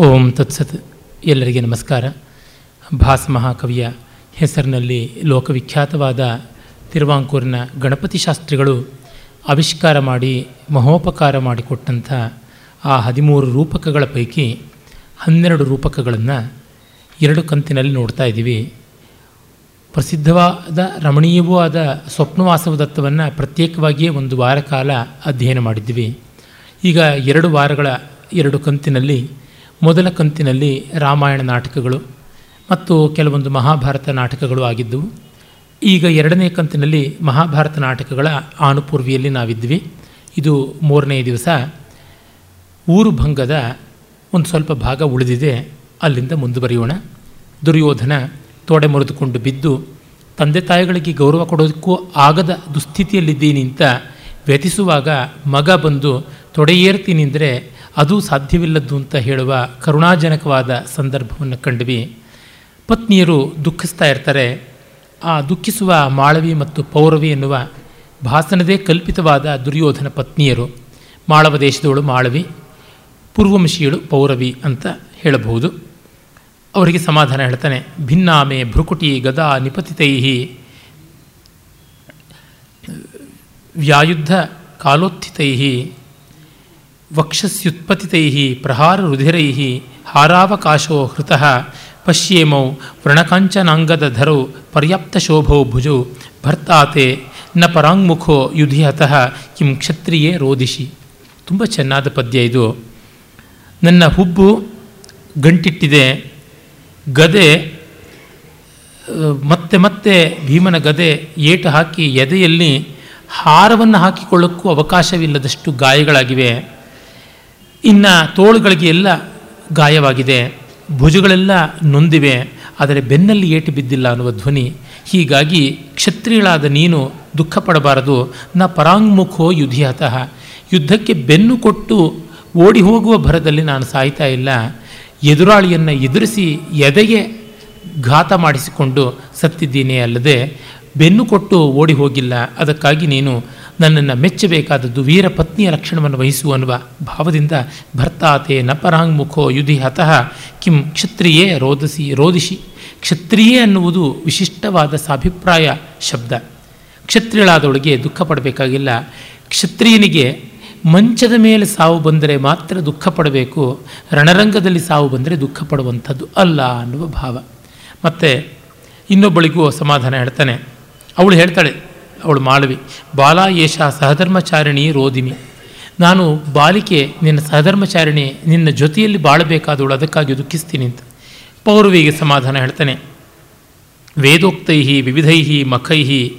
ಓಂ ತತ್ಸತ್ ಎಲ್ಲರಿಗೆ ನಮಸ್ಕಾರ. ಭಾಸ್ ಮಹಾಕವಿಯ ಹೆಸರಿನಲ್ಲಿ ಲೋಕವಿಖ್ಯಾತವಾದ ತಿರುವಾಂಕೂರಿನ ಗಣಪತಿ ಶಾಸ್ತ್ರಿಗಳು ಆವಿಷ್ಕಾರ ಮಾಡಿ, ಮಹೋಪಕಾರ ಮಾಡಿಕೊಟ್ಟಂಥ ಆ ಹದಿಮೂರು ರೂಪಕಗಳ ಪೈಕಿ ಹನ್ನೆರಡು ರೂಪಕಗಳನ್ನು ಎರಡು ಕಂತಿನಲ್ಲಿ ನೋಡ್ತಾ ಇದ್ದೀವಿ. ಪ್ರಸಿದ್ಧವಾದ, ರಮಣೀಯವೂ ಆದ ಸ್ವಪ್ನವಾಸವ ದತ್ತವನ್ನು ಪ್ರತ್ಯೇಕವಾಗಿಯೇ ಒಂದು ವಾರ ಕಾಲ ಅಧ್ಯಯನ ಮಾಡಿದ್ವಿ. ಈಗ ಎರಡು ವಾರಗಳ ಎರಡು ಕಂತಿನಲ್ಲಿ, ಮೊದಲ ಕಂತಿನಲ್ಲಿ ರಾಮಾಯಣ ನಾಟಕಗಳು ಮತ್ತು ಕೆಲವೊಂದು ಮಹಾಭಾರತ ನಾಟಕಗಳು ಆಗಿದ್ದವು. ಈಗ ಎರಡನೇ ಕಂತಿನಲ್ಲಿ ಮಹಾಭಾರತ ನಾಟಕಗಳ ಆನುಪೂರ್ವಿಯಲ್ಲಿ ನಾವಿದ್ವಿ. ಇದು ಮೂರನೇ ದಿವಸ. ಊರು ಭಂಗದ ಒಂದು ಸ್ವಲ್ಪ ಭಾಗ ಉಳಿದಿದೆ. ಅಲ್ಲಿಂದ ಮುಂದುವರಿಯೋಣ. ದುರ್ಯೋಧನ ತೊಡೆ ಮುರಿದುಕೊಂಡು ಬಿದ್ದು, ತಂದೆ ತಾಯಿಗಳಿಗೆ ಗೌರವ ಕೊಡೋದಕ್ಕೂ ಆಗದ ದುಸ್ಥಿತಿಯಲ್ಲಿದ್ದೀನಿ ಅಂತ ವ್ಯತಿಸುವಾಗ ಮಗ ಬಂದು ತೊಡೆಯೇರ್ತೀನಿ ಅಂದರೆ ಅದು ಸಾಧ್ಯವಿಲ್ಲದ್ದು ಅಂತ ಹೇಳುವ ಕರುಣಾಜನಕವಾದ ಸಂದರ್ಭವನ್ನು ಕಂಡ್ವಿ. ಪತ್ನಿಯರು ದುಃಖಿಸ್ತಾ ಇರ್ತಾರೆ. ಆ ದುಃಖಿಸುವ ಮಾಳವಿ ಮತ್ತು ಪೌರವಿ ಎನ್ನುವ ಭಾಸನದೇ ಕಲ್ಪಿತವಾದ ದುರ್ಯೋಧನ ಪತ್ನಿಯರು, ಮಾಳವ ದೇಶದವಳು ಮಾಳವಿ, ಪೂರ್ವಮಶಿಯಳು ಪೌರವಿ ಅಂತ ಹೇಳಬಹುದು. ಅವರಿಗೆ ಸಮಾಧಾನ ಹೇಳ್ತಾನೆ, ಭಿನ್ನಾಮೆ ಭ್ರುಕುಟಿ ಗದಾ ನಿಪತಿತೈ. ವ್ಯಾಯುದ್ಧ ಕಾಲೋತ್ಥಿತೈ ವಕ್ಷಸ್ಯುತ್ಪತಿತೈ ಪ್ರಹಾರ ರುಧಿರೈ, ಹಾರಾವಕಾಶೋ ಹೃತಃ, ಪಶ್ಯೇಮೌ ವೃಣಕಾಂಚನಾಂಗದಧರೌ ಪರ್ಯಾಪ್ತ ಶೋಭೌ ಭುಜೌ ಭರ್ತಾತೆ, ನ ಪರಾಂಗ್ಮುಖೋ ಯುಧಿ ಹತಃ ಕಿಂ ಕ್ಷತ್ರಿಯೇ ರೋದಿಶಿ ತುಂಬ ಚೆನ್ನಾದ ಪದ್ಯ ಇದು. ನನ್ನ ಹುಬ್ಬು ಗಂಟಿಟ್ಟಿದೆ ಗದೆ ಮತ್ತೆ ಮತ್ತೆ ಭೀಮನ ಗದೆ ಏಟು ಹಾಕಿ ಎದೆಯಲ್ಲಿ ಹಾರವನ್ನು ಹಾಕಿಕೊಳ್ಳೋಕ್ಕೂ ಅವಕಾಶವಿಲ್ಲದಷ್ಟು ಗಾಯಗಳಾಗಿವೆ. ಇನ್ನು ತೋಳುಗಳಿಗೆ ಎಲ್ಲ ಗಾಯವಾಗಿದೆ. ಭುಜಗಳೆಲ್ಲ ನೊಂದಿವೆ. ಆದರೆ ಬೆನ್ನಲ್ಲಿ ಏಟು ಬಿದ್ದಿಲ್ಲ ಅನ್ನುವ ಧ್ವನಿ. ಹೀಗಾಗಿ ಕ್ಷತ್ರಿಯಳಾದ ನೀನು ದುಃಖ ಪಡಬಾರದು ನ ಪರಾಂಗುಖೋ ಯುಧಿಯತಃ ಯುದ್ಧಕ್ಕೆ ಬೆನ್ನು ಕೊಟ್ಟು ಓಡಿ ಹೋಗುವ ಭರದಲ್ಲಿ ನಾನು ಸಾಯ್ತಾ ಇಲ್ಲ. ಎದುರಾಳಿಯನ್ನು ಎದುರಿಸಿ ಎದೆಗೆ ಘಾತ ಮಾಡಿಸಿಕೊಂಡು ಸತ್ತಿದ್ದೀನಿ ಅಲ್ಲದೆ ಬೆನ್ನು ಕೊಟ್ಟು ಓಡಿ ಹೋಗಿಲ್ಲ. ಅದಕ್ಕಾಗಿ ನೀನು ನನ್ನನ್ನು ಮೆಚ್ಚಬೇಕಾದದ್ದು ವೀರ ಪತ್ನಿಯ ಲಕ್ಷಣವನ್ನು ವಹಿಸು ಅನ್ನುವ ಭಾವದಿಂದ ಭರ್ತಾತೆ ನಪರಾಂಗ್ ಮುಖೋ ಯುಧಿ ಹತಃ ಕಿಂ ಕ್ಷತ್ರಿಯೇ ರೋದಸಿ ರೋದಿಸಿ ಕ್ಷತ್ರಿಯೇ ಅನ್ನುವುದು ವಿಶಿಷ್ಟವಾದ ಸಾಭಿಪ್ರಾಯ ಶಬ್ದ. ಕ್ಷತ್ರಿಯಳಾದವಳಿಗೆ ದುಃಖ ಪಡಬೇಕಾಗಿಲ್ಲ. ಕ್ಷತ್ರಿಯನಿಗೆ ಮಂಚದ ಮೇಲೆ ಸಾವು ಬಂದರೆ ಮಾತ್ರ ದುಃಖ ಪಡಬೇಕು, ರಣರಂಗದಲ್ಲಿ ಸಾವು ಬಂದರೆ ದುಃಖ ಪಡುವಂಥದ್ದು ಅಲ್ಲ ಅನ್ನುವ ಭಾವ. ಮತ್ತು ಇನ್ನೊಬ್ಬಳಿಗೂ ಸಮಾಧಾನ ಹೇಳ್ತಾನೆ. ಅವಳು ಹೇಳ್ತಾಳೆ, ಅವಳು ಮಾಳವಿ, ಬಾಲಾ ಯೇಷ ಸಹಧರ್ಮಚಾರಿಣಿ ರೋದಿಮಿ. ನಾನು ಬಾಲಿಕೆ, ನಿನ್ನ ಸಹಧರ್ಮಚಾರಿಣಿ, ನಿನ್ನ ಜೊತೆಯಲ್ಲಿ ಬಾಳಬೇಕಾದವಳು, ಅದಕ್ಕಾಗಿ ದುಃಖಿಸ್ತೀನಿ ಅಂತ. ಪೌರವಿಗೆ ಸಮಾಧಾನ ಹೇಳ್ತಾನೆ ವೇದೋಕ್ತೈ ವಿವಿಧೈ ಮಖೈ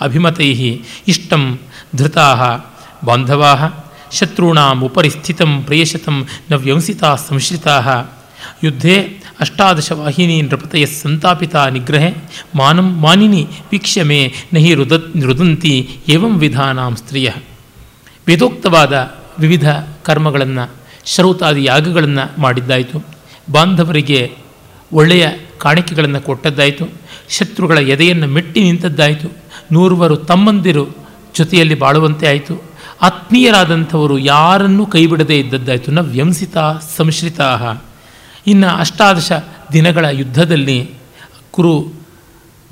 ಅಭಿಮತೈ ಇಷ್ಟಂ ಧೃತಾ ಬಾಂಧವಾ ಶತ್ರುಣಾಂ ಉಪರಿಸ್ಥಿತಂ ನ ವ್ಯಂಸಿತಾ ಸಂಶ್ರಿತಾ ಯುದ್ಧೇ ಅಷ್ಟಾದಶ ವಾಹಿನಿ ನೃಪತಯ ಸಂತಾಪಿತ ನಿಗ್ರಹೆ ಮಾನಂ ಮಾನಿನಿ ವೀಕ್ಷ್ಯ ಮೇ ನಹಿ ರುದ ರುದಂತಿ ಏವಂ ವಿಧಾನಾಂ ಸ್ತ್ರೀಯ ವೇದೋಕ್ತವಾದ ವಿವಿಧ ಕರ್ಮಗಳನ್ನು ಶ್ರೌತಾದಿ ಯಾಗಗಳನ್ನು ಮಾಡಿದ್ದಾಯಿತು। ಬಾಂಧವರಿಗೆ ಒಳ್ಳೆಯ ಕಾಣಿಕೆಗಳನ್ನು ಕೊಟ್ಟದ್ದಾಯಿತು। ಶತ್ರುಗಳ ಎದೆಯನ್ನು ಮೆಟ್ಟಿ ನಿಂತದ್ದಾಯಿತು। ನೂರುವರು ತಮ್ಮಂದಿರು ಜೊತೆಯಲ್ಲಿ ಬಾಳುವಂತೆ ಆಯಿತು। ಆತ್ಮೀಯರಾದಂಥವರು ಯಾರನ್ನೂ ಕೈಬಿಡದೇ ಇದ್ದದ್ದಾಯಿತು. ನ ವ್ಯಂಸಿತ ಸಂಶ್ರಿತಾ ಇನ್ನು ಅಷ್ಟಾದಶ ದಿನಗಳ ಯುದ್ಧದಲ್ಲಿ ಕುರು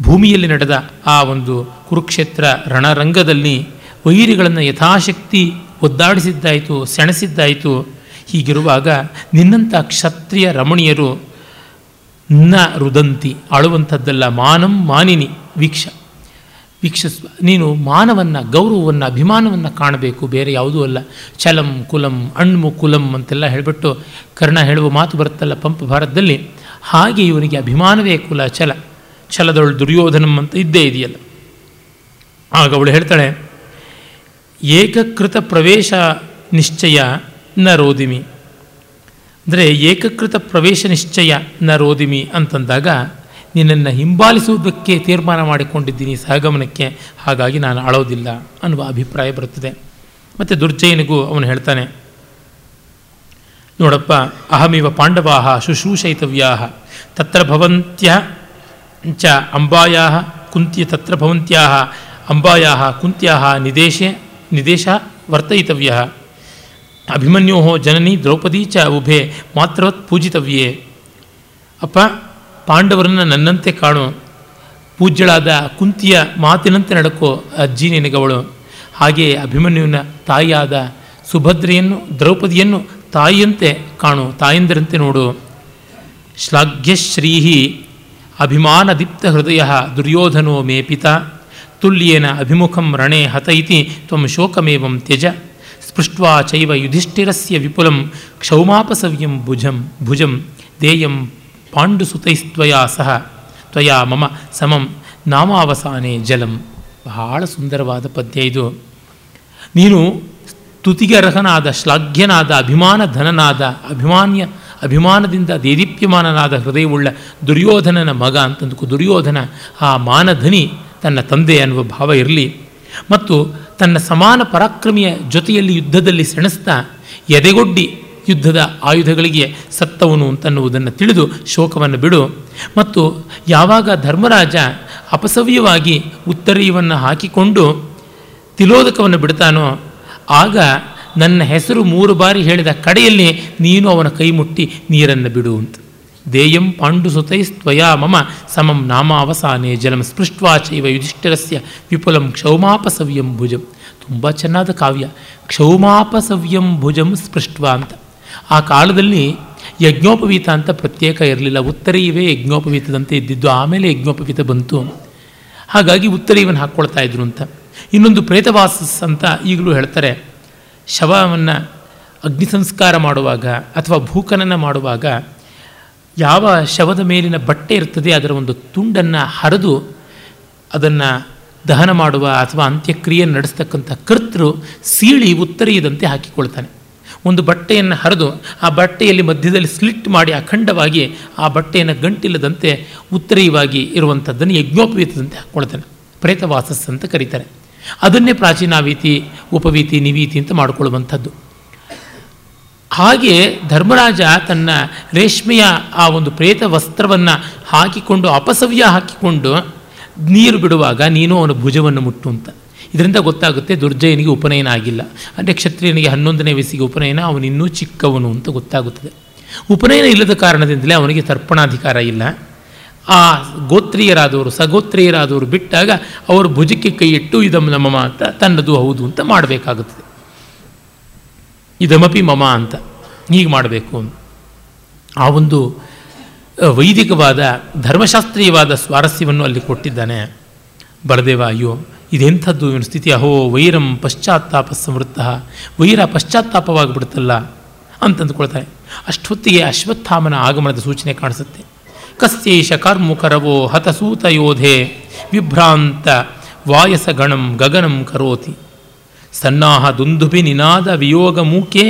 ಭೂಮಿಯಲ್ಲಿ ನಡೆದ ಆ ಒಂದು ಕುರುಕ್ಷೇತ್ರ ರಣರಂಗದಲ್ಲಿ ವೈರಿಗಳನ್ನು ಯಥಾಶಕ್ತಿ ಒದ್ದಾಡಿಸಿದ್ದಾಯಿತು, ಸೆಣಸಿದ್ದಾಯಿತು. ಹೀಗಿರುವಾಗ ನಿನ್ನಂಥ ಕ್ಷತ್ರಿಯ ರಮಣೀಯರು ನ ರುದಂತಿ ಅಳುವಂಥದ್ದಲ್ಲ ಮಾನಂ ಮಾನಿನಿ ವೀಕ್ಷ. ವೀಕ್ಷಿಸುವ ನೀನು ಮಾನವನ್ನು, ಗೌರವವನ್ನು, ಅಭಿಮಾನವನ್ನು ಕಾಣಬೇಕು. ಬೇರೆ ಯಾವುದೂ ಅಲ್ಲ. ಚಲಂ ಕುಲಂ ಅಣ್ಮು ಕುಲಂ ಅಂತೆಲ್ಲ ಹೇಳಿಬಿಟ್ಟು ಕರ್ಣ ಹೇಳುವ ಮಾತು ಬರುತ್ತಲ್ಲ ಪಂಪ ಭಾರತದಲ್ಲಿ. ಹಾಗೆ ಇವನಿಗೆ ಅಭಿಮಾನವೇ ಕುಲ, ಛಲ. ಛಲದವಳು ದುರ್ಯೋಧನಂ ಅಂತ ಇದ್ದೇ ಇದೆಯಲ್ಲ. ಆಗ ಅವಳು ಹೇಳ್ತಾಳೆ, ಏಕಕೃತ ಪ್ರವೇಶ ನಿಶ್ಚಯ ನ ರೋದಿಮಿ. ಅಂದರೆ ಏಕಕೃತ ಪ್ರವೇಶ ನಿಶ್ಚಯ ನ ರೋದಿಮಿ ಅಂತಂದಾಗ ನಿನ್ನನ್ನು ಹಿಂಬಾಲಿಸುವುದಕ್ಕೆ ತೀರ್ಮಾನ ಮಾಡಿಕೊಂಡಿದ್ದೀನಿ ಸಹಗಮನಕ್ಕೆ. ಹಾಗಾಗಿ ನಾನು ಅಳೋದಿಲ್ಲ ಅನ್ನುವ ಅಭಿಪ್ರಾಯ ಬರುತ್ತದೆ. ಮತ್ತು ದುರ್ಜಯನಿಗೂ ಅವನು ಹೇಳ್ತಾನೆ, ನೋಡಪ್ಪ, ಅಹಮಿವ ಪಾಂಡವಾ ಶುಶ್ರೂಷಯಿತವ್ಯಾ ತತ್ರ ಭವಂತ್ಯ ಚ ಅಂಬಾಯಾ ಕುಂತ್ಯ ತತ್ರ ಭವಂತ್ಯಾ ಅಂಬಾಯಾ ಕುಂತ್ಯಾ ನಿದೇಶೆ ನಿದೇಶ ವರ್ತಯಿತವ್ಯ ಅಭಿಮನ್ಯೋ ಜನನಿ ದ್ರೌಪದಿ ಚ ಉಭೆ ಮಾತ್ರವತ್ ಪೂಜಿತವ್ಯೇ ಅಪ್ಪ ಪಾಂಡವರನ್ನು ನನ್ನಂತೆ ಕಾಣು. ಪೂಜ್ಯಳಾದ ಕುಂತಿಯ ಮಾತಿನಂತೆ ನಡಕೋ ಅಜ್ಜಿ ನಿನಗವಳು. ಹಾಗೆ ಅಭಿಮನ್ಯುವಿನ ತಾಯಿಯಾದ ಸುಭದ್ರೆಯನ್ನು, ದ್ರೌಪದಿಯನ್ನು ತಾಯಿಯಂತೆ ಕಾಣು, ತಾಯಂದಿರಂತೆ ನೋಡು. ಶ್ಲಾಘ್ಯಶ್ರೀಹಿ ಅಭಿಮಾನದೀಪ್ತ ಹೃದಯ ದುರ್ಯೋಧನೋ ಮೇ ಪಿತಾ. ತುಲ್ಯೇನ ಅಭಿಮುಖಂ ರಣೇ ಹತೈತಿ ತ್ವಂ ಶೋಕಮೇವಂ ತ್ಯಜ. ಸ್ಪೃಷ್ಟ್ವಾ ಚೈವ ಯುಧಿಷ್ಠಿರಸ್ಯ ವಿಪುಲಂ ಕ್ಷೌಮಾಪಸವ್ಯಂ ಭುಜಂ ಭುಜಂ, ದೇಯಂ ಪಾಂಡುಸುತೈಸ್ತ್ವಯಾ ಸಹ ತ್ವಯಾ ಮಮ ಸಮಂ ನಾಮಾವಸಾನೆ ಜಲಂ. ಬಹಳ ಸುಂದರವಾದ ಪದ್ಯ ಇದು. ನೀನು ಸ್ತುತಿಗೆ ಅರ್ಹನಾದ ಶ್ಲಾಘ್ಯನಾದ ಅಭಿಮಾನ ಧನನಾದ ಅಭಿಮಾನ್ಯ, ಅಭಿಮಾನದಿಂದ ದೇದೀಪ್ಯಮಾನನಾದ ಹೃದಯವುಳ್ಳ ದುರ್ಯೋಧನನ ಮಗ ಅಂತಂದುಕು, ದುರ್ಯೋಧನ, ಆ ಮಾನಧನಿ ತನ್ನ ತಂದೆ ಅನ್ನುವ ಭಾವ ಇರಲಿ. ಮತ್ತು ತನ್ನ ಸಮಾನ ಪರಾಕ್ರಮಿಯ ಜೊತೆಯಲ್ಲಿ ಯುದ್ಧದಲ್ಲಿ ಸೆಣಸ್ತಾ ಎದೆಗೊಡ್ಡಿ ಯುದ್ಧದ ಆಯುಧಗಳಿಗೆ ಸತ್ತವನು ಅಂತನ್ನುವುದನ್ನು ತಿಳಿದು ಶೋಕವನ್ನು ಬಿಡು. ಮತ್ತು ಯಾವಾಗ ಧರ್ಮರಾಜ ಅಪಸವ್ಯವಾಗಿ ಉತ್ತರೀಯವನ್ನು ಹಾಕಿಕೊಂಡು ತಿಲೋದಕವನ್ನು ಬಿಡ್ತಾನೋ, ಆಗ ನನ್ನ ಹೆಸರು ಮೂರು ಬಾರಿ ಹೇಳಿದ ಕಡೆಯಲ್ಲಿ ನೀನು ಅವನ ಕೈ ಮುಟ್ಟಿ ನೀರನ್ನು ಬಿಡು ಅಂತ. ದೇಯಂ ಪಾಂಡುಸುತೈಸ್ತ್ವಯಾ ಮಮ ಸಮಂ ನಾಮಾವಸಾನೆ ಜಲಂ ಸ್ಪೃಷ್ಟ್ವಾ ಚೈವ ಯುಧಿಷ್ಠಿರಸ್ಯ ವಿಪುಲಂ ಕ್ಷೌಮಾಪಸವ್ಯಂ ಭುಜಂ. ತುಂಬ ಚೆನ್ನಾದ ಕಾವ್ಯ. ಕ್ಷೌಮಾಪಸವ್ಯಂ ಭುಜಂ ಸ್ಪೃಷ್ಟ್ವಾ ಅಂತ. ಆ ಕಾಲದಲ್ಲಿ ಯಜ್ಞೋಪವೀತ ಅಂತ ಪ್ರತ್ಯೇಕ ಇರಲಿಲ್ಲ. ಉತ್ತರೀಯವೇ ಯಜ್ಞೋಪವೀತದಂತೆ ಇದ್ದಿದ್ದು, ಆಮೇಲೆ ಯಜ್ಞೋಪವೀತ ಬಂತು. ಹಾಗಾಗಿ ಉತ್ತರೀಯವನ್ನು ಹಾಕ್ಕೊಳ್ತಾ ಇದ್ರು ಅಂತ. ಇನ್ನೊಂದು ಪ್ರೇತವಾಸಸ್ ಅಂತ ಈಗಲೂ ಹೇಳ್ತಾರೆ. ಶವವನ್ನು ಅಗ್ನಿ ಸಂಸ್ಕಾರ ಮಾಡುವಾಗ ಅಥವಾ ಭೂಕನನ ಮಾಡುವಾಗ ಯಾವ ಶವದ ಮೇಲಿನ ಬಟ್ಟೆ ಇರ್ತದೆ, ಅದರ ಒಂದು ತುಂಡನ್ನು ಹರಿದು ಅದನ್ನು ದಹನ ಮಾಡುವ ಅಥವಾ ಅಂತ್ಯಕ್ರಿಯೆ ನಡೆಸ್ತಕ್ಕಂಥ ಕರ್ತೃ ಸೀಳಿ ಉತ್ತರೀಯದಂತೆ ಹಾಕಿಕೊಳ್ತಾನೆ. ಒಂದು ಬಟ್ಟೆಯನ್ನು ಹರಿದು ಆ ಬಟ್ಟೆಯಲ್ಲಿ ಮಧ್ಯದಲ್ಲಿ ಸ್ಲಿಟ್ ಮಾಡಿ ಅಖಂಡವಾಗಿ ಆ ಬಟ್ಟೆಯನ್ನು ಗಂಟಿಲ್ಲದಂತೆ ಉತ್ತರೀಯವಾಗಿ ಇರುವಂಥದ್ದನ್ನು ಯಜ್ಞೋಪವೀತದಂತೆ ಹಾಕ್ಕೊಳ್ತಾನೆ. ಪ್ರೇತವಾಸಸ್ ಅಂತ ಕರೀತಾರೆ. ಅದನ್ನೇ ಪ್ರಾಚೀನಾವೀತಿ, ಉಪವೀತಿ, ನಿವೀತಿ ಅಂತ ಮಾಡಿಕೊಳ್ಳುವಂಥದ್ದು. ಹಾಗೆ ಧರ್ಮರಾಜ ತನ್ನ ರೇಷ್ಮೆಯ ಆ ಒಂದು ಪ್ರೇತ ವಸ್ತ್ರವನ್ನು ಹಾಕಿಕೊಂಡು, ಅಪಸವ್ಯ ಹಾಕಿಕೊಂಡು ನೀರು ಬಿಡುವಾಗ ನೀನು ಅವನ ಭುಜವನ್ನು ಮುಟ್ಟು ಅಂತ. ಇದರಿಂದ ಗೊತ್ತಾಗುತ್ತೆ ದುರ್ಜಯನಿಗೆ ಉಪನಯನ ಆಗಿಲ್ಲ ಅಂದರೆ ಕ್ಷತ್ರಿಯನಿಗೆ ಹನ್ನೊಂದನೇ ವಯಸ್ಸಿಗೆ ಉಪನಯನ ಅವನಿನ್ನೂ ಚಿಕ್ಕವನು ಅಂತ ಗೊತ್ತಾಗುತ್ತದೆ. ಉಪನಯನ ಇಲ್ಲದ ಕಾರಣದಿಂದಲೇ ಅವನಿಗೆ ತರ್ಪಣಾಧಿಕಾರ ಇಲ್ಲ. ಆ ಗೋತ್ರಿಯರಾದವರು, ಸಗೋತ್ರಿಯರಾದವರು ಬಿಟ್ಟಾಗ ಅವರು ಭುಜಕ್ಕೆ ಕೈ ಇಟ್ಟು ನಮ್ಮ ನಮಮ ಅಂತ ತನ್ನದು ಹೌದು ಅಂತ ಮಾಡಬೇಕಾಗುತ್ತದೆ. ಇದಮಪಿ ಮಮ ಅಂತ ಹೀಗೆ ಮಾಡಬೇಕು ಆ ಒಂದು ವೈದಿಕವಾದ, ಧರ್ಮಶಾಸ್ತ್ರೀಯವಾದ ಸ್ವಾರಸ್ಯವನ್ನು ಅಲ್ಲಿ ಕೊಟ್ಟಿದ್ದಾನೆ. ಬಲದೇವ, ಅಯ್ಯೋ ಇದೆಂಥದ್ದು ಇವನ ಸ್ಥಿತಿ? ಅಹೋ, ವೈರಂ ಪಶ್ಚಾತ್ತಾಪ ಸಮೃದ್ಧ ವೈರ ಪಶ್ಚಾತ್ತಾಪವಾಗಿಬಿಡುತ್ತಲ್ಲ ಅಂತಂದುಕೊಳ್ತಾರೆ ಅಷ್ಟೊತ್ತಿಗೆ ಅಶ್ವತ್ಥಾಮನ ಆಗಮನದ ಸೂಚನೆ ಕಾಣಿಸುತ್ತೆ. ಕಸ್ಯೇಷ ಕರ್ಮುಕರವೋ ಹತಸೂತ ಯೋಧೆ ವಿಭ್ರಾಂತ ವಾಯಸಗಣಂ ಗಗನಂ ಕರೋತಿ. ಸನ್ನಾಹ ದುಂದುಭಿ ನಿನಾದ ವಿಯೋಗ ಮೂಕೆ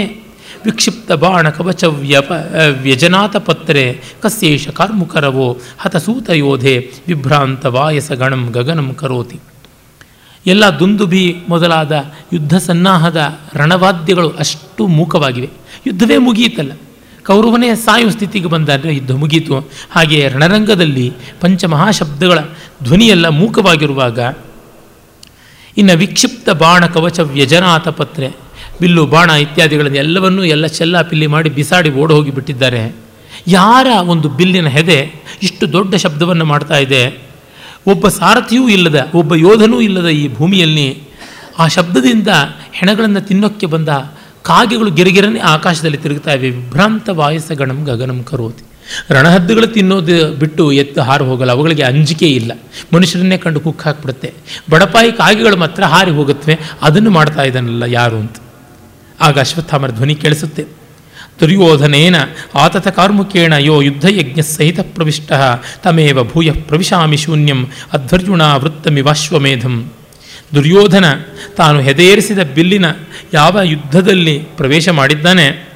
ವಿಕ್ಷಿಪ್ತ ಬಾಣ ಕವಚ ವ್ಯಪ ವ್ಯಜನಾಥ ಪತ್ರೆ ಕಸ್ಯೇಷ ಕಾರ್ಮುಕರವೋ ಹತಸೂತ ಯೋಧೆ ವಿಭ್ರಾಂತ ವಾಯಸ ಗಣಂ ಗಗನಂ ಕರೋತಿ. ಎಲ್ಲ ದುಂದುಭಿ ಮೊದಲಾದ ಯುದ್ಧ ಸನ್ನಾಹದ ರಣವಾದ್ಯಗಳು ಅಷ್ಟು ಮೂಕವಾಗಿವೆ. ಯುದ್ಧವೇ ಮುಗಿಯಿತಲ್ಲ. ಕೌರವನೇ ಸಾಯುವ ಸ್ಥಿತಿಗೆ ಬಂದಾದರೆ ಯುದ್ಧ ಮುಗೀತು. ಹಾಗೆ ರಣರಂಗದಲ್ಲಿ ಪಂಚಮಹಾಶಬ್ದಗಳ ಧ್ವನಿಯೆಲ್ಲ ಮೂಕವಾಗಿರುವಾಗ ಇನ್ನು ವಿಕ್ಷಿಪ್ತ ಬಾಣ ಕವಚ ವ್ಯಜನಾಥ ಪತ್ರೆ, ಬಿಲ್ಲು ಬಾಣ ಇತ್ಯಾದಿಗಳನ್ನು ಎಲ್ಲವನ್ನೂ ಎಲ್ಲ ಚೆಲ್ಲಾಪಿಲ್ಲಿ ಮಾಡಿ ಬಿಸಾಡಿ ಓಡಿ ಹೋಗಿಬಿಟ್ಟಿದ್ದಾರೆ. ಯಾರ ಒಂದು ಬಿಲ್ಲಿನ ಹೆದೆ ಇಷ್ಟು ದೊಡ್ಡ ಶಬ್ದವನ್ನು ಮಾಡ್ತಾ ಇದೆ? ಒಬ್ಬ ಸಾರಥಿಯೂ ಇಲ್ಲದ, ಒಬ್ಬ ಯೋಧನೂ ಇಲ್ಲದ ಈ ಭೂಮಿಯಲ್ಲಿ ಆ ಶಬ್ದದಿಂದ ಹೆಣಗಳನ್ನು ತಿನ್ನೋಕ್ಕೆ ಬಂದ ಕಾಗೆಗಳು ಗಿರಿಗಿರನೆ ಆಕಾಶದಲ್ಲಿ ತಿರುಗ್ತಾ ಇವೆ. ವಿಭ್ರಾಂತ ವಾಯಸ ಗಣಂ ಗಗನಂ ಕರೋತಿ. ರಣಹದ್ದುಗಳು ತಿನ್ನೋದು ಬಿಟ್ಟು ಎತ್ತು ಹಾರಿ ಹೋಗಲ್ಲ, ಅವುಗಳಿಗೆ ಅಂಜಿಕೆ ಇಲ್ಲ. ಮನುಷ್ಯರನ್ನೇ ಕಂಡು ಕುಕ್ ಹಾಕ್ಬಿಡುತ್ತೆ. ಬಡಪಾಯಿ ಕಾಗೆಗಳು ಮಾತ್ರ ಹಾರಿ ಹೋಗುತ್ತವೆ, ಅದನ್ನು ಮಾಡ್ತಾ ಇದ್ದಾನಲ್ಲ ಯಾರು ಅಂತ. ಆಗ ಅಶ್ವತ್ಥಾಮರ ಧ್ವನಿ ಕೇಳಿಸುತ್ತೆ. ದುರ್ಯೋಧನೇನ ಆತತ ಕಾರ್ಮುಕೇಣ ಯೋ ಯುದ್ಧಯಜ್ಞ ಸಹಿತ ಪ್ರವಿಷ್ಟ, ತಮೇವ ಭೂಯ ಪ್ರವಿಶಾಮಿ ಶೂನ್ಯಂ ಅಧ್ವರ್ಯುಣ ವೃತ್ತಮಿವಾಶ್ವಮೇಧಂ ದುರ್ಯೋಧನ ತಾನು ಹೆದೆಯೇರಿಸಿದ ಬಿಲ್ಲಿನ ಯಾವ ಯುದ್ಧದಲ್ಲಿ ಪ್ರವೇಶ ಮಾಡಿದ್ದಾನೆ,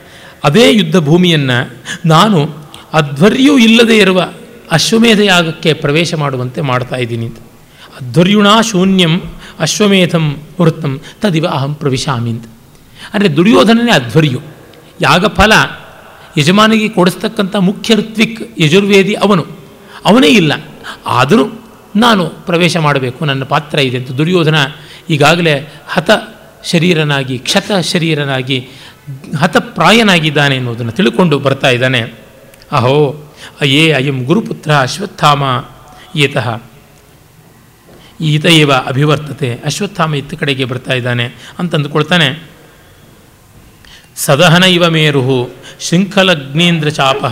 ಅದೇ ಯುದ್ಧ ಭೂಮಿಯನ್ನು ನಾನು ಅಧ್ವರ್ಯೂ ಇಲ್ಲದೆ ಇರುವ ಅಶ್ವಮೇಧ ಯಾಗಕ್ಕೆ ಪ್ರವೇಶ ಮಾಡುವಂತೆ ಮಾಡ್ತಾ ಇದ್ದೀನಿ. ಅಧ್ವರ್ಯುಣ ಶೂನ್ಯಂ ಅಶ್ವಮೇಧಂ ವೃತ್ತಂ ತದಿವ ಅಹಂ ಪ್ರವಿಶಾಮಿ ಅಂತ. ಅಂದರೆ ದುರ್ಯೋಧನನೇ ಅಧ್ವರ್ಯು. ಯಾಗ ಫಲ ಯಜಮಾನಿಗೆ ಕೊಡಿಸ್ತಕ್ಕಂಥ ಮುಖ್ಯ ಋತ್ವಿಕ್ ಯಜುರ್ವೇದಿ ಅವನು. ಅವನೇ ಇಲ್ಲ. ಆದರೂ ನಾನು ಪ್ರವೇಶ ಮಾಡಬೇಕು. ನನ್ನ ಪಾತ್ರ ಇದೆ ಅಂತ ದುರ್ಯೋಧನ ಈಗಾಗಲೇ ಹತ ಶರೀರನಾಗಿ, ಕ್ಷತ ಶರೀರನಾಗಿ ಹತಪ್ರಾಯನಾಗಿದ್ದಾನೆ ಎನ್ನುವುದನ್ನು ತಿಳ್ಕೊಂಡು ಬರ್ತಾ ಇದ್ದಾನೆ. ಅಹೋ ಅಯೇ ಅಯಂ ಗುರುಪುತ್ರ ಅಶ್ವತ್ಥಾಮ ಏತಃ. ಈತ ಇವ ಅಭಿವರ್ತತೆ. ಅಶ್ವತ್ಥಾಮ ಇತ್ತ ಕಡೆಗೆ ಬರ್ತಾ ಇದ್ದಾನೆ ಅಂತ ಅಂದುಕೊಳ್ತಾನೆ ಸದಹನ ಇವ ಮೇರುಹು ಶೃಂಖಲಗ್ನೇಂದ್ರ ಚಾಪ.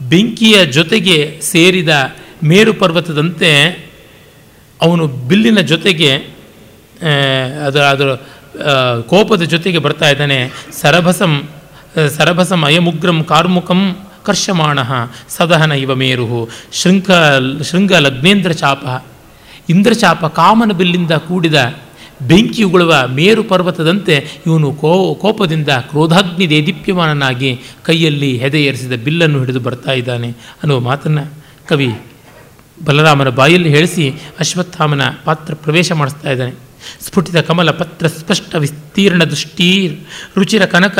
ಬೆಂಕಿಯ ಜೊತೆಗೆ ಸೇರಿದ ಮೇರು ಪರ್ವತದಂತೆ ಅವನು ಬಿಲ್ಲಿನ ಜೊತೆಗೆ ಅದು ಅದರ ಕೋಪದ ಜೊತೆಗೆ ಬರ್ತಾ ಇದ್ದಾನೆ. ಸರಭಸಂ ಸರಭಸಂ ಅಯಮುಗ್ರಂ ಕಾರ್ಮುಕಂ ಕರ್ಷಮಾಣ ಸದಹನ ಇವ ಮೇರು ಶೃಂಖ ಶೃಂಗ ಲಗ್ನೇಂದ್ರ ಚಾಪ. ಇಂದ್ರಚಾಪ ಕಾಮನ ಬಿಲ್ಲಿಂದ ಕೂಡಿದ ಬೆಂಕಿ ಉಗುಳುವ ಮೇರು ಪರ್ವತದಂತೆ ಇವನು ಕೋ, ಕೋಪದಿಂದ ಕ್ರೋಧಾಗ್ನಿ ದೇದೀಪ್ಯಮಾನನಾಗಿ ಕೈಯಲ್ಲಿ ಹೆದೆ ಏರಿಸಿದ ಬಿಲ್ಲನ್ನು ಹಿಡಿದು ಬರ್ತಾ ಇದ್ದಾನೆ ಅನ್ನುವ ಮಾತನ್ನು ಕವಿ ಬಲರಾಮನ ಬಾಯಲ್ಲಿ ಹೇಳಿಸಿ ಅಶ್ವತ್ಥಾಮನ ಪಾತ್ರ ಪ್ರವೇಶ ಮಾಡಿಸ್ತಾ ಇದ್ದಾನೆ. ಸ್ಫುಟಿತ ಕಮಲ ಪತ್ರ ಸ್ಪಷ್ಟ ವಿಸ್ತೀರ್ಣ ದೃಷ್ಟಿ, ರುಚಿರ ಕನಕ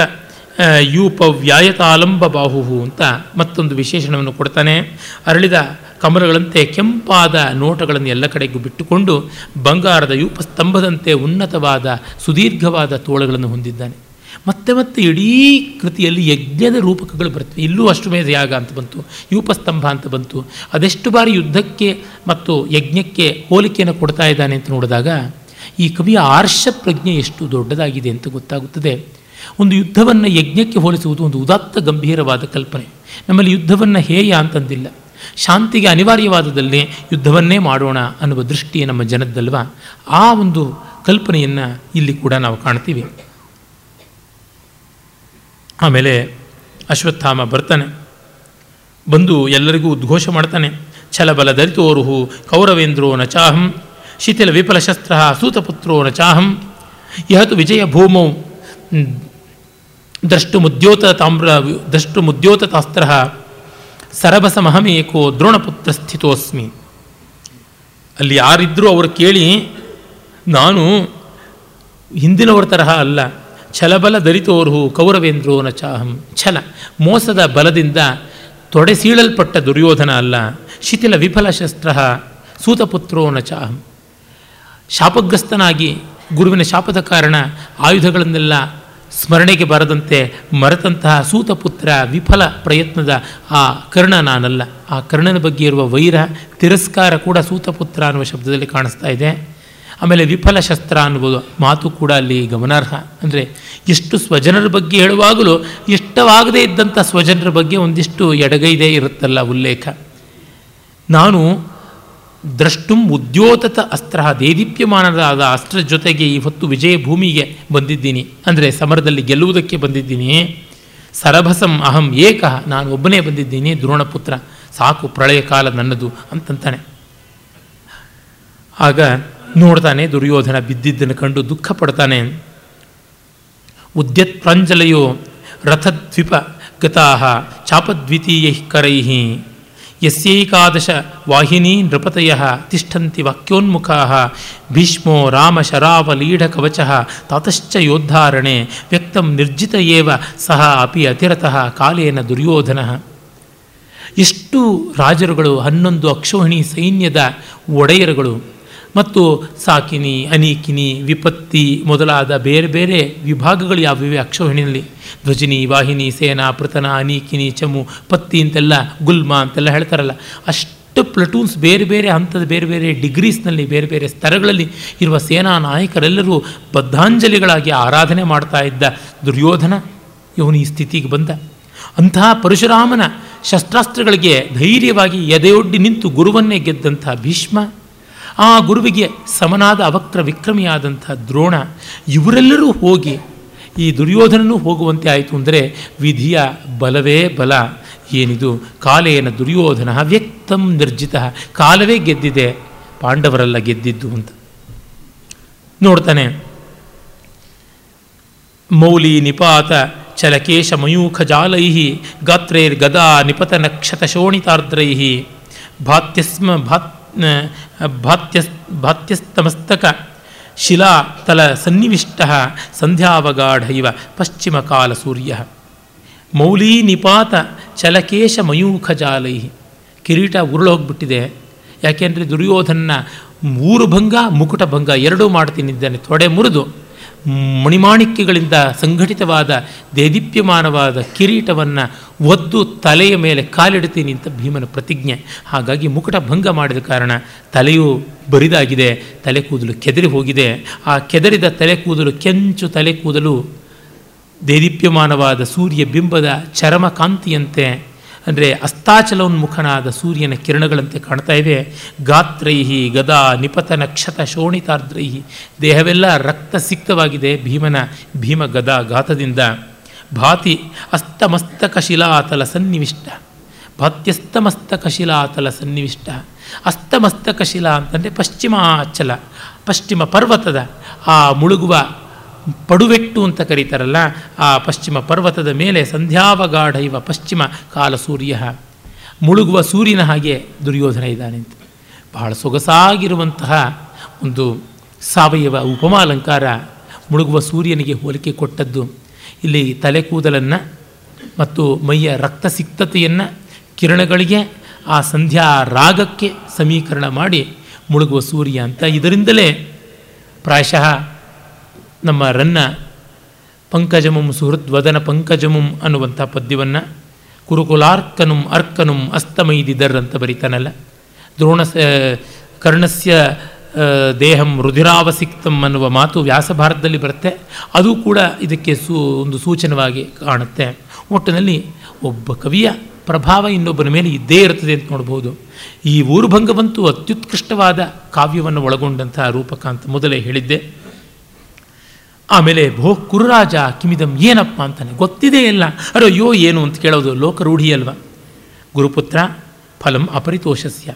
ಆ, ಯೂಪ ವ್ಯಾಯತಾಲಂಬ ಬಾಹುಹು ಅಂತ ಮತ್ತೊಂದು ವಿಶೇಷಣವನ್ನು ಕೊಡ್ತಾನೆ. ಅರಳಿದ ಕಮಲಗಳಂತೆ ಕೆಂಪಾದ ನೋಟಗಳನ್ನು ಎಲ್ಲ ಕಡೆಗೂ ಬಿಟ್ಟುಕೊಂಡು ಬಂಗಾರದ ಯೂಪಸ್ತಂಭದಂತೆ ಉನ್ನತವಾದ ಸುದೀರ್ಘವಾದ ತೋಳುಗಳನ್ನು ಹೊಂದಿದ್ದಾನೆ. ಮತ್ತೆ ಮತ್ತೆ ಇಡೀ ಕೃತಿಯಲ್ಲಿ ಯಜ್ಞದ ರೂಪಕಗಳು ಬರ್ತವೆ. ಇಲ್ಲೂ ಅಷ್ಟುಮೇಧ ಯಾಗ ಅಂತ ಬಂತು ಯೂಪಸ್ತಂಭ ಅಂತ ಬಂತು. ಅದೆಷ್ಟು ಬಾರಿ ಯುದ್ಧಕ್ಕೆ ಮತ್ತು ಯಜ್ಞಕ್ಕೆ ಹೋಲಿಕೆಯನ್ನು ಕೊಡ್ತಾ ಇದ್ದಾನೆ ಅಂತ ನೋಡಿದಾಗ ಈ ಕವಿಯ ಆರ್ಷ ಪ್ರಜ್ಞೆ ಎಷ್ಟು ದೊಡ್ಡದಾಗಿದೆ ಅಂತ ಗೊತ್ತಾಗುತ್ತದೆ. ಒಂದು ಯುದ್ಧವನ್ನು ಯಜ್ಞಕ್ಕೆ ಹೋಲಿಸುವುದು ಒಂದು ಉದಾತ್ತ ಗಂಭೀರವಾದ ಕಲ್ಪನೆ. ನಮ್ಮಲ್ಲಿ ಯುದ್ಧವನ್ನು ಹೇಯ ಅಂತಂದಿಲ್ಲ. ಶಾಂತಿಗೆ ಅನಿವಾರ್ಯವಾದದಲ್ಲಿ ಯುದ್ಧವನ್ನೇ ಮಾಡೋಣ ಅನ್ನುವ ದೃಷ್ಟಿ ನಮ್ಮ ಜನದ್ದಲ್ವ? ಆ ಒಂದು ಕಲ್ಪನೆಯನ್ನು ಇಲ್ಲಿ ಕೂಡ ನಾವು ಕಾಣ್ತೀವಿ. ಆಮೇಲೆ ಅಶ್ವತ್ಥಾಮ ಬರ್ತಾನೆ. ಬಂದು ಎಲ್ಲರಿಗೂ ಉದ್ಘೋಷ ಮಾಡ್ತಾನೆ. ಛಲಬಲ ದರಿತೋರುಹು ಕೌರವೇಂದ್ರೋ ನ ಚಾಹಂ, ಶಿಥಿಲ ವಿಫಲ ಶಸ್ತ್ರ ಸೂತಪುತ್ರೋ ನ ಚಾಹಂ, ಯಹತು ವಿಜಯ ಭೂಮೌ ದ್ರಷ್ಟುಮುದ್ಯೋತ ತಾಮ್ರ ದ್ರಷ್ಟು ಮುದ್ಯೋತ ತಾಸ್ತ್ರ ಸರಬಸ ಮಹಮೇಕೋ ದ್ರೋಣಪುತ್ರ ಸ್ಥಿತೋಸ್ಮಿ ಅಲ್ಲಿ ಯಾರಿದ್ದರೂ ಅವರು ಕೇಳಿ, ನಾನು ಹಿಂದಿನವರ ತರಹ ಅಲ್ಲ. ಛಲಬಲ ದರಿತೋರು ಕೌರವೇಂದ್ರೋ ನ ಚಾಹಂ. ಛಲ, ಮೋಸದ ಬಲದಿಂದ ತೊಡೆಸೀಳಲ್ಪಟ್ಟ ದುರ್ಯೋಧನ ಅಲ್ಲ. ಶಿಥಿಲ ವಿಫಲ ಶಸ್ತ್ರ ಸೂತಪುತ್ರೋ ನ ಚಾಹಂ. ಶಾಪಗ್ರಸ್ತನಾಗಿ ಗುರುವಿನ ಶಾಪದ ಕಾರಣ ಆಯುಧಗಳನ್ನೆಲ್ಲ ಸ್ಮರಣೆಗೆ ಬರದಂತೆ ಮರೆತಂತಹ ಸೂತಪುತ್ರ ವಿಫಲ ಪ್ರಯತ್ನದ ಆ ಕರ್ಣ ನಾನಲ್ಲ. ಆ ಕರ್ಣನ ಬಗ್ಗೆ ಇರುವ ವೈರ, ತಿರಸ್ಕಾರ ಕೂಡ ಸೂತಪುತ್ರ ಅನ್ನುವ ಶಬ್ದದಲ್ಲಿ ಕಾಣಿಸ್ತಾ ಇದೆ. ಆಮೇಲೆ ವಿಫಲ ಶಸ್ತ್ರ ಅನ್ನುವುದು ಮಾತು ಕೂಡ ಅಲ್ಲಿ ಗಮನಾರ್ಹ. ಅಂದರೆ ಎಷ್ಟು ಸ್ವಜನರ ಬಗ್ಗೆ ಹೇಳುವಾಗಲೂ ಇಷ್ಟವಾಗದೇ ಇದ್ದಂಥ ಸ್ವಜನರ ಬಗ್ಗೆ ಒಂದಿಷ್ಟು ಎಡಗೈದೇ ಇರುತ್ತಲ್ಲ ಉಲ್ಲೇಖ. ನಾನು ದ್ರಷ್ಟುಂ ಉದ್ಯೋತತ ಅಸ್ತ್ರ ದೇದೀಪ್ಯಮಾನದಾದ ಅಸ್ತ್ರ ಜೊತೆಗೆ ಇವತ್ತು ವಿಜಯ ಭೂಮಿಗೆ ಬಂದಿದ್ದೀನಿ. ಅಂದರೆ ಸಮರದಲ್ಲಿ ಗೆಲ್ಲುವುದಕ್ಕೆ ಬಂದಿದ್ದೀನಿ. ಸರಭಸಂ ಅಹಂ ಏಕ, ನಾನು ಒಬ್ಬನೇ ಬಂದಿದ್ದೀನಿ, ದ್ರೋಣಪುತ್ರ. ಸಾಕು, ಪ್ರಳಯ ಕಾಲ ನನ್ನದು ಅಂತಂತಾನೆ. ಆಗ ನೋಡ್ತಾನೆ, ದುರ್ಯೋಧನ ಬಿದ್ದಿದ್ದನ್ನು ಕಂಡು ದುಃಖ ಪಡ್ತಾನೆ. ಉದ್ಯತ್ ಪ್ರಾಂಜಲೆಯೋ ರಥದ್ವಿಪ ಗತಾ ಚಾಪದ್ವಿತೀಯ ಕರೈ ಯಸ್ಯೈಕಾದಶ ವಾಹಿನಿ ನೃಪತಯ ತಿಷ್ಠಂತಿ ವಾಕ್ಯೋನ್ಮುಖಾ ಭೀಷ್ಮೋ ರಾಮ ಶರಾವಲೀಢ ಕವಚ ತಾತಶ್ಚ ಯೋದ್ಧಾರಣೆ ವ್ಯಕ್ತಂ ನಿರ್ಜಿತ ಏವ ಸಹ ಅಪಿ ಅತಿರತಃ ಕಾಲೇನ ದುರ್ಯೋಧನ. ಎಷ್ಟು ರಾಜರುಗಳು ಹನ್ನೊಂದು ಅಕ್ಷೋಹಿಣಿ ಸೈನ್ಯದ ಒಡೆಯರುಗಳು. ಮತ್ತು ಸಾಕಿನಿ, ಅನೀಕಿನಿ, ವಿಪತ್ತಿ ಮೊದಲಾದ ಬೇರೆ ಬೇರೆ ವಿಭಾಗಗಳು ಯಾವಿವೆ ಅಕ್ಷೋಹಿಣಿಯಲ್ಲಿ? ಧ್ವಜಿನಿ ವಾಹಿನಿ, ಸೇನಾ ಪೃತನ ಅನೀಕಿನಿ, ಚಮು, ಪತ್ತಿ ಅಂತೆಲ್ಲ, ಗುಲ್ಮ ಅಂತೆಲ್ಲ ಹೇಳ್ತಾರಲ್ಲ. ಅಷ್ಟು ಪ್ಲಟೂನ್ಸ್ ಬೇರೆ ಬೇರೆ ಹಂತದ ಬೇರೆ ಬೇರೆ ಡಿಗ್ರೀಸ್ನಲ್ಲಿ, ಬೇರೆ ಬೇರೆ ಸ್ತರಗಳಲ್ಲಿ ಇರುವ ಸೇನಾ ನಾಯಕರೆಲ್ಲರೂ ಬದ್ಧಾಂಜಲಿಗಳಾಗಿ ಆರಾಧನೆ ಮಾಡ್ತಾ ಇದ್ದ ದುರ್ಯೋಧನ, ಇವನು ಈ ಸ್ಥಿತಿಗೆ ಬಂದ. ಅಂತಹ ಪರಶುರಾಮನ ಶಸ್ತ್ರಾಸ್ತ್ರಗಳಿಗೆ ಧೈರ್ಯವಾಗಿ ಎದೆಯೊಡ್ಡಿ ನಿಂತು ಗುರುವನ್ನೇ ಗೆದ್ದಂಥ ಭೀಷ್ಮ ಆ ಗುರುವಿಗೆ ಸಮನಾದ ಅವಕ್ರ ವಿಕ್ರಮಿಯಾದಂಥ ದ್ರೋಣ, ಇವರೆಲ್ಲರೂ ಹೋಗಿ ಈ ದುರ್ಯೋಧನನೂ ಹೋಗುವಂತೆ ಆಯಿತು ಅಂದರೆ ವಿಧಿಯ ಬಲವೇ ಬಲ. ಏನಿದು? ಕಾಲೇನ ದುರ್ಯೋಧನ ವ್ಯಕ್ತಂ ನಿರ್ಜಿತ. ಕಾಲವೇ ಗೆದ್ದಿದೆ, ಪಾಂಡವರೆಲ್ಲ ಗೆದ್ದಿದ್ದು ಅಂತ. ನೋಡ್ತಾನೆ. ಮೌಲಿ ನಿಪಾತ ಚಲಕೇಶ ಮಯೂಖ ಜಾಲೈ ಗಾತ್ರೈರ್ಗದಾ ನಕ್ಷತ ಶೋಣಿತಾರ್ದ್ರೈ ಭಾತ್ಯಸ್ಮ ಭಾತ್ ಭಾತ್ಯಸ್, ಭಾತ್ಯಸ್ತಮಸ್ತಕ ಶಿಲಾತಲ ಸನ್ನಿವಿಷ್ಟ ಸಂಧ್ಯಾವಗಾಢ ಇವ ಪಶ್ಚಿಮಕಾಲ ಸೂರ್ಯ. ಮೌಲೀ ನಿಪಾತ ಚಲಕೇಶ ಮಯೂಖ ಜಾಲೈ. ಕಿರೀಟ ಉರುಳೋಗ್ಬಿಟ್ಟಿದೆ. ಯಾಕೆಂದರೆ ದುರ್ಯೋಧನ ಮೂರು ಭಂಗ, ಮುಕುಟ ಭಂಗ ಎರಡೂ ಮಾಡ್ತೀನಿದ್ದಾನೆ. ತೊಡೆ ಮುರಿದು. ಮಣಿಮಾಣಿಕ್ಯಗಳಿಂದ ಸಂಘಟಿತವಾದ ದೇದೀಪ್ಯಮಾನವಾದ ಕಿರೀಟವನ್ನು ಒದ್ದು ತಲೆಯ ಮೇಲೆ ಕಾಲಿಡ್ತೀನಿ ಅಂತ ಭೀಮನ ಪ್ರತಿಜ್ಞೆ. ಹಾಗಾಗಿ ಮುಕುಟ ಭಂಗ ಮಾಡಿದ ಕಾರಣ ತಲೆಯು ಬರಿದಾಗಿದೆ, ತಲೆ ಕೂದಲು ಕೆದರಿ ಹೋಗಿದೆ. ಆ ಕೆದರಿದ ತಲೆ ಕೂದಲು ಕೆಂಚು ತಲೆ ಕೂದಲು ದೇದೀಪ್ಯಮಾನವಾದ ಸೂರ್ಯ ಬಿಂಬದ ಚರಮ ಕಾಂತಿಯಂತೆ ಅಂದರೆ ಅಸ್ತಾಚಲೋನ್ಮುಖನಾದ ಸೂರ್ಯನ ಕಿರಣಗಳಂತೆ ಕಾಣ್ತಾ ಇದೆ ಗಾತ್ರೈಹಿ ಗದಾ ನಿಪತ ನಕ್ಷತ ಶೋಣಿತಾರ್ದ್ರೈಹಿ. ದೇಹವೆಲ್ಲ ರಕ್ತ ಸಿಕ್ತವಾಗಿದೆ ಭೀಮನ ಭೀಮ ಗದಾ ಘಾತದಿಂದ. ಭಾತಿ ಅಸ್ತಮಸ್ತಕ ಶಿಲಾತಲ ಸನ್ನಿವಿಷ್ಟ. ಭಾತ್ಯಸ್ತಮಸ್ತಕ ಶಿಲಾತಲ ಸನ್ನಿವಿಷ್ಟ. ಅಸ್ತಮಸ್ತಕ ಶಿಲಾ ಅಂತಂದರೆ ಪಶ್ಚಿಮಾಚಲ, ಪಶ್ಚಿಮ ಪರ್ವತದ ಆ ಮುಳುಗುವ ಪಡುವೆಟ್ಟು ಅಂತ ಕರೀತಾರಲ್ಲ, ಆ ಪಶ್ಚಿಮ ಪರ್ವತದ ಮೇಲೆ ಸಂಧ್ಯಾವಗಾಢ ಇವ ಪಶ್ಚಿಮ ಕಾಲ ಸೂರ್ಯ. ಮುಳುಗುವ ಸೂರ್ಯನ ಹಾಗೆ ದುರ್ಯೋಧನ ಇದ್ದಾನೆ ಅಂತ. ಬಹಳ ಸೊಗಸಾಗಿರುವಂತಹ ಒಂದು ಸಾವಯವ ಉಪಮಾಲಂಕಾರ ಮುಳುಗುವ ಸೂರ್ಯನಿಗೆ ಹೋಲಿಕೆ ಕೊಟ್ಟದ್ದು. ಇಲ್ಲಿ ತಲೆ ಕೂದಲನ್ನು ಮತ್ತು ಮೈಯ ರಕ್ತ ಸಿಕ್ತತೆಯನ್ನು ಕಿರಣಗಳಿಗೆ ಆ ಸಂಧ್ಯಾ ರಾಗಕ್ಕೆ ಸಮೀಕರಣ ಮಾಡಿ ಮುಳುಗುವ ಸೂರ್ಯ ಅಂತ ಇದರಿಂದಲೇ ಪ್ರಾಯಶಃ ನಮ್ಮ ರನ್ನ ಪಂಕಜಮುಂ ಸುಹೃದ್ವದನ ಪಂಕಜಮುಂ ಅನ್ನುವಂಥ ಪದ್ಯವನ್ನು ಕುರುಕುಲಾರ್ಕನುಂ ಅರ್ಕನುಂ ಅಸ್ತಮೈದಿದರ್ ಅಂತ ಬರೀತಾನಲ್ಲ. ದ್ರೋಣ ಕರ್ಣಸ್ಯ ದೇಹಂ ರುಧಿರಾವಸಿಕ್ತಂ ಅನ್ನುವ ಮಾತು ವ್ಯಾಸಭಾರತದಲ್ಲಿ ಬರುತ್ತೆ. ಅದು ಕೂಡ ಇದಕ್ಕೆ ಸೂ, ಒಂದು ಸೂಚನವಾಗಿ ಕಾಣುತ್ತೆ. ಒಟ್ಟಿನಲ್ಲಿ ಒಬ್ಬ ಕವಿಯ ಪ್ರಭಾವ ಇನ್ನೊಬ್ಬನ ಮೇಲೆ ಇದ್ದೇ ಇರುತ್ತದೆ ಅಂತ ನೋಡ್ಬೋದು. ಈ ಊರುಭಂಗವಂತೂ ಅತ್ಯುತ್ಕೃಷ್ಟವಾದ ಕಾವ್ಯವನ್ನು ಒಳಗೊಂಡಂತಹ ರೂಪಕ ಅಂತ ಮೊದಲೇ ಹೇಳಿದ್ದೆ. ಆಮೇಲೆ ಭೋ ಕುರುರಾಜ, ಕಿಮಿದಂ ಏನಪ್ಪ ಅಂತಾನೆ. ಗೊತ್ತಿದೆ ಇಲ್ಲ. ಅಯ್ಯೋ, ಏನು ಅಂತ ಕೇಳೋದು ಲೋಕರೂಢಿ ಅಲ್ವಾ? ಗುರುಪುತ್ರ, ಫಲಂ ಅಪರಿತೋಷಸ್ಯ.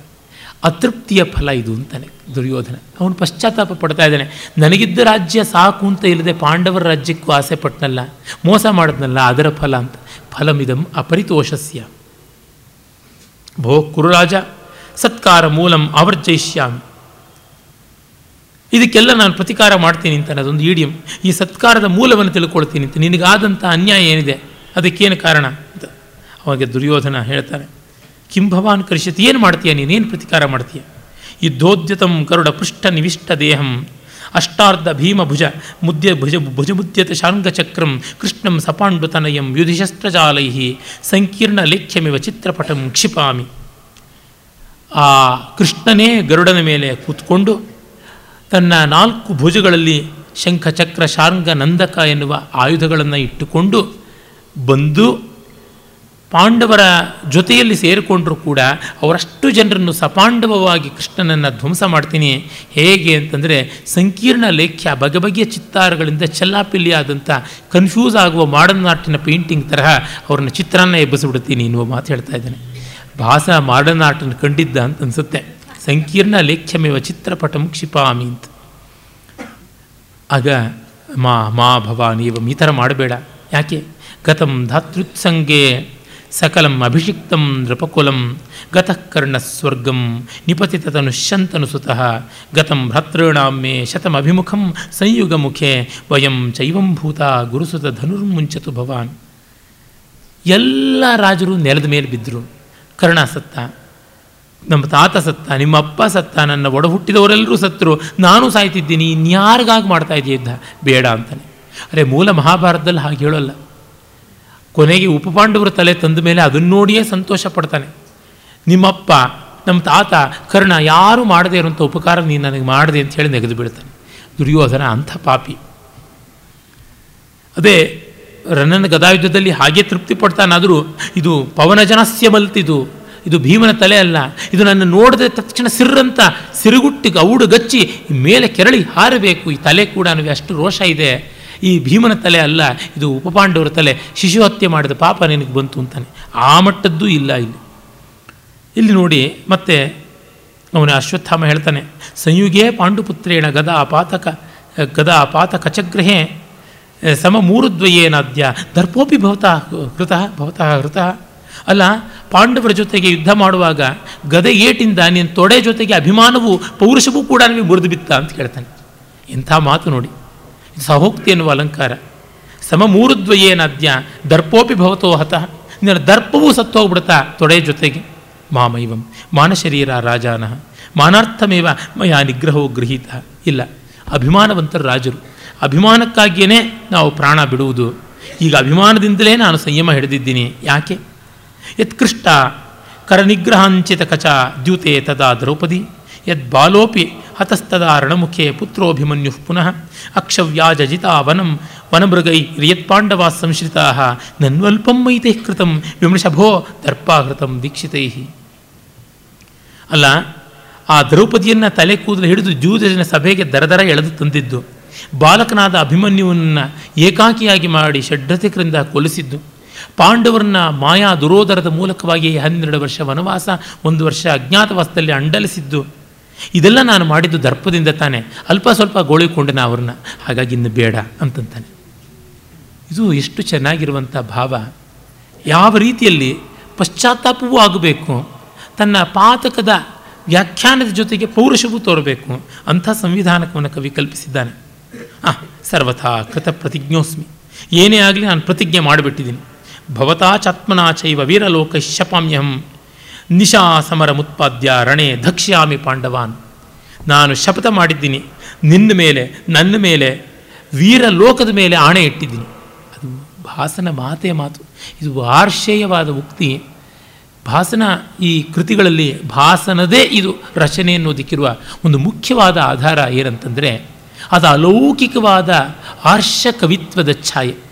ಅತೃಪ್ತಿಯ ಫಲ ಇದು ಅಂತಾನೆ ದುರ್ಯೋಧನ. ಅವನು ಪಶ್ಚಾತ್ತಾಪ ಪಡ್ತಾ ಇದ್ದಾನೆ. ನನಗಿದ್ದ ರಾಜ್ಯ ಸಾಕು ಅಂತ ಇಲ್ಲದೆ ಪಾಂಡವರ ರಾಜ್ಯಕ್ಕೂ ಆಸೆ ಪಟ್ಟನಲ್ಲ ಮೋಸ ಮಾಡಿದ್ನಲ್ಲ, ಅದರ ಫಲ ಅಂತ. ಫಲಮಿದಂ ಅಪರಿತೋಷಸ್ಯ. ಭೋ ಕುರುರಾಜ, ಸತ್ಕಾರ ಮೂಲಂ ಆವರ್ಜಯಿಷ್ಯಾಮಿ. ಇದಕ್ಕೆಲ್ಲ ನಾನು ಪ್ರತಿಕಾರ ಮಾಡ್ತೀನಿ ಅಂತ ಅದೊಂದು ಈಡಿಯಂ ಈ ಸತ್ಕಾರದ ಮೂಲವನ್ನು ತಿಳ್ಕೊಳ್ತೀನಿ ಅಂತ. ನಿನಗಾದಂಥ ಅನ್ಯಾಯ ಏನಿದೆ? ಅದಕ್ಕೇನು ಕಾರಣ ಅಂತ ಅವಾಗ ದುರ್ಯೋಧನ ಹೇಳ್ತಾನೆ. ಕಿಂ ಭವಾನ್ ಕರಿಷ್ಯತಿ, ಏನು ಮಾಡ್ತೀಯ ನೀನೇನು ಪ್ರತಿಕಾರ ಮಾಡ್ತೀಯ? ಯುದ್ಧೋದ್ಯತಂ ಕರುಡ ಪೃಷ್ಠ ನಿವಿಷ್ಟ ದೇಹಂ. ಅಷ್ಟಾರ್ಧ ಭೀಮ ಭುಜ, ಮುದ್ಯ ಭುಜ, ಭುಜಮುದ್ಯತ ಶಾಂಗಚಕ್ರಂ ಕೃಷ್ಣಂ ಸಪಾಂಡುತನಯಂ ಯುಧಿಶಸ್ತ್ರಜಾಲೈ ಸಂಕೀರ್ಣ ಲೇಖ್ಯಮಿವ ಚಿತ್ರಪಟಂ ಕ್ಷಿಪಾಮಿ. ಆ ಕೃಷ್ಣನೇ ಗರುಡನ ಮೇಲೆ ಕೂತ್ಕೊಂಡು ತನ್ನ ನಾಲ್ಕು ಭುಜಗಳಲ್ಲಿ ಶಂಖ ಚಕ್ರ ಶಾರ್ಂಗ ನಂದಕ ಎನ್ನುವ ಆಯುಧಗಳನ್ನು ಇಟ್ಟುಕೊಂಡು ಬಂದು ಪಾಂಡವರ ಜೊತೆಯಲ್ಲಿ ಸೇರಿಕೊಂಡರೂ ಕೂಡ ಅವರಷ್ಟು ಜನರನ್ನು ಸಪಾಂಡವವಾಗಿ ಕೃಷ್ಣನನ್ನು ಧ್ವಂಸ ಮಾಡ್ತೀನಿ. ಹೇಗೆ ಅಂತಂದರೆ ಸಂಕೀರ್ಣ ಲೇಖ್ಯ ಬಗೆ ಬಗೆಯ ಚಿತ್ತಾರಗಳಿಂದ ಚೆಲ್ಲಾಪಿಲ್ಲಿಯಾದಂಥ ಕನ್ಫ್ಯೂಸ್ ಆಗುವ ಮಾಡರ್ನ್ ಆರ್ಟಿನ ಪೇಂಟಿಂಗ್ ತರಹ ಅವ್ರನ್ನ ಚಿತ್ರಾನ್ನ ಎಬ್ಬಿಸಿಬಿಡ್ತೀನಿ ಎನ್ನುವ ಮಾತು ಹೇಳ್ತಾ ಇದ್ದಾನೆ. ಭಾಸ ಮಾಡರ್ನ್ ಆರ್ಟನ್ನು ಕಂಡಿದ್ದ ಅಂತ ಅನಿಸುತ್ತೆ. ಸಂಕೀರ್ಣ ಲೇಖ್ಯಮೇವ ಚಿತ್ರಪಟಂ ಕ್ಷಿಪಾಮಿ ಅಂತ ಆಗ ಮಾ ಮಾ ಭವ ನೀವಂ ಈ ಥರ ಮಾಡಬೇಡ. ಯಾಕೆ? ಗತಂ ಧಾತೃತ್ಸಂಗೆ ಸಕಲಂ ಅಭಿಷಿಕ್ತಂ ನೃಪಕುಲಂ ಗತಃ ಕರ್ಣಸ್ವರ್ಗಂ ಶಂತನು ಸುತಃ ಗತಂ ಭ್ರಾತೃಣಾಮೇ ಶತಮಭಿಮುಖಂ ಸಂಯುಗಮುಖೆ ವಯಂ ಚೈವಂ ಭೂತ ಗುರುಸುತ ಧನುರ್ಮುಂಚತು ಭವಾನ್. ಎಲ್ಲ ರಾಜರು ನೆಲದ ಮೇಲೆ ಬಿದ್ದರು. ಕರ್ಣ ಸತ್ತ ನಮ್ಮ ತಾತ ಸತ್ತ ನಿಮ್ಮ ಅಪ್ಪ ಸತ್ತ, ನನ್ನ ಒಡ ಹುಟ್ಟಿದವರೆಲ್ಲರೂ ಸತ್ತರು, ನಾನು ಸಾಯ್ತಿದ್ದೀನಿ, ಇನ್ಯಾರಿಗಾಗಿ ಮಾಡ್ತಾ ಇದೆಯಾ ಯುದ್ಧ? ಬೇಡ ಅಂತಾನೆ. ಅರೆ, ಮೂಲ ಮಹಾಭಾರತದಲ್ಲಿ ಹಾಗೆ ಹೇಳೋಲ್ಲ. ಕೊನೆಗೆ ಉಪಪಾಂಡವರ ತಲೆ ತಂದ ಮೇಲೆ ಅದನ್ನು ನೋಡಿಯೇ ಸಂತೋಷ ಪಡ್ತಾನೆ. ನಿಮ್ಮಪ್ಪ, ನಮ್ಮ ತಾತ, ಕರ್ಣ, ಯಾರು ಮಾಡದೇ ಇರುವಂಥ ಉಪಕಾರ ನೀನು ನನಗೆ ಮಾಡಿದೆ ಅಂತ ಹೇಳಿ ನೆಗೆದು ಬಿಡ್ತಾನೆ ದುರ್ಯೋಧನ ಅಂಥ ಪಾಪಿ. ಅದೇ, ರನ್ನನ ಗದಾಯುದ್ಧದಲ್ಲಿ ಹಾಗೆ ತೃಪ್ತಿ ಪಡ್ತಾನಾದರೂ ಇದು ಪವನಜನಸ್ಯ ಮಲ್ತಿದು. ಇದು ಭೀಮನ ತಲೆ ಅಲ್ಲ. ಇದು ನನ್ನ ನೋಡಿದ ತಕ್ಷಣ ಸಿರ್ರಂತ ಸಿರುಗುಟ್ಟಿ ಔಡು ಗಚ್ಚಿ ಮೇಲೆ ಕೆರಳಿ ಹಾರಬೇಕು. ಈ ತಲೆ ಕೂಡ ನನಗೆ ಅಷ್ಟು ರೋಷ ಇದೆ. ಈ ಭೀಮನ ತಲೆ ಅಲ್ಲ, ಇದು ಉಪಪಾಂಡವರ ತಲೆ. ಶಿಶು ಹತ್ಯೆ ಮಾಡಿದ ಪಾಪ ನಿನಗೆ ಬಂತು ಅಂತಾನೆ. ಆ ಮಟ್ಟದ್ದು ಇಲ್ಲ ಇಲ್ಲಿ. ಇಲ್ಲಿ ನೋಡಿ, ಮತ್ತೆ ಅವನ ಅಶ್ವತ್ಥಾಮ ಹೇಳ್ತಾನೆ, ಸಂಯುಗೇ ಪಾಂಡುಪುತ್ರೇಣ ಗದಾ ಪಾತಕ, ಗದಾ ಪಾತ ಕಚಗ್ರಹೇ ಸಮ ಮೂರುದ್ವಯೇನಾದ್ಯ ದರ್ಪೋಪಿ ಭವತಃ ಕೃತಃ, ಭವತಃ ಹೃತಃ ಅಲ್ಲ, ಪಾಂಡವರ ಜೊತೆಗೆ ಯುದ್ಧ ಮಾಡುವಾಗ ಗದೆ ಏಟಿಂದ ನಿನ್ನ ತೊಡೆ ಜೊತೆಗೆ ಅಭಿಮಾನವು ಪೌರುಷವೂ ಕೂಡ ನಿಮಗೆ ಮುರಿದು ಬಿತ್ತ ಅಂತ ಕೇಳ್ತಾನೆ ಇಂಥ ಮಾತು ನೋಡಿ. ಸಹೋಕ್ತಿ ಎನ್ನುವ ಅಲಂಕಾರ. ಸಮ ಮೂರುದ್ವಯೇನಾದ್ಯ ದರ್ಪೋಪಿ ಭವತೋ ಹತಃ. ನಿನ್ನ ದರ್ಪವೂ ಸತ್ತೋಗ್ಬಿಡ್ತಾ ತೊಡೆ ಜೊತೆಗೆ. ಮಾಮೈವಂ ಮಾನಶರೀರ ರಾಜಾನಃ. ಮಾನಾರ್ಥಮೇವ ಮಯ ನಿಗ್ರಹವು ಗೃಹೀತ. ಇಲ್ಲ, ಅಭಿಮಾನವಂತರ ರಾಜರು. ಅಭಿಮಾನಕ್ಕಾಗಿಯೇ ನಾವು ಪ್ರಾಣ ಬಿಡುವುದು. ಈಗ ಅಭಿಮಾನದಿಂದಲೇ ನಾನು ಸಂಯಮ ಹಿಡಿದಿದ್ದೀನಿ. ಯಾಕೆ? ಯತ್ಕೃಷ್ಟ ಕರನಿಗ್ರಹಾಂಚಿತ ಕಚ ದ್ಯೂತೆ ತದಾ ದ್ರೌಪದಿ ಯದ್ ಬಾಲೋಪಿ ಹತಸ್ತದಾ ರಣಮುಖೆ ಪುತ್ರೋಭಿಮನ್ಯು ಪುನಃ ಅಕ್ಷವ್ಯಾಜಿತಾ ವನಂ, ವನಮೃಗೈ ಯತ್ಪಾಂಡವಾ ಸಂಶ್ರಿತಾ, ನನ್ವಲ್ಪಂ ಮೈತೈ ಕೃತಂ ವಿಮೃಷಭೋ ದರ್ಪಾಹೃತಂ ದೀಕ್ಷಿತೈ. ಅಲ್ಲ, ಆ ದ್ರೌಪದಿಯನ್ನು ತಲೆ ಕೂದಲು ಹಿಡಿದು ಜೂಜನ ಸಭೆಗೆ ದರದರ ಎಳೆದು ತಂದಿದ್ದು, ಬಾಲಕನಾದ ಅಭಿಮನ್ಯುವನ್ನು ಏಕಾಕಿಯಾಗಿ ಮಾಡಿ ಷಡ್ರತಿಕರಿಂದ ಕೊಲಿಸಿದ್ದು. ಪಾಂಡವರನ್ನ ಮಾಯಾ ದುರೋದರದ ಮೂಲಕವಾಗಿ ಹನ್ನೆರಡು ವರ್ಷ ವನವಾಸ, ಒಂದು ವರ್ಷ ಅಜ್ಞಾತವಾಸದಲ್ಲಿ ಅಂಡಲಿಸಿದ್ದು. ಇದೆಲ್ಲ ನಾನು ಮಾಡಿದ್ದು ದರ್ಪದಿಂದ ತಾನೆ. ಅಲ್ಪ ಸ್ವಲ್ಪ ಗೋಳಿಕೊಂಡೆ ಅವ್ರನ್ನ. ಹಾಗಾಗಿ ಇನ್ನು ಬೇಡ ಅಂತಂತಾನೆ. ಇದು ಎಷ್ಟು ಚೆನ್ನಾಗಿರುವಂಥ ಭಾವ. ಯಾವ ರೀತಿಯಲ್ಲಿ ಪಶ್ಚಾತ್ತಾಪವೂ ಆಗಬೇಕು. ತನ್ನ ಪಾತಕದ ವ್ಯಾಖ್ಯಾನದ ಜೊತೆಗೆ ಪೌರುಷವೂ ತೋರಬೇಕು. ಅಂಥ ಸಂವಿಧಾನಕವನ್ನು ಕವಿ ಕಲ್ಪಿಸಿದ್ದಾನೆ. ಆ, ಸರ್ವಥಾ ಕೃತ ಪ್ರತಿಜ್ಞೋಸ್ಮಿ ಏನೇ ಆಗಲಿ ನಾನು ಪ್ರತಿಜ್ಞೆ ಮಾಡಿಬಿಟ್ಟಿದ್ದೀನಿ. ಭವತಾ ಚಾತ್ಮನಾ ಚೈವ ವೀರಲೋಕ ಶಪಾಮ್ಯಹಂ ನಿಶಾ ಸಮರ ಮುತ್ಪಾದ್ಯ ರಣೆ ಧಕ್ಷ್ಯಾಮಿ ಪಾಂಡವಾನ್ ನಾನು ಶಪಥ ಮಾಡಿದ್ದೀನಿ. ನಿನ್ನ ಮೇಲೆ, ನನ್ನ ಮೇಲೆ, ವೀರಲೋಕದ ಮೇಲೆ ಆಣೆ ಇಟ್ಟಿದ್ದೀನಿ. ಅದು ಭಾಸನ ಮಾತೇ ಮಾತು. ಇದು ವಾರ್ಷೇಯವಾದ ಉಕ್ತಿ. ಭಾಸನ ಈ ಕೃತಿಗಳಲ್ಲಿ ಭಾಸನದೇ ಇದು ರಚನೆ ಅನ್ನೋದಕ್ಕಿರುವ ಒಂದು ಮುಖ್ಯವಾದ ಆಧಾರ ಏನಂತಂದರೆ, ಅದು ಅಲೌಕಿಕವಾದ ಆರ್ಷ ಕವಿತ್ವದ ಛಾಯೆ.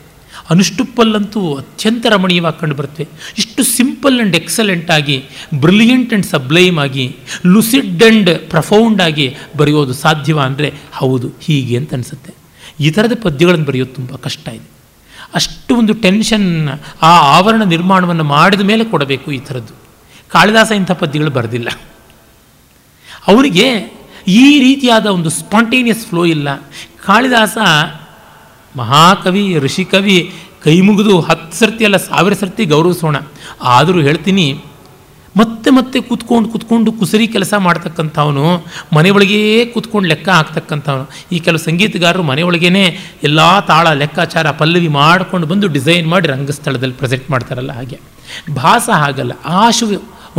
ಅನುಷ್ಟುಪ್ಪಲ್ಲಂತೂ ಅತ್ಯಂತ ರಮಣೀಯವಾಗಿ ಕಂಡುಬರುತ್ತವೆ ಇಷ್ಟು ಸಿಂಪಲ್ ಆ್ಯಂಡ್ ಎಕ್ಸಲೆಂಟ್ ಆಗಿ, ಬ್ರಿಲಿಯಂಟ್ ಆ್ಯಂಡ್ ಸಬ್ಲೈಮ್ ಆಗಿ, ಲುಸಿಡ್ ಆ್ಯಂಡ್ ಪ್ರಫೌಂಡ್ ಆಗಿ ಬರೆಯೋದು ಸಾಧ್ಯವ ಅಂದರೆ ಹೌದು, ಹೀಗೆ ಅಂತ ಅನಿಸುತ್ತೆ. ಈ ಥರದ ಪದ್ಯಗಳನ್ನು ಬರೆಯೋದು ತುಂಬ ಕಷ್ಟ ಇದೆ. ಅಷ್ಟು ಒಂದು ಟೆನ್ಷನ್ ಆ ಆವರಣ ನಿರ್ಮಾಣವನ್ನು ಮಾಡಿದ ಮೇಲೆ ಕೊಡಬೇಕು ಈ ಥರದ್ದು ಕಾಳಿದಾಸ ಇಂಥ ಪದ್ಯಗಳು ಬರೆದಿಲ್ಲ. ಅವರಿಗೆ ಈ ರೀತಿಯಾದ ಒಂದು ಸ್ಪಾಂಟೇನಿಯಸ್ ಫ್ಲೋ ಇಲ್ಲ. ಕಾಳಿದಾಸ ಮಹಾಕವಿ, ಋಷಿಕವಿ, ಕೈ ಮುಗಿದು ಹತ್ತು ಸರ್ತಿ ಅಲ್ಲ, ಸಾವಿರ ಸರ್ತಿ ಗೌರವಿಸೋಣ. ಆದರೂ ಹೇಳ್ತೀನಿ, ಮತ್ತೆ ಮತ್ತೆ ಕೂತ್ಕೊಂಡು ಕೂತ್ಕೊಂಡು ಕುಸರಿ ಕೆಲಸ ಮಾಡ್ತಕ್ಕಂಥವನು ಒಳಗೇ ಕೂತ್ಕೊಂಡು ಲೆಕ್ಕ ಹಾಕ್ತಕ್ಕಂಥವನು. ಈ ಕೆಲವು ಸಂಗೀತಗಾರರು ಮನೆ ಮನೆಯೊಳಗೇ ಎಲ್ಲ ತಾಳ, ಲೆಕ್ಕಾಚಾರ, ಪಲ್ಲವಿ ಮಾಡಿಕೊಂಡು ಬಂದು ಡಿಸೈನ್ ಮಾಡಿ ರಂಗಸ್ಥಳದಲ್ಲಿ ಪ್ರೆಸೆಂಟ್ ಮಾಡ್ತಾರಲ್ಲ ಹಾಗೆ. ಭಾಸ ಹಾಗಲ್ಲ ಆಶು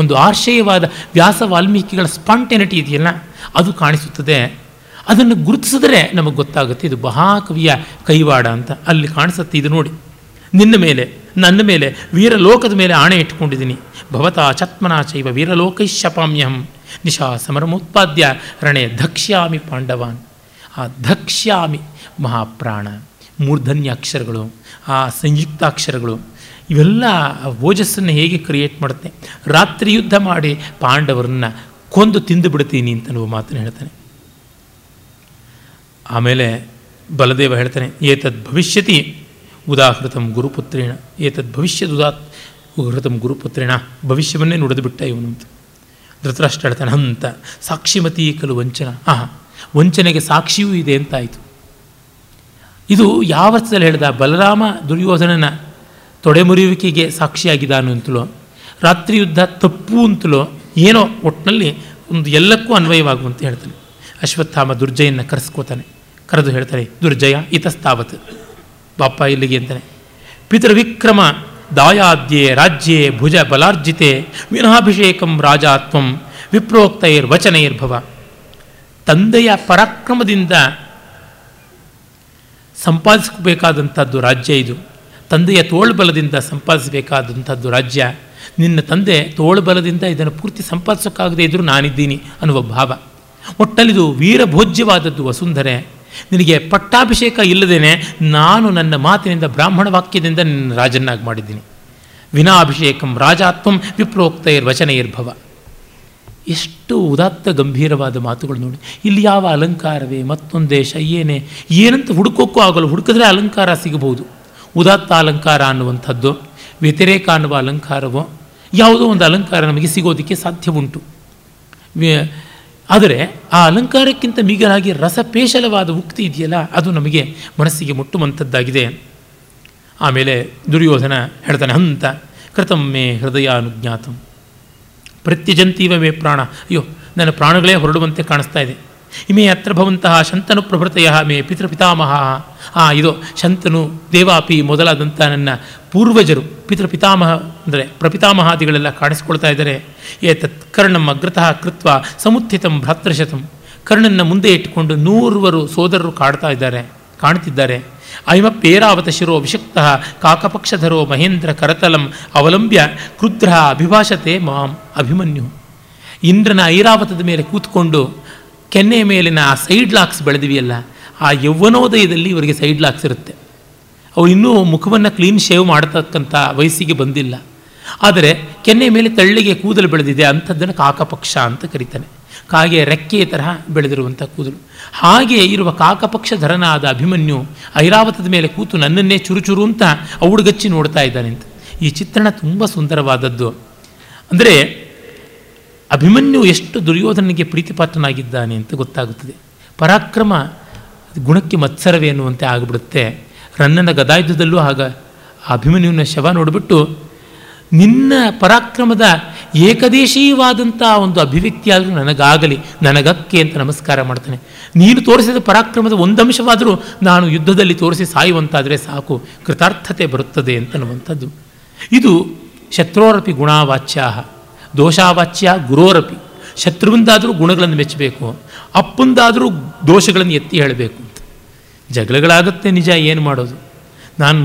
ಒಂದು ಆಶಯವಾದ ವ್ಯಾಸ ವಾಲ್ಮೀಕಿಗಳ ಸ್ಪಾಂಟೆನಿಟಿ ಇದೆಯಲ್ಲ, ಅದು ಕಾಣಿಸುತ್ತದೆ. ಅದನ್ನು ಗುರುತಿಸಿದ್ರೆ ನಮಗೆ ಗೊತ್ತಾಗುತ್ತೆ, ಇದು ಮಹಾಕವಿಯ ಕೈವಾಡ ಅಂತ. ಅಲ್ಲಿ ಕಾಣಿಸುತ್ತೆ ಇದು ನೋಡಿ. ನಿನ್ನ ಮೇಲೆ, ನನ್ನ ಮೇಲೆ, ವೀರಲೋಕದ ಮೇಲೆ ಆಣೆ ಇಟ್ಕೊಂಡಿದ್ದೀನಿ ಭವತಾ ಚತ್ಮನಾ ಚೈವ ವೀರಲೋಕೈಶಪಾಮ್ಯಹಂ ನಿಶಾ ಸಮರಮೋತ್ಪಾದ್ಯ ರಣೆ ಧಕ್ಷ್ಯಾಮಿ ಪಾಂಡವಾನ್. ಆ ಧಕ್ಷ್ಯಾಮಿ ಮಹಾಪ್ರಾಣ, ಮೂರ್ಧನ್ಯ ಅಕ್ಷರಗಳು, ಆ ಸಂಯುಕ್ತಾಕ್ಷರಗಳು, ಇವೆಲ್ಲ ಓಜಸ್ಸನ್ನು ಹೇಗೆ ಕ್ರಿಯೇಟ್ ಮಾಡುತ್ತೆ? ರಾತ್ರಿ ಯುದ್ಧ ಮಾಡಿ ಪಾಂಡವರನ್ನ ಕೊಂದು ತಿಂದು ಬಿಡ್ತೀನಿ ಅಂತ ಮಾತನ್ನು ಹೇಳ್ತಾನೆ. ಆಮೇಲೆ ಬಲದೇವ ಹೇಳ್ತಾನೆ, ಏತದ್ ಭವಿಷ್ಯತಿ ಉದಾಹೃತಂ ಗುರುಪುತ್ರೇಣ, ಏತದ್ ಭವಿಷ್ಯದ ಉದಾತ್ ಉಹೃತಂ ಗುರುಪುತ್ರೇಣ, ಭವಿಷ್ಯವನ್ನೇ ನುಡಿದು ಬಿಟ್ಟ ಇವನು ಅಂತ. ಧೃತರಾಷ್ಟ್ರ ಹೇಳ್ತಾನೆ ಅಂತ ಸಾಕ್ಷಿಮತಿ ಕಲು ವಂಚನ, ಆಹಾ, ವಂಚನೆಗೆ ಸಾಕ್ಷಿಯೂ ಇದೆ ಅಂತಾಯಿತು. ಇದು ಯಾವ ಅರ್ಥದಲ್ಲಿ ಹೇಳಿದ, ಬಲರಾಮ ದುರ್ಯೋಧನನ ತೊಡೆಮುರಿಯುವಿಕೆಗೆ ಸಾಕ್ಷಿಯಾಗಿದ್ದಾನು ಅಂತಲೋ ರಾತ್ರಿ ಯುದ್ಧ ತಪ್ಪು ಅಂತಲೋ, ಏನೋ ಒಟ್ಟಿನಲ್ಲಿ ಒಂದು ಎಲ್ಲಕ್ಕೂ ಅನ್ವಯವಾಗುವಂತ ಹೇಳ್ತಾನೆ. ಅಶ್ವತ್ಥಾಮ ದುರ್ಜಯನ್ನ ಕರೆಸ್ಕೋತಾನೆ. ಕರೆದು ಹೇಳ್ತಾನೆ, ದುರ್ಜಯ ಇತಸ್ತಾವತ್ ಬಾಪ ಇಲ್ಲಿಗೆ ಅಂತಾನೆ. ಪಿತೃವಿಕ್ರಮ ದಾಯಾದ್ಯೆ ರಾಜ್ಯೆ ಭುಜ ಬಲಾರ್ಜಿತೆ ವಿನಾಭಿಷೇಕಂ ರಾಜಾತ್ವಂ ವಿಪ್ರೋಕ್ತೈರ್ ವಚನೈರ್ಭವ ತಂದೆಯ ಪರಾಕ್ರಮದಿಂದ ಸಂಪಾದಿಸಬೇಕಾದಂಥದ್ದು ರಾಜ್ಯ ಇದು. ತಂದೆಯ ತೋಳ್ಬಲದಿಂದ ಸಂಪಾದಿಸಬೇಕಾದಂಥದ್ದು ರಾಜ್ಯ. ನಿನ್ನ ತಂದೆ ತೋಳ್ಬಲದಿಂದ ಇದನ್ನು ಪೂರ್ತಿ ಸಂಪಾದಿಸೋಕ್ಕಾಗದೇ ಇದ್ದರೂ ನಾನಿದ್ದೀನಿ ಅನ್ನುವ ಭಾವ. ಒಟ್ಟಲ್ಲಿದು ವೀರಭೋಜ್ಯವಾದದ್ದು, ವಸುಂಧರೆ. ನಿನಗೆ ಪಟ್ಟಾಭಿಷೇಕ ಇಲ್ಲದೇನೆ ನಾನು ನನ್ನ ಮಾತಿನಿಂದ ಬ್ರಾಹ್ಮಣ ವಾಕ್ಯದಿಂದ ನಿನ್ನ ರಾಜನ್ನಾಗಿ ಮಾಡಿದ್ದೀನಿ. ವಿನಾಭಿಷೇಕಂ ರಾಜಾತ್ವಂ ವಿಪ್ರೋಕ್ತೈರ್ ವಚನೈರ್ಭವ. ಎಷ್ಟು ಉದಾತ್ತ ಗಂಭೀರವಾದ ಮಾತುಗಳು ನೋಡಿ. ಇಲ್ಲಿ ಯಾವ ಅಲಂಕಾರವೇ, ಮತ್ತೊಂದು ದೇಶ ಏನೇ ಏನಂತ ಹುಡುಕೋಕ್ಕೂ ಆಗಲ್ಲ, ಹುಡುಕಿದ್ರೆ ಅಲಂಕಾರ ಸಿಗಬಹುದು. ಉದಾತ್ತ ಅಲಂಕಾರ ಅನ್ನುವಂಥದ್ದು, ವ್ಯತಿರೇಕ ಅನ್ನುವ ಅಲಂಕಾರವೋ, ಯಾವುದೋ ಒಂದು ಅಲಂಕಾರ ನಮಗೆ ಸಿಗೋದಕ್ಕೆ ಸಾಧ್ಯ ಉಂಟು ಆದರೆ ಆ ಅಲಂಕಾರಕ್ಕಿಂತ ಮಿಗಿಲಾಗಿ ರಸಪೇಶಲವಾದ ಉಕ್ತಿ ಇದೆಯಲ್ಲ, ಅದು ನಮಗೆ ಮನಸ್ಸಿಗೆ ಮುಟ್ಟುವಂಥದ್ದಾಗಿದೆ. ಆಮೇಲೆ ದುರ್ಯೋಧನ ಹೇಳ್ತಾನೆ, ಹಂತ ಕೃತಂ ಮೇ ಹೃದಯ ಅನುಜ್ಞಾತಂ ಪ್ರತ್ಯಜಂತೀವ ಮೇ ಪ್ರಾಣ. ಅಯ್ಯೋ, ನನ್ನ ಪ್ರಾಣಗಳೇ ಹೊರಡುವಂತೆ ಕಾಣಿಸ್ತಾ ಇದೆ. ಇಮೇ ಅತ್ರ ಭವಂತಹ ಶಂತನು ಪ್ರಭೃತಯ ಮೇ ಪಿತೃಪಿತಾಮಹ. ಆ, ಇದು ಶಂತನು ದೇವಾಪಿ ಮೊದಲಾದಂಥ ನನ್ನ ಪೂರ್ವಜರು, ಪಿತೃಪಿತಾಮಹ ಅಂದರೆ ಪ್ರಪಿತಾಮಹಾದಿಗಳೆಲ್ಲ ಕಾಣಿಸ್ಕೊಳ್ತಾ ಇದ್ದಾರೆ. ಏತತ್ ಕರ್ಣಂ ಅಗ್ರತಃ ಕೃತ್ವ ಸಮುತ್ಥಿತಂ ಭ್ರಾತೃಶತಂ ಕರ್ಣನ್ನ ಮುಂದೆ ಇಟ್ಟುಕೊಂಡು ನೂರ್ವರು ಸೋದರರು ಕಾಡ್ತಾ ಇದ್ದಾರೆ, ಕಾಣ್ತಿದ್ದಾರೆ. ಅಯಮ ಪೇರಾವತ ಶಿರೋ ವಿಷಕ್ತ ಕಾಕಪಕ್ಷಧರೋ ಮಹೇಂದ್ರ ಕರತಲಂ ಅವಲಂಬ್ಯ ಕ್ರುದ್ರ ಅಭಿಭಾಷತೆ ಮಾಂ ಅಭಿಮನ್ಯು. ಇಂದ್ರನ ಐರಾವತದ ಮೇಲೆ ಕೂತ್ಕೊಂಡು ಕೆನ್ನೆಯ ಮೇಲಿನ ಆ ಸೈಡ್ ಲಾಕ್ಸ್ ಬೆಳೆದಿವೆಯಲ್ಲ, ಆ ಯೌವನೋದಯದಲ್ಲಿ ಇವರಿಗೆ ಸೈಡ್ ಲಾಕ್ಸ್ ಇರುತ್ತೆ. ಅವು ಇನ್ನೂ ಮುಖವನ್ನು ಕ್ಲೀನ್ ಶೇವ್ ಮಾಡತಕ್ಕಂಥ ವಯಸ್ಸಿಗೆ ಬಂದಿಲ್ಲ. ಆದರೆ ಕೆನ್ನೆ ಮೇಲೆ ತಳ್ಳಿಗೆ ಕೂದಲು ಬೆಳೆದಿದೆ ಅಂಥದ್ದನ್ನು ಕಾಕಪಕ್ಷ ಅಂತ ಕರೀತಾನೆ. ಕಾಗೆ ರೆಕ್ಕೆಯ ತರಹ ಬೆಳೆದಿರುವಂಥ ಕೂದಲು. ಹಾಗೆ ಇರುವ ಕಾಕಪಕ್ಷಧರನಾದ ಅಭಿಮನ್ಯು ಐರಾವತದ ಮೇಲೆ ಕೂತು ನನ್ನನ್ನೇ ಚುರುಚುರು ಅಂತ ಔಡುಗಚ್ಚಿ ನೋಡ್ತಾ ಇದ್ದಾನೆ ಅಂತ. ಈ ಚಿತ್ರಣ ತುಂಬ ಸುಂದರವಾದದ್ದು. ಅಂದರೆ ಅಭಿಮನ್ಯು ಎಷ್ಟು ದುರ್ಯೋಧನಿಗೆ ಪ್ರೀತಿಪಾತ್ರನಾಗಿದ್ದಾನೆ ಅಂತ ಗೊತ್ತಾಗುತ್ತದೆ. ಪರಾಕ್ರಮ, ಗುಣಕ್ಕೆ ಮತ್ಸರವೇ ಎನ್ನುವಂತೆ ಆಗಿಬಿಡುತ್ತೆ. ರನ್ನನ ಗದಾಯುಧದಲ್ಲೂ ಆಗ ಅಭಿಮನ್ಯುವಿನ ಶವ ನೋಡಿಬಿಟ್ಟು, ನಿನ್ನ ಪರಾಕ್ರಮದ ಏಕದೇಶೀಯವಾದಂಥ ಒಂದು ಅಭಿವ್ಯಕ್ತಿಯಾದರೂ ನನಗಾಗಲಿ, ನನಗಕ್ಕೆ ಅಂತ ನಮಸ್ಕಾರ ಮಾಡ್ತಾನೆ. ನೀನು ತೋರಿಸಿದ ಪರಾಕ್ರಮದ ಒಂದಂಶವಾದರೂ ನಾನು ಯುದ್ಧದಲ್ಲಿ ತೋರಿಸಿ ಸಾಯುವಂತಾದರೆ ಸಾಕು, ಕೃತಾರ್ಥತೆ ಬರುತ್ತದೆ ಅಂತನ್ನುವಂಥದ್ದು ಇದು ಶತ್ರೋರಪಿ ಗುಣಾವಾಚ್ಯ ದೋಷಾವಾಚ್ಯ ಗುರೋರಪಿ. ಶತ್ರುವಿಂದಾದರೂ ಗುಣಗಳನ್ನು ಮೆಚ್ಚಬೇಕು, ಅಪ್ಪಂದಾದರೂ ದೋಷಗಳನ್ನು ಎತ್ತಿ ಹೇಳಬೇಕು ಅಂತ. ಜಗಳಗಳಾಗುತ್ತೆ ನಿಜ, ಏನು ಮಾಡೋದು? ನಾನು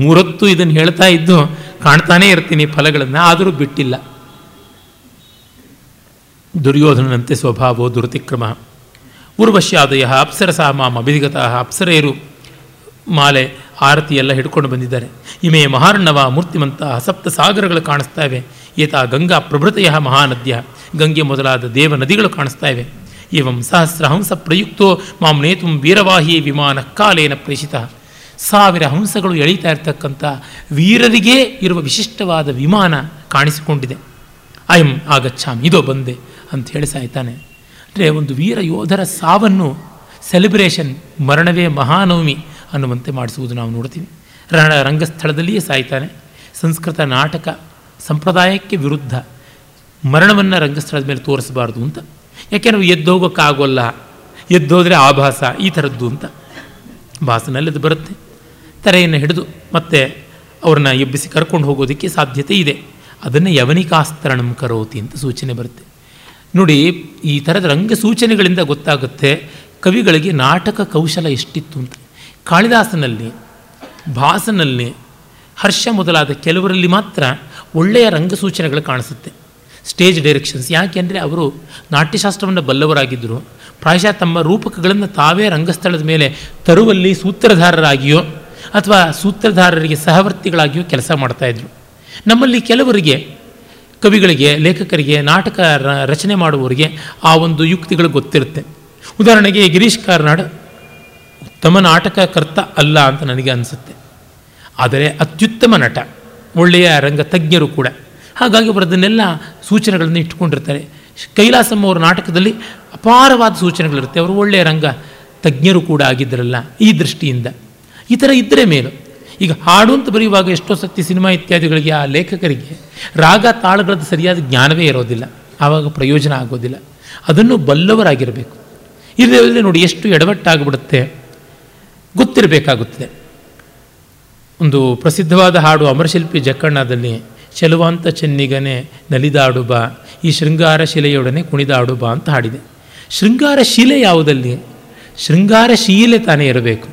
ಮೂರೊತ್ತು ಇದನ್ನು ಹೇಳ್ತಾ ಇದ್ದು ಕಾಣ್ತಾನೇ ಇರ್ತೀನಿ ಫಲಗಳನ್ನು, ಆದರೂ ಬಿಟ್ಟಿಲ್ಲ. ದುರ್ಯೋಧನನಂತೆ ಸ್ವಭಾವೋ ದುರತಿಕ್ರಮ. ಉರ್ವಶ್ಯಾದಯ ಅಪ್ಸರಸ ಮಾಮ ಅಭಿಧಿಗತ ಅಪ್ಸರೆಯರು ಮಾಲೆ ಆರತಿ ಎಲ್ಲ ಹಿಡ್ಕೊಂಡು ಬಂದಿದ್ದಾರೆ. ಇಮೆ ಮಹಾರ್ಣವ ಮೂರ್ತಿಮಂತ ಸಪ್ತ ಸಾಗರಗಳು ಕಾಣಿಸ್ತಾ ಈತ ಗಂಗಾ ಪ್ರಭೃತಯ ಮಹಾನದ್ಯ. ಗಂಗೆ ಮೊದಲಾದ ದೇವ ನದಿಗಳು ಕಾಣಿಸ್ತಾ ಇವೆ. ಏವಂ ಸಹಸ್ರ ಹಂಸ ಪ್ರಯುಕ್ತೋ ಮಾಂ ನೇತುಂ ವೀರವಾಹಿ ವಿಮಾನ ಕಾಲೇನ ಪ್ರೇಷಿತ. ಸಾವಿರ ಹಂಸಗಳು ಎಳೀತಾ ಇರ್ತಕ್ಕಂಥ ವೀರರಿಗೆ ಇರುವ ವಿಶಿಷ್ಟವಾದ ವಿಮಾನ ಕಾಣಿಸಿಕೊಂಡಿದೆ. ಅಯಂ ಆಗಚ್ಚಾಮ್ ಇದೋ ಬಂದೆ ಅಂತ ಹೇಳಿ ಸಾಯ್ತಾನೆ. ಅಂದರೆ ಒಂದು ವೀರ ಯೋಧರ ಸಾವನ್ನು ಸೆಲೆಬ್ರೇಷನ್ ಮರಣವೇ ಮಹಾನವಮಿ ಅನ್ನುವಂತೆ ಮಾಡಿಸುವುದು ನಾವು ನೋಡ್ತೀವಿ. ರಣ ರಂಗಸ್ಥಳದಲ್ಲಿಯೇ ಸಾಯ್ತಾನೆ. ಸಂಸ್ಕೃತ ನಾಟಕ ಸಂಪ್ರದಾಯಕ್ಕೆ ವಿರುದ್ಧ ಮರಣವನ್ನು ರಂಗಸ್ಥಳದ ಮೇಲೆ ತೋರಿಸಬಾರ್ದು ಅಂತ. ಯಾಕೆಂದ್ರೆ ಎದ್ದೋಗೋಕ್ಕಾಗೋಲ್ಲ, ಎದ್ದೋದ್ರೆ ಆಭಾಸ, ಈ ಥರದ್ದು ಅಂತ. ಭಾಸನಲ್ಲಿ ಅದು ಬರುತ್ತೆ. ತರೆಯನ್ನು ಹಿಡಿದು ಮತ್ತೆ ಅವ್ರನ್ನ ಎಬ್ಬಿಸಿ ಕರ್ಕೊಂಡು ಹೋಗೋದಕ್ಕೆ ಸಾಧ್ಯತೆ ಇದೆ. ಅದನ್ನು ಯವನಿಕಾಸ್ತರಣಂ ಕರೋತಿ ಅಂತ ಸೂಚನೆ ಬರುತ್ತೆ. ನೋಡಿ, ಈ ಥರದ ರಂಗ ಸೂಚನೆಗಳಿಂದ ಗೊತ್ತಾಗುತ್ತೆ ಕವಿಗಳಿಗೆ ನಾಟಕ ಕೌಶಲ ಎಷ್ಟಿತ್ತು ಅಂತ. ಕಾಳಿದಾಸನಲ್ಲಿ, ಭಾಸನಲ್ಲಿ, ಹರ್ಷ ಮೊದಲಾದ ಕೆಲವರಲ್ಲಿ ಮಾತ್ರ ಒಳ್ಳೆಯ ರಂಗಸೂಚನೆಗಳು ಕಾಣಿಸುತ್ತೆ. Stage directions. ಯಾಕೆಂದರೆ ಅವರು ನಾಟ್ಯಶಾಸ್ತ್ರವನ್ನು ಬಲ್ಲವರಾಗಿದ್ದರು. ಪ್ರಾಯಶಃ ತಮ್ಮ ರೂಪಕಗಳನ್ನು ತಾವೇ ರಂಗಸ್ಥಳದ ಮೇಲೆ ತರುವಲ್ಲಿ ಸೂತ್ರಧಾರರಾಗಿಯೋ ಅಥವಾ ಸೂತ್ರಧಾರರಿಗೆ ಸಹವರ್ತಿಗಳಾಗಿಯೋ ಕೆಲಸ ಮಾಡ್ತಾಯಿದ್ರು ನಮ್ಮಲ್ಲಿ ಕೆಲವರಿಗೆ, ಕವಿಗಳಿಗೆ, ಲೇಖಕರಿಗೆ ನಾಟಕ ರಚನೆ ಮಾಡುವವರಿಗೆ ಆ ಒಂದು ಯುಕ್ತಿಗಳು ಗೊತ್ತಿರುತ್ತೆ. ಉದಾಹರಣೆಗೆ ಗಿರೀಶ್ ಕಾರ್ನಾಡ್ ಉತ್ತಮ ನಾಟಕಕರ್ತ ಅಲ್ಲ ಅಂತ ನನಗೆ ಅನಿಸುತ್ತೆ. ಆದರೆ ಅತ್ಯುತ್ತಮ ನಟ ಒಳ್ಳೆಯ ರಂಗ ತಜ್ಞರು ಕೂಡ. ಹಾಗಾಗಿ ಅವರು ಅದನ್ನೆಲ್ಲ ಸೂಚನೆಗಳನ್ನು ಇಟ್ಟುಕೊಂಡಿರ್ತಾರೆ. ಕೈಲಾಸಮ್ಮ ಅವರ ನಾಟಕದಲ್ಲಿ ಅಪಾರವಾದ ಸೂಚನೆಗಳಿರುತ್ತೆ. ಅವರು ಒಳ್ಳೆಯ ರಂಗ ತಜ್ಞರು ಕೂಡ ಆಗಿದ್ದರಲ್ಲ ಈ ದೃಷ್ಟಿಯಿಂದ. ಈ ಥರ ಇದ್ದರೆ ಮೇಲು. ಈಗ ಹಾಡು ಅಂತ ಬರೆಯುವಾಗ ಎಷ್ಟೋ ಸತಿ ಸಿನಿಮಾ ಇತ್ಯಾದಿಗಳಿಗೆ ಆ ಲೇಖಕರಿಗೆ ರಾಗ ತಾಳಗಳದ್ದು ಸರಿಯಾದ ಜ್ಞಾನವೇ ಇರೋದಿಲ್ಲ. ಆವಾಗ ಪ್ರಯೋಜನ ಆಗೋದಿಲ್ಲ. ಅದನ್ನು ಬಲ್ಲವರಾಗಿರಬೇಕು. ಇದರಲ್ಲಿ ನೋಡಿ ಎಷ್ಟು ಎಡವಟ್ಟಾಗ್ಬಿಡುತ್ತೆ. ಗೊತ್ತಿರಬೇಕಾಗುತ್ತದೆ. ಒಂದು ಪ್ರಸಿದ್ಧವಾದ ಹಾಡು ಅಮರಶಿಲ್ಪಿ ಜಕ್ಕಣ್ಣದಲ್ಲಿ, ಚೆಲುವಾಂತ ಚೆನ್ನಿಗನೆ ನಲಿದಾಡು ಬಾ ಈ ಶೃಂಗಾರ ಶಿಲೆಯೊಡನೆ ಬಾ ಅಂತ ಹಾಡಿದೆ. ಶೃಂಗಾರ ಶಿಲೆ ಯಾವುದಲ್ಲಿ? ಶೃಂಗಾರ ಶೀಲೆ ತಾನೇ ಇರಬೇಕು.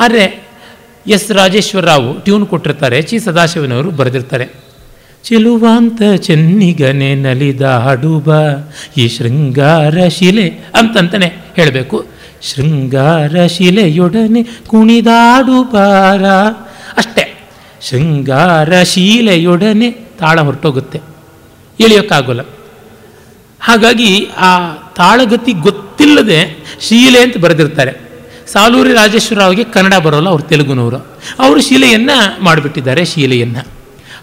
ಆದರೆ ಎಸ್ ರಾಜೇಶ್ವರ ರಾವ್ ಟ್ಯೂನ್ ಕೊಟ್ಟಿರ್ತಾರೆ ಚಿ ಸದಾಶಿವನವರು ಬರೆದಿರ್ತಾರೆ. ಚೆಲುವಾಂತ ಚೆನ್ನಿಗನೆ ಬಾ ಈ ಶೃಂಗಾರ ಶಿಲೆ ಅಂತಂತಾನೆ ಹೇಳಬೇಕು. ಶೃಂಗಾರ ಶಿಲೆಯೊಡನೆ ಕುಣಿದಾಡು ಬಾರ ಅಷ್ಟೇ, ಶೃಂಗಾರ ಶೀಲೆಯೊಡನೆ ತಾಳ ಹೊರಟೋಗುತ್ತೆ, ಇಳಿಯೋಕ್ಕಾಗೋಲ್ಲ. ಹಾಗಾಗಿ ಆ ತಾಳಗತಿ ಗೊತ್ತಿಲ್ಲದೆ ಶೀಲೆ ಅಂತ ಬರೆದಿರ್ತಾರೆ. ಸಾಲೂರಿ ರಾಜೇಶ್ವರರಾವ್ಗೆ ಕನ್ನಡ ಬರೋಲ್ಲ ಅವ್ರು ತೆಲುಗುನವರು. ಅವರು ಶೀಲೆಯನ್ನು ಮಾಡಿಬಿಟ್ಟಿದ್ದಾರೆ, ಶೀಲೆಯನ್ನು.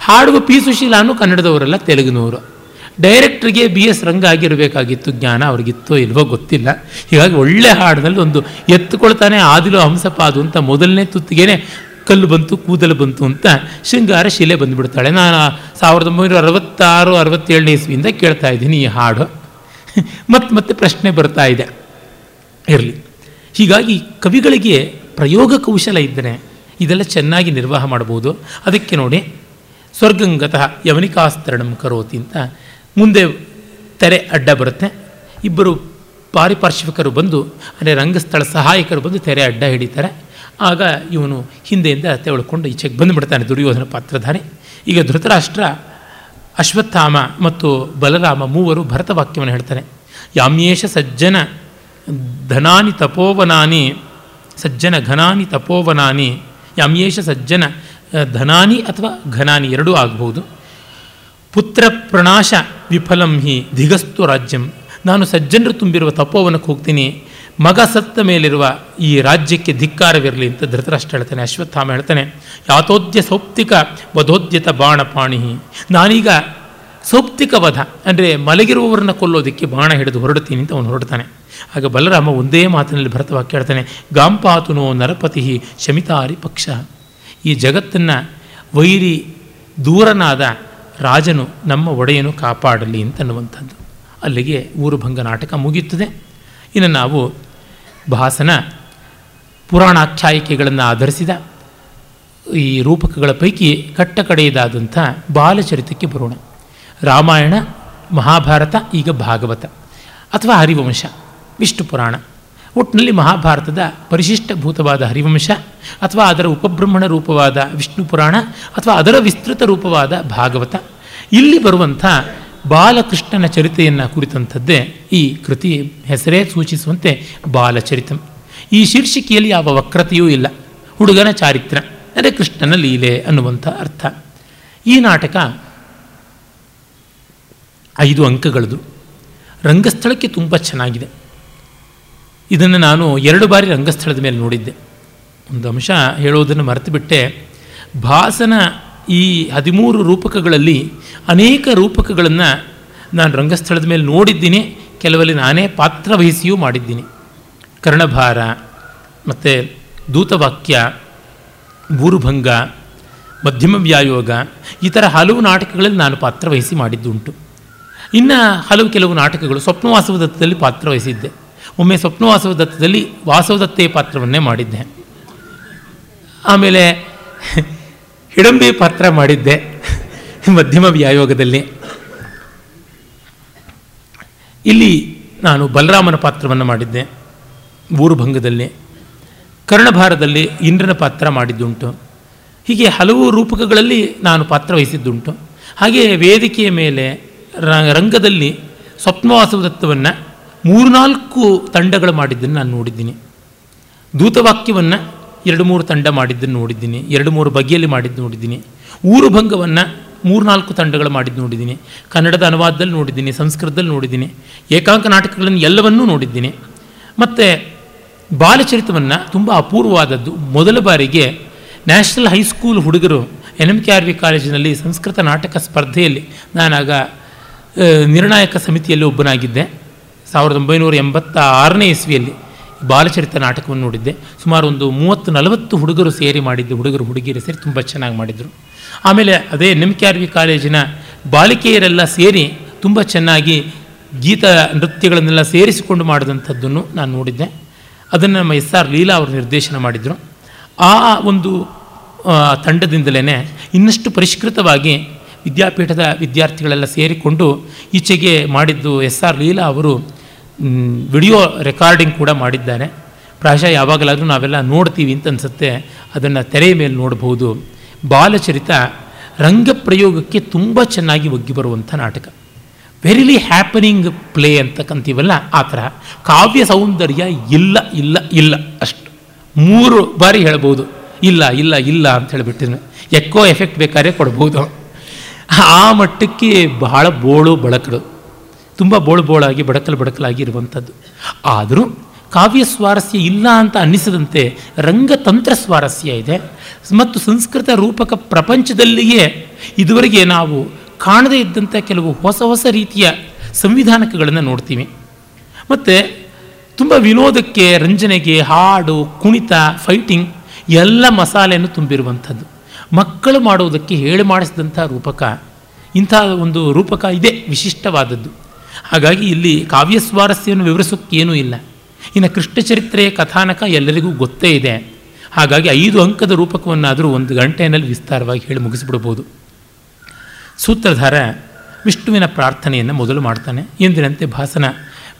ಹಾಡುವ ಪಿ ಸುಶೀಲಾನು ಕನ್ನಡದವರಲ್ಲ, ತೆಲುಗುನವರು. ಡೈರೆಕ್ಟ್ರಿಗೆ ಬಿ ಎಸ್ ರಂಗ ಆಗಿರಬೇಕಾಗಿತ್ತು ಜ್ಞಾನ ಅವ್ರಿಗಿತ್ತೋ ಇಲ್ವೋ ಗೊತ್ತಿಲ್ಲ. ಹೀಗಾಗಿ ಒಳ್ಳೆ ಹಾಡಿನಲ್ಲಿ ಒಂದು ಎತ್ತುಕೊಳ್ತಾನೆ, ಆದಿಲೋ ಹಂಸಪಾದು ಅಂತ ಮೊದಲನೇ ತುತ್ತಿಗೆನೆ ಕಲ್ಲು ಬಂತು, ಕೂದಲು ಬಂತು ಅಂತ ಶೃಂಗಾರ ಶಿಲೆ ಬಂದುಬಿಡ್ತಾಳೆ. ನಾನು ಸಾವಿರದ ಒಂಬೈನೂರ ಅರವತ್ತಾರು, ಅರವತ್ತೇಳನೇ ಇಸ್ವಿಯಿಂದ ಕೇಳ್ತಾ ಇದ್ದೀನಿ ಈ ಹಾಡು. ಮತ್ತೆ ಮತ್ತೆ ಪ್ರಶ್ನೆ ಬರ್ತಾ ಇದೆ. ಇರಲಿ. ಹೀಗಾಗಿ ಕವಿಗಳಿಗೆ ಪ್ರಯೋಗ ಕೌಶಲ ಇದ್ದರೆ ಇದೆಲ್ಲ ಚೆನ್ನಾಗಿ ನಿರ್ವಾಹ ಮಾಡ್ಬೋದು. ಅದಕ್ಕೆ ನೋಡಿ, ಸ್ವರ್ಗಂಗತಃ ಯವನಿಕಾಸ್ತರಣಂ ಕರೋತಿ ಅಂತ ಮುಂದೆ ತೆರೆ ಅಡ್ಡ ಬರುತ್ತೆ. ಇಬ್ಬರು ಪಾರಿಪಾರ್ಶ್ವಿಕರು ಬಂದು, ಅಂದರೆ ರಂಗಸ್ಥಳ ಸಹಾಯಕರು ಬಂದು ತೆರೆ ಅಡ್ಡ ಹಿಡಿತಾರೆ. ಆಗ ಇವನು ಹಿಂದೆಯಿಂದ ತೆವಳ್ಕೊಂಡು ಈಚೆಗೆ ಬಂದುಬಿಡ್ತಾನೆ ದುರ್ಯೋಧನ ಪಾತ್ರಧಾರಿ. ಈಗ ಧೃತರಾಷ್ಟ್ರ, ಅಶ್ವತ್ಥಾಮ ಮತ್ತು ಬಲರಾಮ ಮೂವರು ಭರತವಾಕ್ಯವನ್ನು ಹೇಳ್ತಾನೆ ಯಾಮ್ಯೇಷ ಸಜ್ಜನ ಧನಾನಿ ತಪೋವನಾನಿ, ಸಜ್ಜನ ಘನಾನಿ ತಪೋವನಾನಿ, ಯಾಮ್ಯೇಷ ಸಜ್ಜನ ಧನಾನಿ ಅಥವಾ ಘನಾನಿ ಎರಡೂ ಆಗಬಹುದು. ಪುತ್ರ ಪ್ರಣಾಶ ವಿಫಲಂ ಹಿ ಧಿಗಸ್ತು ರಾಜ್ಯಂ. ನಾನು ಸಜ್ಜನರು ತುಂಬಿರುವ ತಪೋವನಕ್ಕೆ ಹೋಗ್ತೀನಿ. ಮಗ ಸತ್ತ ಮೇಲಿರುವ ಈ ರಾಜ್ಯಕ್ಕೆ ಧಿಕ್ಕಾರವಿರಲಿ ಅಂತ ಧೃತರಾಷ್ಟ್ರ ಹೇಳ್ತಾನೆ, ಅಶ್ವತ್ಥಾಮ ಹೇಳ್ತಾನೆ. ಯಾತೋದ್ಯ ಸೌಪ್ತಿಕ ವಧೋದ್ಯತ ಬಾಣಪಾಣಿ ನಾನೀಗ ಸೌಪ್ತಿಕ ವಧ, ಅಂದರೆ ಮಲಗಿರುವವರನ್ನ ಕೊಲ್ಲೋದಕ್ಕೆ ಬಾಣ ಹಿಡಿದು ಹೊರಡ್ತೀನಿ ಅಂತ ಅವನು ಹೊರಡ್ತಾನೆ. ಆಗ ಬಲರಾಮ ಒಂದೇ ಮಾತಿನಲ್ಲಿ ಭರತವಾಕ್ಯ ಹೇಳ್ತಾನೆ ಗಾಂಪಾತುನೋ ನರಪತಿ ಶಮಿತಾರಿ ಪಕ್ಷ. ಈ ಜಗತ್ತನ್ನು ವೈರಿ ದೂರನಾದ ರಾಜನು ನಮ್ಮ ಒಡೆಯನು ಕಾಪಾಡಲಿ ಅಂತನ್ನುವಂಥದ್ದು. ಅಲ್ಲಿಗೆ ಊರುಭಂಗ ನಾಟಕ ಮುಗಿಯುತ್ತದೆ. ಇನ್ನು ನಾವು ಭಾಸನ ಪುರಾಣಾಖ್ಯಾಯಿಕೆಗಳನ್ನು ಆಧರಿಸಿದ ಈ ರೂಪಕಗಳ ಪೈಕಿ ಕಟ್ಟ ಕಡೆಯದಾದಂಥ ಬಾಲಚರಿತಕ್ಕೆ ಬರೋಣ. ರಾಮಾಯಣ, ಮಹಾಭಾರತ, ಈಗ ಭಾಗವತ, ಅಥವಾ ಹರಿವಂಶ ವಿಷ್ಣು ಪುರಾಣ ಒಟ್ಟಿನಲ್ಲಿ ಮಹಾಭಾರತದ ಪರಿಶಿಷ್ಟಭೂತವಾದ ಹರಿವಂಶ ಅಥವಾ ಅದರ ಉಪಬ್ರಹ್ಮಣ ರೂಪವಾದ ವಿಷ್ಣು ಪುರಾಣ ಅಥವಾ ಅದರ ವಿಸ್ತೃತ ರೂಪವಾದ ಭಾಗವತ. ಇಲ್ಲಿ ಬರುವಂಥ ಬಾಲಕೃಷ್ಣನ ಚರಿತೆಯನ್ನು ಕುರಿತಂಥದ್ದೇ ಈ ಕೃತಿ ಹೆಸರೇ ಸೂಚಿಸುವಂತೆ ಬಾಲಚರಿತಂ. ಈ ಶೀರ್ಷಿಕೆಯಲ್ಲಿ ಯಾವ ವಕ್ರತೆಯೂ ಇಲ್ಲ. ಹುಡುಗನ ಚಾರಿತ್ರ ಅಂದರೆ ಕೃಷ್ಣನ ಲೀಲೆ ಅನ್ನುವಂಥ ಅರ್ಥ. ಈ ನಾಟಕ ಐದು ಅಂಕಗಳದು. ರಂಗಸ್ಥಳಕ್ಕೆ ತುಂಬ ಚೆನ್ನಾಗಿದೆ. ಇದನ್ನು ನಾನು ಎರಡು ಬಾರಿ ರಂಗಸ್ಥಳದ ಮೇಲೆ ನೋಡಿದ್ದೆ. ಒಂದು ಅಂಶ ಹೇಳೋದನ್ನು ಮರೆತು ಬಿಟ್ಟೆ ಭಾಸನ ಈ ಹದಿಮೂರು ರೂಪಕಗಳಲ್ಲಿ ಅನೇಕ ರೂಪಕಗಳನ್ನು ನಾನು ರಂಗಸ್ಥಳದ ಮೇಲೆ ನೋಡಿದ್ದೀನಿ. ಕೆಲವಲ್ಲಿ ನಾನೇ ಪಾತ್ರ ವಹಿಸಿಯೂ ಮಾಡಿದ್ದೀನಿ. ಕರ್ಣಭಾರ, ಮತ್ತು ದೂತವಾಕ್ಯ, ಭೂರುಭಂಗ, ಮಧ್ಯಮ ವ್ಯಾಯೋಗ, ಈ ಥರ ಹಲವು ನಾಟಕಗಳಲ್ಲಿ ನಾನು ಪಾತ್ರ ವಹಿಸಿ ಮಾಡಿದ್ದುಂಟು. ಇನ್ನು ಹಲವು ಕೆಲವು ನಾಟಕಗಳು ಸ್ವಪ್ನವಾಸವದತ್ತದಲ್ಲಿ ಪಾತ್ರ ವಹಿಸಿದ್ದೆ. ಒಮ್ಮೆ ಸ್ವಪ್ನವಾಸವ ದತ್ತದಲ್ಲಿ ವಾಸವದತ್ತೆ ಪಾತ್ರವನ್ನೇ ಮಾಡಿದ್ದೆ. ಆಮೇಲೆ ಹಿಡಂಬಿ ಪಾತ್ರ ಮಾಡಿದ್ದೆ ಮಧ್ಯಮ ವ್ಯಾಯೋಗದಲ್ಲಿ. ಇಲ್ಲಿ ನಾನು ಬಲರಾಮನ ಪಾತ್ರವನ್ನು ಮಾಡಿದ್ದೆ. ಊರುಭಂಗದಲ್ಲಿ ಕರ್ಣಭಾರದಲ್ಲಿ ಇಂದ್ರನ ಪಾತ್ರ ಮಾಡಿದ್ದುಂಟು. ಹೀಗೆ ಹಲವು ರೂಪಕಗಳಲ್ಲಿ ನಾನು ಪಾತ್ರ ವಹಿಸಿದ್ದುಂಟು. ಹಾಗೆ ವೇದಿಕೆಯ ಮೇಲೆ ರಂಗದಲ್ಲಿ ಸ್ವಪ್ನವಾಸವದತ್ತವನ್ನು ಮೂರ್ನಾಲ್ಕು ತಂಡಗಳು ಮಾಡಿದ್ದನ್ನು ನಾನು ನೋಡಿದ್ದೀನಿ. ದೂತವಾಕ್ಯವನ್ನು ಎರಡು ಮೂರು ತಂಡ ಮಾಡಿದ್ದನ್ನು ನೋಡಿದ್ದೀನಿ. ಎರಡು ಮೂರು ಬಗೆಯಲ್ಲಿ ಮಾಡಿದ್ದು ನೋಡಿದ್ದೀನಿ. ಊರುಭಂಗವನ್ನು ಮೂರ್ನಾಲ್ಕು ತಂಡಗಳು ಮಾಡಿದ್ದು ನೋಡಿದ್ದೀನಿ. ಕನ್ನಡದ ಅನುವಾದದಲ್ಲಿ ನೋಡಿದ್ದೀನಿ, ಸಂಸ್ಕೃತದಲ್ಲಿ ನೋಡಿದ್ದೀನಿ, ಏಕಾಂಕ ನಾಟಕಗಳನ್ನು ಎಲ್ಲವನ್ನೂ ನೋಡಿದ್ದೀನಿ. ಮತ್ತು ಬಾಲಚರಿತವನ್ನು ತುಂಬ ಅಪೂರ್ವವಾದದ್ದು. ಮೊದಲ ಬಾರಿಗೆ ನ್ಯಾಷನಲ್ ಹೈಸ್ಕೂಲ್ ಹುಡುಗರು N M K R V ಕಾಲೇಜಿನಲ್ಲಿ ಸಂಸ್ಕೃತ ನಾಟಕ ಸ್ಪರ್ಧೆಯಲ್ಲಿ ನಾನಾಗ ನಿರ್ಣಾಯಕ ಸಮಿತಿಯಲ್ಲಿ ಒಬ್ಬನಾಗಿದ್ದೆ. ಸಾವಿರದ ಒಂಬೈನೂರ ಎಂಬತ್ತ ಆರನೇ ಇಸ್ವಿಯಲ್ಲಿ ಬಾಲಚರಿತ ನಾಟಕವನ್ನು ನೋಡಿದ್ದೆ. ಸುಮಾರು ಒಂದು ಮೂವತ್ತು ನಲವತ್ತು ಹುಡುಗರು ಸೇರಿ ಮಾಡಿದ್ದು, ಹುಡುಗರು, ಹುಡುಗಿಯರು ಸೇರಿ ತುಂಬ ಚೆನ್ನಾಗಿ ಮಾಡಿದರು. ಆಮೇಲೆ ಅದೇ ಎಂ ಕೆ ಆರ್ ವಿ ಕಾಲೇಜಿನ ಬಾಲಿಕೆಯರೆಲ್ಲ ಸೇರಿ ತುಂಬ ಚೆನ್ನಾಗಿ ಗೀತ ನೃತ್ಯಗಳನ್ನೆಲ್ಲ ಸೇರಿಸಿಕೊಂಡು ಮಾಡಿದಂಥದ್ದನ್ನು ನಾನು ನೋಡಿದ್ದೆ. ಅದನ್ನು ನಮ್ಮ ಎಸ್ ಆರ್ ಲೀಲಾ ಅವರು ನಿರ್ದೇಶನ ಮಾಡಿದರು. ಆ ಒಂದು ತಂಡದಿಂದಲೇ ಇನ್ನಷ್ಟು ಪರಿಷ್ಕೃತವಾಗಿ ವಿದ್ಯಾಪೀಠದ ವಿದ್ಯಾರ್ಥಿಗಳೆಲ್ಲ ಸೇರಿಕೊಂಡು ಈಚೆಗೆ ಮಾಡಿದ್ದು ಎಸ್ ಆರ್ ಲೀಲಾ ಅವರು ವಿಡಿಯೋ ರೆಕಾರ್ಡಿಂಗ್ ಕೂಡ ಮಾಡಿದ್ದಾನೆ. ಪ್ರಾಯಶಃ ಯಾವಾಗಲಾದರೂ ನಾವೆಲ್ಲ ನೋಡ್ತೀವಿ ಅಂತ ಅನಿಸುತ್ತೆ. ಅದನ್ನು ತೆರೆಯ ಮೇಲೆ ನೋಡಬಹುದು ಬಾಲಚರಿತ ರಂಗ ಪ್ರಯೋಗಕ್ಕೆ ತುಂಬ ಚೆನ್ನಾಗಿ ಒಗ್ಗಿ ಬರುವಂಥ ನಾಟಕ. ವೆರಿಲಿ ಹ್ಯಾಪನಿಂಗ್ ಪ್ಲೇ ಅಂತಕ್ಕಂತೀವಲ್ಲ ಆ ಥರ. ಕಾವ್ಯ ಸೌಂದರ್ಯ ಇಲ್ಲ ಇಲ್ಲ ಇಲ್ಲ ಅಷ್ಟು. ಮೂರು ಬಾರಿ ಹೇಳ್ಬೋದು. ಇಲ್ಲ ಇಲ್ಲ ಇಲ್ಲ ಅಂತ ಹೇಳಿಬಿಟ್ಟಿದ್ನು. ಎಕ್ಕೋ ಎಫೆಕ್ಟ್ ಬೇಕಾದ್ರೆ ಕೊಡ್ಬೋದು. ಆ ಮಟ್ಟಕ್ಕೆ ಬಹಳ ಬೋಳು, ಬಳಕಳು. ತುಂಬ ಬೋಳು ಬೋಳಾಗಿ, ಬಡಕಲು ಬಡಕಲಾಗಿ ಇರುವಂಥದ್ದು ಆದರೂ ಕಾವ್ಯ ಸ್ವಾರಸ್ಯ ಇಲ್ಲ ಅಂತ ಅನ್ನಿಸದಂತೆ ರಂಗತಂತ್ರ ಸ್ವಾರಸ್ಯ ಇದೆ. ಮತ್ತು ಸಂಸ್ಕೃತ ರೂಪಕ ಪ್ರಪಂಚದಲ್ಲಿಯೇ ಇದುವರೆಗೆ ನಾವು ಕಾಣದೇ ಇದ್ದಂಥ ಕೆಲವು ಹೊಸ ಹೊಸ ರೀತಿಯ ಸಂವಿಧಾನಕಗಳನ್ನು ನೋಡ್ತೀವಿ. ಮತ್ತು ತುಂಬ ವಿನೋದಕ್ಕೆ ರಂಜನೆಗೆ ಹಾಡು, ಕುಣಿತ ಫೈಟಿಂಗ್ ಎಲ್ಲ ಮಸಾಲೆಯನ್ನು ತುಂಬಿರುವಂಥದ್ದು ಮಕ್ಕಳು ಮಾಡುವುದಕ್ಕೆ ಹೇಳಿ ಮಾಡಿಸಿದಂಥ ರೂಪಕ ಇಂಥ ಒಂದು ರೂಪಕ ಇದೆ, ವಿಶಿಷ್ಟವಾದದ್ದು. ಹಾಗಾಗಿ ಇಲ್ಲಿ ಕಾವ್ಯ ಸ್ವಾರಸ್ಯವನ್ನು ವಿವರಿಸೋಕ್ಕೇನೂ ಇಲ್ಲ. ಇನ್ನು ಕೃಷ್ಣ ಚರಿತ್ರೆಯ ಕಥಾನಕ ಎಲ್ಲರಿಗೂ ಗೊತ್ತೇ ಇದೆ. ಹಾಗಾಗಿ ಐದು ಅಂಕದ ರೂಪಕವನ್ನಾದರೂ ಒಂದು ಗಂಟೆಯಲ್ಲಿ ವಿಸ್ತಾರವಾಗಿ ಹೇಳಿ ಮುಗಿಸಿಬಿಡ್ಬೋದು. ಸೂತ್ರಧಾರ ವಿಷ್ಣುವಿನ ಪ್ರಾರ್ಥನೆಯನ್ನು ಮೊದಲು ಮಾಡ್ತಾನೆ. ಎಂದಿನಂತೆ ಭಾಸನ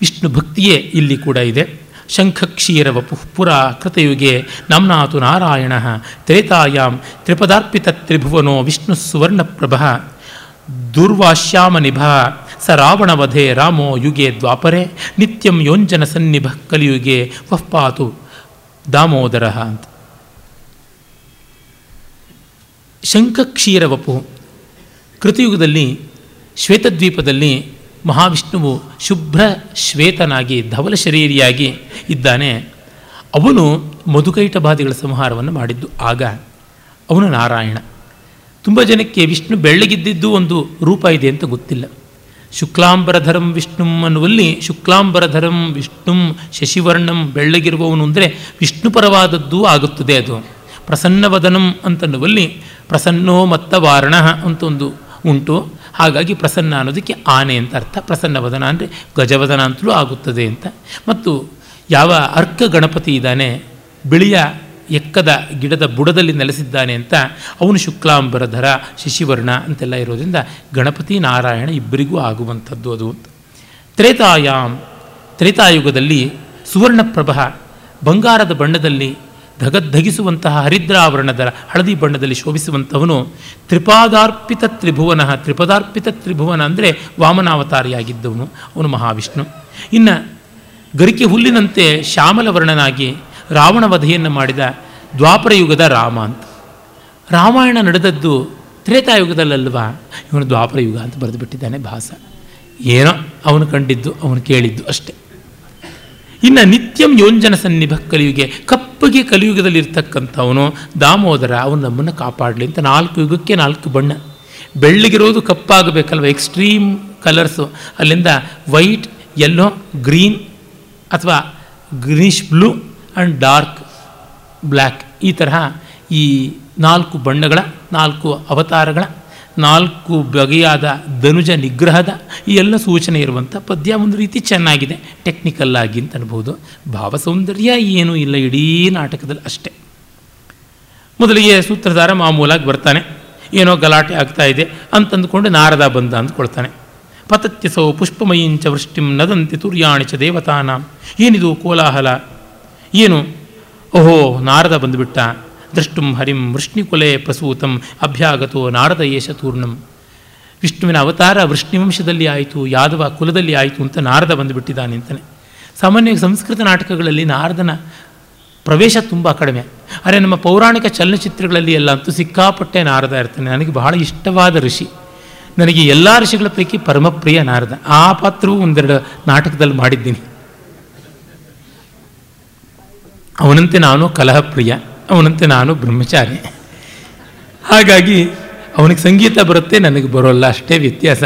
ವಿಷ್ಣು ಭಕ್ತಿಯೇ ಇಲ್ಲಿ ಕೂಡ ಇದೆ. ಶಂಖಕ್ಷೀರ ವಪು ಪುರ ಕೃತಯುಗೆ ನಮ್ನಾಥು ನಾರಾಯಣ ತ್ರೇತಾಯಾಂ ತ್ರಿಪದಾರ್ಪಿತ ತ್ರಿಭುವನೋ ವಿಷ್ಣು ಸುವರ್ಣಪ್ರಭ ದುರ್ವಾಶ್ಯಾಮನಿಭ ಸ ರಾವಣವಧೆ ರಾಮೋ ಯುಗೆ ದ್ವಾಪರೆ ನಿತ್ಯಂ ಯೋಂಜನ ಸನ್ನಿಭ ಕಲಿಯುಗೆ ವಹ್ಪಾತು ದಾಮೋದರ ಅಂತ. ಶಂಖಕ್ಷೀರ ವಪು ಕೃತಯುಗದಲ್ಲಿ, ಶ್ವೇತದ್ವೀಪದಲ್ಲಿ ಮಹಾವಿಷ್ಣುವು ಶುಭ್ರ ಶ್ವೇತನಾಗಿ, ಧವಲ ಶರೀರಿಯಾಗಿ ಇದ್ದಾನೆ. ಅವನು ಮಧುಕೈಟಬಾದಿಗಳ ಸಂಹಾರವನ್ನು ಮಾಡಿದ್ದು. ಆಗ ಅವನು ನಾರಾಯಣ. ತುಂಬ ಜನಕ್ಕೆ ವಿಷ್ಣು ಬೆಳ್ಳಗಿದ್ದಿದ್ದು ಒಂದು ರೂಪ ಇದೆ ಅಂತ ಗೊತ್ತಿಲ್ಲ. ಶುಕ್ಲಾಂಬರಧರಂ ವಿಷ್ಣುಂ ಅನ್ನುವಲ್ಲಿ ಶುಕ್ಲಾಂಬರಧರಂ ವಿಷ್ಣುಂ ಶಶಿವರ್ಣಂ ಬೆಳ್ಳಗಿರುವವನು ಅಂದರೆ ವಿಷ್ಣುಪರವಾದದ್ದು ಆಗುತ್ತದೆ ಅದು. ಪ್ರಸನ್ನವದನಂ ಅಂತನ್ನುವಲ್ಲಿ ಪ್ರಸನ್ನೋ ಮತ್ತ ವಾರಣ ಅಂತ ಒಂದು ಉಂಟು. ಹಾಗಾಗಿ ಪ್ರಸನ್ನ ಅನ್ನೋದಕ್ಕೆ ಆನೆ ಅಂತ ಅರ್ಥ. ಪ್ರಸನ್ನವದನ ಅಂದರೆ ಗಜವದನ ಅಂತಲೂ ಆಗುತ್ತದೆ ಅಂತ. ಮತ್ತು ಯಾವ ಅರ್ಕ ಗಣಪತಿ ಇದ್ದಾನೆ, ಬಿಳಿಯ ಎಕ್ಕದ ಗಿಡದ ಬುಡದಲ್ಲಿ ನೆಲೆಸಿದ್ದಾನೆ ಅಂತ ಅವನು ಶುಕ್ಲಾಂಬರಧರ ಶಶಿವರ್ಣ ಅಂತೆಲ್ಲ ಇರೋದ್ರಿಂದ ಗಣಪತಿ ನಾರಾಯಣ ಇಬ್ಬರಿಗೂ ಆಗುವಂಥದ್ದು ಅದು ಅಂತ. ತ್ರೇತಾಯಾಮ್, ತ್ರೇತಾಯುಗದಲ್ಲಿ ಸುವರ್ಣಪ್ರಭ ಬಂಗಾರದ ಬಣ್ಣದಲ್ಲಿ ಧಗದ್ಧಗಿಸುವಂತಹ ಹರಿದ್ರಾವರಣದ ಹಳದಿ ಬಣ್ಣದಲ್ಲಿ ಶೋಭಿಸುವಂಥವನು ತ್ರಿಪಾದಾರ್ಪಿತ ತ್ರಿಭುವನ, ತ್ರಿಪದಾರ್ಪಿತ ತ್ರಿಭುವನ ಅಂದರೆ ವಾಮನಾವತಾರಿಯಾಗಿದ್ದವನು, ಅವನು ಮಹಾವಿಷ್ಣು. ಇನ್ನು ಗರಿಕೆ ಹುಲ್ಲಿನಂತೆ ಶ್ಯಾಮಲ ವರ್ಣನಾಗಿ ರಾವಣ ವಧೆಯನ್ನು ಮಾಡಿದ ದ್ವಾಪರ ಯುಗದ ರಾಮ ಅಂತ. ರಾಮಾಯಣ ನಡೆದದ್ದು ತ್ರೇತಾಯುಗದಲ್ಲಲ್ವಾ ಇವನು ದ್ವಾಪರ ಯುಗ ಅಂತ ಬರೆದು ಬಿಟ್ಟಿದ್ದಾನೆ ಭಾಸ. ಏನೋ ಅವನು ಕಂಡಿದ್ದು, ಅವನು ಕೇಳಿದ್ದು ಅಷ್ಟೆ. ಇನ್ನು ನಿತ್ಯಂ ಯೋಂಜನ ಸನ್ನಿಭ ಕಲಿಯುಗೆ, ಕಪ್ಪಗೆ ಕಲಿಯುಗದಲ್ಲಿರ್ತಕ್ಕಂಥವನು ದಾಮೋದರ, ಅವನು ನಮ್ಮನ್ನು ಕಾಪಾಡಲಿ ಅಂತ ನಾಲ್ಕು ಯುಗಕ್ಕೆ ನಾಲ್ಕು ಬಣ್ಣ. ಬೆಳ್ಳಗಿರೋದು ಕಪ್ಪಾಗಬೇಕಲ್ವ? ಎಕ್ಸ್ಟ್ರೀಮ್ ಕಲರ್ಸು ಅಲ್ಲಿಂದ ವೈಟ್ ಯೆಲ್ಲೋ ಗ್ರೀನ್ ಅಥವಾ greenish blue and dark black ಈ ತರಹ ಈ ನಾಲ್ಕು ಬಣ್ಣಗಳ, ನಾಲ್ಕು ಅವತಾರಗಳ, ನಾಲ್ಕು ಬಗೆಯಾದ ಧನುಜ ನಿಗ್ರಹದ ಈ ಎಲ್ಲ ಸೂಚನೆ ಇರುವಂಥ ಪದ್ಯ ಒಂದು ರೀತಿ ಚೆನ್ನಾಗಿದೆ. ಟೆಕ್ನಿಕಲ್ ಆಗಿ ಅಂತ ಅನ್ಬೋದು. ಭಾವಸೌಂದರ್ಯ ಏನೂ ಇಲ್ಲ, ಇಡೀ ನಾಟಕದಲ್ಲಿ ಅಷ್ಟೆ. ಮೊದಲಿಗೆ ಸೂತ್ರಧಾರ ಮಾಮೂಲಾಗಿ ಬರ್ತಾನೆ. ಏನೋ ಗಲಾಟೆ ಆಗ್ತಾ ಇದೆ ಅಂತಂದುಕೊಂಡು ನಾರದ ಬಂದ ಅಂದ್ಕೊಳ್ತಾನೆ. ಪತತ್ಯಸೋ ಪುಷ್ಪಮಯೀಂಚ ವೃಷ್ಟಿಂ ನದಂತಿ ತುರ್ಯಾಣಿ ಚ ದೇವತಾನಾಂ. ಏನಿದು ಕೋಲಾಹಲ? ಏನು? ಓಹೋ, ನಾರದ ಬಂದುಬಿಟ್ಟ. ದ್ರಷ್ಟುಂ ಹರಿಂ ವೃಷ್ಣಿಕುಲೆ ಪ್ರಸೂತಂ ಅಭ್ಯಾಗತೋ ನಾರದ ತೂರ್ಣಂ. ವಿಷ್ಣುವಿನ ಅವತಾರ ವೃಷ್ಣಿವಂಶದಲ್ಲಿ ಆಯಿತು, ಯಾದವ ಕುಲದಲ್ಲಿ ಆಯಿತು ಅಂತ ನಾರದ ಬಂದುಬಿಟ್ಟಿದ್ದಾನೆ ಅಂತಾನೆ. ಸಾಮಾನ್ಯವಾಗಿ ಸಂಸ್ಕೃತ ನಾಟಕಗಳಲ್ಲಿ ನಾರದನ ಪ್ರವೇಶ ತುಂಬ ಕಡಿಮೆ. ಆದರೆ ನಮ್ಮ ಪೌರಾಣಿಕ ಚಲನಚಿತ್ರಗಳಲ್ಲಿ ಎಲ್ಲ ಅಂತೂ ಸಿಕ್ಕಾಪಟ್ಟೆ ನಾರದ ಇರ್ತಾನೆ. ನನಗೆ ಬಹಳ ಇಷ್ಟವಾದ ಋಷಿ. ನನಗೆ ಎಲ್ಲ ಋಷಿಗಳ ಪೈಕಿ ಪರಮಪ್ರಿಯ ನಾರದ. ಆ ಪಾತ್ರವೂ ಒಂದೆರಡು ನಾಟಕದಲ್ಲಿ ಮಾಡಿದ್ದೀನಿ. ಅವನಂತೆ ನಾನು ಕಲಹಪ್ರಿಯ, ಅವನಂತೆ ನಾನು ಬ್ರಹ್ಮಚಾರಿ. ಹಾಗಾಗಿ ಅವನಿಗೆ ಸಂಗೀತ ಬರುತ್ತೆ, ನನಗೆ ಬರೋಲ್ಲ, ಅಷ್ಟೇ ವ್ಯತ್ಯಾಸ.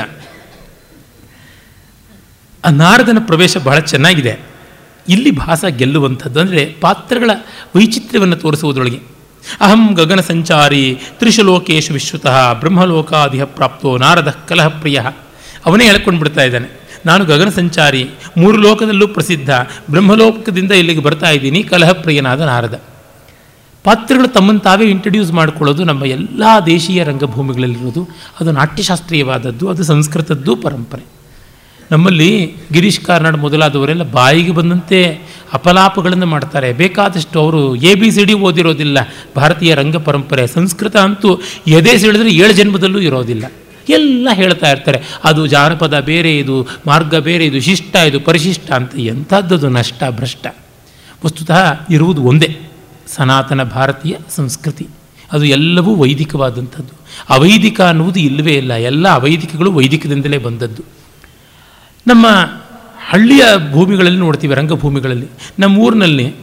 ಆ ನಾರದನ ಪ್ರವೇಶ ಬಹಳ ಚೆನ್ನಾಗಿದೆ. ಇಲ್ಲಿ ಭಾಸ ಗೆಲ್ಲುವಂಥದ್ದು ಅಂದರೆ ಪಾತ್ರಗಳ ವೈಚಿತ್ರ್ಯವನ್ನು ತೋರಿಸುವುದರೊಳಗೆ. ಅಹಂ ಗಗನ ಸಂಚಾರಿ ತ್ರಿಶುಲೋಕೇಶು ವಿಶ್ವತಃ ಬ್ರಹ್ಮಲೋಕಾದಿಹ ಪ್ರಾಪ್ತೋ ನಾರದ ಕಲಹಪ್ರಿಯ. ಅವನೇ ಹೇಳ್ಕೊಂಡು ಬಿಡ್ತಾ ಇದ್ದಾನೆ. ನಾನು ಗಗನ ಸಂಚಾರಿ, ಮೂರು ಲೋಕದಲ್ಲೂ ಪ್ರಸಿದ್ಧ, ಬ್ರಹ್ಮಲೋಕದಿಂದ ಇಲ್ಲಿಗೆ ಬರ್ತಾ ಇದ್ದೀನಿ, ಕಲಹಪ್ರಿಯನಾದ ನಾರದ. ಪಾತ್ರಗಳು ತಮ್ಮನ್ನು ತಾವೇ ಇಂಟ್ರಡ್ಯೂಸ್ ಮಾಡಿಕೊಳ್ಳೋದು ನಮ್ಮ ಎಲ್ಲ ದೇಶೀಯ ರಂಗಭೂಮಿಗಳಲ್ಲಿರೋದು ಅದು ನಾಟ್ಯಶಾಸ್ತ್ರೀಯವಾದದ್ದು, ಅದು ಸಂಸ್ಕೃತದ್ದು ಪರಂಪರೆ. ನಮ್ಮಲ್ಲಿ ಗಿರೀಶ್ ಕಾರ್ನಾಡ್ ಮೊದಲಾದವರೆಲ್ಲ ಬಾಯಿಗೆ ಬಂದಂತೆ ಅಪಲಾಪಗಳನ್ನು ಮಾಡ್ತಾರೆ. ಬೇಕಾದಷ್ಟು ಅವರು ಎ ಬಿ ಸಿ ಡಿ ಓದಿರೋದಿಲ್ಲ. ಭಾರತೀಯ ರಂಗ ಪರಂಪರೆ, ಸಂಸ್ಕೃತ ಅಂತೂ ಎದೆ ಸಿಡಿದ್ರೆ ಏಳು ಜನ್ಮದಲ್ಲೂ ಇರೋದಿಲ್ಲ. ಎಲ್ಲ ಹೇಳ್ತಾ ಇರ್ತಾರೆ. ಅದು ಜಾನಪದ ಬೇರೆ, ಇದು ಮಾರ್ಗ ಬೇರೆ, ಇದು ಶಿಷ್ಟ, ಇದು ಪರಿಶಿಷ್ಟ ಅಂತ ಎಂಥದ್ದದು ನಷ್ಟ, ಭ್ರಷ್ಟ. ವಸ್ತುತಃ ಇರುವುದು ಒಂದೇ, ಸನಾತನ ಭಾರತೀಯ ಸಂಸ್ಕೃತಿ. ಅದು ಎಲ್ಲವೂ ವೈದಿಕವಾದಂಥದ್ದು. ಅವೈದಿಕ ಅನ್ನುವುದು ಇಲ್ಲವೇ ಇಲ್ಲ, ಎಲ್ಲ ಅವೈದಿಕಗಳು ವೈದಿಕದಿಂದಲೇ ಬಂದದ್ದು. ನಮ್ಮ ಹಳ್ಳಿಯ ಭೂಮಿಗಳಲ್ಲಿ ನೋಡ್ತೀವಿ, ರಂಗಭೂಮಿಗಳಲ್ಲಿ. ನಮ್ಮ ಊರಿನಲ್ಲಿ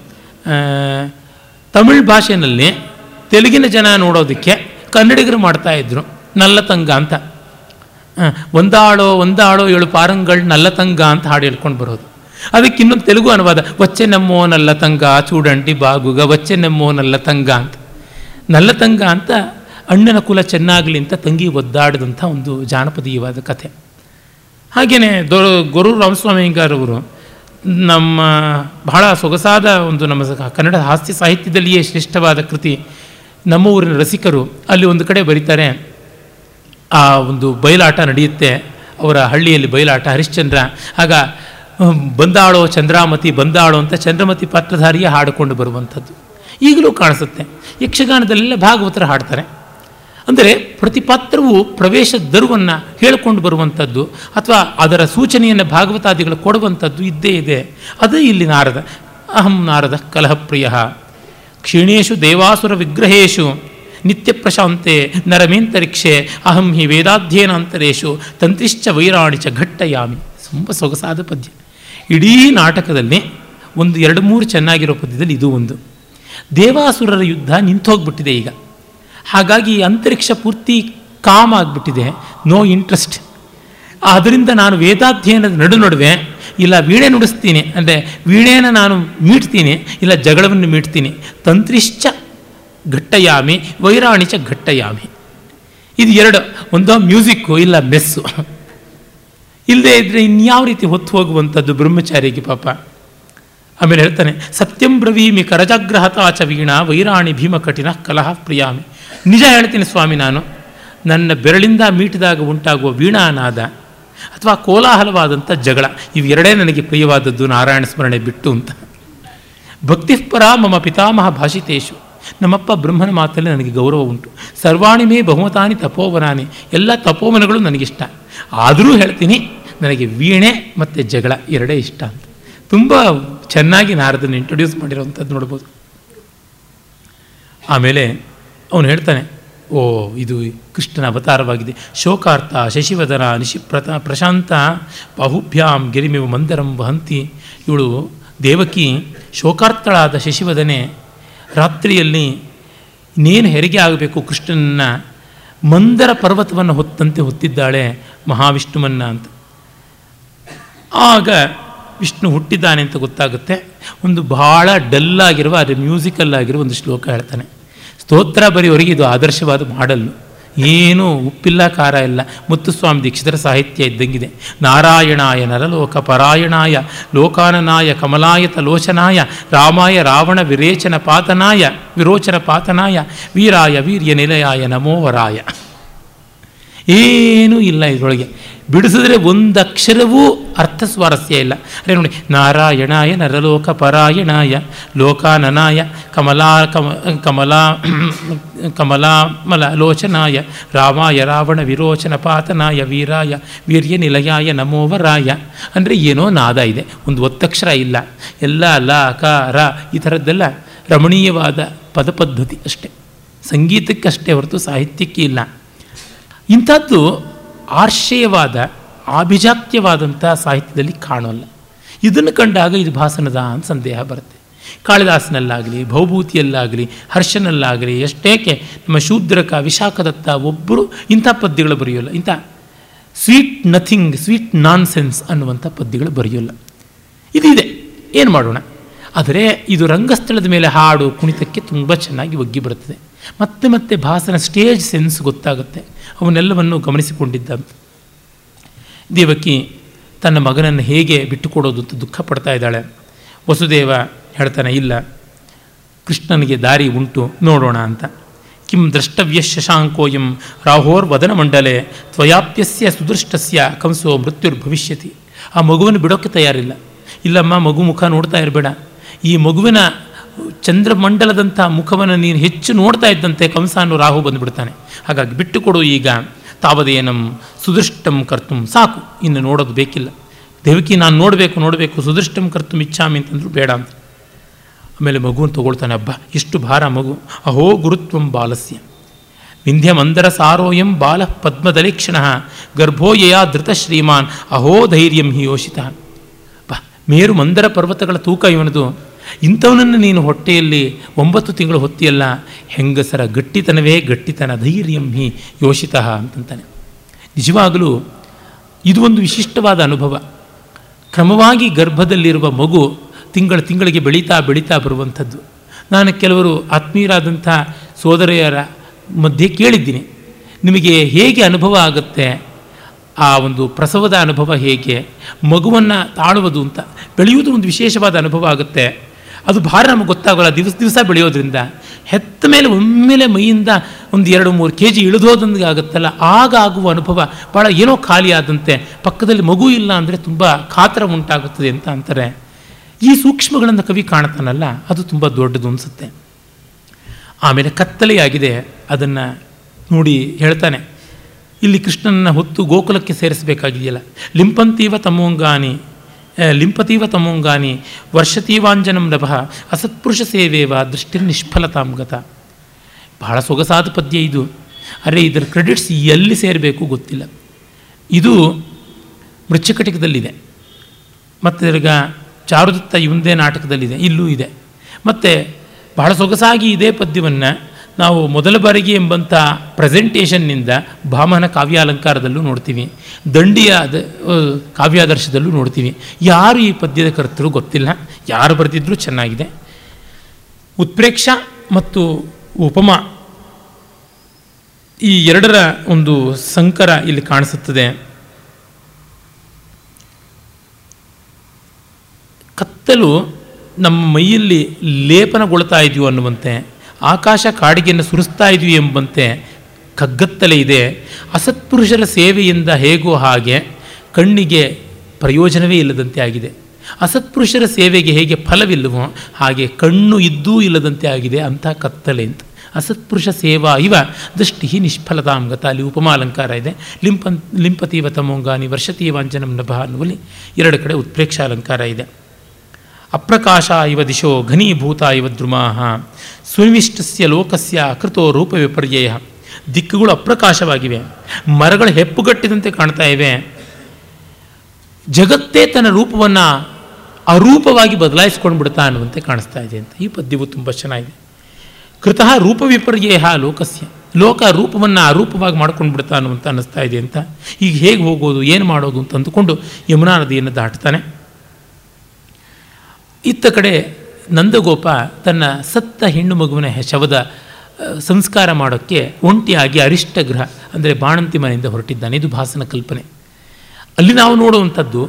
ತಮಿಳ್ ಭಾಷೆಯಲ್ಲಿ ತೆಲುಗಿನ ಜನ ನೋಡೋದಕ್ಕೆ ಕನ್ನಡಿಗರು ಮಾಡ್ತಾಯಿದ್ರು ನಲ್ಲತಂಗ ಅಂತ. ಒಂದಾಳೋ ಒಂದಾಳೋ ಏಳು ಪಾರಂಗಳು ನಲ್ಲತಂಗ ಅಂತ ಹಾಡು ಹೇಳ್ಕೊಂಡು ಬರೋದು. ಅದಕ್ಕೆ ಇನ್ನೊಂದು ತೆಲುಗು ಅನುವಾದ, ವಚ್ಚೆ ನಮ್ಮೋ ನಲ್ಲತಂಗ ಚೂಡಂಟಿ ಬಾಗುಗ, ವಚ್ಚೆ ನಮ್ಮೋ ನಲ್ಲತಂಗ ಅಂತ. ನಲ್ಲತಂಗ ಅಂತ ಅಣ್ಣನ ಕುಲ ಚೆನ್ನಾಗಲಿ ಅಂತ ತಂಗಿ ಒದ್ದಾಡಿದಂಥ ಒಂದು ಜಾನಪದೀಯವಾದ ಕಥೆ. ಹಾಗೆಯೇ ದೊ ಗೊರು ರಾಮಸ್ವಾಮಿಗಾರವರು ನಮ್ಮ ಬಹಳ ಸೊಗಸಾದ ಒಂದು ನಮ್ಮ ಕನ್ನಡ ಹಾಸ್ಯ ಸಾಹಿತ್ಯದಲ್ಲಿಯೇ ಶ್ರೇಷ್ಠವಾದ ಕೃತಿ ನಮ್ಮ ಊರಿನ ರಸಿಕರು ಅಲ್ಲಿ ಒಂದು ಕಡೆ ಬರೀತಾರೆ. ಆ ಒಂದು ಬಯಲಾಟ ನಡೆಯುತ್ತೆ, ಅವರ ಹಳ್ಳಿಯಲ್ಲಿ ಬಯಲಾಟ. ಹರಿಶ್ಚಂದ್ರ, ಆಗ ಬಂದಾಳೋ ಚಂದ್ರಾಮತಿ, ಬಂದಾಳೋ ಅಂತ ಚಂದ್ರಮತಿ ಪಾತ್ರಧಾರಿಯೇ ಹಾಡಿಕೊಂಡು ಬರುವಂಥದ್ದು. ಈಗಲೂ ಕಾಣಿಸುತ್ತೆ. ಯಕ್ಷಗಾನದಲ್ಲೆಲ್ಲ ಭಾಗವತರ ಹಾಡ್ತಾರೆ. ಅಂದರೆ ಪ್ರತಿ ಪಾತ್ರವು ಪ್ರವೇಶ ದರುವನ್ನು ಹೇಳಿಕೊಂಡು ಬರುವಂಥದ್ದು ಅಥವಾ ಅದರ ಸೂಚನೆಯನ್ನು ಭಾಗವತಾದಿಗಳು ಕೊಡುವಂಥದ್ದು ಇದ್ದೇ ಇದೆ. ಅದೇ ಇಲ್ಲಿ ನಾರದ, ಅಹಂ ನಾರದ ಕಲಹಪ್ರಿಯ. ಕ್ಷೀಣೇಶು ದೇವಾಸುರ ವಿಗ್ರಹೇಶು. ನಿತ್ಯ ಪ್ರಶಾಂತೆ ನರಮೇಂತರಿಕ್ಷೆ, ಅಹಂ ಹಿ ವೇದಾಧ್ಯಯನಾಂತರೇಶು, ತಂತ್ರಿಶ್ಚ ವೈರಾಣಿಚ ಘಟ್ಟಯಾಮಿ. ತುಂಬ ಸೊಗಸಾದ ಪದ್ಯ. ಇಡೀ ನಾಟಕದಲ್ಲಿ ಒಂದು, ಎರಡು, ಮೂರು ಚೆನ್ನಾಗಿರೋ ಪದ್ಯದಲ್ಲಿ ಇದು ಒಂದು. ದೇವಾಸುರರ ಯುದ್ಧ ನಿಂತೋಗ್ಬಿಟ್ಟಿದೆ ಈಗ. ಹಾಗಾಗಿ ಅಂತರಿಕ್ಷ ಪೂರ್ತಿ ಕಾಮ್ ಆಗಿಬಿಟ್ಟಿದೆ. No interest. ಅದರಿಂದ ನಾನು ವೇದಾಧ್ಯಯನದ ನಡು ನಡುವೆ, ಇಲ್ಲ ವೀಣೆ ನುಡಿಸ್ತೀನಿ, ಅಂದರೆ ವೀಣೆಯನ್ನು ನಾನು ಮೀಟ್ತೀನಿ, ಇಲ್ಲ ಜಗಳವನ್ನು ಮೀಟ್ತೀನಿ, ತಂತ್ರಿಶ್ಚ ಘಟ್ಟಯಾಮಿ ವೈರಾಣಿಚ ಘಟ್ಟಯಾಮಿ. ಇದು ಎರಡು, ಒಂದು ಮ್ಯೂಸಿಕ್ಕು, ಇಲ್ಲ ಮೆಸ್ಸು. ಇಲ್ಲದೆ ಇದ್ದರೆ ಇನ್ಯಾವ ರೀತಿ ಹೊತ್ತು ಹೋಗುವಂಥದ್ದು ಬ್ರಹ್ಮಚಾರಿಗೆ ಪಾಪ. ಆಮೇಲೆ ಹೇಳ್ತಾನೆ, ಸತ್ಯಂ ಬ್ರವೀಮಿ ಕರಜಾಗ್ರಹತಾಚ ವೀಣಾ, ವೈರಾಣಿ ಭೀಮ ಕಠಿಣ ಕಲಹ ಪ್ರಿಯಾಮಿ. ನಿಜ ಹೇಳ್ತೀನಿ ಸ್ವಾಮಿ ನಾನು, ನನ್ನ ಬೆರಳಿಂದ ಮೀಟಿದಾಗ ಉಂಟಾಗುವ ವೀಣಾನಾದ ಅಥವಾ ಕೋಲಾಹಲವಾದಂಥ ಜಗಳ, ಇವೆರಡೇ ನನಗೆ ಪ್ರಿಯವಾದದ್ದು ನಾರಾಯಣ ಸ್ಮರಣೆ ಬಿಟ್ಟು ಅಂತ. ಭಕ್ತಿಪರ ಮಮ ಪಿತಾಮಹ ಭಾಷಿತೇಶು. ನಮ್ಮಪ್ಪ ಬ್ರಹ್ಮನ ಮಾತಲ್ಲಿ ನನಗೆ ಗೌರವ ಉಂಟು. ಸರ್ವಾಣಿಮೇ ಬಹುಮತಾನಿ ತಪೋವನಾನಿ ಎಲ್ಲ ತಪೋವನಗಳು ನನಗಿಷ್ಟ. ಆದರೂ ಹೇಳ್ತೀನಿ, ನನಗೆ ವೀಣೆ ಮತ್ತು ಜಗಳ ಎರಡೇ ಇಷ್ಟ ಅಂತ. ತುಂಬ ಚೆನ್ನಾಗಿ ನಾರದನ್ನು ಇಂಟ್ರೊಡ್ಯೂಸ್ ಮಾಡಿರೋವಂಥದ್ದು ನೋಡ್ಬೋದು. ಆಮೇಲೆ ಅವನು ಹೇಳ್ತಾನೆ, ಓ, ಇದು ಕೃಷ್ಣನ ಅವತಾರವಾಗಿದೆ. ಶೋಕಾರ್ಥ ಶಶಿವದನ ನಿಶಿಪ್ರತ ಪ್ರಶಾಂತ ಬಾಹುಭ್ಯಾಂ ಗಿರಿಮಿವ ಮಂದರಂ ವಹಂತಿ. ಇವಳು ದೇವಕಿ ಶೋಕಾರ್ಥಳಾದ ಶಶಿವದನೆ ರಾತ್ರಿಯಲ್ಲಿ ಇನ್ನೇನು ಹೆರಿಗೆ ಆಗಬೇಕು ಕೃಷ್ಣನನ್ನ ಮಂದರ ಪರ್ವತವನ್ನು ಹೊತ್ತಂತೆ ಹೊತ್ತಿದ್ದಾಳೆ ಮಹಾವಿಷ್ಣುವನ್ನ ಅಂತ. ಆಗ ವಿಷ್ಣು ಹುಟ್ಟಿದ್ದಾನೆ ಅಂತ ಗೊತ್ತಾಗುತ್ತೆ. ಒಂದು ಭಾಳ ಡಲ್ಲಾಗಿರುವ, ಅದು ಮ್ಯೂಸಿಕಲ್ ಆಗಿರುವ ಒಂದು ಶ್ಲೋಕ ಹೇಳ್ತಾನೆ. ಸ್ತೋತ್ರ ಬರೆಯೋರಿಗೆ ಇದು ಆದರ್ಶವಾದ ಮಾಡಲ್ಲು. ಏನೂ ಉಪ್ಪಿಲ್ಲ, ಖಾರ ಇಲ್ಲ. ಮುತ್ತುಸ್ವಾಮಿ ದೀಕ್ಷಿತರ ಸಾಹಿತ್ಯ ಇದ್ದಂಗಿದೆ. ನಾರಾಯಣಾಯ ನರಲೋಕ ಪರಾಯಣಾಯ, ಲೋಕಾನನಾಯ ಕಮಲಾಯತ ಲೋಚನಾಯ, ರಾಮಾಯ ರಾವಣ ವಿರೇಚನ ಪಾತನಾಯ, ವಿರೋಚನ ಪಾತನಾಯ, ವೀರಾಯ ವೀರ್ಯ ನಿಲಯಾಯ ನಮೋವರಾಯ ಏನೂ ಇಲ್ಲ ಇದರೊಳಗೆ. ಬಿಡಿಸಿದ್ರೆ ಒಂದು ಅಕ್ಷರವೂ ಅರ್ಥ ಸ್ವಾರಸ್ಯ ಇಲ್ಲ. ಅದೇ ನೋಡಿ, ನಾರಾಯಣಾಯ ನರಲೋಕ ಪರಾಯಣಾಯ, ಲೋಕಾನನಾಯ, ಕಮಲಾ, ಕಮ, ಕಮಲಾ, ಕಮಲಾಮಲ ಲೋಚನಾಯ, ರಾಮಾಯ ರಾವಣ ವಿರೋಚನ ಪಾತನಾಯ, ವೀರಾಯ ವೀರ್ಯ ನಿಲಯಾಯ ನಮೋವರಾಯ ಅಂದರೆ ಏನೋ ನಾದ ಇದೆ, ಒಂದು ಒತ್ತಕ್ಷರ ಇಲ್ಲ. ಎಲ್ಲ ಲ ಕ ರ ಈ ಥರದ್ದೆಲ್ಲ ರಮಣೀಯವಾದ ಪದಪದ್ಧತಿ ಅಷ್ಟೇ. ಸಂಗೀತಕ್ಕಷ್ಟೇ ಹೊರತು ಸಾಹಿತ್ಯಕ್ಕೆ ಇಲ್ಲ. ಇಂಥದ್ದು ಆರ್ಷೇಯವಾದ, ಆಭಿಜಾತ್ಯವಾದಂಥ ಸಾಹಿತ್ಯದಲ್ಲಿ ಕಾಣೋಲ್ಲ. ಇದನ್ನು ಕಂಡಾಗ ಇದು ಭಾಸನದ ಅಂತ ಸಂದೇಹ ಬರುತ್ತೆ. ಕಾಳಿದಾಸನಲ್ಲಾಗಲಿ, ಭೌಭೂತಿಯಲ್ಲಾಗಲಿ, ಹರ್ಷನಲ್ಲಾಗಲಿ, ಎಷ್ಟೇಕೆ ನಮ್ಮ ಶೂದ್ರಕ, ವಿಶಾಖದತ್ತ ಒಬ್ಬರು ಇಂಥ ಪದ್ಯಗಳು ಬರೆಯೋಲ್ಲ. ಇಂಥ sweet nothing, sweet nonsense ಅನ್ನುವಂಥ ಪದ್ಯಗಳು ಬರೆಯೋಲ್ಲ. ಇದಿದೆ. ಏನು ಮಾಡೋಣ? ಆದರೆ ಇದು ರಂಗಸ್ಥಳದ ಮೇಲೆ ಹಾಡು ಕುಣಿತಕ್ಕೆ ತುಂಬ ಚೆನ್ನಾಗಿ ಒಗ್ಗಿ ಬರುತ್ತದೆ. ಮತ್ತೆ ಮತ್ತೆ ಭಾಸನ ಸ್ಟೇಜ್ ಸೆನ್ಸ್ ಗೊತ್ತಾಗುತ್ತೆ. ಅವನ್ನೆಲ್ಲವನ್ನು ಗಮನಿಸಿಕೊಂಡಿದ್ದ ದೇವಕಿ ತನ್ನ ಮಗನನ್ನು ಹೇಗೆ ಬಿಟ್ಟುಕೊಡೋದು ಅಂತ ದುಃಖ ಪಡ್ತಾ ಇದ್ದಾಳೆ. ವಸುದೇವ ಹೇಳ್ತಾನೆ, ಇಲ್ಲ, ಕೃಷ್ಣನಿಗೆ ದಾರಿ ಉಂಟು, ನೋಡೋಣ ಅಂತ. ಕಿಂ ದ್ರಷ್ಟವ್ಯ ಶಶಾಂಕೋಯಂ ರಾಹೋರ್ ವದನ ಮಂಡಲೆ ತ್ವಯಾಪ್ಯಸ್ಯ ಸುದೃಷ್ಟಸ್ಯ ಕಂಸೋ ಮೃತ್ಯುರ್ಭವಿಷ್ಯತಿ ಆ ಮಗುವನ್ನು ಬಿಡೋಕ್ಕೆ ತಯಾರಿಲ್ಲ. ಇಲ್ಲಮ್ಮ, ಮಗು ಮುಖ ನೋಡ್ತಾ ಇರಬೇಡ. ಈ ಮಗುವಿನ ಚಂದ್ರಮಂಡಲದಂಥ ಮುಖವನ್ನು ನೀನು ಹೆಚ್ಚು ನೋಡ್ತಾ ಇದ್ದಂತೆ ಕಂಸ ಅನ್ನೋ ರಾಹು ಬಂದುಬಿಡ್ತಾನೆ. ಹಾಗಾಗಿ ಬಿಟ್ಟುಕೊಡು ಈಗ. ತಾವದೇನಂ ಸುದೃಷ್ಟಂ ಕರ್ತುಂ ಸಾಕು. ಇನ್ನು ನೋಡೋದು ಬೇಕಿಲ್ಲ. ದೇವಕಿ ನಾನು ನೋಡಬೇಕು ನೋಡಬೇಕು, ಸುದೃಷ್ಟಂ ಕರ್ತುಂ ಇಚ್ಛಾಮಿ ಅಂತಂದ್ರು ಬೇಡ ಅಂತ. ಆಮೇಲೆ ಮಗುವನ್ನು ತಗೊಳ್ತಾನೆ ಹಬ್ಬ ಇಷ್ಟು ಭಾರ ಮಗು. ಅಹೋ ಗುರುತ್ವಂ ಬಾಲಸ್ಯ. ವಿಂಧ್ಯ ಮಂದರ ಸಾರೋಯಂ ಬಾಲ ಪದ್ಮದಲೀಕ್ಷಣ. ಗರ್ಭೋಯಯ ಧೃತ ಶ್ರೀಮಾನ್. ಅಹೋ ಧೈರ್ಯಂ ಹಿ ಯೋಷಿತ. ಬಾ ಮೇರು ಮಂದರ ಪರ್ವತಗಳ ತೂಕ ಇವನದು. ಇಂಥವನನ್ನು ನೀನು ಹೊಟ್ಟೆಯಲ್ಲಿ ಒಂಬತ್ತು ತಿಂಗಳು ಹೊತ್ತಿಯಲ್ಲ, ಹೆಂಗಸರ ಗಟ್ಟಿತನವೇ ಗಟ್ಟಿತನ, ಧೈರ್ಯಂ ಹಿ ಯೋಷಿತ ಅಂತಂತಾನೆ. ನಿಜವಾಗಲೂ ಇದು ಒಂದು ವಿಶಿಷ್ಟವಾದ ಅನುಭವ. ಕ್ರಮವಾಗಿ ಗರ್ಭದಲ್ಲಿರುವ ಮಗು ತಿಂಗಳ ತಿಂಗಳಿಗೆ ಬೆಳೀತಾ ಬೆಳೀತಾ ಬರುವಂಥದ್ದು. ನಾನು ಕೆಲವರು ಆತ್ಮೀಯರಾದಂಥ ಸೋದರಿಯರ ಮಧ್ಯೆ ಕೇಳಿದ್ದೀನಿ. ನಿಮಗೆ ಹೇಗೆ ಅನುಭವ ಆಗುತ್ತೆ? ಆ ಒಂದು ಪ್ರಸವದ ಅನುಭವ ಹೇಗೆ? ಮಗುವನ್ನು ತಾಳುವುದು ಅಂತ. ಬೆಳೆಯುವುದು ಒಂದು ವಿಶೇಷವಾದ ಅನುಭವ ಆಗುತ್ತೆ. ಅದು ಭಾರ ನಮಗೆ ಗೊತ್ತಾಗೋಲ್ಲ. ದಿವಸ ದಿವಸ ಬೆಳೆಯೋದ್ರಿಂದ. ಹೆತ್ತ ಮೇಲೆ ಒಮ್ಮೆಲೆ ಮೈಯಿಂದ ಒಂದು ಎರಡು ಮೂರು ಕೆ ಜಿ ಇಳಿದೋದೊಂದಿಗೆ ಆಗುತ್ತಲ್ಲ. ಆಗ ಆಗುವ ಅನುಭವ ಭಾಳ ಏನೋ ಖಾಲಿ ಆದಂತೆ. ಪಕ್ಕದಲ್ಲಿ ಮಗು ಇಲ್ಲ ಅಂದರೆ ತುಂಬ ಖಾತರ ಉಂಟಾಗುತ್ತದೆ ಅಂತ ಅಂತಾರೆ. ಈ ಸೂಕ್ಷ್ಮಗಳನ್ನು ಕವಿ ಕಾಣ್ತಾನಲ್ಲ, ಅದು ತುಂಬ ದೊಡ್ಡದು ಅನಿಸುತ್ತೆ. ಆಮೇಲೆ ಕತ್ತಲೆಯಾಗಿದೆ. ಅದನ್ನು ನೋಡಿ ಹೇಳ್ತಾನೆ. ಇಲ್ಲಿ ಕೃಷ್ಣನ ಹೊತ್ತು ಗೋಕುಲಕ್ಕೆ ಸೇರಿಸಬೇಕಾಗಿದೆಯಲ್ಲ. ಲಿಂಪಂತೀವ ತಮೋಂಗಾನಿ. ಲಿಂಪತೀವ ತಮೋಂಗಾನಿ ವರ್ಷತೀವಾಂಜನಂ ಲಭ ಅಸತ್ಪುರುಷ ಸೇವೇವ ದೃಷ್ಟಿ ನಿಷ್ಫಲತಾಂಗತ ಬಹಳ ಸೊಗಸಾದ ಪದ್ಯ ಇದು. ಅರೆ, ಇದರ ಕ್ರೆಡಿಟ್ಸ್ ಎಲ್ಲಿ ಸೇರಬೇಕು ಗೊತ್ತಿಲ್ಲ. ಇದು ಮೃಚ್ಛಕಟಿಕದಲ್ಲಿದೆ. ಮತ್ತು ತಿರ್ಗ ಚಾರುದತ್ತ ಇವಂದೇ ನಾಟಕದಲ್ಲಿದೆ. ಇಲ್ಲೂ ಇದೆ. ಮತ್ತು ಬಹಳ ಸೊಗಸಾಗಿ ಇದೇ ಪದ್ಯವನ್ನು ನಾವು ಮೊದಲ ಬಾರಿಗೆ ಎಂಬಂಥ ಪ್ರೆಸೆಂಟೇಷನ್ನಿಂದ ಭಾಮನ ಕಾವ್ಯಾಲಂಕಾರದಲ್ಲೂ ನೋಡ್ತೀವಿ. ದಂಡಿಯ ಕಾವ್ಯಾದರ್ಶದಲ್ಲೂ ನೋಡ್ತೀವಿ. ಯಾರು ಈ ಪದ್ಯದ ಕರ್ತರು ಗೊತ್ತಿಲ್ಲ. ಯಾರು ಬರೆದಿದ್ರೂ ಚೆನ್ನಾಗಿದೆ. ಉತ್ಪ್ರೇಕ್ಷ ಮತ್ತು ಉಪಮ ಈ ಎರಡರ ಒಂದು ಸಂಕರ ಇಲ್ಲಿ ಕಾಣಿಸುತ್ತದೆ. ಕತ್ತಲು ನಮ್ಮ ಮೈಯಲ್ಲಿ ಲೇಪನಗೊಳ್ತಾ ಇದೆಯೋ ಅನ್ನುವಂತೆ ಆಕಾಶ ಕಾಡಿಗೆಯನ್ನು ಸುರಿಸ್ತಾ ಇದ್ವಿ ಎಂಬಂತೆ ಕಗ್ಗತ್ತಲೆ ಇದೆ. ಅಸತ್ಪುರುಷರ ಸೇವೆಯಿಂದ ಹೇಗೋ ಹಾಗೆ ಕಣ್ಣಿಗೆ ಪ್ರಯೋಜನವೇ ಇಲ್ಲದಂತೆ ಆಗಿದೆ. ಅಸತ್ಪುರುಷರ ಸೇವೆಗೆ ಹೇಗೆ ಫಲವಿಲ್ಲವೋ ಹಾಗೆ ಕಣ್ಣು ಇದ್ದೂ ಇಲ್ಲದಂತೆ ಆಗಿದೆ ಅಂಥ ಕತ್ತಲೆ ಅಂತ. ಅಸತ್ಪುರುಷ ಸೇವಾ ಇವ ದೃಷ್ಟಿ ನಿಷ್ಫಲತಾಂಗತ ಅಲ್ಲಿ ಉಪಮಾಲಂಕಾರ ಇದೆ. ಲಿಂಪ ಲಿಂಪತೀವ ತಮೋಂಗಾನಿ ವರ್ಷತೀವಾಂಜನಂ ನಭ ಅನ್ನುವಲ್ಲಿ ಎರಡು ಕಡೆ ಉತ್ಪ್ರೇಕ್ಷ ಅಲಂಕಾರ ಇದೆ. ಅಪ್ರಕಾಶ ಇವ ದಿಶೋ ಘನೀಭೂತ ಇವ ದ್ರುಮಾಹ. ಸುನಿವಿಷ್ಟಸ್ಯ ಲೋಕಸ್ಯ ಕೃತೋ ರೂಪ ವಿಪರ್ಯಯ. ದಿಕ್ಕುಗಳು ಅಪ್ರಕಾಶವಾಗಿವೆ. ಮರಗಳು ಹೆಪ್ಪುಗಟ್ಟಿದಂತೆ ಕಾಣ್ತಾ ಇವೆ. ಜಗತ್ತೇ ತನ್ನ ರೂಪವನ್ನು ಅರೂಪವಾಗಿ ಬದಲಾಯಿಸ್ಕೊಂಡು ಬಿಡ್ತಾ ಅನ್ನುವಂತೆ ಕಾಣಿಸ್ತಾ ಇದೆ ಅಂತ. ಈ ಪದ್ಯವು ತುಂಬ ಚೆನ್ನಾಗಿದೆ. ಕೃತಃ ರೂಪ ವಿಪರ್ಯಯ ಲೋಕಸ್ಯ. ಲೋಕ ರೂಪವನ್ನು ಅರೂಪವಾಗಿ ಮಾಡ್ಕೊಂಡು ಬಿಡ್ತಾ ಅನ್ನುವಂತ ಅನ್ನಿಸ್ತಾ ಇದೆ ಅಂತ. ಈಗ ಹೇಗೆ ಹೋಗೋದು, ಏನು ಮಾಡೋದು ಅಂತ ಅಂದುಕೊಂಡು ಯಮುನಾ ನದಿಯನ್ನು ದಾಟ್ತಾನೆ. ಇತ್ತ ಕಡೆ ನಂದಗೋಪ ತನ್ನ ಸತ್ತ ಹೆಣ್ಣು ಮಗುವಿನ ಶವದ ಸಂಸ್ಕಾರ ಮಾಡೋಕ್ಕೆ ಒಂಟಿಯಾಗಿ ಅರಿಷ್ಟಗ್ರಹ ಅಂದರೆ ಬಾಣಂತಿ ಮನೆಯಿಂದ ಹೊರಟಿದ್ದಾನೆ. ಇದು ಭಾಸನ ಕಲ್ಪನೆ. ಅಲ್ಲಿ ನಾವು ನೋಡುವಂಥದ್ದು,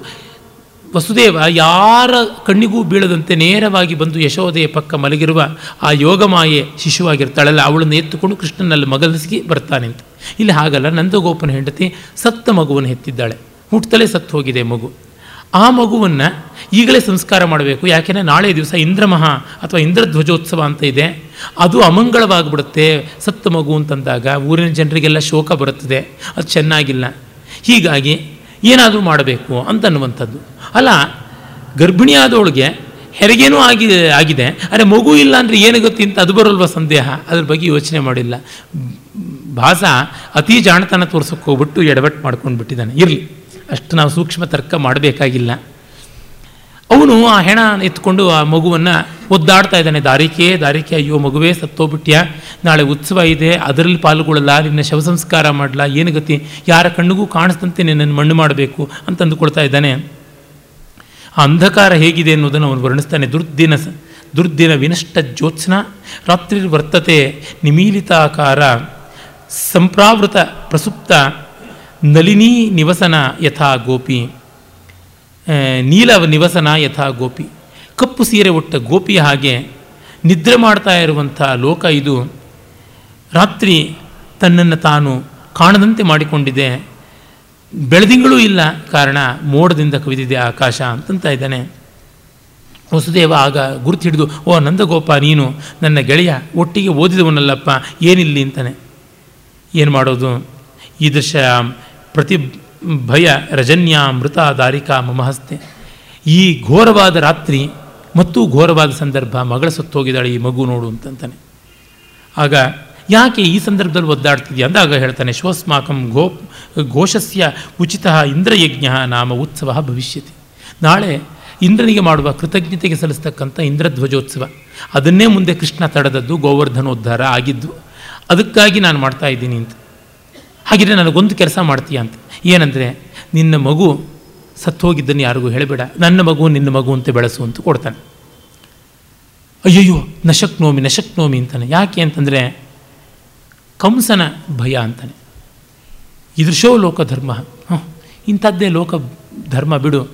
ವಸುದೇವ ಯಾರ ಕಣ್ಣಿಗೂ ಬೀಳದಂತೆ ನೇರವಾಗಿ ಬಂದು ಯಶೋದೆಯ ಪಕ್ಕ ಮಲಗಿರುವ ಆ ಯೋಗಮಾಯೆ ಶಿಶುವಾಗಿರ್ತಾಳಲ್ಲ, ಅವಳನ್ನು ಎತ್ತುಕೊಂಡು ಕೃಷ್ಣನಲ್ಲಿ ಮಗಲಿಸಿ ಬರ್ತಾನೆ ಅಂತ. ಇಲ್ಲಿ ಹಾಗಲ್ಲ, ನಂದಗೋಪನ ಹೆಂಡತಿ ಸತ್ತ ಮಗುವನ್ನು ಹೆತ್ತಿದ್ದಾಳೆ. ಹುಟ್ಟತಲೇ ಸತ್ತು ಹೋಗಿದೆ ಮಗು. ಆ ಮಗುವನ್ನು ಈಗಲೇ ಸಂಸ್ಕಾರ ಮಾಡಬೇಕು. ಯಾಕೆಂದರೆ ನಾಳೆ ದಿವಸ ಇಂದ್ರಮಹ ಅಥವಾ ಇಂದ್ರಧ್ವಜೋತ್ಸವ ಅಂತ ಇದೆ. ಅದು ಅಮಂಗಳವಾಗಿಬಿಡುತ್ತೆ. ಸತ್ತ ಮಗು ಅಂತಂದಾಗ ಊರಿನ ಜನರಿಗೆಲ್ಲ ಶೋಕ ಬರುತ್ತದೆ. ಅದು ಚೆನ್ನಾಗಿಲ್ಲ. ಹೀಗಾಗಿ ಏನಾದರೂ ಮಾಡಬೇಕು ಅಂತನ್ನುವಂಥದ್ದು. ಅಲ್ಲ, ಗರ್ಭಿಣಿಯಾದವಳಿಗೆ ಹೆರಿಗೇನೂ ಆಗಿ, ಆಗಿದೆ. ಅರೆ ಮಗು ಇಲ್ಲ ಅಂದರೆ ಏನಾಗುತ್ತೆ ಅಂತ ಅದು ಬರಲ್ವ ಸಂದೇಹ? ಅದ್ರ ಬಗ್ಗೆ ಯೋಚನೆ ಮಾಡಿಲ್ಲ. ಭಾಸ ಅತಿ ಜಾಣತನ ತೋರ್ಸೋಕೆ ಹೋಗ್ಬಿಟ್ಟು ಎಡವಟ್ಟು ಮಾಡ್ಕೊಂಡು ಬಿಟ್ಟಿದ್ದಾನೆ ಇರಲಿ. ಅಷ್ಟು ನಾವು ಸೂಕ್ಷ್ಮ ತರ್ಕ ಮಾಡಬೇಕಾಗಿಲ್ಲ. ಅವನು ಆ ಹೆಣ ಎತ್ಕೊಂಡು ಆ ಮಗುವನ್ನು ಒದ್ದಾಡ್ತಾ ಇದ್ದಾನೆ. ದಾರಿಕೆ ದಾರಿಕೆ, ಅಯ್ಯೋ ಮಗುವೇ ಸತ್ತೋಗ್ಬಿಟ್ಯ? ನಾಳೆ ಉತ್ಸವ ಇದೆ, ಅದರಲ್ಲಿ ಪಾಲ್ಗೊಳ್ಳಲ್ಲ, ನಿನ್ನ ಶವ ಸಂಸ್ಕಾರ ಮಾಡಲ್ಲ ಏನು ಗತಿ? ಯಾರ ಕಣ್ಣಿಗೂ ಕಾಣಿಸ್ತಂತೆ ನಿನ್ನನ್ನು ಮಣ್ಣು ಮಾಡಬೇಕು ಅಂತ ಅಂದುಕೊಳ್ತಾ ಇದ್ದಾನೆ. ಆ ಅಂಧಕಾರ ಹೇಗಿದೆ ಅನ್ನೋದನ್ನು ಅವನು ವರ್ಣಿಸ್ತಾನೆ. ದುರ್ದಿನ ದುರ್ದಿನ ವಿನಷ್ಟ ಜ್ಯೋತ್ಸ್ನ ರಾತ್ರಿ ವರ್ತತೆ, ನಿಮೀಲಿತಾಕಾರ, ಸಂಪ್ರಾವೃತ, ಪ್ರಸುಪ್ತ ನಲಿನಿ ನಿವಸನ ಯಥಾ ಗೋಪಿ ನೀಲ ನಿವಸನ ಯಥಾ ಗೋಪಿ. ಕಪ್ಪು ಸೀರೆ ಒಟ್ಟ ಗೋಪಿಯ ಹಾಗೆ ನಿದ್ರೆ ಮಾಡ್ತಾ ಇರುವಂಥ ಲೋಕ ಇದು. ರಾತ್ರಿ ತನ್ನನ್ನು ತಾನು ಕಾಣದಂತೆ ಮಾಡಿಕೊಂಡಿದೆ. ಬೆಳದಿಂಗಳೂ ಇಲ್ಲ, ಕಾರಣ ಮೋಡದಿಂದ ಕವಿದಿದೆ ಆಕಾಶ ಅಂತಂತ ಇದ್ದಾನೆ. ವಸುದೇವ ಆಗ ಗುರುತು ಹಿಡಿದು ಓ ನಂದಗೋಪ, ನೀನು ನನ್ನ ಗೆಳೆಯ, ಒಟ್ಟಿಗೆ ಓದಿದವನಲ್ಲಪ್ಪ, ಏನಿಲ್ಲಿ ಅಂತಾನೆ. ಏನು ಮಾಡೋದು? ಈದೃಶ ಪ್ರತಿ ಭಯ ರಜನ್ಯ ಮೃತ ದಾರಿಕಾ ಮಮಹಸ್ತೆ. ಈ ಘೋರವಾದ ರಾತ್ರಿ ಮತ್ತು ಘೋರವಾದ ಸಂದರ್ಭ ಮಗಳ ಸತ್ತೋಗಿದ್ದಾಳೆ ಈ ಮಗು ನೋಡು ಅಂತಂತಾನೆ. ಆಗ ಯಾಕೆ ಈ ಸಂದರ್ಭದಲ್ಲಿ ಒದ್ದಾಡ್ತಿದ್ಯಾ ಅಂದಾಗ ಹೇಳ್ತಾನೆ, ಶ್ವಸ್ಮಾಕಂ ಗೋ, ಘೋಷಸ್ಯ ಉಚಿತ ಇಂದ್ರಯಜ್ಞ ನಾಮ ಉತ್ಸವ ಭವಿಷ್ಯತಿ. ನಾಳೆ ಇಂದ್ರನಿಗೆ ಮಾಡುವ ಕೃತಜ್ಞತೆಗೆ ಸಲ್ಲಿಸ್ತಕ್ಕಂಥ ಇಂದ್ರಧ್ವಜೋತ್ಸವ. ಅದನ್ನೇ ಮುಂದೆ ಕೃಷ್ಣ ತಡೆದದ್ದು ಗೋವರ್ಧನೋದ್ಧಾರ ಆಗಿದ್ದು, ಅದಕ್ಕಾಗಿ ನಾನು ಮಾಡ್ತಾ ಇದ್ದೀನಿ ಅಂತ. ಹಾಗಿದ್ರೆ ನನಗೊಂದು ಕೆಲಸ ಮಾಡ್ತೀಯ ಅಂತ. ಏನಂದರೆ, ನಿನ್ನ ಮಗು ಸತ್ತೋಗಿದ್ದನ್ನು ಯಾರಿಗೂ ಹೇಳಬೇಡ. ನನ್ನ ಮಗು ನಿನ್ನ ಮಗು ಅಂತ ಬೆಳೆಸು ಅಂತ ಕೊಡ್ತಾನೆ. ಅಯ್ಯಯ್ಯೋ, ನಶಕ್ನೋಮಿ ನಶಕ್ನೋಮಿ ಅಂತಾನೆ. ಯಾಕೆ ಅಂತಂದರೆ, ಕಂಸನ ಭಯ ಅಂತಾನೆ. ಇದೃಶೋ ಲೋಕ ಧರ್ಮ. ಹಾಂ, ಇಂಥದ್ದೇ ಲೋಕ ಧರ್ಮ ಬಿಡು.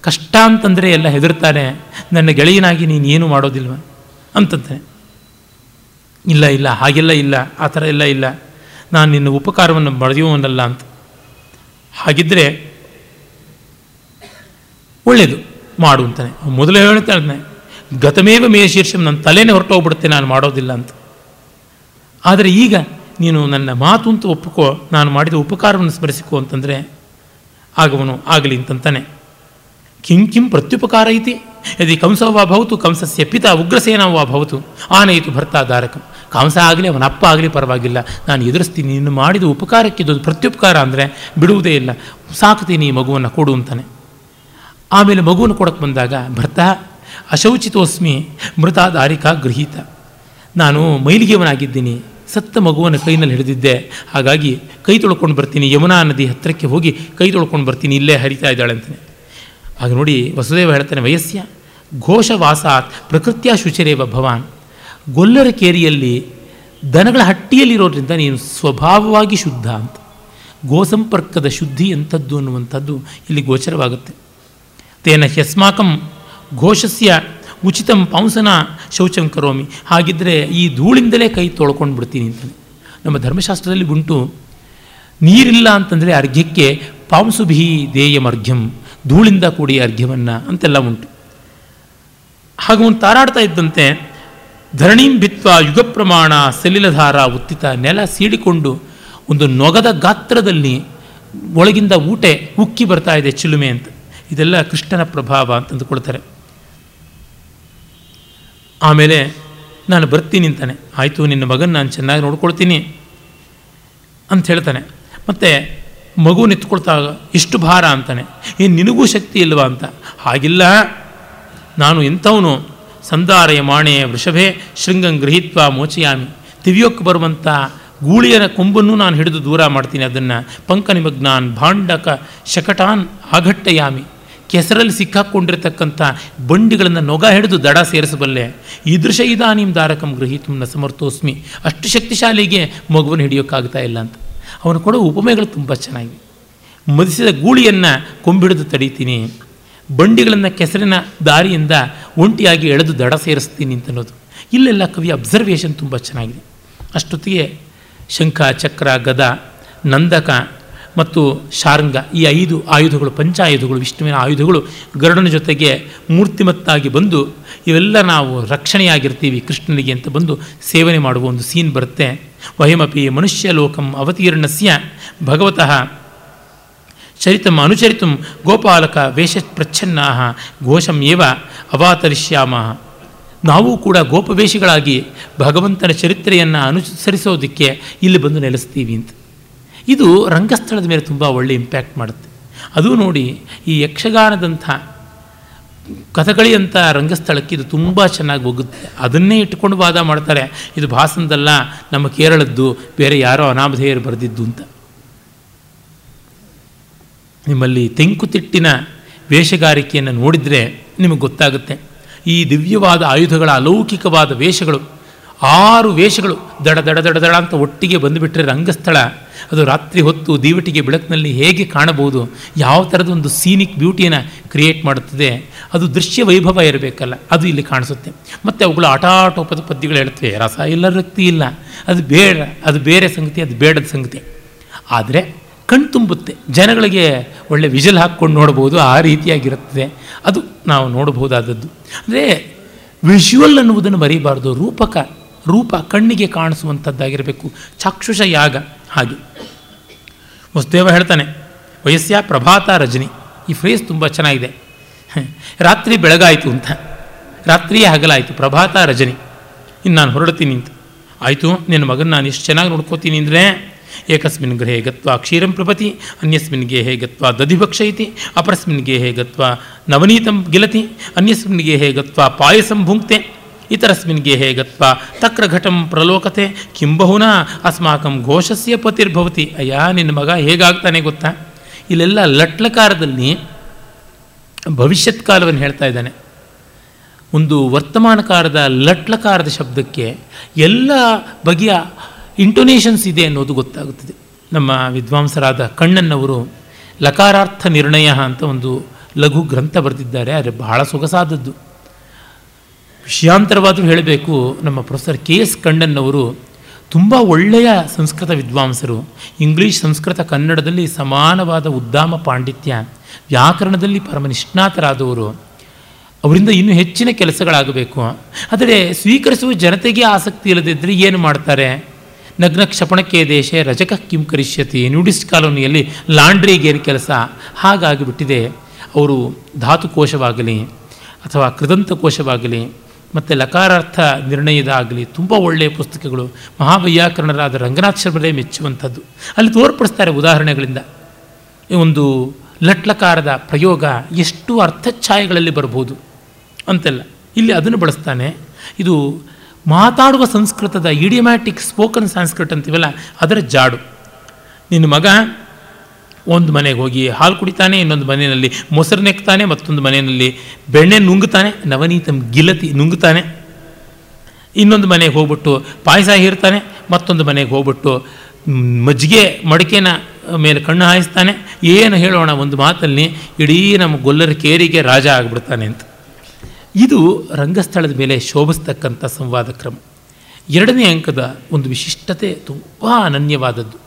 ಕಷ್ಟ ಅಂತಂದರೆ ಎಲ್ಲ ಹೆದರ್ತಾನೆ ನನ್ನ ಗೆಳೆಯನಾಗಿ ನೀನು ಏನು ಮಾಡೋದಿಲ್ವ? ಅಂತಂತಾನೆ. ಇಲ್ಲ ಇಲ್ಲ, ಹಾಗೆಲ್ಲ ಇಲ್ಲ, ಆ ಥರ ಎಲ್ಲ ಇಲ್ಲ. ನಾನು ನಿನ್ನ ಉಪಕಾರವನ್ನು ಮರೆಯುವವನಲ್ಲ ಅಂತ. ಹಾಗಿದ್ದರೆ ಒಳ್ಳೆಯದು ಮಾಡು ಅಂತಾನೆ. ಮೊದಲು ಹೇಳ್ತಾನೆ, ಗತಮೇವ ಮೇ ಶೀರ್ಷಂ, ನನ್ನ ತಲೆನೇ ಹೊರಟೋಗ್ಬಿಡುತ್ತೆ, ನಾನು ಮಾಡೋದಿಲ್ಲ ಅಂತ. ಆದರೆ ಈಗ ನೀನು ನನ್ನ ಮಾತು ಅಂತ ಒಪ್ಪಿಕೋ, ನಾನು ಮಾಡಿದ ಉಪಕಾರವನ್ನು ಸ್ಮರಿಸಿಕೋ ಅಂತಂದರೆ ಆಗವನು ಆಗಲಿ ಅಂತಂತಾನೆ. ಕಿಂ ಕಿಂ ಪ್ರತ್ಯುಪಕಾರ ಇತಿ, ಯದಿ ಕಂಸೋ ವಾ ಭವತು, ಕಂಸಸ್ಯ ಪಿತ ಉಗ್ರಸೇನ ವಾ ಭವತು, ಆನೆಯಿತು ಭರ್ತಾ ಧಾರಕಂ. ಕಂಸ ಆಗಲಿ ಅವನ ಅಪ್ಪ ಆಗಲಿ ಪರವಾಗಿಲ್ಲ. ನಾನು ಎದುರಿಸ್ತೀನಿ, ನೀನು ಮಾಡಿದ ಉಪಕಾರಕ್ಕಿದ್ದು ಪ್ರತ್ಯುಪಕಾರ ಅಂದರೆ ಬಿಡುವುದೇ ಇಲ್ಲ. ಸಾಕ್ತೀನಿ ಈ ಮಗುವನ್ನು, ಕೊಡು ಅಂತಾನೆ. ಆಮೇಲೆ ಮಗುವನ್ನು ಕೊಡಕ್ಕೆ ಬಂದಾಗ, ಭರ್ತ, ಅಶೌಚಿತೋಸ್ಮಿ ಮೃತ ದಾರಿಕಾ ಗೃಹೀತ. ನಾನು ಮೈಲಿಗೆವನಾಗಿದ್ದೀನಿ ಸತ್ತ ಮಗುವನ್ನು ಕೈನಲ್ಲಿ ಹಿಡಿದಿದ್ದೆ. ಹಾಗಾಗಿ ಕೈ ತೊಳ್ಕೊಂಡು ಬರ್ತೀನಿ, ಯಮುನಾ ನದಿ ಹತ್ತಿರಕ್ಕೆ ಹೋಗಿ ಕೈ ತೊಳ್ಕೊಂಡು ಬರ್ತೀನಿ, ಇಲ್ಲೇ ಹರಿತಾ ಇದ್ದಾಳೆ ಅಂತಾನೆ. ಆಗ ನೋಡಿ ವಸುದೇವ ಹೇಳ್ತಾನೆ ವಯಸ್ಸ್ಯ ಘೋಷವಾಸಾತ್ ಪ್ರಕೃತಿಯ ಶುಚಿರೇವ ಭವಾನ್. ಗೊಲ್ಲರ ಕೇರಿಯಲ್ಲಿ ದನಗಳ ಹಟ್ಟಿಯಲ್ಲಿರೋದ್ರಿಂದ ನೀನು ಸ್ವಭಾವವಾಗಿ ಶುದ್ಧ ಅಂತ. ಗೋಸಂಪರ್ಕದ ಶುದ್ಧಿ ಎಂಥದ್ದು ಅನ್ನುವಂಥದ್ದು ಇಲ್ಲಿ ಗೋಚರವಾಗುತ್ತೆ. ತೇನ ಹ್ಯಸ್ಮಾಕಂ ಘೋಷಸ್ಯ ಉಚಿತಂ ಪಾಂಸನ ಶೌಚಂ ಕರೋಮಿ. ಹಾಗಿದ್ದರೆ ಈ ಧೂಳಿಂದಲೇ ಕೈ ತೊಳ್ಕೊಂಡು ಬಿಡ್ತೀನಿ ಅಂತಾನೆ ನಮ್ಮ ಧರ್ಮಶಾಸ್ತ್ರದಲ್ಲಿ ಉಂಟು, ನೀರಿಲ್ಲ ಅಂತಂದರೆ ಅರ್ಘ್ಯಕ್ಕೆ ಪಾಂಸುಭಿ ದೇಯಮರ್ಘ್ಯಂ ಧೂಳಿಂದ ಕೂಡಿ ಅರ್ಘ್ಯವನ್ನು ಅಂತೆಲ್ಲ ಉಂಟು. ಹಾಗೆ ಒಂದು ತಾರಾಡ್ತಾ ಇದ್ದಂತೆ ಧರಣೀಂ ಬಿತ್ವ ಯುಗ ಪ್ರಮಾಣ ಸಲಿಲಧಾರ ಉತ್ತಿತ ನೆಲ ಸೀಡಿಕೊಂಡು ಒಂದು ನೊಗದ ಗಾತ್ರದಲ್ಲಿ ಒಳಗಿಂದ ಊಟೆ ಉಕ್ಕಿ ಬರ್ತಾ ಇದೆ ಚಿಲುಮೆ ಅಂತ. ಇದೆಲ್ಲ ಕೃಷ್ಣನ ಪ್ರಭಾವ ಅಂತಂದುಕೊಳ್ತಾರೆ ಆಮೇಲೆ ನಾನು ಬರ್ತೀನಿ ಅಂತಾನೆ. ಆಯಿತು, ನಿನ್ನ ಮಗನ ನಾನು ಚೆನ್ನಾಗಿ ನೋಡ್ಕೊಳ್ತೀನಿ ಅಂತ ಹೇಳ್ತಾನೆ. ಮತ್ತು ಮಗು ನಿಂತ್ಕೊಳ್ತಾ ಇಷ್ಟು ಭಾರ ಅಂತಾನೆ. ಏನು ನಿನಗೂ ಶಕ್ತಿ ಇಲ್ವಾ ಅಂತ. ಹಾಗಿಲ್ಲ. ನಾನು ಎಂಥವನು ಸಂದಾರಯ ಮಾಣೆ ವೃಷಭೆ ಶೃಂಗಂ ಗೃಹೀತ್ವ ಮೋಚಯಾಮಿ. ತಿವಿಯೋಕ್ಕೆ ಬರುವಂಥ ಗೂಳಿಯರ ಕೊಂಬನ್ನು ನಾನು ಹಿಡಿದು ದೂರ ಮಾಡ್ತೀನಿ. ಅದನ್ನು ಪಂಕ ನಿಮಗ್ನಾನ್ ಭಾಂಡಕ ಶಕಟಾನ್ ಆಘಟ್ಟಯಾಮಿ. ಕೆಸರಲ್ಲಿ ಸಿಕ್ಕಾಕ್ಕೊಂಡಿರ್ತಕ್ಕಂಥ ಬಂಡಿಗಳನ್ನು ನೊಗ ಹಿಡಿದು ದಡ ಸೇರಿಸಬಲ್ಲೆ. ಈದೃಶ ಇದಾನಿಂ ದಾರಕಂ ಗೃಹೀತು ನ ಸಮರ್ಥೋಸ್ಮಿ. ಅಷ್ಟು ಶಕ್ತಿಶಾಲಿಗೆ ಮಗುವನ್ನು ಹಿಡಿಯೋಕ್ಕಾಗ್ತಾ ಇಲ್ಲ ಅಂತ. ಅವನು ಕೊಡೋ ಉಪಮೆಗಳು ತುಂಬ ಚೆನ್ನಾಗಿವೆ. ಮದಿಸಿದ ಗೂಳಿಯನ್ನು ಕೊಂಬಿಡಿದು ತಡೀತೀನಿ. ಬಂಡಿಗಳನ್ನು ಕೆಸರಿನ ದಾರಿಯಿಂದ ಒಂಟಿಯಾಗಿ ಎಳೆದು ದಡ ಸೇರಿಸ್ತೀನಿ ಅಂತನ್ನೋದು. ಇಲ್ಲೆಲ್ಲ ಕವಿ ಅಬ್ಸರ್ವೇಷನ್ ತುಂಬ ಚೆನ್ನಾಗಿದೆ. ಅಷ್ಟೊತ್ತಿಗೆ ಶಂಖ, ಚಕ್ರ, ಗದ, ನಂದಕ ಮತ್ತು ಶಾರಂಗ ಈ ಐದು ಆಯುಧಗಳು, ಪಂಚಾಯುಧಗಳು, ವಿಷ್ಣುವಿನ ಆಯುಧಗಳು ಗರುಡನ ಜೊತೆಗೆ ಮೂರ್ತಿಮತ್ತಾಗಿ ಬಂದು ಇವೆಲ್ಲ ನಾವು ರಕ್ಷಣೆಯಾಗಿರ್ತೀವಿ ಕೃಷ್ಣನಿಗೆ ಅಂತ ಬಂದು ಸೇವನೆ ಮಾಡುವ ಒಂದು ಸೀನ್ ಬರುತ್ತೆ. ವಯಮಪಿ ಮನುಷ್ಯ ಲೋಕಂ ಅವತೀರ್ಣಸ್ಯ ಭಗವತಃ ಚರಿತಂ ಅನುಚರಿತು ಗೋಪಾಲಕ ವೇಷ ಪ್ರಚ್ಛನ್ನಾ ಘೋಷಂ ಏವ ಅವಾತರಿಷ್ಯಾಮ ನಾವು ಕೂಡ ಗೋಪವೇಷಿಗಳಾಗಿ ಭಗವಂತನ ಚರಿತ್ರೆಯನ್ನು ಅನುಸರಿಸೋದಕ್ಕೆ ಇಲ್ಲಿ ಬಂದು ನೆಲೆಸ್ತೀವಿ ಅಂತ. ಇದು ರಂಗಸ್ಥಳದ ಮೇಲೆ ತುಂಬ ಒಳ್ಳೆ ಇಂಪ್ಯಾಕ್ಟ್ ಮಾಡುತ್ತೆ. ಅದು ನೋಡಿ ಈ ಯಕ್ಷಗಾನದಂಥ ಕಥಗಳಿಯಂಥ ರಂಗಸ್ಥಳಕ್ಕೆ ಇದು ತುಂಬ ಚೆನ್ನಾಗಿ ಹೋಗುತ್ತೆ. ಅದನ್ನೇ ಇಟ್ಕೊಂಡು ವಾದ ಮಾಡ್ತಾರೆ, ಇದು ಭಾಸನದಲ್ಲ ನಮ್ಮ ಕೇರಳದ್ದು, ಬೇರೆ ಯಾರೋ ಅನಾಮಧೇಯರು ಬರೆದಿದ್ದು ಅಂತ. ನಿಮ್ಮಲ್ಲಿ ತೆಂಕುತಿಟ್ಟಿನ ವೇಷಗಾರಿಕೆಯನ್ನು ನೋಡಿದರೆ ನಿಮಗೆ ಗೊತ್ತಾಗುತ್ತೆ. ಈ ದಿವ್ಯವಾದ ಆಯುಧಗಳ ಅಲೌಕಿಕವಾದ ವೇಷಗಳು, ಆರು ವೇಷಗಳು ದಡ ದಡ ದಡ ದಡ ಅಂತ ಒಟ್ಟಿಗೆ ಬಂದುಬಿಟ್ರೆ ರಂಗಸ್ಥಳ, ಅದು ರಾತ್ರಿ ಹೊತ್ತು ದೀವಟಿಗೆ ಬೆಳಕಿನಲ್ಲಿ ಹೇಗೆ ಕಾಣಬಹುದು, ಯಾವ ಥರದ ಒಂದು ಸೀನಿಕ್ ಬ್ಯೂಟಿಯನ್ನು ಕ್ರಿಯೇಟ್ ಮಾಡುತ್ತದೆ, ಅದು ದೃಶ್ಯ ವೈಭವ ಇರಬೇಕಲ್ಲ, ಅದು ಇಲ್ಲಿ ಕಾಣಿಸುತ್ತೆ. ಮತ್ತು ಅವುಗಳ ಆಟಾಟೋಪದ ಪದ್ಯಗಳು ಹೇಳ್ತವೆ, ರಸ ಇಲ್ಲ, ರಕ್ತಿ ಇಲ್ಲ, ಅದು ಬೇಡ, ಅದು ಬೇರೆ ಸಂಗತಿ, ಅದು ಬೇಡದ ಸಂಗತಿ. ಆದರೆ ಕಣ್ ತುಂಬುತ್ತೆ. ಜನಗಳಿಗೆ ಒಳ್ಳೆ ವಿಜಲ್ ಹಾಕ್ಕೊಂಡು ನೋಡ್ಬೋದು, ಆ ರೀತಿಯಾಗಿರುತ್ತದೆ. ಅದು ನಾವು ನೋಡಬಹುದಾದದ್ದು. ಅಂದರೆ ವಿಷುವಲ್ ಅನ್ನುವುದನ್ನು ಬರೀಬಾರ್ದು ರೂಪಕ, ರೂಪ ಕಣ್ಣಿಗೆ ಕಾಣಿಸುವಂಥದ್ದಾಗಿರಬೇಕು. ಚಾಕ್ಷುಷ ಯಾಗ, ಹಾಗೆ. ವಸುದೇವ ಹೇಳ್ತಾನೆ ವಯಸ್ಸ್ಯ ಪ್ರಭಾತ ರಜನಿ. ಈ ಫ್ರೇಸ್ ತುಂಬ ಚೆನ್ನಾಗಿದೆ. ರಾತ್ರಿ ಬೆಳಗಾಯಿತು ಅಂತ. ರಾತ್ರಿಯೇ ಹಗಲಾಯಿತು. ಪ್ರಭಾತ ರಜನಿ. ಇನ್ನು ನಾನು ಹೊರಡ್ತೀನಿ ಅಂತ. ಆಯಿತು, ನಿನ್ನ ಮಗನ ನಾನು ಇಷ್ಟು ಚೆನ್ನಾಗಿ ನೋಡ್ಕೋತೀನಿ ಅಂದರೆ ಏಕಸ್ಮಿನ್ ಗೃಹೇ ಗತ್ವ ಕ್ಷೀರಂ ಪ್ರಪತಿ, ಅನ್ಯಸ್ಮಿನ್ ಗೇಹೇ ಗತ್ವ ದಧಿಭಕ್ಷಯತಿ ಅಪರಸ್ಮಿನ್ ಗೇಹೇ ಗತ್ವ ನವನೀತಂ ಗಿಲತಿ, ಅನ್ಯಸ್ಮಿನ್ ಗೇಹೆ ಗತ್ವ ಪಾಯಸಂ ಭುಂಕ್ತೆ, ಇತರಸ್ಮಿನ್ ಗೇಹೆ ಗತ್ವ ತಕ್ರಘಟಂ ಪ್ರಲೋಕತೆ ಕಿಂಬಹುನಾ ಅಸ್ಮಾಕಂ ಘೋಷಸ್ಯ ಪತಿರ್ಭವತಿ. ಅಯ್ಯ, ನಿನ್ನ ಮಗ ಹೇಗಾಗ್ತಾನೆ ಗೊತ್ತಾ? ಇಲ್ಲೆಲ್ಲ ಲಟ್ಲಕಾರದಲ್ಲಿ ಭವಿಷ್ಯತ್ ಕಾಲವನ್ನು ಹೇಳ್ತಾ ಇದ್ದಾನೆ. ಒಂದು ವರ್ತಮಾನಕಾರದ ಲಟ್ಲಕಾರದ ಶಬ್ದಕ್ಕೆ ಎಲ್ಲ ಬಗೆಯ ಇಂಟೊನೇಷನ್ಸ್ ಇದೆ ಅನ್ನೋದು ಗೊತ್ತಾಗುತ್ತದೆ. ನಮ್ಮ ವಿದ್ವಾಂಸರಾದ ಕಣ್ಣನ್ನವರು ಲಕಾರಾರ್ಥ ನಿರ್ಣಯ ಅಂತ ಒಂದು ಲಘು ಗ್ರಂಥ ಬರೆದಿದ್ದಾರೆ. ಆದರೆ ಬಹಳ ಸೊಗಸಾದದ್ದು. ವಿಷಯಾಂತರವಾದರೂ ಹೇಳಬೇಕು, ನಮ್ಮ ಪ್ರೊಫೆಸರ್ ಕೆ ಎಸ್ ಕಣ್ಣನ್ನವರು ತುಂಬ ಒಳ್ಳೆಯ ಸಂಸ್ಕೃತ ವಿದ್ವಾಂಸರು. ಇಂಗ್ಲೀಷ್ ಸಂಸ್ಕೃತ ಕನ್ನಡದಲ್ಲಿ ಸಮಾನವಾದ ಉದ್ದಾಮ ಪಾಂಡಿತ್ಯ, ವ್ಯಾಕರಣದಲ್ಲಿ ಪರಮ ನಿಷ್ಣಾತರಾದವರು ಅವರಿಂದ ಇನ್ನೂ ಹೆಚ್ಚಿನ ಕೆಲಸಗಳಾಗಬೇಕು. ಆದರೆ ಸ್ವೀಕರಿಸುವ ಜನತೆಗೆ ಆಸಕ್ತಿ ಇಲ್ಲದಿದ್ದರೆ ಏನು ಮಾಡ್ತಾರೆ? ನಗ್ನ ಕ್ಷಪಣಕ್ಕೆ ದೇಶ ರಜಕ ಕಿಂ ಕರಿಷ್ಯತಿ. ನ್ಯೂಡಿಸ್ಟ್ ಕಾಲೋನಿಯಲ್ಲಿ ಲಾಂಡ್ರಿಗೇನು ಕೆಲಸ ಹಾಗಾಗಿಬಿಟ್ಟಿದೆ. ಅವರು ಧಾತುಕೋಶವಾಗಲಿ ಅಥವಾ ಕೃದಂತಕೋಶವಾಗಲಿ ಮತ್ತು ಲಕಾರಾರ್ಥ ನಿರ್ಣಯದಾಗಲಿ ತುಂಬ ಒಳ್ಳೆಯ ಪುಸ್ತಕಗಳು ಮಹಾವೈಯಾಕರಣರಾದ ರಂಗನಾಥ್ ಶರ್ಮರೇ ಮೆಚ್ಚುವಂಥದ್ದು. ಅಲ್ಲಿ ತೋರ್ಪಡಿಸ್ತಾರೆ ಉದಾಹರಣೆಗಳಿಂದ. ಒಂದು ಲಟ್ಲಕಾರದ ಪ್ರಯೋಗ ಎಷ್ಟು ಅರ್ಥಛಾಯೆಗಳಲ್ಲಿ ಬರ್ಬೋದು ಅಂತೆಲ್ಲ. ಇಲ್ಲಿ ಅದನ್ನು ಬಳಸ್ತಾನೆ. ಇದು ಮಾತಾಡುವ ಸಂಸ್ಕೃತದ ಇಡಿಯಮ್ಯಾಟಿಕ್ ಸ್ಪೋಕನ್ ಸಂಸ್ಕೃತ ಅಂತೀವಲ್ಲ, ಅದರ ಜಾಡು. ನಿನ್ನ ಮಗ ಒಂದು ಮನೆಗೆ ಹೋಗಿ ಹಾಲು ಕುಡಿತಾನೆ, ಇನ್ನೊಂದು ಮನೆಯಲ್ಲಿ ಮೊಸರು ನೆಕ್ತಾನೆ, ಮತ್ತೊಂದು ಮನೆಯಲ್ಲಿ ಬೆಣ್ಣೆ ನುಂಗ್ತಾನೆ ನವನೀತಂ ಗಿಲತಿ ನುಂಗ್ತಾನೆ ಇನ್ನೊಂದು ಮನೆಗೆ ಹೋಗ್ಬಿಟ್ಟು ಪಾಯಸ ಹೀರ್ತಾನೆ, ಮತ್ತೊಂದು ಮನೆಗೆ ಹೋಗ್ಬಿಟ್ಟು ಮಜ್ಜಿಗೆ ಮಡಿಕೆನ ಮೇಲೆ ಕಣ್ಣು ಹಾಯಿಸ್ತಾನೆ. ಏನು ಹೇಳೋಣ ಒಂದು ಮಾತಲ್ಲಿ, ಇಡೀ ನಮ್ಮ ಗೊಲ್ಲರ ಕೇರಿಗೆ ರಾಜ ಆಗಿಬಿಡ್ತಾನೆ ಅಂತ. ಇದು ರಂಗಸ್ಥಳದ ಮೇಲೆ ಶೋಭಿಸ್ತಕ್ಕಂಥ ಸಂವಾದ ಕ್ರಮ. ಎರಡನೇ ಅಂಕದ ಒಂದು ವಿಶಿಷ್ಟತೆ ತುಂಬ ಅನನ್ಯವಾದದ್ದು.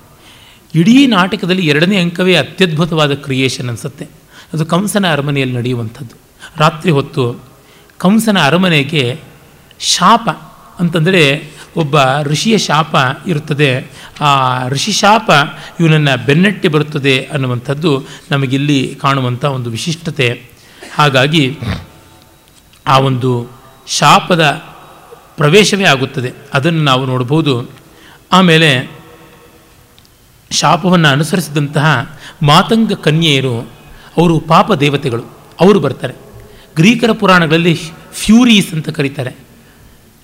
ಇಡೀ ನಾಟಕದಲ್ಲಿ ಎರಡನೇ ಅಂಕವೇ ಅತ್ಯದ್ಭುತವಾದ ಕ್ರಿಯೇಷನ್ ಅನಿಸುತ್ತೆ. ಅದು ಕಂಸನ ಅರಮನೆಯಲ್ಲಿ ನಡೆಯುವಂಥದ್ದು. ರಾತ್ರಿ ಹೊತ್ತು ಕಂಸನ ಅರಮನೆಗೆ ಶಾಪ ಅಂತಂದರೆ ಒಬ್ಬ ಋಷಿಯ ಶಾಪ ಇರುತ್ತದೆ. ಆ ಋಷಿ ಶಾಪ ಇವನನ್ನು ಬೆನ್ನಟ್ಟಿ ಬರುತ್ತದೆ ಅನ್ನುವಂಥದ್ದು ನಮಗಿಲ್ಲಿ ಕಾಣುವಂಥ ಒಂದು ವಿಶಿಷ್ಟತೆ. ಹಾಗಾಗಿ ಆ ಒಂದು ಶಾಪದ ಪ್ರವೇಶವೇ ಆಗುತ್ತದೆ. ಅದನ್ನು ನಾವು ನೋಡ್ಬೋದು ಆಮೇಲೆ ಶಾಪವನ್ನು ಅನುಸರಿಸಿದಂತಹ ಮಾತಂಗ ಕನ್ಯೆಯರು, ಅವರು ಪಾಪ ದೇವತೆಗಳು, ಅವರು ಬರ್ತಾರೆ. ಗ್ರೀಕರ ಪುರಾಣಗಳಲ್ಲಿ ಫ್ಯೂರೀಸ್ ಅಂತ ಕರೀತಾರೆ.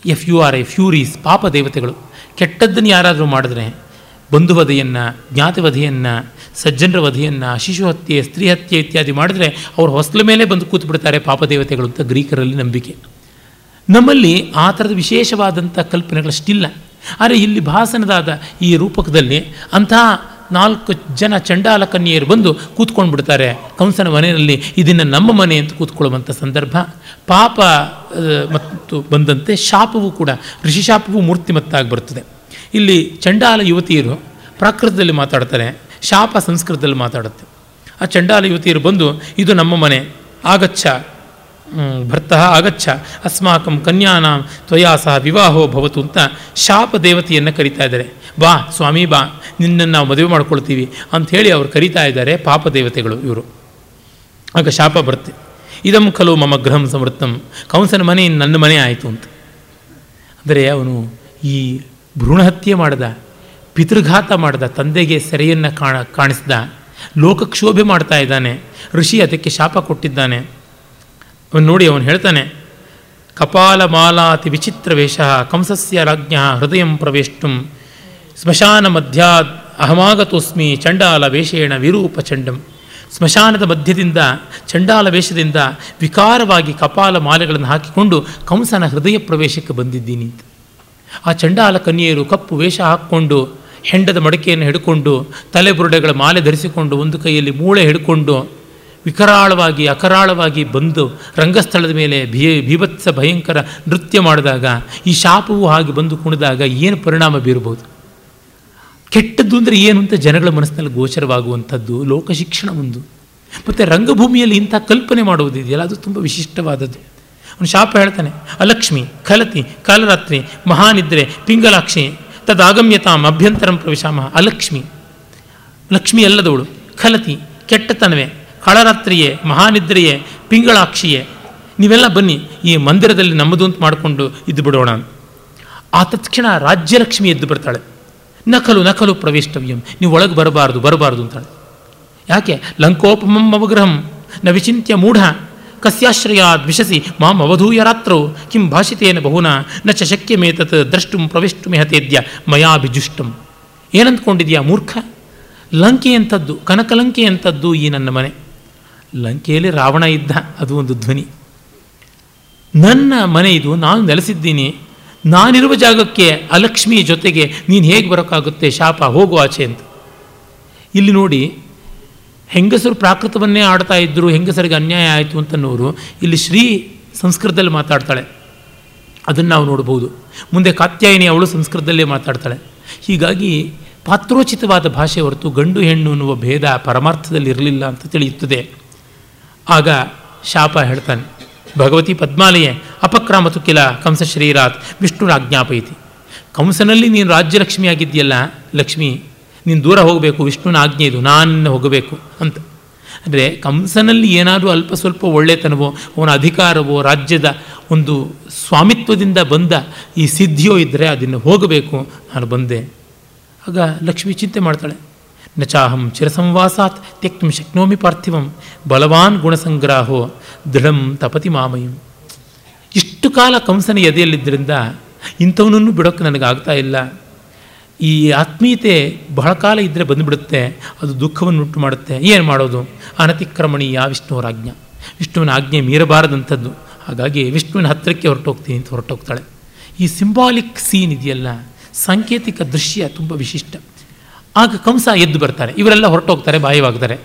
F U R A furies, ಪಾಪ ದೇವತೆಗಳು. ಕೆಟ್ಟದ್ದನ್ನು ಯಾರಾದರೂ ಮಾಡಿದ್ರೆ ಬಂಧುವಧೆಯನ್ನು, ಜ್ಞಾತಿವಧೆಯನ್ನು, ಸಜ್ಜನರ ವಧೆಯನ್ನು, ಶಿಶು ಹತ್ಯೆ, ಸ್ತ್ರೀ ಹತ್ಯೆ ಇತ್ಯಾದಿ ಮಾಡಿದ್ರೆ ಅವರು ಹೊಸಲ ಮೇಲೆ ಬಂದು ಕೂತು ಬಿಡ್ತಾರೆ ಪಾಪದೇವತೆಗಳು ಅಂತ ಗ್ರೀಕರಲ್ಲಿ ನಂಬಿಕೆ. ನಮ್ಮಲ್ಲಿ ಆ ಥರದ ವಿಶೇಷವಾದಂಥ ಕಲ್ಪನೆಗಳಷ್ಟಿಲ್ಲ. ಆದರೆ ಇಲ್ಲಿ ಭಾಸನದಾದ ಈ ರೂಪಕದಲ್ಲಿ ಅಂತಹ ನಾಲ್ಕು ಜನ ಚಂಡಾಲ ಕನ್ಯೆಯರು ಬಂದು ಕೂತ್ಕೊಂಡು ಬಿಡ್ತಾರೆ. ಕಂಸನ ಮನೆಯಲ್ಲಿ ಇದನ್ನು ನಮ್ಮ ಮನೆ ಅಂತ ಕೂತ್ಕೊಳ್ಳುವಂಥ ಸಂದರ್ಭ. ಪಾಪ ಮತ್ತು ಬಂದಂತೆ ಶಾಪವೂ ಕೂಡ ಋಷಿಶಾಪವೂ ಮೂರ್ತಿಮತ್ತಾಗಿ ಬರ್ತದೆ. ಇಲ್ಲಿ ಚಂಡಾಲ ಯುವತಿಯರು ಪ್ರಾಕೃತದಲ್ಲಿ ಮಾತಾಡ್ತಾರೆ, ಶಾಪ ಸಂಸ್ಕೃತದಲ್ಲಿ ಮಾತಾಡುತ್ತೆ. ಆ ಚಂಡಾಲ ಯುವತಿಯರು ಬಂದು, ಇದು ನಮ್ಮ ಮನೆ, ಆಗಚ್ಚ ಭರ್ತ, ಆಗಚ್ಚ, ಅಸ್ಮಾಕಂ ಕನ್ಯಾನಾಂ ತ್ವಯಾ ಸಹ ವಿವಾಹೋ ಭವತು ಅಂತ ಶಾಪ ದೇವತೆಯನ್ನು ಕರಿತಾ ಇದ್ದಾರೆ. ಬಾ, ಸ್ವಾಮಿ, ಬಾ, ನಿನ್ನನ್ನು ನಾವು ಮದುವೆ ಮಾಡ್ಕೊಳ್ತೀವಿ ಅಂಥೇಳಿ ಅವರು ಕರಿತಾ ಇದ್ದಾರೆ ಪಾಪ ದೇವತೆಗಳು ಇವರು. ಆಗ ಶಾಪ ಬರುತ್ತೆ. ಇದಂ ಖಲು ಮಮ ಗೃಹಂ ಸಮೃತ್ತಂ ಕಂಸನ ಮನೆ ನನ್ನ ಮನೆ ಆಯಿತು ಅಂತ. ಅಂದರೆ ಅವನು ಈ ಭ್ರೂಣಹತ್ಯೆ ಮಾಡಿದ, ಪಿತೃಘಾತ ಮಾಡಿದ, ತಂದೆಗೆ ಸೆರೆಯನ್ನು ಕಾಣ, ಕಾಣಿಸ್ದ, ಲೋಕಕ್ಷೋಭೆ ಮಾಡ್ತಾ ಇದ್ದಾನೆ, ಋಷಿ ಅದಕ್ಕೆ ಶಾಪ ಕೊಟ್ಟಿದ್ದಾನೆ. ಅವನು ನೋಡಿ ಅವನು ಹೇಳ್ತಾನೆ, ಕಪಾಲ ಮಾಲಾತಿ ವಿಚಿತ್ರ ವೇಷ ಕಂಸಸ್ಯ ರಾಜ್ಞ ಹೃದಯ ಪ್ರವೇಷ್ಟು ಸ್ಮಶಾನ ಮಧ್ಯಾದ್ ಅಹಮಾಗತೋಸ್ಮಿ ಚಂಡಾಲ ವೇಷೇಣ ವಿರೂಪ ಚಂಡಂ. ಸ್ಮಶಾನದ ಮಧ್ಯದಿಂದ, ಚಂಡಾಲ ವೇಷದಿಂದ ವಿಕಾರವಾಗಿ ಕಪಾಲ ಮಾಲೆಗಳನ್ನು ಹಾಕಿಕೊಂಡು ಕಂಸನ ಹೃದಯ ಪ್ರವೇಶಕ್ಕೆ ಬಂದಿದ್ದೀನಿ ಅಂತ. ಆ ಚಂಡಾಲ ಕನ್ಯೆಯರು ಕಪ್ಪು ವೇಷ ಹಾಕ್ಕೊಂಡು, ಹೆಂಡದ ಮಡಕೆಯನ್ನು ಹಿಡ್ಕೊಂಡು ತಲೆಬುರುಡೆಗಳ ಮಾಲೆ ಧರಿಸಿಕೊಂಡು, ಒಂದು ಕೈಯಲ್ಲಿ ಮೂಳೆ ಹಿಡ್ಕೊಂಡು, ವಿಕರಾಳವಾಗಿ, ಅಕರಾಳವಾಗಿ ಬಂದು ರಂಗಸ್ಥಳದ ಮೇಲೆ ಭೀ, ಭೀಭತ್ಸ ಭಯಂಕರ ನೃತ್ಯ ಮಾಡಿದಾಗ, ಈ ಶಾಪವು ಹಾಗೆ ಬಂದು ಕುಣಿದಾಗ ಏನು ಪರಿಣಾಮ ಬೀರಬಹುದು? ಕೆಟ್ಟದ್ದು ಅಂದರೆ ಏನು ಅಂತ ಜನಗಳ ಮನಸ್ಸಿನಲ್ಲಿ ಗೋಚರವಾಗುವಂಥದ್ದು, ಲೋಕಶಿಕ್ಷಣ ಒಂದು. ಮತ್ತು ರಂಗಭೂಮಿಯಲ್ಲಿ ಇಂಥ ಕಲ್ಪನೆ ಮಾಡುವುದಿದೆಯಲ್ಲ, ಅದು ತುಂಬ ವಿಶಿಷ್ಟವಾದದ್ದು. ಅವನು ಶಾಪ ಹೇಳ್ತಾನೆ, ಅಲಕ್ಷ್ಮಿ ಖಲತಿ ಕಾಲರಾತ್ರಿ, ಮಹಾನಿದ್ರೆ, ಪಿಂಗಲಾಕ್ಷಿ, ತದಾಗಮ್ಯತಾಂ, ಅಭ್ಯಂತರಂ ಪ್ರವಿಶಾಮ, ಅಲಕ್ಷ್ಮಿ. ಲಕ್ಷ್ಮಿ ಅಲ್ಲದವಳು ಖಲತಿ ಕೆಟ್ಟತನವೇ, ಕಾಳರಾತ್ರಿಯೇ, ಮಹಾನಿದ್ರೆಯೇ, ಪಿಂಗಳಾಕ್ಷಿಯೇ. ನೀವೆಲ್ಲ ಬನ್ನಿ, ಈ ಮಂದಿರದಲ್ಲಿ ನಮ್ಮದು ಅಂತ ಮಾಡಿಕೊಂಡು ಇದ್ದು ಬಿಡೋಣ ಆ ತತ್ಕ್ಷಣ ರಾಜ್ಯಲಕ್ಷ್ಮಿ ಎದ್ದು ಬರ್ತಾಳೆ. ನಕಲು ನಕಲು ಪ್ರವೇಷ್ಟವ್ಯಂ, ನೀವು ಒಳಗೆ ಬರಬಾರ್ದು ಬರಬಾರ್ದು ಅಂತಾಳೆ. ಯಾಕೆ? ಲಂಕೋಪಮಂ ಅವಗ್ರಹಂ ನ ವಿಚಿಂತ್ಯ ಮೂಢ. ಕಸ್ಯಾಶ್ರಯಾದ್ ವಿಶಸಿ ಮಾಂ ಅವಧೂಯ ರಾತ್ರೌ ಕಿಂ ಭಾಷಿತೇನ ಬಹುನ, ನ ಚ ಶಕ್ಯಮೇತತ್ ದ್ರಷ್ಟುಂ ಪ್ರವಿಷ್ಟುಮಿಹತೇದ್ಯ ಮಯಾಭಿಜುಷ್ಟಂ. ಏನಂದ್ಕೊಂಡಿದ್ಯಾ ಮೂರ್ಖ? ಲಂಕೆ ಅಂಥದ್ದು ಕನಕಲಂಕೆ ಅಂಥದ್ದು ಈ ನನ್ನ ಮನೆ? ಲಂಕೆಯಲ್ಲಿ ರಾವಣ ಇದ್ದ, ಅದು ಒಂದು ಧ್ವನಿ. ನನ್ನ ಮನೆ ಇದು, ನಾನು ನೆಲೆಸಿದ್ದೀನಿ. ನಾನಿರುವ ಜಾಗಕ್ಕೆ ಅಲಕ್ಷ್ಮಿ ಜೊತೆಗೆ ನೀನು ಹೇಗೆ ಬರೋಕ್ಕಾಗುತ್ತೆ ಶಾಪ ಹೋಗು ಆಚೆ ಅಂತ. ಇಲ್ಲಿ ನೋಡಿ ಹೆಂಗಸರು ಪ್ರಾಕೃತವನ್ನೇ ಆಡ್ತಾ ಇದ್ದರು ಹೆಂಗಸರಿಗೆ ಅನ್ಯಾಯ ಆಯಿತು ಅಂತನ್ನೋರು ಇಲ್ಲಿ ಶ್ರೀ ಸಂಸ್ಕೃತದಲ್ಲಿ ಮಾತಾಡ್ತಾಳೆ. ಅದನ್ನು ನಾವು ನೋಡ್ಬೋದು. ಮುಂದೆ ಕಾತ್ಯಾಯಿನಿ ಅವಳು ಸಂಸ್ಕೃತದಲ್ಲೇ ಮಾತಾಡ್ತಾಳೆ. ಹೀಗಾಗಿ ಪಾತ್ರೋಚಿತವಾದ ಭಾಷೆ ಹೊರತು ಗಂಡು ಹೆಣ್ಣು ಅನ್ನುವ ಭೇದ ಪರಮಾರ್ಥದಲ್ಲಿ ಇರಲಿಲ್ಲ ಅಂತ ತಿಳಿಯುತ್ತದೆ. ಆಗ ಶಾಪ ಹೇಳ್ತಾನೆ, ಭಗವತಿ ಪದ್ಮಾಲಯೇ ಅಪಕ್ರಾಮತು ಕಿಲ ಕಂಸ ಶ್ರೀರಾತ್ ವಿಷ್ಣುರಾಜ್ಞಾಪೈತಿ ಕಂಸನಲ್ಲಿ ನೀನು ರಾಜ್ಯಲಕ್ಷ್ಮಿ ಆಗಿದ್ದೀಯಲ್ಲ ಲಕ್ಷ್ಮಿ ನೀನು ದೂರ ಹೋಗಬೇಕು ವಿಷ್ಣುವಿನ ಆಜ್ಞೆ ಇದು, ನಾನು ಹೋಗಬೇಕು ಅಂತ. ಅಂದರೆ ಕಂಸನಲ್ಲಿ ಏನಾದರೂ ಅಲ್ಪ ಸ್ವಲ್ಪ ಒಳ್ಳೆತನವೋ, ಅವನ ಅಧಿಕಾರವೋ, ರಾಜ್ಯದ ಒಂದು ಸ್ವಾಮಿತ್ವದಿಂದ ಬಂದ ಈ ಸಿದ್ಧಿಯೋ ಇದ್ದರೆ ಅದನ್ನು ಹೋಗಬೇಕು, ನಾನು ಬಂದೆ. ಆಗ ಲಕ್ಷ್ಮಿ ಚಿಂತೆ ಮಾಡ್ತಾಳೆ. ನಚಾಹಂ ಚಿರಸಂವಾಸಾತ್ ತೆಕ್ತು ಶಕ್ನೋಮಿ ಪಾರ್ಥಿವಂ, ಬಲವಾನ್ ಗುಣಸಂಗ್ರಾಹೋ, ದೃಢಂ ತಪತಿ ಮಾಮಯಂ. ಇಷ್ಟು ಕಾಲ ಕಂಸನ ಎದೆಯಲ್ಲಿದ್ದರಿಂದ ಇಂಥವನನ್ನು ಬಿಡೋಕ್ಕೆ ನನಗಾಗ್ತಾ ಇಲ್ಲ. ಈ ಆತ್ಮೀಯತೆ ಬಹಳ ಕಾಲ ಇದ್ದರೆ ಬಂದುಬಿಡುತ್ತೆ, ಅದು ದುಃಖವನ್ನು ಉಂಟು ಮಾಡುತ್ತೆ. ಏನು ಮಾಡೋದು? ಅನತಿಕ್ರಮಣೀಯ ವಿಷ್ಣುವರ ಆಜ್ಞ ವಿಷ್ಣುವಿನ ಆಜ್ಞೆ ಮೀರಬಾರದಂಥದ್ದು. ಹಾಗಾಗಿ ವಿಷ್ಣುವಿನ ಹತ್ತಿರಕ್ಕೆ ಹೊರಟೋಗ್ತೀನಿ ಅಂತ ಹೊರಟೋಗ್ತಾಳೆ. ಈ ಸಿಂಬಾಲಿಕ್ ಸೀನ್ ಇದೆಯಲ್ಲ, ಸಾಂಕೇತಿಕ ದೃಶ್ಯ ತುಂಬ ವಿಶಿಷ್ಟ. ಆಗ ಕಂಸ ಎದ್ದು ಬರ್ತಾರೆ ಇವರೆಲ್ಲ ಹೊರಟೋಗ್ತಾರೆ, ಬಾಯವಾಗ್ತಾರೆ.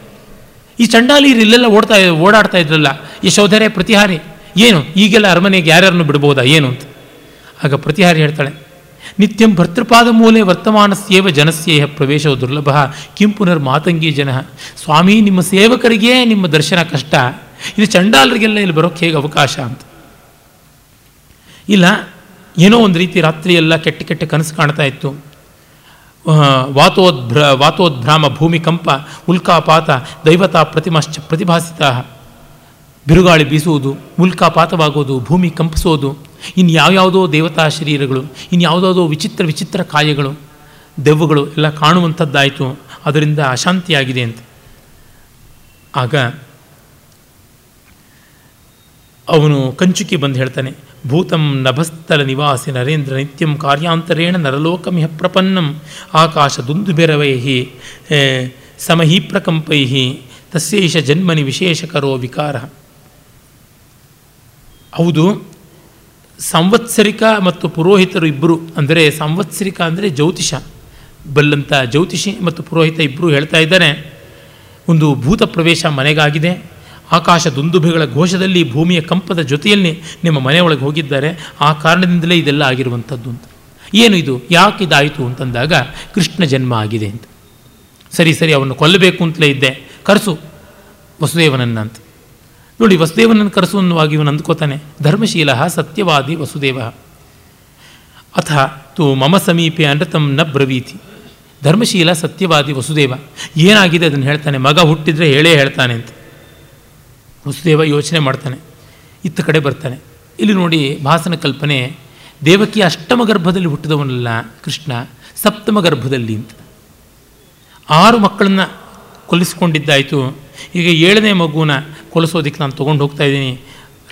ಈ ಚಂಡಾಲಿಯರು ಇಲ್ಲೆಲ್ಲ ಓಡ್ತಾ ಓಡಾಡ್ತಾ ಇದ್ರಲ್ಲ, ಯಶೋಧರೆ ಪ್ರತಿಹಾರಿ, ಏನು? ಈಗೆಲ್ಲ ಅರಮನೆಗೆ ಯಾರ್ಯಾರನ್ನು ಬಿಡ್ಬೋದಾ, ಏನು ಅಂತ? ಆಗ ಪ್ರತಿಹಾರಿ ಹೇಳ್ತಾಳೆ ನಿತ್ಯಂ ಭರ್ತೃಪಾದ ಮೂಲೆ ವರ್ತಮಾನಸ್ಯೇವ ಜನಸ್ಯೇಹ ಪ್ರವೇಶವು ದುರ್ಲಭ. ಕಿಂ ಪುನರ್ ಮಾತಂಗಿ ಜನ. ಸ್ವಾಮಿ, ನಿಮ್ಮ ಸೇವಕರಿಗೆ ನಿಮ್ಮ ದರ್ಶನ ಕಷ್ಟ. ಇದು ಚಂಡಾಲರಿಗೆಲ್ಲ ಇಲ್ಲಿ ಬರೋಕ್ಕೆ ಹೇಗೆ ಅವಕಾಶ ಅಂತ. ಇಲ್ಲ, ಏನೋ ಒಂದು ರೀತಿ ರಾತ್ರಿಯೆಲ್ಲ ಕೆಟ್ಟ ಕೆಟ್ಟ ಕನಸು ಕಾಣ್ತಾ ಇತ್ತು. ವಾತೋದ್ಭ್ರ, ವಾತೋದ್ಭ್ರಾಮ ಭೂಮಿಕಂಪ ಉಲ್ಕಾಪಾತ, ದೈವತಾ ಪ್ರತಿಮಾಶ್ಚ ಪ್ರತಿಭಾಸಿತ ಬಿರುಗಾಳಿ ಬೀಸುವುದು, ಉಲ್ಕಾಪಾತವಾಗೋದು, ಭೂಮಿ ಕಂಪಿಸೋದು. ಇನ್ನು ಯಾವ್ಯಾವುದೋ ದೇವತಾ ಶರೀರಗಳು ಇನ್ನು ಯಾವುದಾವುದೋ ವಿಚಿತ್ರ ವಿಚಿತ್ರ ಕಾಯಗಳು ದೆವ್ವಗಳು ಎಲ್ಲ ಕಾಣುವಂಥದ್ದಾಯಿತು, ಅದರಿಂದ ಅಶಾಂತಿಯಾಗಿದೆ ಅಂತ. ಆಗ ಅವನು ಕಂಚುಕಿ ಬಂದು ಹೇಳ್ತಾನೆ, ಭೂತಂ ನಭಸ್ಥಲ ನಿವಾಸಿ ನರೇಂದ್ರ ನಿತ್ಯಂ ಕಾರ್ಯಾಂತರೇಣ ನರಲೋಕಮಿಹ ಪ್ರಪನ್ನಂ ಆಕಾಶ ದುಂದುಬೆರವೈ ಸಮಹಿ ಪ್ರಕಂಪೈ ತಸ್ಯೇಷ ಜನ್ಮನಿ ವಿಶೇಷಕರೋ ವಿಕಾರ. ಹೌದು ಸಂವತ್ಸರಿಕ ಮತ್ತು ಪುರೋಹಿತರು ಇಬ್ಬರು ಅಂದರೆ ಸಂವತ್ಸರಿಕ ಅಂದರೆ ಜ್ಯೋತಿಷ. ಬಲ್ಲಂಥ ಜ್ಯೋತಿಷಿ ಮತ್ತು ಪುರೋಹಿತ ಇಬ್ಬರು ಹೇಳ್ತಾ ಇದ್ದಾರೆ ಒಂದು ಭೂತ ಪ್ರವೇಶ ಮನೆಗಾಗಿದೆ. ಆಕಾಶ ದುಂದುಭಿಗಳ ಘೋಷದಲ್ಲಿ ಭೂಮಿಯ ಕಂಪದ ಜೊತೆಯಲ್ಲಿ ನಿಮ್ಮ ಮನೆಯೊಳಗೆ ಹೋಗಿದ್ದಾರೆ. ಆ ಕಾರಣದಿಂದಲೇ ಇದೆಲ್ಲ ಆಗಿರುವಂಥದ್ದು ಅಂತ. ಏನು ಇದು? ಯಾಕೆ ಇದಾಯಿತು ಅಂತಂದಾಗ, ಕೃಷ್ಣ ಜನ್ಮ ಆಗಿದೆ ಅಂತ. ಸರಿ ಸರಿ ಅವನು ಕೊಲ್ಲಬೇಕು ಅಂತಲೇ ಇದ್ದೆ. ಕರೆಸು ವಸುದೇವನನ್ನ ಅಂತ. ನೋಡಿ, ವಸುದೇವನನ್ನು ಕರೆಸು ಅನ್ನುವಾಗಿ ಇವನು ಅಂದ್ಕೋತಾನೆ ಧರ್ಮಶೀಲ ಸತ್ಯವಾದಿ ವಸುದೇವ, ಅಥ ತು ಮಮ ಸಮೀಪೆ ಅನೃತಂ ನ ಬ್ರವೀತಿ, ಧರ್ಮಶೀಲ ಸತ್ಯವಾದಿ ವಸುದೇವ, ಏನಾಗಿದೆ ಅದನ್ನು ಹೇಳ್ತಾನೆ, ಮಗ ಹುಟ್ಟಿದರೆ ಹೇಳೇ ಹೇಳ್ತಾನೆ ಅಂತ. ವಸುದೇವ ಯೋಚನೆ ಮಾಡ್ತಾನೆ, ಇತ್ತ ಕಡೆ ಬರ್ತಾನೆ, ಇಲ್ಲಿ ನೋಡಿ ಭಾಸನ ಕಲ್ಪನೆ, ದೇವಕಿ ಅಷ್ಟಮ ಗರ್ಭದಲ್ಲಿ ಹುಟ್ಟಿದವನಲ್ಲ ಕೃಷ್ಣ ಸಪ್ತಮ ಗರ್ಭದಲ್ಲಿ ಅಂತ. ಆರು ಮಕ್ಕಳನ್ನು ಕೊಲ್ಲಿಸ್ಕೊಂಡಿದ್ದಾಯಿತು, ಈಗ ಏಳನೇ ಮಗುನ ಕೊಲಿಸೋದಕ್ಕೆ ನಾನು ತೊಗೊಂಡು ಹೋಗ್ತಾ ಇದ್ದೀನಿ.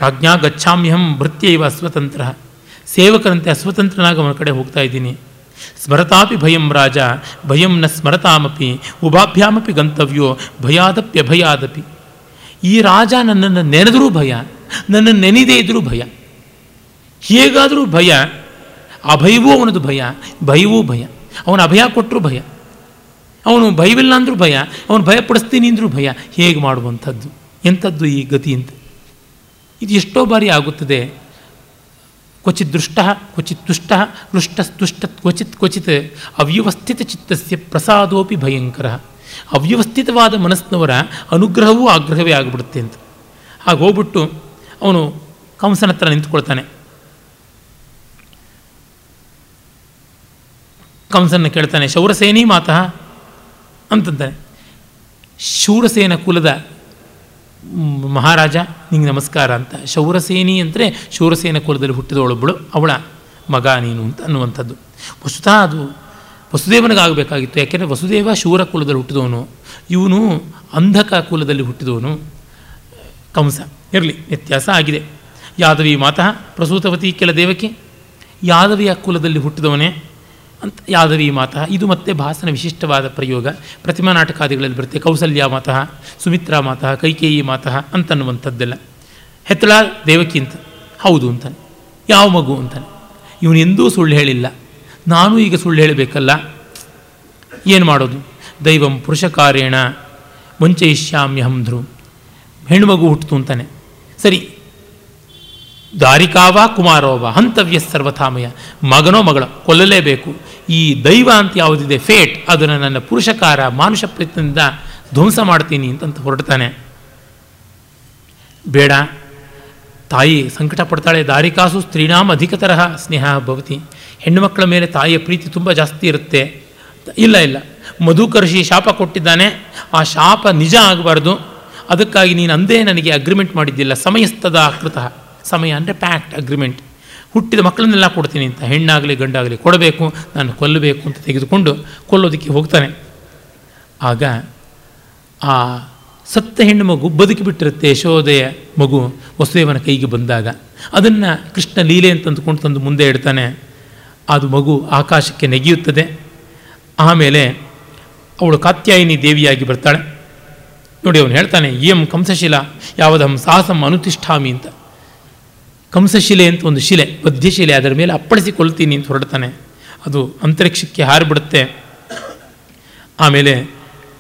ರಾಜ್ಞಾ ಗಚ್ಚಾಮ್ಯಹಂ ಭೃತ್ಯೈವ ಅಸ್ವತಂತ್ರ. ಸೇವಕರಂತೆ ಅಸ್ವತಂತ್ರನಾಗಿ ಅವನ ಕಡೆ ಹೋಗ್ತಾ ಇದ್ದೀನಿ. ಸ್ಮರತಾಪಿ ಭಯಂ ರಾಜ, ಭಯಂ ನ ಸ್ಮರತಾಮಪಿ, ಉಭಾಭ್ಯಾಮಪಿ ಗಂತವ್ಯೋ ಭಯಾದಪ್ಯಭಯಾದಪಿ ಈ ರಾಜ ನನ್ನನ್ನು ನೆನೆದರೂ ಭಯ, ನನ್ನನ್ನು ನೆನೆದೇ ಇದ್ದರೂ ಭಯ. ಹೇಗಾದರೂ ಭಯ, ಅಭಯವೂ ಅವನದು ಭಯ, ಭಯವೂ ಭಯ. ಅವನ ಅಭಯ ಕೊಟ್ಟರು ಭಯ. ಅವನು ಭಯವಿಲ್ಲ ಅಂದರೂ ಭಯ, ಅವನು ಭಯಪಡಿಸ್ತೀನಿ ಅಂದರೂ ಭಯ. ಹೇಗೆ ಮಾಡುವಂಥದ್ದು? ಎಂಥದ್ದು ಈ ಗತಿ ಅಂತ? ಇದು ಎಷ್ಟೋ ಬಾರಿ ಆಗುತ್ತದೆ. ಕ್ವಚಿತ್ ದೃಷ್ಟ, ಕ್ವಚಿತ್ ತುಷ್ಟ ಹೃಷ್ಟಸ್ತುಷ್ಟ ಕ್ವಚಿತ್ ಕ್ವಚಿತ್ ಅವ್ಯವಸ್ಥಿತ ಚಿತ್ತಸ್ಯ ಪ್ರಸಾದೋಪಿ ಭಯಂಕರ. ಅವ್ಯವಸ್ಥಿತವಾದ ಮನಸ್ಸಿನವರ ಅನುಗ್ರಹವೂ ಆಗ್ರಹವೇ ಆಗಿಬಿಡುತ್ತೆ ಅಂತ. ಹಾಗೆ ಹೋಗ್ಬಿಟ್ಟು ಅವನು ಕಂಸನ ಹತ್ರ ನಿಂತ್ಕೊಳ್ತಾನೆ. ಕಂಸನ ಕೇಳ್ತಾನೆ, ಶೌರಸೇನಿ ಮಾತಃ? ಅಂತಂತಾನೆ. ಶೂರಸೇನ ಕುಲದ ಮಹಾರಾಜ, ನಿಂಗೆ ನಮಸ್ಕಾರ ಅಂತ. ಶೌರಸೇನಿ ಅಂದರೆ ಶೂರಸೇನ ಕುಲದಲ್ಲಿ ಹುಟ್ಟಿದವಳೊಬ್ಬಳು ಅವಳ ಮಗ ನೀನು ಅಂತ ಅನ್ನುವಂಥದ್ದು. ವಸ್ತುತಃ ಅದು ವಸುದೇವನಿಗಾಗಬೇಕಾಗಿತ್ತು. ಯಾಕೆಂದರೆ ವಸುದೇವ ಶೂರ ಕುಲದಲ್ಲಿ ಹುಟ್ಟಿದವನು, ಇವನು ಅಂಧಕ ಕುಲದಲ್ಲಿ ಹುಟ್ಟಿದವನು. ಕಂಸ, ಇರಲಿ, ವ್ಯತ್ಯಾಸ ಆಗಿದೆ. ಯಾದವಿ ಮಾತಃ, ಪ್ರಸೂತವತಿ ಕೆಲ ದೇವಕಿ, ಯಾದವಿಯ ಕುಲದಲ್ಲಿ ಹುಟ್ಟಿದವನೇ. ಅಂತ ಯಾದವಿ ಮಾತಃ, ಇದು ಮತ್ತೆ ಭಾಸನ ವಿಶಿಷ್ಟವಾದ ಪ್ರಯೋಗ. ಪ್ರತಿಮಾ ನಾಟಕಾದಿಗಳಲ್ಲಿ ಬರುತ್ತೆ, ಕೌಸಲ್ಯ ಮಾತಃ, ಸುಮಿತ್ರಾ ಮಾತಃ, ಕೈಕೇಯಿ ಮಾತಃ ಅಂತನ್ನುವಂಥದ್ದೆಲ್ಲ. ಹೆತ್ತಳ ದೇವಕಿ ಅಂತ, ಹೌದು ಅಂತಾನೆ. ಯಾವ ಮಗು ಅಂತಾನೆ. ಎಂದೂ ಸುಳ್ಳು ಹೇಳಿಲ್ಲ. ನಾನು ಈಗ ಸುಳ್ಳು ಹೇಳಬೇಕಲ್ಲ? ಏನು ಮಾಡೋದು? ದೈವಂ ಪುರುಷಕಾರೇಣ ವಂಚಯಿಷ್ಯಾಮ್ಯಹಂ ಧ್ರು ಹೆಣ್ಣು ಮಗು ಹುಟ್ಟಿತು ಅಂತಾನೆ. ಸರಿ ದಾರಿಕಾವ ಕುಮಾರೋವ ಹಂತವ್ಯ ಸರ್ವಥಾಮಯ. ಮಗನೋ ಮಗಳ, ಕೊಲ್ಲಲೇಬೇಕು. ಈ ದೈವ ಅಂತ ಯಾವುದಿದೆ? ಫೇಟ್. ಅದನ್ನು ನನ್ನ ಪುರುಷಕಾರ, ಮಾನುಷ ಪ್ರಯತ್ನದಿಂದ ಧ್ವಂಸ ಮಾಡ್ತೀನಿ ಅಂತಂತ ಹೊರಡ್ತಾನೆ. ಬೇಡ. ತಾಯಿ ಸಂಕಟ ಪಡ್ತಾಳೆ. ದಾರಿಕಾಸು ಸ್ತ್ರೀನಾಮ್ ಅಧಿಕತರ ಸ್ನೇಹ ಭವತಿ. ಹೆಣ್ಣುಮಕ್ಕಳ ಮೇಲೆ ತಾಯಿಯ ಪ್ರೀತಿ ತುಂಬ ಜಾಸ್ತಿ ಇರುತ್ತೆ. ಇಲ್ಲ ಇಲ್ಲ. ಮಧುಕರ್ಷಿ ಶಾಪ ಕೊಟ್ಟಿದ್ದಾನೆ. ಆ ಶಾಪ ನಿಜ ಆಗಬಾರ್ದು. ಅದಕ್ಕಾಗಿ ನೀನು ಅಂದೇ ನನಗೆ ಅಗ್ರಿಮೆಂಟ್ ಮಾಡಿದ್ದಿಲ್ಲ. ಸಮಯಸ್ಥದ ಕೃತ. ಸಮಯ ಅಂದರೆ ಪ್ಯಾಕ್ಟ್ ಅಗ್ರಿಮೆಂಟ್ ಹುಟ್ಟಿದ ಮಕ್ಕಳನ್ನೆಲ್ಲ ಕೊಡ್ತೀನಿ ಅಂತ, ಹೆಣ್ಣಾಗಲಿ, ಗಂಡಾಗಲಿ ಕೊಡಬೇಕು, ನಾನು ಕೊಲ್ಲಬೇಕು ಅಂತ ತೆಗೆದುಕೊಂಡು ಕೊಲ್ಲೋದಕ್ಕೆ ಹೋಗ್ತಾನೆ. ಆಗ ಆ ಸತ್ತ ಹೆಣ್ಣು ಮಗು ಬದುಕಿಬಿಟ್ಟಿರುತ್ತೆ ಯಶೋದೆಯ ಮಗು ವಸುದೇವನ ಕೈಗೆ ಬಂದಾಗ. ಅದನ್ನು ಕೃಷ್ಣ ಲೀಲೆ ಅಂತ ಅಂದ್ಕೊಂಡು ತಂದು ಮುಂದೆ ಇಡ್ತಾನೆ. ಅದು ಮಗು ಆಕಾಶಕ್ಕೆ ನೆಗೆಯುತ್ತದೆ. ಆಮೇಲೆ ಅವಳು ಕಾತ್ಯಾಯಿನಿ ದೇವಿಯಾಗಿ ಬರ್ತಾಳೆ. ನೋಡಿ ಅವನು ಹೇಳ್ತಾನೆ ಎಂ ಕಂಸಶಿಲ ಯಾವುದಂ ಸಾಹಸಂ ಅನುತಿಷ್ಠಾಮಿ ಅಂತ. ಕಂಸಶಿಲೆ ಅಂತ ಒಂದು ಶಿಲೆ ಬದ್ಯಶಿಲೆ ಅದರ ಮೇಲೆ ಅಪ್ಪಳಿಸಿಕೊಳ್ತೀನಿ ಅಂತ ಹೊರಡ್ತಾನೆ. ಅದು ಅಂತರಿಕ್ಷಕ್ಕೆ ಹಾರಿಬಿಡುತ್ತೆ. ಆಮೇಲೆ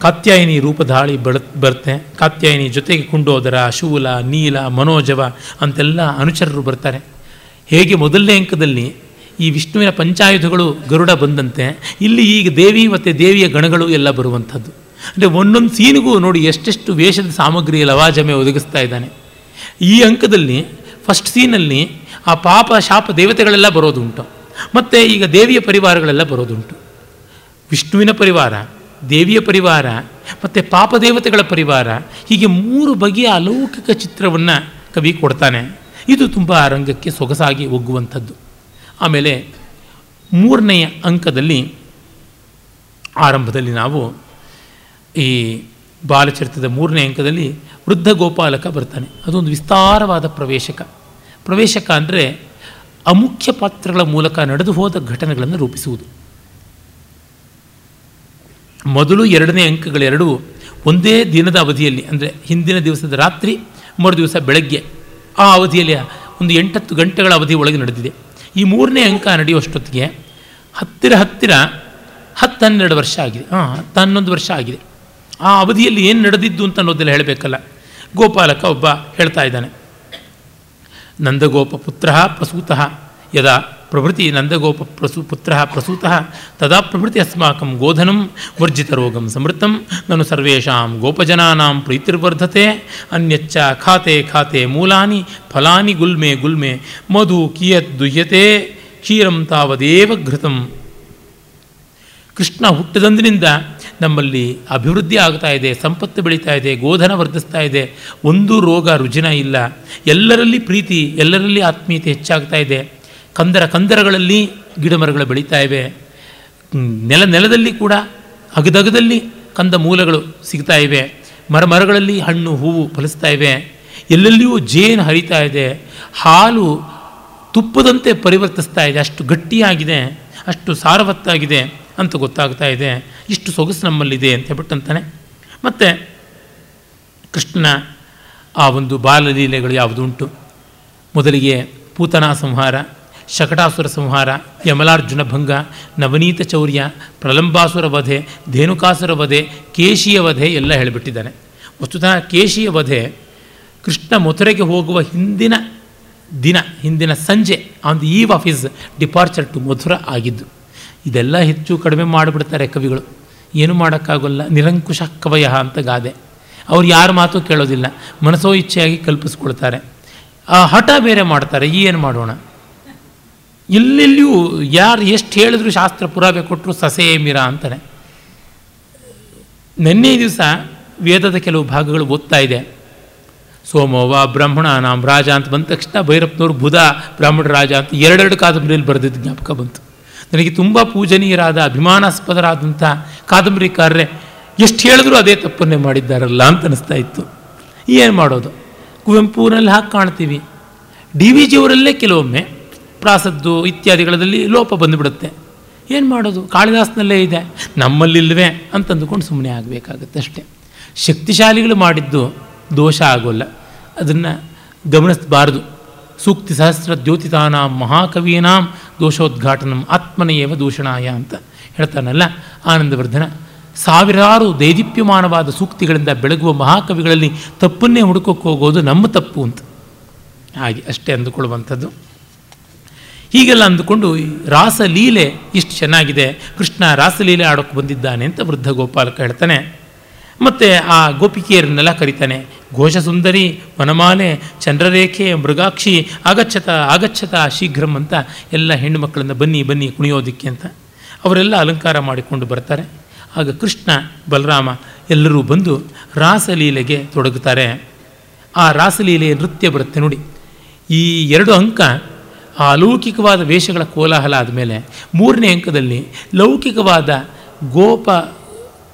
ಕಾತ್ಯಾಯಿನಿ ರೂಪಧಾಳಿ ಬಳ, ಬರುತ್ತೆ. ಕಾತ್ಯಾಯಿನಿ ಜೊತೆಗೆ ಕುಂಡೋದರ, ಶೂಲ, ನೀಲ, ಮನೋಜವ ಅಂತೆಲ್ಲ ಅನುಚರರು ಬರ್ತಾರೆ. ಹೇಗೆ ಮೊದಲನೇ ಅಂಕದಲ್ಲಿ ಈ ವಿಷ್ಣುವಿನ ಪಂಚಾಯುಧಗಳು ಗರುಡ ಬಂದಂತೆ, ಇಲ್ಲಿ ಈಗ ದೇವಿ ಮತ್ತು ದೇವಿಯ ಗಣಗಳು ಎಲ್ಲ ಬರುವಂಥದ್ದು. ಅಂದರೆ ಒಂದೊಂದು ಸೀನಿಗೂ ನೋಡಿ ಎಷ್ಟೆಷ್ಟು ವೇಷದ ಸಾಮಗ್ರಿ ಲವಾಜಮೆ ಒದಗಿಸ್ತಾ ಇದ್ದಾನೆ. ಈ ಅಂಕದಲ್ಲಿ ಫಸ್ಟ್ ಸೀನಲ್ಲಿ ಆ ಪಾಪ ಶಾಪ ದೇವತೆಗಳೆಲ್ಲ ಬರೋದುಂಟು. ಮತ್ತು ಈಗ ದೇವಿಯ ಪರಿವಾರಗಳೆಲ್ಲ ಬರೋದುಂಟು. ವಿಷ್ಣುವಿನ ಪರಿವಾರ, ದೇವಿಯ ಪರಿವಾರ, ಮತ್ತು ಪಾಪದೇವತೆಗಳ ಪರಿವಾರ, ಹೀಗೆ ಮೂರು ಬಗೆಯ ಅಲೌಕಿಕ ಚಿತ್ರವನ್ನು ಕವಿ ಕೊಡ್ತಾನೆ. ಇದು ತುಂಬ ರಂಗಕ್ಕೆ ಸೊಗಸಾಗಿ ಒಗ್ಗುವಂಥದ್ದು. ಆಮೇಲೆ ಮೂರನೆಯ ಅಂಕದಲ್ಲಿ ಆರಂಭದಲ್ಲಿ ನಾವು ಈ ಬಾಲಚರಿತ್ರದ ಮೂರನೇ ಅಂಕದಲ್ಲಿ ವೃದ್ಧ ಗೋಪಾಲಕ ಬರ್ತಾನೆ. ಅದೊಂದು ವಿಸ್ತಾರವಾದ ಪ್ರವೇಶಕ. ಪ್ರವೇಶಕ ಅಂದರೆ ಅಮುಖ್ಯ ಪಾತ್ರಗಳ ಮೂಲಕ ನಡೆದು ಹೋದ ಘಟನೆಗಳನ್ನು ರೂಪಿಸುವುದು. ಮೊದಲು ಎರಡನೇ ಅಂಕಗಳೆರಡು ಒಂದೇ ದಿನದ ಅವಧಿಯಲ್ಲಿ, ಅಂದರೆ ಹಿಂದಿನ ದಿವಸದ ರಾತ್ರಿ, ಮರು ದಿವಸ ಬೆಳಗ್ಗೆ, ಆ ಅವಧಿಯಲ್ಲಿ ಒಂದು ಎಂಟತ್ತು ಗಂಟೆಗಳ ಅವಧಿ ಒಳಗೆ ನಡೆದಿದೆ. ಈ ಮೂರನೇ ಅಂಕ ನಡೆಯುವಷ್ಟೊತ್ತಿಗೆ ಹತ್ತಿರ ಹತ್ತಿರ ಹತ್ತು ಹನ್ನೆರಡು ವರ್ಷ ಆಗಿದೆ. ಹಾಂ ಹತ್ತು ಹನ್ನೊಂದು ವರ್ಷ ಆಗಿದೆ. ಆ ಅವಧಿಯಲ್ಲಿ ಏನು ನಡೆದಿದ್ದು ಅಂತ ಅನ್ನೋದೆಲ್ಲ ಹೇಳಬೇಕಲ್ಲ. ಗೋಪಾಲಕ ಒಬ್ಬ ಹೇಳ್ತಾ ಇದ್ದಾನೆ. ನಂದಗೋಪ ಪುತ್ರ ಪ್ರಸೂತ ಯದಾ ಪ್ರಭೃತಿ ನಂದಗೋಪ ಪ್ರಸು ಪುತ್ರ ಪ್ರಸೂತ ತದಾ ಪ್ರಭೃತಿ ಅಸ್ಮಾಕಂ ಗೋಧನಂ ವರ್ಜಿತ ರೋಗಂ ಸಮೃದ್ಧಂ ನನು ಸರ್ವೇಷಾಂ ಗೋಪಜನಾನಾಂ ಪ್ರೀತಿರ್ವರ್ಧತೆ ಅನ್ಯಚ್ಚ ಖಾತೆ ಖಾತೆ ಮೂಲಾನಿ ಫಲಾನಿ ಗುಲ್ಮೆ ಗುಲ್ಮೆ ಮಧು ಕಿಯತ್ ದುಹ್ಯತೆ ಕ್ಷೀರಂ ತಾವದೇವ ಘೃತಂ ಕೃಷ್ಣ ಹುಟ್ಟಿದಂದಿನಿಂದ ನಮ್ಮಲ್ಲಿ ಅಭಿವೃದ್ಧಿ ಆಗ್ತಾ ಇದೆ, ಸಂಪತ್ತು ಬೆಳೀತಾ ಇದೆ, ಗೋಧನ ವರ್ಧಿಸ್ತಾ ಇದೆ, ಒಂದು ರೋಗ ರುಜಿನ ಇಲ್ಲ. ಎಲ್ಲರಲ್ಲಿ ಪ್ರೀತಿ, ಎಲ್ಲರಲ್ಲಿ ಆತ್ಮೀಯತೆ ಹೆಚ್ಚಾಗ್ತಾ ಇದೆ. ಕಂದರ ಕಂದರಗಳಲ್ಲಿ ಗಿಡಮರಗಳು ಬೆಳೀತಾ ಇವೆ. ನೆಲ ನೆಲದಲ್ಲಿ ಕೂಡ ಅಗದಗದಲ್ಲಿ ಕಂದ ಮೂಲಗಳು ಸಿಗ್ತಾ ಇವೆ. ಮರ ಮರಗಳಲ್ಲಿ ಹಣ್ಣು, ಹೂವು ಫಲಿಸ್ತಾ ಇವೆ. ಎಲ್ಲೆಲ್ಲಿಯೂ ಜೇನು ಹರಿತಾ ಇದೆ. ಹಾಲು ತುಪ್ಪದಂತೆ ಪರಿವರ್ತಿಸ್ತಾ ಇದೆ. ಅಷ್ಟು ಗಟ್ಟಿಯಾಗಿದೆ, ಅಷ್ಟು ಸಾರವತ್ತಾಗಿದೆ. ಅಂತ ಗೊತ್ತಾಗ್ತಾ ಇದೆ. ಇಷ್ಟು ಸೊಗಸು ನಮ್ಮಲ್ಲಿದೆ ಅಂತ ಹೇಳ್ಬಿಟ್ಟು ಅಂತಾನೆ. ಮತ್ತು ಕೃಷ್ಣನ ಆ ಒಂದು ಬಾಲಲೀಲೆಗಳು ಯಾವುದುಂಟು? ಮೊದಲಿಗೆ ಪೂತನಾ ಸಂಹಾರ, ಶಕಟಾಸುರ ಸಂಹಾರ, ಯಮಲಾರ್ಜುನ ಭಂಗ, ನವನೀತ ಚೌರ್ಯ, ಪ್ರಲಂಬಾಸುರ ವಧೆ, ಧೇನುಕಾಸುರ ವಧೆ, ಕೇಶಿಯ ವಧೆ ಎಲ್ಲ ಹೇಳಿಬಿಟ್ಟಿದ್ದಾನೆ ವಸ್ತುತಃ ಕೇಶಿಯ ವಧೆ ಕೃಷ್ಣ ಮಥುರೆಗೆ ಹೋಗುವ ಹಿಂದಿನ ದಿನ, ಹಿಂದಿನ ಸಂಜೆ on the eve of his departure to Mathura ಆಗಿದ್ದು. ಇದೆಲ್ಲ ಹೆಚ್ಚು ಕಡಿಮೆ ಮಾಡಿಬಿಡ್ತಾರೆ ಕವಿಗಳು. ಏನು ಮಾಡೋಕ್ಕಾಗಲ್ಲ. ನಿರಂಕುಶ ಕವಯ ಅಂತ ಗಾದೆ. ಅವ್ರು ಯಾರ ಮಾತು ಕೇಳೋದಿಲ್ಲ. ಮನಸ್ಸೋ ಇಚ್ಛೆಯಾಗಿ ಕಲ್ಪಿಸ್ಕೊಳ್ತಾರೆ. ಆ ಹಠ ಬೇರೆ ಮಾಡ್ತಾರೆ. ಏನು ಮಾಡೋಣ? ಎಲ್ಲೆಲ್ಲಿಯೂ ಯಾರು ಎಷ್ಟು ಹೇಳಿದ್ರು ಶಾಸ್ತ್ರ ಪುರಾವೆ ಕೊಟ್ಟರು ಸಸೇ ಮಿರ ಅಂತಾರೆ. ನಿನ್ನೆ ದಿವಸ ವೇದದ ಕೆಲವು ಭಾಗಗಳು ಓದ್ತಾ ಇದೆ. ಸೋಮೋವ ಬ್ರಾಹ್ಮಣ ನಾಮ ರಾಜ ಅಂತ ಬಂದ ತಕ್ಷಣ ಭೈರಪ್ಪನವರು ಬುಧ, ಬ್ರಾಹ್ಮಣ, ರಾಜ ಅಂತ ಎರಡೆರಡು ಕಾದಂಬರಿಯಲ್ಲಿ ಬರೆದಿದ್ದು ಜ್ಞಾಪಕ ಬಂತು. ನನಗೆ ತುಂಬ ಪೂಜನೀಯರಾದ, ಅಭಿಮಾನಾಸ್ಪದರಾದಂಥ ಕಾದಂಬರಿಕಾರರೇ ಎಷ್ಟು ಹೇಳಿದ್ರು ಅದೇ ತಪ್ಪನ್ನೇ ಮಾಡಿದ್ದಾರಲ್ಲ ಅಂತ ಅನಿಸ್ತಾ ಇತ್ತು. ಏನು ಮಾಡೋದು? ಕುವೆಂಪುನಲ್ಲಿ ಹಾಕಿ ಕಾಣ್ತೀವಿ. ಡಿ ವಿ ಜಿಯವರಲ್ಲೇ ಕೆಲವೊಮ್ಮೆ ಪ್ರಾಸದ್ದು ಇತ್ಯಾದಿಗಳಲ್ಲಿ ಲೋಪ ಬಂದುಬಿಡುತ್ತೆ. ಏನು ಮಾಡೋದು? ಕಾಳಿದಾಸನಲ್ಲೇ ಇದೆ. ನಮ್ಮಲ್ಲಿಲ್ವೇ ಅಂತಂದುಕೊಂಡು ಸುಮ್ಮನೆ ಆಗಬೇಕಾಗತ್ತೆ ಅಷ್ಟೇ. ಶಕ್ತಿಶಾಲಿಗಳು ಮಾಡಿದ್ದು ದೋಷ ಆಗೋಲ್ಲ. ಅದನ್ನು ಗಮನಿಸಬಾರ್ದು. ಸೂಕ್ತಿ ಸಹಸ್ರ ದ್ಯೋತಿತಾನಾಂ ಮಹಾಕವೀನಾಂ ದೋಷೋದ್ಘಾಟನಂ ಆತ್ಮನೆಯೇವ ದೂಷಣಾಯ ಅಂತ ಹೇಳ್ತಾನಲ್ಲ ಆನಂದವರ್ಧನ. ಸಾವಿರಾರು ದೈದೀಪ್ಯಮಾನವಾದ ಸೂಕ್ತಿಗಳಿಂದ ಬೆಳಗುವ ಮಹಾಕವಿಗಳಲ್ಲಿ ತಪ್ಪನ್ನೇ ಹುಡುಕೋಕ್ಕೆ ಹೋಗೋದು ನಮ್ಮ ತಪ್ಪು ಅಂತ. ಹಾಗೆ ಅಷ್ಟೇ ಅಂದುಕೊಳ್ಳುವಂಥದ್ದು. ಹೀಗೆಲ್ಲ ಅಂದುಕೊಂಡು ರಾಸಲೀಲೆ ಇಷ್ಟು ಚೆನ್ನಾಗಿದೆ, ಕೃಷ್ಣ ರಾಸಲೀಲೆ ಆಡೋಕ್ಕೆ ಬಂದಿದ್ದಾನೆ ಅಂತ ವೃದ್ಧ ಗೋಪಾಲಕ ಹೇಳ್ತಾನೆ. ಮತ್ತು ಆ ಗೋಪಿಕೆಯರನ್ನೆಲ್ಲ ಕರೀತಾನೆ, ಘೋಷಸುಂದರಿ ವನಮಾಲೆ, ಚಂದ್ರರೇಖೆ, ಮೃಗಾಕ್ಷಿ, ಆಗಚ್ಚತ ಆಗಚ್ಚತ, ಶೀಘ್ರಂ ಅಂತ ಎಲ್ಲ ಹೆಣ್ಣು ಮಕ್ಕಳನ್ನ ಬನ್ನಿ ಬನ್ನಿ ಕುಣಿಯೋದಕ್ಕೆ ಅಂತ ಅವರೆಲ್ಲ ಅಲಂಕಾರ ಮಾಡಿಕೊಂಡು ಬರ್ತಾರೆ. ಆಗ ಕೃಷ್ಣ, ಬಲರಾಮ ಎಲ್ಲರೂ ಬಂದು ರಾಸಲೀಲೆಗೆ ತೊಡಗುತ್ತಾರೆ. ಆ ರಾಸಲೀಲೆಯ ನೃತ್ಯ ಬರುತ್ತೆ ನೋಡಿ. ಈ ಎರಡು ಅಂಕ ಆ ಅಲೌಕಿಕವಾದ ವೇಷಗಳ ಕೋಲಾಹಲ ಆದಮೇಲೆ ಮೂರನೇ ಅಂಕದಲ್ಲಿ ಲೌಕಿಕವಾದ ಗೋಪ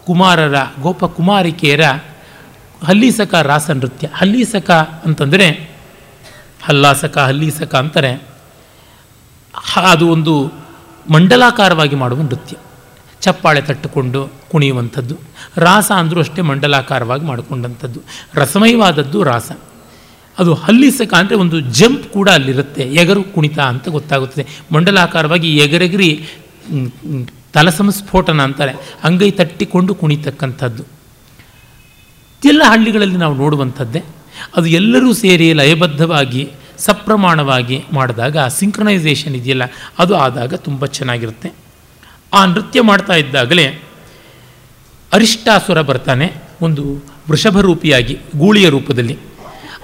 ಕುಮಾರರ, ಗೋಪ ಕುಮಾರಿಕೆಯರ ಹಲ್ಲೀಸಕ ರಾಸ ನೃತ್ಯ. ಹಲ್ಲೀಸಕ ಅಂತಂದರೆ, ಹಲ್ಲಾಸಕ, ಹಲ್ಲೀಸಕ ಅಂತಾರೆ. ಅದು ಒಂದು ಮಂಡಲಾಕಾರವಾಗಿ ಮಾಡುವ ನೃತ್ಯ. ಚಪ್ಪಾಳೆ ತಟ್ಟುಕೊಂಡು ಕುಣಿಯುವಂಥದ್ದು. ರಾಸ ಅಂದರೂ ಅಷ್ಟೇ ಮಂಡಲಾಕಾರವಾಗಿ ಮಾಡಿಕೊಂಡಂಥದ್ದು. ರಸಮಯವಾದದ್ದು ರಾಸ. ಅದು ಹಲ್ಲಿಸಕ ಅಂದರೆ ಒಂದು ಜಂಪ್ ಕೂಡ ಅಲ್ಲಿರುತ್ತೆ. ಎಗರು ಕುಣಿತ ಅಂತ ಗೊತ್ತಾಗುತ್ತದೆ. ಮಂಡಲಾಕಾರವಾಗಿ ಎಗರೆಗರಿ ತಲಸಂಸ್ಫೋಟನ ಅಂತಾರೆ. ಅಂಗೈ ತಟ್ಟಿಕೊಂಡು ಕುಣಿತಕ್ಕಂಥದ್ದು. ಎಲ್ಲ ಹಳ್ಳಿಗಳಲ್ಲಿ ನಾವು ನೋಡುವಂಥದ್ದೇ. ಅದು ಎಲ್ಲರೂ ಸೇರಿ ಲಯಬದ್ಧವಾಗಿ, ಸಪ್ರಮಾಣವಾಗಿ ಮಾಡಿದಾಗ ಆ ಸಿಂಕ್ರನೈಸೇಷನ್ ಇದೆಯಲ್ಲ, ಅದು ಆದಾಗ ತುಂಬ ಚೆನ್ನಾಗಿರುತ್ತೆ. ಆ ನೃತ್ಯ ಮಾಡ್ತಾ ಇದ್ದಾಗಲೇ ಅರಿಷ್ಟಾಸುರ ಬರ್ತಾನೆ, ಒಂದು ವೃಷಭ ರೂಪಿಯಾಗಿ ಗೂಳಿಯ ರೂಪದಲ್ಲಿ.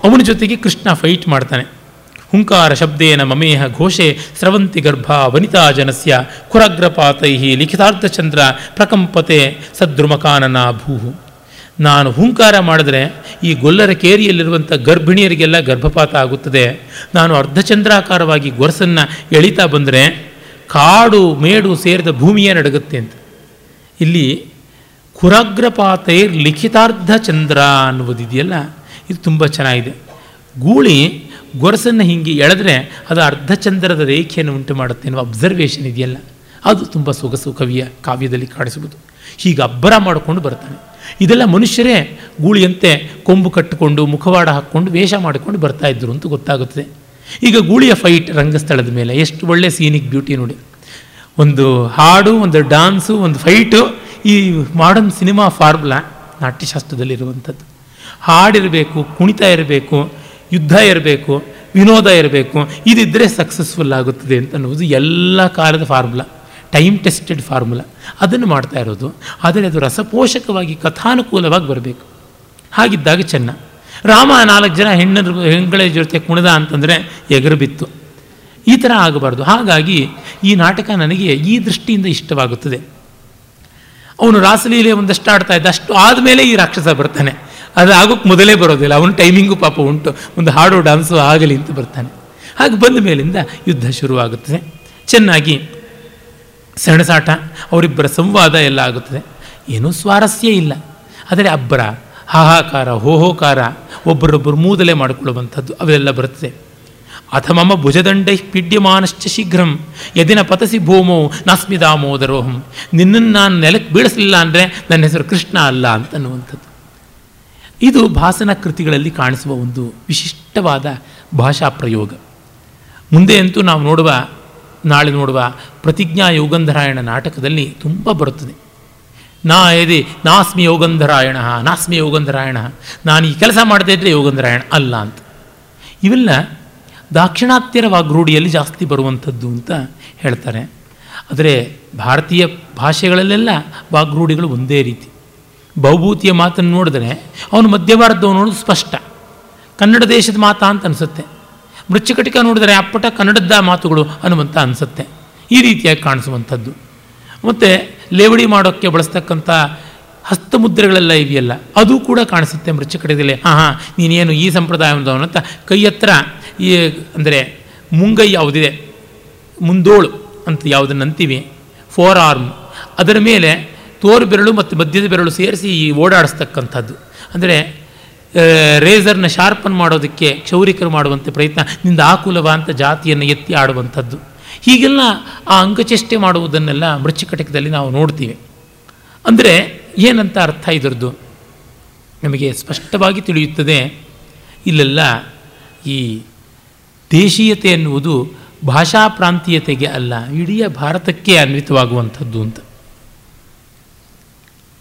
ಅವನ ಜೊತೆಗೆ ಕೃಷ್ಣ ಫೈಟ್ ಮಾಡ್ತಾನೆ. ಹುಂಕಾರ ಶಬ್ದೇನ ಮಮೇಹ ಘೋಷೆ ಸ್ರವಂತಿ ಗರ್ಭ ವನಿತಾ ಜನಸ್ಯ ಕುರಗ್ರಪಾತೈ ಲಿಖಿತಾರ್ಥಚಂದ್ರ ಪ್ರಕಂಪತೆ ಸದ್ರುಮಕಾನನ ಭೂಹು. ನಾನು ಹುಂಕಾರ ಮಾಡಿದ್ರೆ ಈ ಗೊಲ್ಲರ ಕೇರಿಯಲ್ಲಿರುವಂಥ ಗರ್ಭಿಣಿಯರಿಗೆಲ್ಲ ಗರ್ಭಪಾತ ಆಗುತ್ತದೆ. ನಾನು ಅರ್ಧಚಂದ್ರಾಕಾರವಾಗಿ ಗೊರಸನ್ನು ಎಳಿತಾ ಬಂದರೆ ಕಾಡು ಮೇಡು ಸೇರಿದ ಭೂಮಿಯೇ ನಡಗುತ್ತೆ ಅಂತ. ಇಲ್ಲಿ ಕುರಾಗ್ರಪಾತೈರ್ ಲಿಖಿತಾರ್ಧ ಚಂದ್ರ ಅನ್ನುವುದಿದೆಯಲ್ಲ? ಇದು ತುಂಬ ಚೆನ್ನಾಗಿದೆ. ಗೂಳಿ ಗೊರಸನ್ನು ಹಿಂಗೆ ಎಳೆದ್ರೆ ಅದು ಅರ್ಧಚಂದ್ರದ ರೇಖೆಯನ್ನು ಉಂಟು ಮಾಡುತ್ತೆ ಅನ್ನುವ ಅಬ್ಸರ್ವೇಷನ್ ಇದೆಯಲ್ಲ. ಅದು ತುಂಬ ಸೊಗಸು ಕವಿಯ ಕಾವ್ಯದಲ್ಲಿ ಕಾಣಿಸುವುದು. ಹೀಗೆ ಅಬ್ಬರ ಮಾಡಿಕೊಂಡು ಬರ್ತಾನೆ. ಇದೆಲ್ಲ ಮನುಷ್ಯರೇ ಗೂಳಿಯಂತೆ ಕೊಂಬು ಕಟ್ಟಿಕೊಂಡು, ಮುಖವಾಡ ಹಾಕ್ಕೊಂಡು, ವೇಷ ಮಾಡಿಕೊಂಡು ಬರ್ತಾ ಇದ್ರು ಅಂತ ಗೊತ್ತಾಗುತ್ತದೆ. ಈಗ ಗೂಳಿಯ ಫೈಟ್ ರಂಗಸ್ಥಳದ ಮೇಲೆ ಎಷ್ಟು ಒಳ್ಳೆ ಸೀನಿಕ್ ಬ್ಯೂಟಿ ನೋಡಿ. ಒಂದು ಹಾಡು, ಒಂದು ಡಾನ್ಸು ಒಂದು ಫೈಟು ಈ ಮಾಡರ್ನ್ ಸಿನಿಮಾ ಫಾರ್ಮುಲಾ ನಾಟ್ಯಶಾಸ್ತ್ರದಲ್ಲಿರುವಂಥದ್ದು. ಹಾಡಿರಬೇಕು, ಕುಣಿತ ಇರಬೇಕು ಯುದ್ಧ ಇರಬೇಕು, ವಿನೋದ ಇರಬೇಕು ಇದಿದ್ದರೆ ಸಕ್ಸಸ್ಫುಲ್ ಆಗುತ್ತದೆ ಅಂತ ಅನ್ನೋದು ಎಲ್ಲ ಕಾಲದ ಫಾರ್ಮುಲಾ ಟೈಮ್ ಟೆಸ್ಟೆಡ್ ಫಾರ್ಮುಲಾ ಅದನ್ನು ಮಾಡ್ತಾ ಇರೋದು. ಆದರೆ ಅದು ರಸಪೋಷಕವಾಗಿ, ಕಥಾನುಕೂಲವಾಗಿ ಬರಬೇಕು. ಹಾಗಿದ್ದಾಗ ಚೆನ್ನ. ರಾಮ ನಾಲ್ಕು ಜನ ಹೆಣ್ಣ ಹೆಂಗಳ ಜೊತೆ ಕುಣಿದ ಅಂತಂದರೆ ಎಗರು ಬಿತ್ತು. ಈ ಥರ ಆಗಬಾರ್ದು. ಹಾಗಾಗಿ ಈ ನಾಟಕ ನನಗೆ ಈ ದೃಷ್ಟಿಯಿಂದ ಇಷ್ಟವಾಗುತ್ತದೆ. ಅವನು ರಾಸಲೀಲೆ ಒಂದಷ್ಟು ಆಡ್ತಾ ಇದ್ದ. ಅಷ್ಟು ಆದಮೇಲೆ ಈ ರಾಕ್ಷಸ ಬರ್ತಾನೆ. ಅದು ಆಗೋಕ್ಕೆ ಮೊದಲೇ ಬರೋದಿಲ್ಲ. ಅವನ ಟೈಮಿಂಗು ಪಾಪ ಉಂಟು. ಒಂದು ಹಾಡು ಡಾನ್ಸು ಆಗಲಿ ಅಂತ ಬರ್ತಾನೆ. ಹಾಗೆ ಬಂದ ಮೇಲಿಂದ ಯುದ್ಧ ಶುರುವಾಗುತ್ತದೆ. ಚೆನ್ನಾಗಿ ಸೆಣಸಾಟ, ಅವರಿಬ್ಬರ ಸಂವಾದ ಎಲ್ಲ ಆಗುತ್ತದೆ. ಏನೂ ಸ್ವಾರಸ್ಯ ಇಲ್ಲ. ಆದರೆ ಅಬ್ಬರ, ಹಾಹಾಕಾರ, ಹೋಹೋಕಾರ, ಒಬ್ಬರೊಬ್ಬರು ಮೂದಲೆ ಮಾಡಿಕೊಳ್ಳುವಂಥದ್ದು ಅವೆಲ್ಲ ಬರುತ್ತದೆ. ಅಥ ಮಮ ಭುಜದಂಡೈ ಪಿಡ್ಯಮಾನಶ್ಚ ಶೀಘ್ರಂ, ಯದಿನ ಪತಸಿ ಭೂಮೋ ನಾಸ್ಮಿ ದಾಮೋದರೋಹಂ ನಿನ್ನನ್ನು ನಾನು ನೆಲಕ್ಕೆ ಬೀಳಿಸಲಿಲ್ಲ ಅಂದರೆ ನನ್ನ ಹೆಸರು ಕೃಷ್ಣ ಅಲ್ಲ ಅಂತ ಅನ್ನುವಂಥದ್ದು. ಇದು ಭಾಸನ ಕೃತಿಗಳಲ್ಲಿ ಕಾಣಿಸುವ ಒಂದು ವಿಶಿಷ್ಟವಾದ ಭಾಷಾ ಪ್ರಯೋಗ. ಮುಂದೆ ಅಂತೂ ನಾವು ನೋಡುವ, ನಾಳೆ ನೋಡುವ ಪ್ರತಿಜ್ಞಾ ಯೋಗಂಧರಾಯಣ ನಾಟಕದಲ್ಲಿ ತುಂಬ ಬರುತ್ತದೆ. ನಾ ಎದೆ ನಾಸ್ಮಿ ಯೋಗಂಧರಾಯಣ ನಾಸ್ಮಿ ಯೋಗಂಧರಾಯಣ, ನಾನು ಈ ಕೆಲಸ ಮಾಡದೇ ಇದ್ದರೆ ಯೋಗಂಧರಾಯಣ ಅಲ್ಲ ಅಂತ. ಇವೆಲ್ಲ ದಾಕ್ಷಿಣಾತ್ಯರ ವಾಗ್ರೂಢಿಯಲ್ಲಿ ಜಾಸ್ತಿ ಬರುವಂಥದ್ದು ಅಂತ ಹೇಳ್ತಾರೆ. ಆದರೆ ಭಾರತೀಯ ಭಾಷೆಗಳಲ್ಲೆಲ್ಲ ವಾಗ್ರೂಢಿಗಳು ಒಂದೇ ರೀತಿ. ಬಹುಭೂತಿಯ ಮಾತನ್ನು ನೋಡಿದ್ರೆ ಅವನು ಮಧ್ಯ ಭಾರತದವನು ಸ್ಪಷ್ಟ. ಕನ್ನಡ ದೇಶದ ಮಾತಾ ಅಂತ ಅನಿಸುತ್ತೆ. ಮೃಚ್ಛಕಟಿಕ ನೋಡಿದರೆ ಅಪ್ಪಟ ಕನ್ನಡದ ಮಾತುಗಳು ಅನ್ನುವಂಥ ಅನಿಸುತ್ತೆ. ಈ ರೀತಿಯಾಗಿ ಕಾಣಿಸುವಂಥದ್ದು. ಮತ್ತು ಲೇವಡಿ ಮಾಡೋಕ್ಕೆ ಬಳಸ್ತಕ್ಕಂಥ ಹಸ್ತಮುದ್ರೆಗಳೆಲ್ಲ ಇದೆಯಲ್ಲ ಅದು ಕೂಡ ಕಾಣಿಸುತ್ತೆ ಮೃಚ್ಚಕಟಿಕದಲ್ಲಿ ಹಾಂ ಹಾಂ ನೀನೇನು ಈ ಸಂಪ್ರದಾಯದವನು ಅಂತ ಕೈ ಹತ್ರ ಈ, ಅಂದರೆ ಮುಂಗೈ ಯಾವುದಿದೆ? ಮುಂದೋಳು ಅಂತ ಯಾವುದನ್ನು ಅಂತೀವಿ ಫೋರ್ ಆರ್ಮ್ ಅದರ ಮೇಲೆ ತೋರು ಬೆರಳು ಮತ್ತು ಮಧ್ಯದ ಬೆರಳು ಸೇರಿಸಿ ಈ ಓಡಾಡಿಸ್ತಕ್ಕಂಥದ್ದು. ಅಂದರೆ ರೇಸರ್ನ ಶಾರ್ಪನ್ ಮಾಡೋದಕ್ಕೆ ಕ್ಷೌರಿಕರು ಮಾಡುವಂಥ ಪ್ರಯತ್ನ, ನಿಂದ ಆಕುಲವ ಅಂತ ಜಾತಿಯನ್ನು ಎತ್ತಿ ಆಡುವಂಥದ್ದು. ಹೀಗೆಲ್ಲ ಆ ಅಂಗಚೇಷ್ಟೆ ಮಾಡುವುದನ್ನೆಲ್ಲ ಮೃಚ್ಛಕಟಕದಲ್ಲಿ ನಾವು ನೋಡ್ತೀವಿ. ಅಂದರೆ, ಏನಂತ ಅರ್ಥ ಇದರದ್ದು? ನಮಗೆ ಸ್ಪಷ್ಟವಾಗಿ ತಿಳಿಯುತ್ತದೆ, ಇಲ್ಲೆಲ್ಲ ಈ ದೇಶೀಯತೆ ಎನ್ನುವುದು ಭಾಷಾ ಪ್ರಾಂತೀಯತೆಗೆ ಅಲ್ಲ, ಇಡೀ ಭಾರತಕ್ಕೆ ಅನ್ವಿತವಾಗುವಂಥದ್ದು ಅಂತ.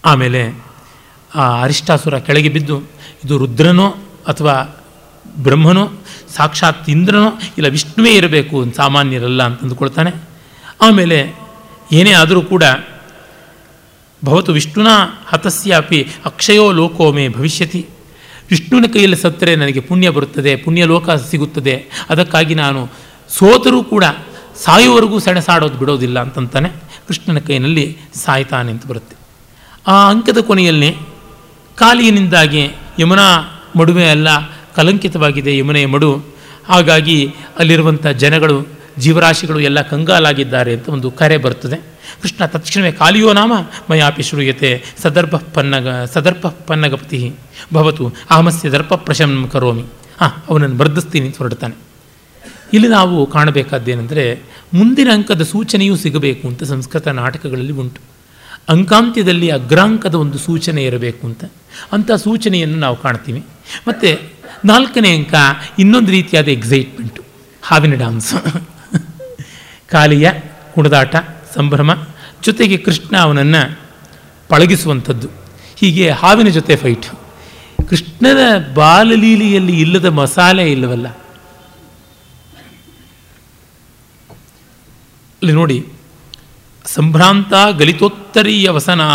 ಆಮೇಲೆ, ಆ, ಅರಿಷ್ಟಾಸುರ ಕೆಳಗೆ ಬಿದ್ದು, ಇದು ರುದ್ರನೋ ಅಥವಾ ಬ್ರಹ್ಮನೋ, ಸಾಕ್ಷಾತ್ ಇಂದ್ರನೋ, ಇಲ್ಲ ವಿಷ್ಣುವೇ ಇರಬೇಕು ಸಾಮಾನ್ಯರಲ್ಲ ಅಂತ ಅಂದುಕೊಳ್ತಾನೆ. ಆಮೇಲೆ, ಏನೇ ಆದರೂ ಕೂಡ, ಭವತು ವಿಷ್ಣುನ ಹತಸ್ಯಾಪಿ ಅಕ್ಷಯೋ ಲೋಕೋ ಮೇ ಭವಿಷ್ಯತಿ. ವಿಷ್ಣುವಿನ ಕೈಯಲ್ಲಿ ಸತ್ತರೆ ನನಗೆ ಪುಣ್ಯ ಬರುತ್ತದೆ, ಪುಣ್ಯ ಲೋಕ ಸಿಗುತ್ತದೆ. ಅದಕ್ಕಾಗಿ ನಾನು ಸೋತರೂ ಕೂಡ ಸಾಯುವವರೆಗೂ ಸೆಣಸಾಡೋದು ಬಿಡೋದಿಲ್ಲ ಅಂತಂತಾನೆ ಕೃಷ್ಣನ ಕೈಯಲ್ಲಿ ಸಾಯ್ತಾನೆ ಅಂತ ಬರುತ್ತೆ. ಆ ಅಂಕದ ಕೊನೆಯಲ್ಲಿ ಕಾಲಿಯನಿಂದಾಗಿ ಯಮುನಾ ಮಡುವೆ ಎಲ್ಲ ಕಲಂಕಿತವಾಗಿದೆ, ಯಮುನೆಯ ಮಡು. ಹಾಗಾಗಿ ಅಲ್ಲಿರುವಂಥ ಜನಗಳು, ಜೀವರಾಶಿಗಳು ಎಲ್ಲ ಕಂಗಾಲಾಗಿದ್ದಾರೆ ಅಂತ ಒಂದು ಕರೆ ಬರ್ತದೆ. ಕೃಷ್ಣ ತಕ್ಷಣವೇ ಕಾಲಿಯೋ ನಾಮ, ಮಯಾಪಿ ಶ್ರೂಯತೆ ಸದರ್ಭ ಪನ್ನಗ ಸದರ್ಭ ಪನ್ನಗಪತಿ ಭವತು ಅಹಮಸ್ಯ ದರ್ಪ ಪ್ರಶಂ ಕರೋಮಿ. ಹಾಂ ಅವನನ್ನು ಬರ್ಧಿಸ್ತೀನಿ ಅಂತ ಹೊರಡ್ತಾನೆ. ಇಲ್ಲಿ ನಾವು ಕಾಣಬೇಕಾದ್ದೇನೆಂದರೆ ಮುಂದಿನ ಅಂಕದ ಸೂಚನೆಯೂ ಸಿಗಬೇಕು ಅಂತ ಸಂಸ್ಕೃತ ನಾಟಕಗಳಲ್ಲಿ ಉಂಟು. ಅಂಕಾಂತ್ಯದಲ್ಲಿ ಅಗ್ರಾಂಕದ ಒಂದು ಸೂಚನೆ ಇರಬೇಕು ಅಂತ. ಅಂಥ ಸೂಚನೆಯನ್ನು ನಾವು ಕಾಣ್ತೀವಿ. ಮತ್ತು ನಾಲ್ಕನೇ ಅಂಕ ಇನ್ನೊಂದು ರೀತಿಯಾದ ಎಕ್ಸೈಟ್ಮೆಂಟು ಹಾವಿನ ಡಾನ್ಸ್ ಕಾಲಿಯ ಕುಣದಾಟ, ಸಂಭ್ರಮ. ಜೊತೆಗೆ ಕೃಷ್ಣ ಅವನನ್ನು ಪಳಗಿಸುವಂಥದ್ದು. ಹೀಗೆ ಹಾವಿನ ಜೊತೆ ಫೈಟ್ ಕೃಷ್ಣನ ಬಾಲಲೀಲೆಯಲ್ಲಿ ಇಲ್ಲದ ಮಸಾಲೆ ಇಲ್ಲವಲ್ಲ. ಅಲ್ಲಿ ನೋಡಿ ಸಂಭ್ರಾಂತ ಗಲಿತೋತ್ತರೀಯ ವಸನಾ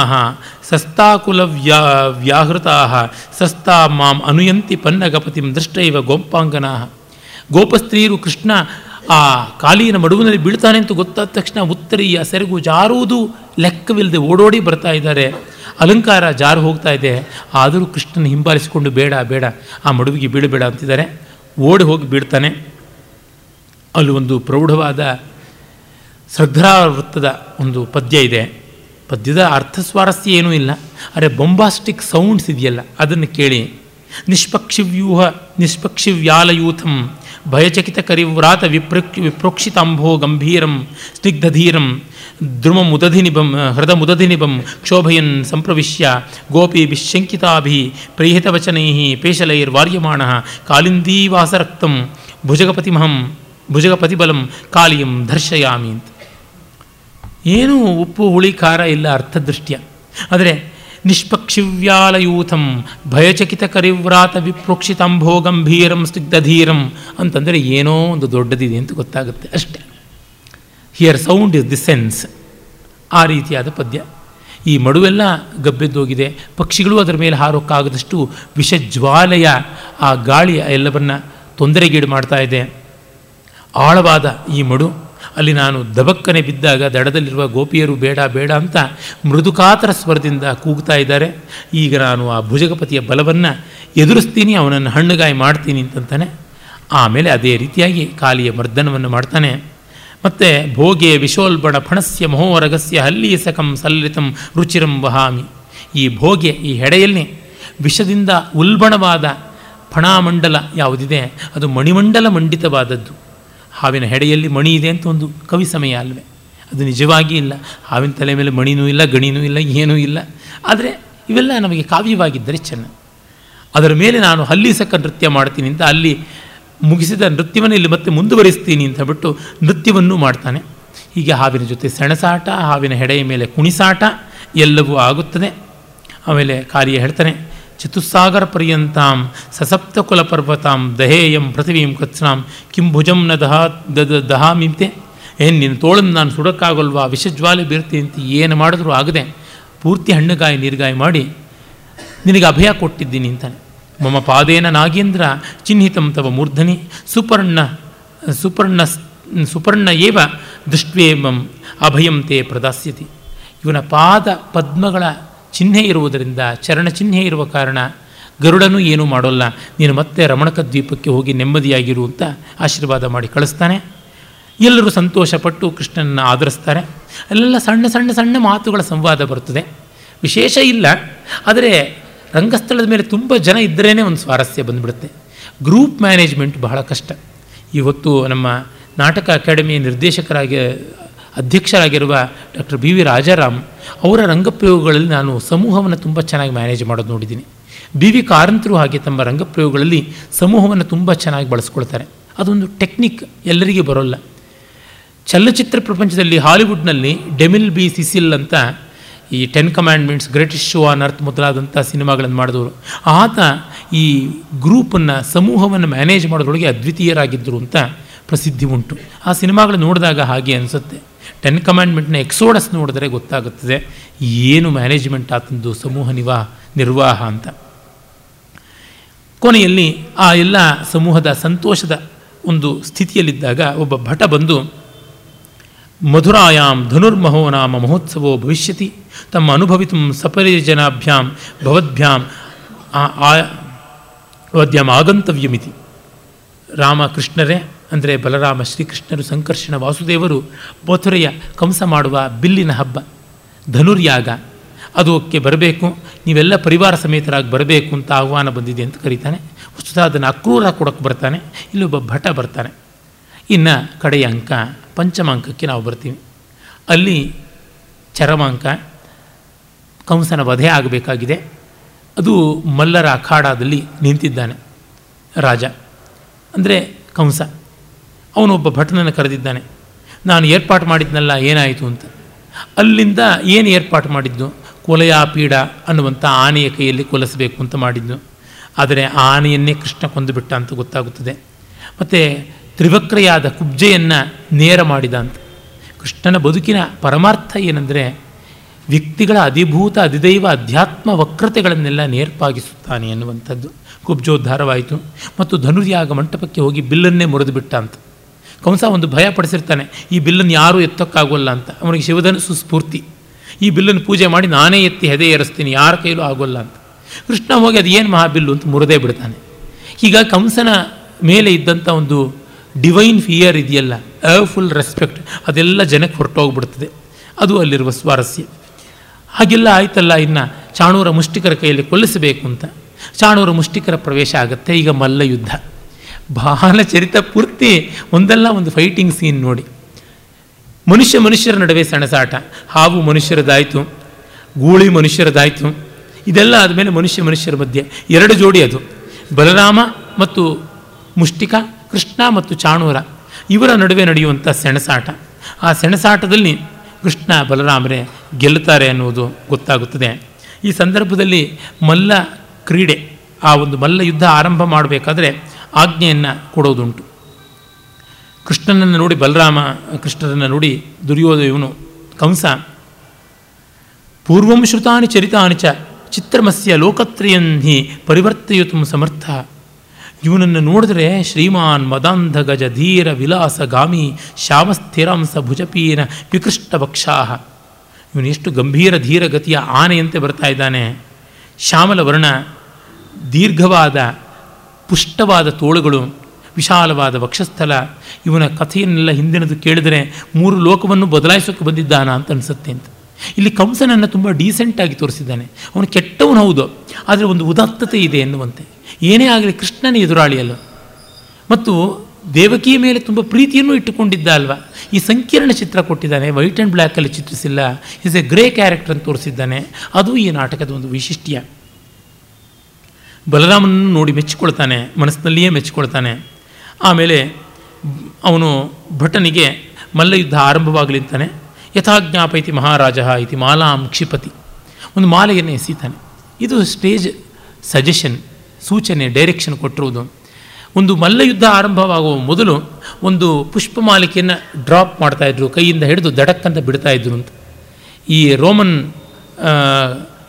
ಸಸ್ತಾಕುಲ ವ್ಯಾ ವ್ಯಾಹೃತಾ ಸಸ್ತಾ ಮಾಂ ಅನುಯಂತಿ ಪನ್ನಗಪತಿಂ ದೃಷ್ಟೈವ ಗೋಪಾಂಗನಾ ಗೋಪಸ್ತ್ರೀಯರು ಕೃಷ್ಣ ಆ ಕಾಲಿನ ಮಡುವಿನಲ್ಲಿ ಬೀಳ್ತಾನೆ ಅಂತ ಗೊತ್ತಾದ ತಕ್ಷಣ ಉತ್ತರೀಯ ಸೆರಗು ಜಾರುವುದು ಲೆಕ್ಕವಿಲ್ಲದೆ ಓಡೋಡಿ ಬರ್ತಾ ಇದ್ದಾರೆ. ಅಲಂಕಾರ ಜಾರು ಹೋಗ್ತಾ ಇದೆ. ಆದರೂ ಕೃಷ್ಣನ ಹಿಂಬಾಲಿಸಿಕೊಂಡು ಬೇಡ ಬೇಡ, ಆ ಮಡುವಿಗೆ ಬೀಳಬೇಡ ಅಂತಿದ್ದಾರೆ. ಓಡಿ ಹೋಗಿ ಬೀಳ್ತಾನೆ. ಅಲ್ಲಿ ಒಂದು ಪ್ರೌಢವಾದ ವೃತ್ತದ ಒಂದು ಪದ್ಯ ಇದೆ. ಪದ್ಯದ ಅರ್ಥ ಸ್ವಾರಸ್ಯ ಏನೂ ಇಲ್ಲ. ಅರೆ ಬೊಂಬಾಸ್ಟಿಕ್ ಸೌಂಡ್ಸ್ ಇದೆಯಲ್ಲ, ಅದನ್ನು ಕೇಳಿ. ನಿಷ್ಪಕ್ಷಿವ್ಯೂಹ, ನಿಷ್ಪಕ್ಷಿವ್ಯಾಲಯೂಥಂ, ಭಯಚಕಿತ ಕರಿವ್ರಾತ ವಿಪ್ರಕ್, ವಿಪ್ರೋಕ್ಷಿತಾಂಭೋ ಗಂಭೀರಂ, ಸ್ನಿಗ್ಧಧೀರಂ, ದ್ರುಮಮುದಧಿನಿಬಂ, ಹೃದಮುದಧಿನಿಬಂ, ಕ್ಷೋಭಯನ್ ಸಂಪ್ರವಿಶ್ಯ ಗೋಪಿ ವಿಶಂಕಿತಾಭಿ ಪ್ರೇಹಿತವಚನೈ ಪೇಶಲೈರ್ವಾರ್ಯಮಾಣ, ಕಾಲಿಂದೀವಾಸರಕ್ತಂ ಭುಜಗಪತಿಮಹಂ, ಭುಜಗಪತಿಬಲಂ, ಕಾಲಿಯಂ ದರ್ಶಯಾಮಿ ಅಂತ. ಏನೂ ಉಪ್ಪು, ಹುಳಿ, ಖಾರ ಇಲ್ಲ ಅರ್ಥದೃಷ್ಟಿಯ. ಆದರೆ ನಿಷ್ಪಕ್ಷಿವ್ಯಾಲಯೂಥಂ ಭಯಚಕಿತ ಕರಿವ್ರಾತ ವಿಪ್ರೋಕ್ಷಿತಾಂಭೋ ಗಂಭೀರಂ ಸ್ನಿಗ್ಧಧೀರಂ ಅಂತಂದರೆ ಏನೋ ಒಂದು ದೊಡ್ಡದಿದೆ ಅಂತ ಗೊತ್ತಾಗುತ್ತೆ ಅಷ್ಟೆ. Here sound is the sense ಆ ರೀತಿಯಾದ ಪದ್ಯ. ಈ ಮಡುವೆಲ್ಲ ಗಬ್ಬೆದ್ದೋಗಿದೆ. ಪಕ್ಷಿಗಳು ಅದರ ಮೇಲೆ ಹಾರೋಕ್ಕಾಗದಷ್ಟು ವಿಷಜ್ವಾಲಯ ಆ ಗಾಳಿ ಎಲ್ಲವನ್ನ ತೊಂದರೆಗೀಡು ಮಾಡ್ತಾ ಇದೆ. ಆಳವಾದ ಈ ಮಡು ಅಲ್ಲಿ ನಾನು ದಬಕ್ಕನೆ ಬಿದ್ದಾಗ ದಡದಲ್ಲಿರುವ ಗೋಪಿಯರು ಬೇಡ ಬೇಡ ಅಂತ ಮೃದುಕಾತರ ಸ್ವರದಿಂದ ಕೂಗ್ತಾ ಇದ್ದಾರೆ. ಈಗ ನಾನು ಆ ಭುಜಗಪತಿಯ ಬಲವನ್ನು ಎದುರಿಸ್ತೀನಿ, ಅವನನ್ನು ಹಣ್ಣುಗಾಯಿ ಮಾಡ್ತೀನಿ ಅಂತಂತಾನೆ. ಆಮೇಲೆ ಅದೇ ರೀತಿಯಾಗಿ ಕಾಲಿಯ ಮರ್ದನವನ್ನು ಮಾಡ್ತಾನೆ. ಮತ್ತು ಭೋಗೆ ವಿಶೋಲ್ಬಣ ಫಣಸ್ಯ ಮಹೋರಗಸ್ಯ ಹಲ್ಲೀಸಕಂ ಸಲ್ಲಿತಂ ರುಚಿರಂ ವಹಾಮಿ. ಈ ಭೋಗೆ ಈ ಹೆಡೆಯಲ್ಲಿ ವಿಷದಿಂದ ಉಲ್ಬಣವಾದ ಫಣಾಮಂಡಲ ಯಾವುದಿದೆ? ಅದು ಮಣಿಮಂಡಲ ಮಂಡಿತವಾದದ್ದು. ಹಾವಿನ ಹೆಡೆಯಲ್ಲಿ ಮಣಿ ಇದೆ ಅಂತ ಒಂದು ಕವಿ ಸಮಯ ಅಲ್ವೇ. ಅದು ನಿಜವಾಗಿ ಇಲ್ಲ. ಹಾವಿನ ತಲೆ ಮೇಲೆ ಮಣಿನೂ ಇಲ್ಲ, ಗಣಿನೂ ಇಲ್ಲ, ಏನೂ ಇಲ್ಲ. ಆದರೆ ಇವೆಲ್ಲ ನಮಗೆ ಕಾವ್ಯವಾಗಿದ್ದರೆ ಚೆನ್ನ. ಅದರ ಮೇಲೆ ನಾನು ಹಲ್ಲಿಸಕ ನೃತ್ಯ ಮಾಡ್ತೀನಿ ಅಂತ ಅಲ್ಲಿ ಮುಗಿಸಿದ ನೃತ್ಯವನ್ನು ಇಲ್ಲಿ ಮತ್ತೆ ಮುಂದುವರಿಸ್ತೀನಿ ಅಂತ ಬಿಟ್ಟು ನೃತ್ಯವನ್ನು ಮಾಡ್ತಾನೆ. ಹೀಗೆ ಹಾವಿನ ಜೊತೆ ಸೆಣಸಾಟ, ಹಾವಿನ ಹೆಡೆಯ ಮೇಲೆ ಕುಣಿಸಾಟ ಎಲ್ಲವೂ ಆಗುತ್ತದೆ. ಆಮೇಲೆ ಕಾರ್ಯ ಹೇಳ್ತಾನೆ ಚತುಸ್ಸಾಗರ ಪರ್ಯಂತಾಂ ಸಸಪ್ತಕುಲ ಪರ್ವತಾಂ ದಹೇಯಂ ಪೃಥ್ವೀಂ ಕತ್ಸ್ನಾಂ ಕಿಂ ಭುಜಂ ನ ದಹ ದದ ದಹಾಮಿಂತೆ. ಏನು ನಿನ್ನ ತೋಳನ್ನು ನಾನು ಸುಡೋಕ್ಕಾಗಲ್ವಾ? ವಿಷಜ್ವಾಲೆ ಬೀರ್ತಿ ಅಂತ ಏನು ಮಾಡಿದ್ರೂ ಆಗದೆ ಪೂರ್ತಿ ಹಣ್ಣುಗಾಯಿ ನೀರುಗಾಯಿ ಮಾಡಿ ನಿನಗೆ ಅಭಯ ಕೊಟ್ಟಿದ್ದೀನಿ ಅಂತಾನೆ. ಮಮ ಪಾದೇನ ನಾಗೇಂದ್ರ ಚಿಹ್ನಿತಂ ತವ ಮೂರ್ಧನಿ ಸುಪರ್ಣ ಸುಪರ್ಣ ಸುಪರ್ಣ ಏವ ದೃಷ್ಟ್ವೇಮಂ ಅಭಯಂ ತೇ ಪ್ರದಾಸ್ಯತಿ. ಇವನ ಪಾದ ಪದ್ಮಗಳ ಚಿಹ್ನೆ ಇರುವುದರಿಂದ, ಚರಣ ಚಿಹ್ನೆ ಇರುವ ಕಾರಣ ಗರುಡನು ಏನೂ ಮಾಡೋಲ್ಲ. ನೀನು ಮತ್ತೆ ರಮಣಕ ದ್ವೀಪಕ್ಕೆ ಹೋಗಿ ನೆಮ್ಮದಿಯಾಗಿರು ಅಂತ ಆಶೀರ್ವಾದ ಮಾಡಿ ಕಳಿಸ್ತಾನೆ. ಎಲ್ಲರೂ ಸಂತೋಷಪಟ್ಟು ಕೃಷ್ಣನನ್ನು ಆಧರಿಸ್ತಾರೆ ಅಲ್ಲೆಲ್ಲ ಸಣ್ಣ ಸಣ್ಣ ಸಣ್ಣ ಮಾತುಗಳ ಸಂವಾದ ಬರ್ತದೆ ವಿಶೇಷ ಇಲ್ಲ, ಆದರೆ ರಂಗಸ್ಥಳದ ಮೇಲೆ ತುಂಬ ಜನ ಇದ್ದರೇ ಒಂದು ಸ್ವಾರಸ್ಯ ಬಂದುಬಿಡುತ್ತೆ. ಗ್ರೂಪ್ ಮ್ಯಾನೇಜ್ಮೆಂಟ್ ಬಹಳ ಕಷ್ಟ. ಇವತ್ತು ನಮ್ಮ ನಾಟಕ ಅಕಾಡೆಮಿ ನಿರ್ದೇಶಕರಾಗಿ ಅಧ್ಯಕ್ಷರಾಗಿರುವ ಡಾಕ್ಟರ್ ಬಿ ವಿ ರಾಜಾರಾಮ್ ಅವರ ರಂಗಪ್ರಯೋಗಗಳಲ್ಲಿ ನಾನು ಸಮೂಹವನ್ನು ತುಂಬ ಚೆನ್ನಾಗಿ ಮ್ಯಾನೇಜ್ ಮಾಡೋದು ನೋಡಿದ್ದೀನಿ. ಬಿ ವಿ ಕಾರಂತರು ಹಾಗೆ ತಮ್ಮ ರಂಗಪ್ರಯೋಗಗಳಲ್ಲಿ ಸಮೂಹವನ್ನು ತುಂಬ ಚೆನ್ನಾಗಿ ಬಳಸ್ಕೊಳ್ತಾರೆ. ಅದೊಂದು ಟೆಕ್ನಿಕ್ ಎಲ್ಲರಿಗೆ ಬರೋಲ್ಲ. ಚಲನಚಿತ್ರ ಪ್ರಪಂಚದಲ್ಲಿ ಹಾಲಿವುಡ್ನಲ್ಲಿ ಡೆಮಿಲ್ ಬಿ ಸಿಸಿಲ್ ಅಂತ ಈ ten commandments greatest show on earth ಮೊದಲಾದಂಥ ಸಿನಿಮಾಗಳನ್ನು ಮಾಡಿದವರು. ಆತ ಈ ಗ್ರೂಪನ್ನು, ಸಮೂಹವನ್ನು ಮ್ಯಾನೇಜ್ ಮಾಡೋದ್ರೊಳಗೆ ಅದ್ವಿತೀಯರಾಗಿದ್ದರು ಅಂತ ಪ್ರಸಿದ್ಧಿ ಉಂಟು. ಆ ಸಿನಿಮಾಗಳು ನೋಡಿದಾಗ ಹಾಗೆ ಅನಿಸುತ್ತೆ. ಟೆನ್ ಕಮ್ಯಾಂಡ್ಮೆಂಟ್ನ ಎಕ್ಸೋಡಸ್ ನೋಡಿದ್ರೆ ಗೊತ್ತಾಗುತ್ತದೆ, ಏನು ಮ್ಯಾನೇಜ್ಮೆಂಟ್ ಆತಂದು ಸಮೂಹ ನಿವಾ, ನಿರ್ವಾಹ ಅಂತ. ಕೊನೆಯಲ್ಲಿ ಆ ಎಲ್ಲ ಸಮೂಹದ ಸಂತೋಷದ ಒಂದು ಸ್ಥಿತಿಯಲ್ಲಿದ್ದಾಗ ಒಬ್ಬ ಭಟ ಬಂದು ಮಧುರಾಯಾಮ್ ಧನುರ್ಮಹೋ ನಾಮ ಮಹೋತ್ಸವೋ ಭವಿಷ್ಯತಿ, ತಮ್ಮ ಅನುಭವಿತು ಸಪರಿಜನಾಭ್ಯಾಂ ಭವದ್ಭ್ಯಾಂ ವದ್ಯಾಂ ಆಗಂತವ್ಯಮಿತಿ. ರಾಮ ಕೃಷ್ಣರೇ ಅಂದರೆ ಬಲರಾಮ ಶ್ರೀಕೃಷ್ಣರು ಸಂಕರ್ಷಣ ವಾಸುದೇವರು ಮಥುರೆಯ ಕಂಸ ಮಾಡುವ ಬಿಲ್ಲಿನ ಹಬ್ಬ, ಧನುರ್ಯಾಗ. ಅದಕ್ಕೆ ಬರಬೇಕು, ನೀವೆಲ್ಲ ಪರಿವಾರ ಸಮೇತರಾಗಿ ಬರಬೇಕು ಅಂತ ಆಹ್ವಾನ ಬಂದಿದೆ ಅಂತ ಕರೀತಾನೆ. ವಸ್ತುತ ಅದನ್ನು ಅಕ್ರೂರ ಕೊಡೋಕ್ಕೆ ಬರ್ತಾನೆ, ಇಲ್ಲೊಬ್ಬ ಭಟ ಬರ್ತಾನೆ. ಇನ್ನು ಕಡೆಯ ಅಂಕ ಪಂಚಮ ಅಂಕಕ್ಕೆ ನಾವು ಬರ್ತೀವಿ. ಅಲ್ಲಿ ಚರಮಾಂಕ, ಕಂಸನ ವಧೆ ಆಗಬೇಕಾಗಿದೆ. ಅದು ಮಲ್ಲರ ಅಖಾಡದಲ್ಲಿ ನಿಂತಿದ್ದಾನೆ ರಾಜ. ಅಂದರೆ ಕಂಸ. ಅವನೊಬ್ಬ ಭಟನನ್ನು ಕರೆದಿದ್ದಾನೆ, ನಾನು ಏರ್ಪಾಟು ಮಾಡಿದ್ನಲ್ಲ, ಏನಾಯಿತು ಅಂತ? ಅಲ್ಲಿಂದ ಏನು ಏರ್ಪಾಟು ಮಾಡಿದ್ದು? ಕೊಲೆಯ ಪೀಡ ಅನ್ನುವಂಥ ಆನೆಯ ಕೈಯಲ್ಲಿ ಕೊಲಿಸಬೇಕು ಅಂತ ಮಾಡಿದ್ದು. ಆದರೆ ಆ ಆನೆಯನ್ನೇ ಕೃಷ್ಣ ಕೊಂದುಬಿಟ್ಟ ಅಂತ ಗೊತ್ತಾಗುತ್ತದೆ. ಮತ್ತು ತ್ರಿವಕ್ರೆಯಾದ ಕುಬ್ಜೆಯನ್ನು ನೇರ ಮಾಡಿದ ಅಂತ. ಕೃಷ್ಣನ ಬದುಕಿನ ಪರಮಾರ್ಥ ಏನೆಂದರೆ, ವ್ಯಕ್ತಿಗಳ ಅಧಿಭೂತ, ಅಧಿದೈವ, ಅಧ್ಯಾತ್ಮ ವಕ್ರತೆಗಳನ್ನೆಲ್ಲ ನೇರ್ಪಾಗಿಸುತ್ತಾನೆ ಅನ್ನುವಂಥದ್ದು. ಕುಬ್ಜೋದ್ಧಾರವಾಯಿತು. ಮತ್ತು ಧನುರ್ಯಾಗ ಮಂಟಪಕ್ಕೆ ಹೋಗಿ ಬಿಲ್ಲನ್ನೇ ಮುರಿದು ಅಂತ. ಕಂಸ ಒಂದು ಭಯ ಪಡಿಸಿರ್ತಾನೆ, ಈ ಬಿಲ್ಲನ್ನು ಯಾರೂ ಎತ್ತೋಕ್ಕಾಗೋಲ್ಲ ಅಂತ. ಅವನಿಗೆ ಶಿವಧನಸ್ಸು ಸ್ಫೂರ್ತಿ ಈ ಬಿಲ್ಲನ್ನು ಪೂಜೆ ಮಾಡಿ ನಾನೇ ಎತ್ತಿ ಹೆದೆ ಏರಿಸ್ತೀನಿ, ಯಾರ ಕೈಲೂ ಆಗೋಲ್ಲ ಅಂತ. ಕೃಷ್ಣ ಹೋಗಿ ಅದು ಏನು ಮಹಾಬಿಲ್ಲು ಅಂತ ಮುರಿದೇ ಬಿಡ್ತಾನೆ. ಈಗ ಕಂಸನ ಮೇಲೆ ಇದ್ದಂಥ ಒಂದು ಡಿವೈನ್ ಫಿಯರ್ ಇದೆಯಲ್ಲ ಫುಲ್ ರೆಸ್ಪೆಕ್ಟ್ ಅದೆಲ್ಲ ಜನಕ್ಕೆ ಹೊರಟೋಗ್ಬಿಡ್ತದೆ. ಅದು ಅಲ್ಲಿರುವ ಸ್ವಾರಸ್ಯ. ಹಾಗೆಲ್ಲ ಆಯ್ತಲ್ಲ ಇನ್ನು, ಚಾಣೂರ ಮುಷ್ಟಿಕರ ಕೈಯಲ್ಲಿ ಕೊಲ್ಲಿಸಬೇಕು ಅಂತ. ಚಾಣೂರ ಮುಷ್ಟಿಕರ ಪ್ರವೇಶ ಆಗುತ್ತೆ, ಈಗ ಮಲ್ಲ ಯುದ್ಧ. ಬಹಳ ಚರಿತ ಪೂರ್ತಿ ಒಂದಲ್ಲ ಒಂದು ಫೈಟಿಂಗ್ ಸೀನ್ ನೋಡಿ. ಮನುಷ್ಯ ಮನುಷ್ಯರ ನಡುವೆ ಸೆಣಸಾಟ. ಹಾವು ಮನುಷ್ಯರದಾಯಿತು, ಗೂಳಿ ಮನುಷ್ಯರದಾಯಿತು. ಇದೆಲ್ಲ ಆದಮೇಲೆ ಮನುಷ್ಯ ಮನುಷ್ಯರ ಮಧ್ಯೆ ಎರಡು ಜೋಡಿ ಅದು. ಬಲರಾಮ ಮತ್ತು ಮುಷ್ಟಿಕ, ಕೃಷ್ಣ ಮತ್ತು ಚಾಣೂರ. ಇವರ ನಡುವೆ ನಡೆಯುವಂಥ ಸೆಣಸಾಟ. ಆ ಸೆಣಸಾಟದಲ್ಲಿ ಕೃಷ್ಣ ಬಲರಾಮರೇ ಗೆಲ್ಲುತ್ತಾರೆ ಅನ್ನುವುದು ಗೊತ್ತಾಗುತ್ತದೆ. ಈ ಸಂದರ್ಭದಲ್ಲಿ ಮಲ್ಲ ಕ್ರೀಡೆ, ಆ ಒಂದು ಮಲ್ಲ ಯುದ್ಧ ಆರಂಭ ಮಾಡಬೇಕಾದ್ರೆ ಆಜ್ಞೆಯನ್ನು ಕೊಡೋದುಂಟು. ಕೃಷ್ಣನನ್ನು ನೋಡಿ ಬಲರಾಮ, ಕೃಷ್ಣರನ್ನು ನೋಡಿ ದುರ್ಯೋಧ ಇವನು ಕಂಸ, ಪೂರ್ವಂ ಶ್ರುತಾನಿ ಚರಿತಾನಿ ಚ ಚಿತ್ರಮಸ್ಯ ಲೋಕತ್ರಯನ್ಹಿ ಪರಿವರ್ತಯಿತು ಸಮರ್ಥ. ಇವನನ್ನು ನೋಡಿದ್ರೆ ಶ್ರೀಮಾನ್ ಮದಾಂಧ ಗಜ ಧೀರ ವಿಲಾಸ ಗಾಮಿ ಶ್ಯಾಮಸ್ಥಿರಾಂಸ ಭುಜಪೀನ ವಿಕೃಷ್ಟ ವಕ್ಷಾಹ. ಇವನು ಎಷ್ಟು ಗಂಭೀರ ಧೀರಗತಿಯ ಆನೆಯಂತೆ ಬರ್ತಾ ಇದ್ದಾನೆ. ಶ್ಯಾಮಲ ವರ್ಣ ದೀರ್ಘವಾದ ಪುಷ್ಟವಾದ ತೋಳುಗಳು, ವಿಶಾಲವಾದ ವಕ್ಷಸ್ಥಲ, ಇವನ ಕಥೆಯನ್ನೆಲ್ಲ ಹಿಂದಿನದು ಕೇಳಿದರೆ ಮೂರು ಲೋಕವನ್ನು ಬದಲಾಯಿಸೋಕೆ ಬಂದಿದ್ದಾನ ಅಂತ ಅನಿಸುತ್ತೆ ಅಂತ. ಇಲ್ಲಿ ಕಂಸನನ್ನು ತುಂಬ ಡೀಸೆಂಟಾಗಿ ತೋರಿಸಿದ್ದಾನೆ. ಅವನು ಕೆಟ್ಟವನು ಹೌದು, ಆದರೆ ಒಂದು ಉದಾತ್ತತೆ ಇದೆ ಎನ್ನುವಂತೆ. ಏನೇ ಆಗಲಿ ಕೃಷ್ಣನ ಎದುರಾಳಿಯಲ್ಲ ಮತ್ತು ದೇವಕಿಯ ಮೇಲೆ ತುಂಬ ಪ್ರೀತಿಯನ್ನು ಇಟ್ಟುಕೊಂಡಿದ್ದ ಅಲ್ವಾ? ಈ ಸಂಕೀರ್ಣ ಚಿತ್ರ ಕೊಟ್ಟಿದ್ದಾನೆ, ವೈಟ್ ಆ್ಯಂಡ್ ಬ್ಲ್ಯಾಕಲ್ಲಿ ಚಿತ್ರಿಸಿಲ್ಲ ಇಸ್ ಎ ಗ್ರೇ ಕ್ಯಾರೆಕ್ಟರ್ ಅಂತ ತೋರಿಸಿದ್ದಾನೆ. ಅದು ಈ ನಾಟಕದ ಒಂದು ವೈಶಿಷ್ಟ್ಯ. ಬಲರಾಮನನ್ನು ನೋಡಿ ಮೆಚ್ಚಿಕೊಳ್ತಾನೆ, ಮನಸ್ಸಿನಲ್ಲಿಯೇ ಮೆಚ್ಚಿಕೊಳ್ತಾನೆ. ಆಮೇಲೆ ಅವನು ಭಟನಿಗೆ ಮಲ್ಲಯುದ್ಧ ಆರಂಭವಾಗಲಿಂತಾನೆ ಯಥಾಜ್ಞಾಪೈತಿ ಮಹಾರಾಜ ಇತಿ ಮಾಲಾಂ ಕ್ಷಿಪತಿ. ಒಂದು ಮಾಲೆಯನ್ನು ಎಸೀತಾನೆ. ಇದು ಸ್ಟೇಜ್ ಸಜೆಷನ್, ಸೂಚನೆ, ಡೈರೆಕ್ಷನ್ ಕೊಟ್ಟಿರುವುದು. ಒಂದು ಮಲ್ಲಯುದ್ಧ ಆರಂಭವಾಗುವ ಮೊದಲು ಒಂದು ಪುಷ್ಪಮಾಲಿಕೆಯನ್ನು ಡ್ರಾಪ್ ಮಾಡ್ತಾಯಿದ್ರು ಕೈಯಿಂದ ಹಿಡಿದು ದಡಕ್ಕಂತ ಬಿಡ್ತಾಯಿದ್ರು ಅಂತ. ಈ ರೋಮನ್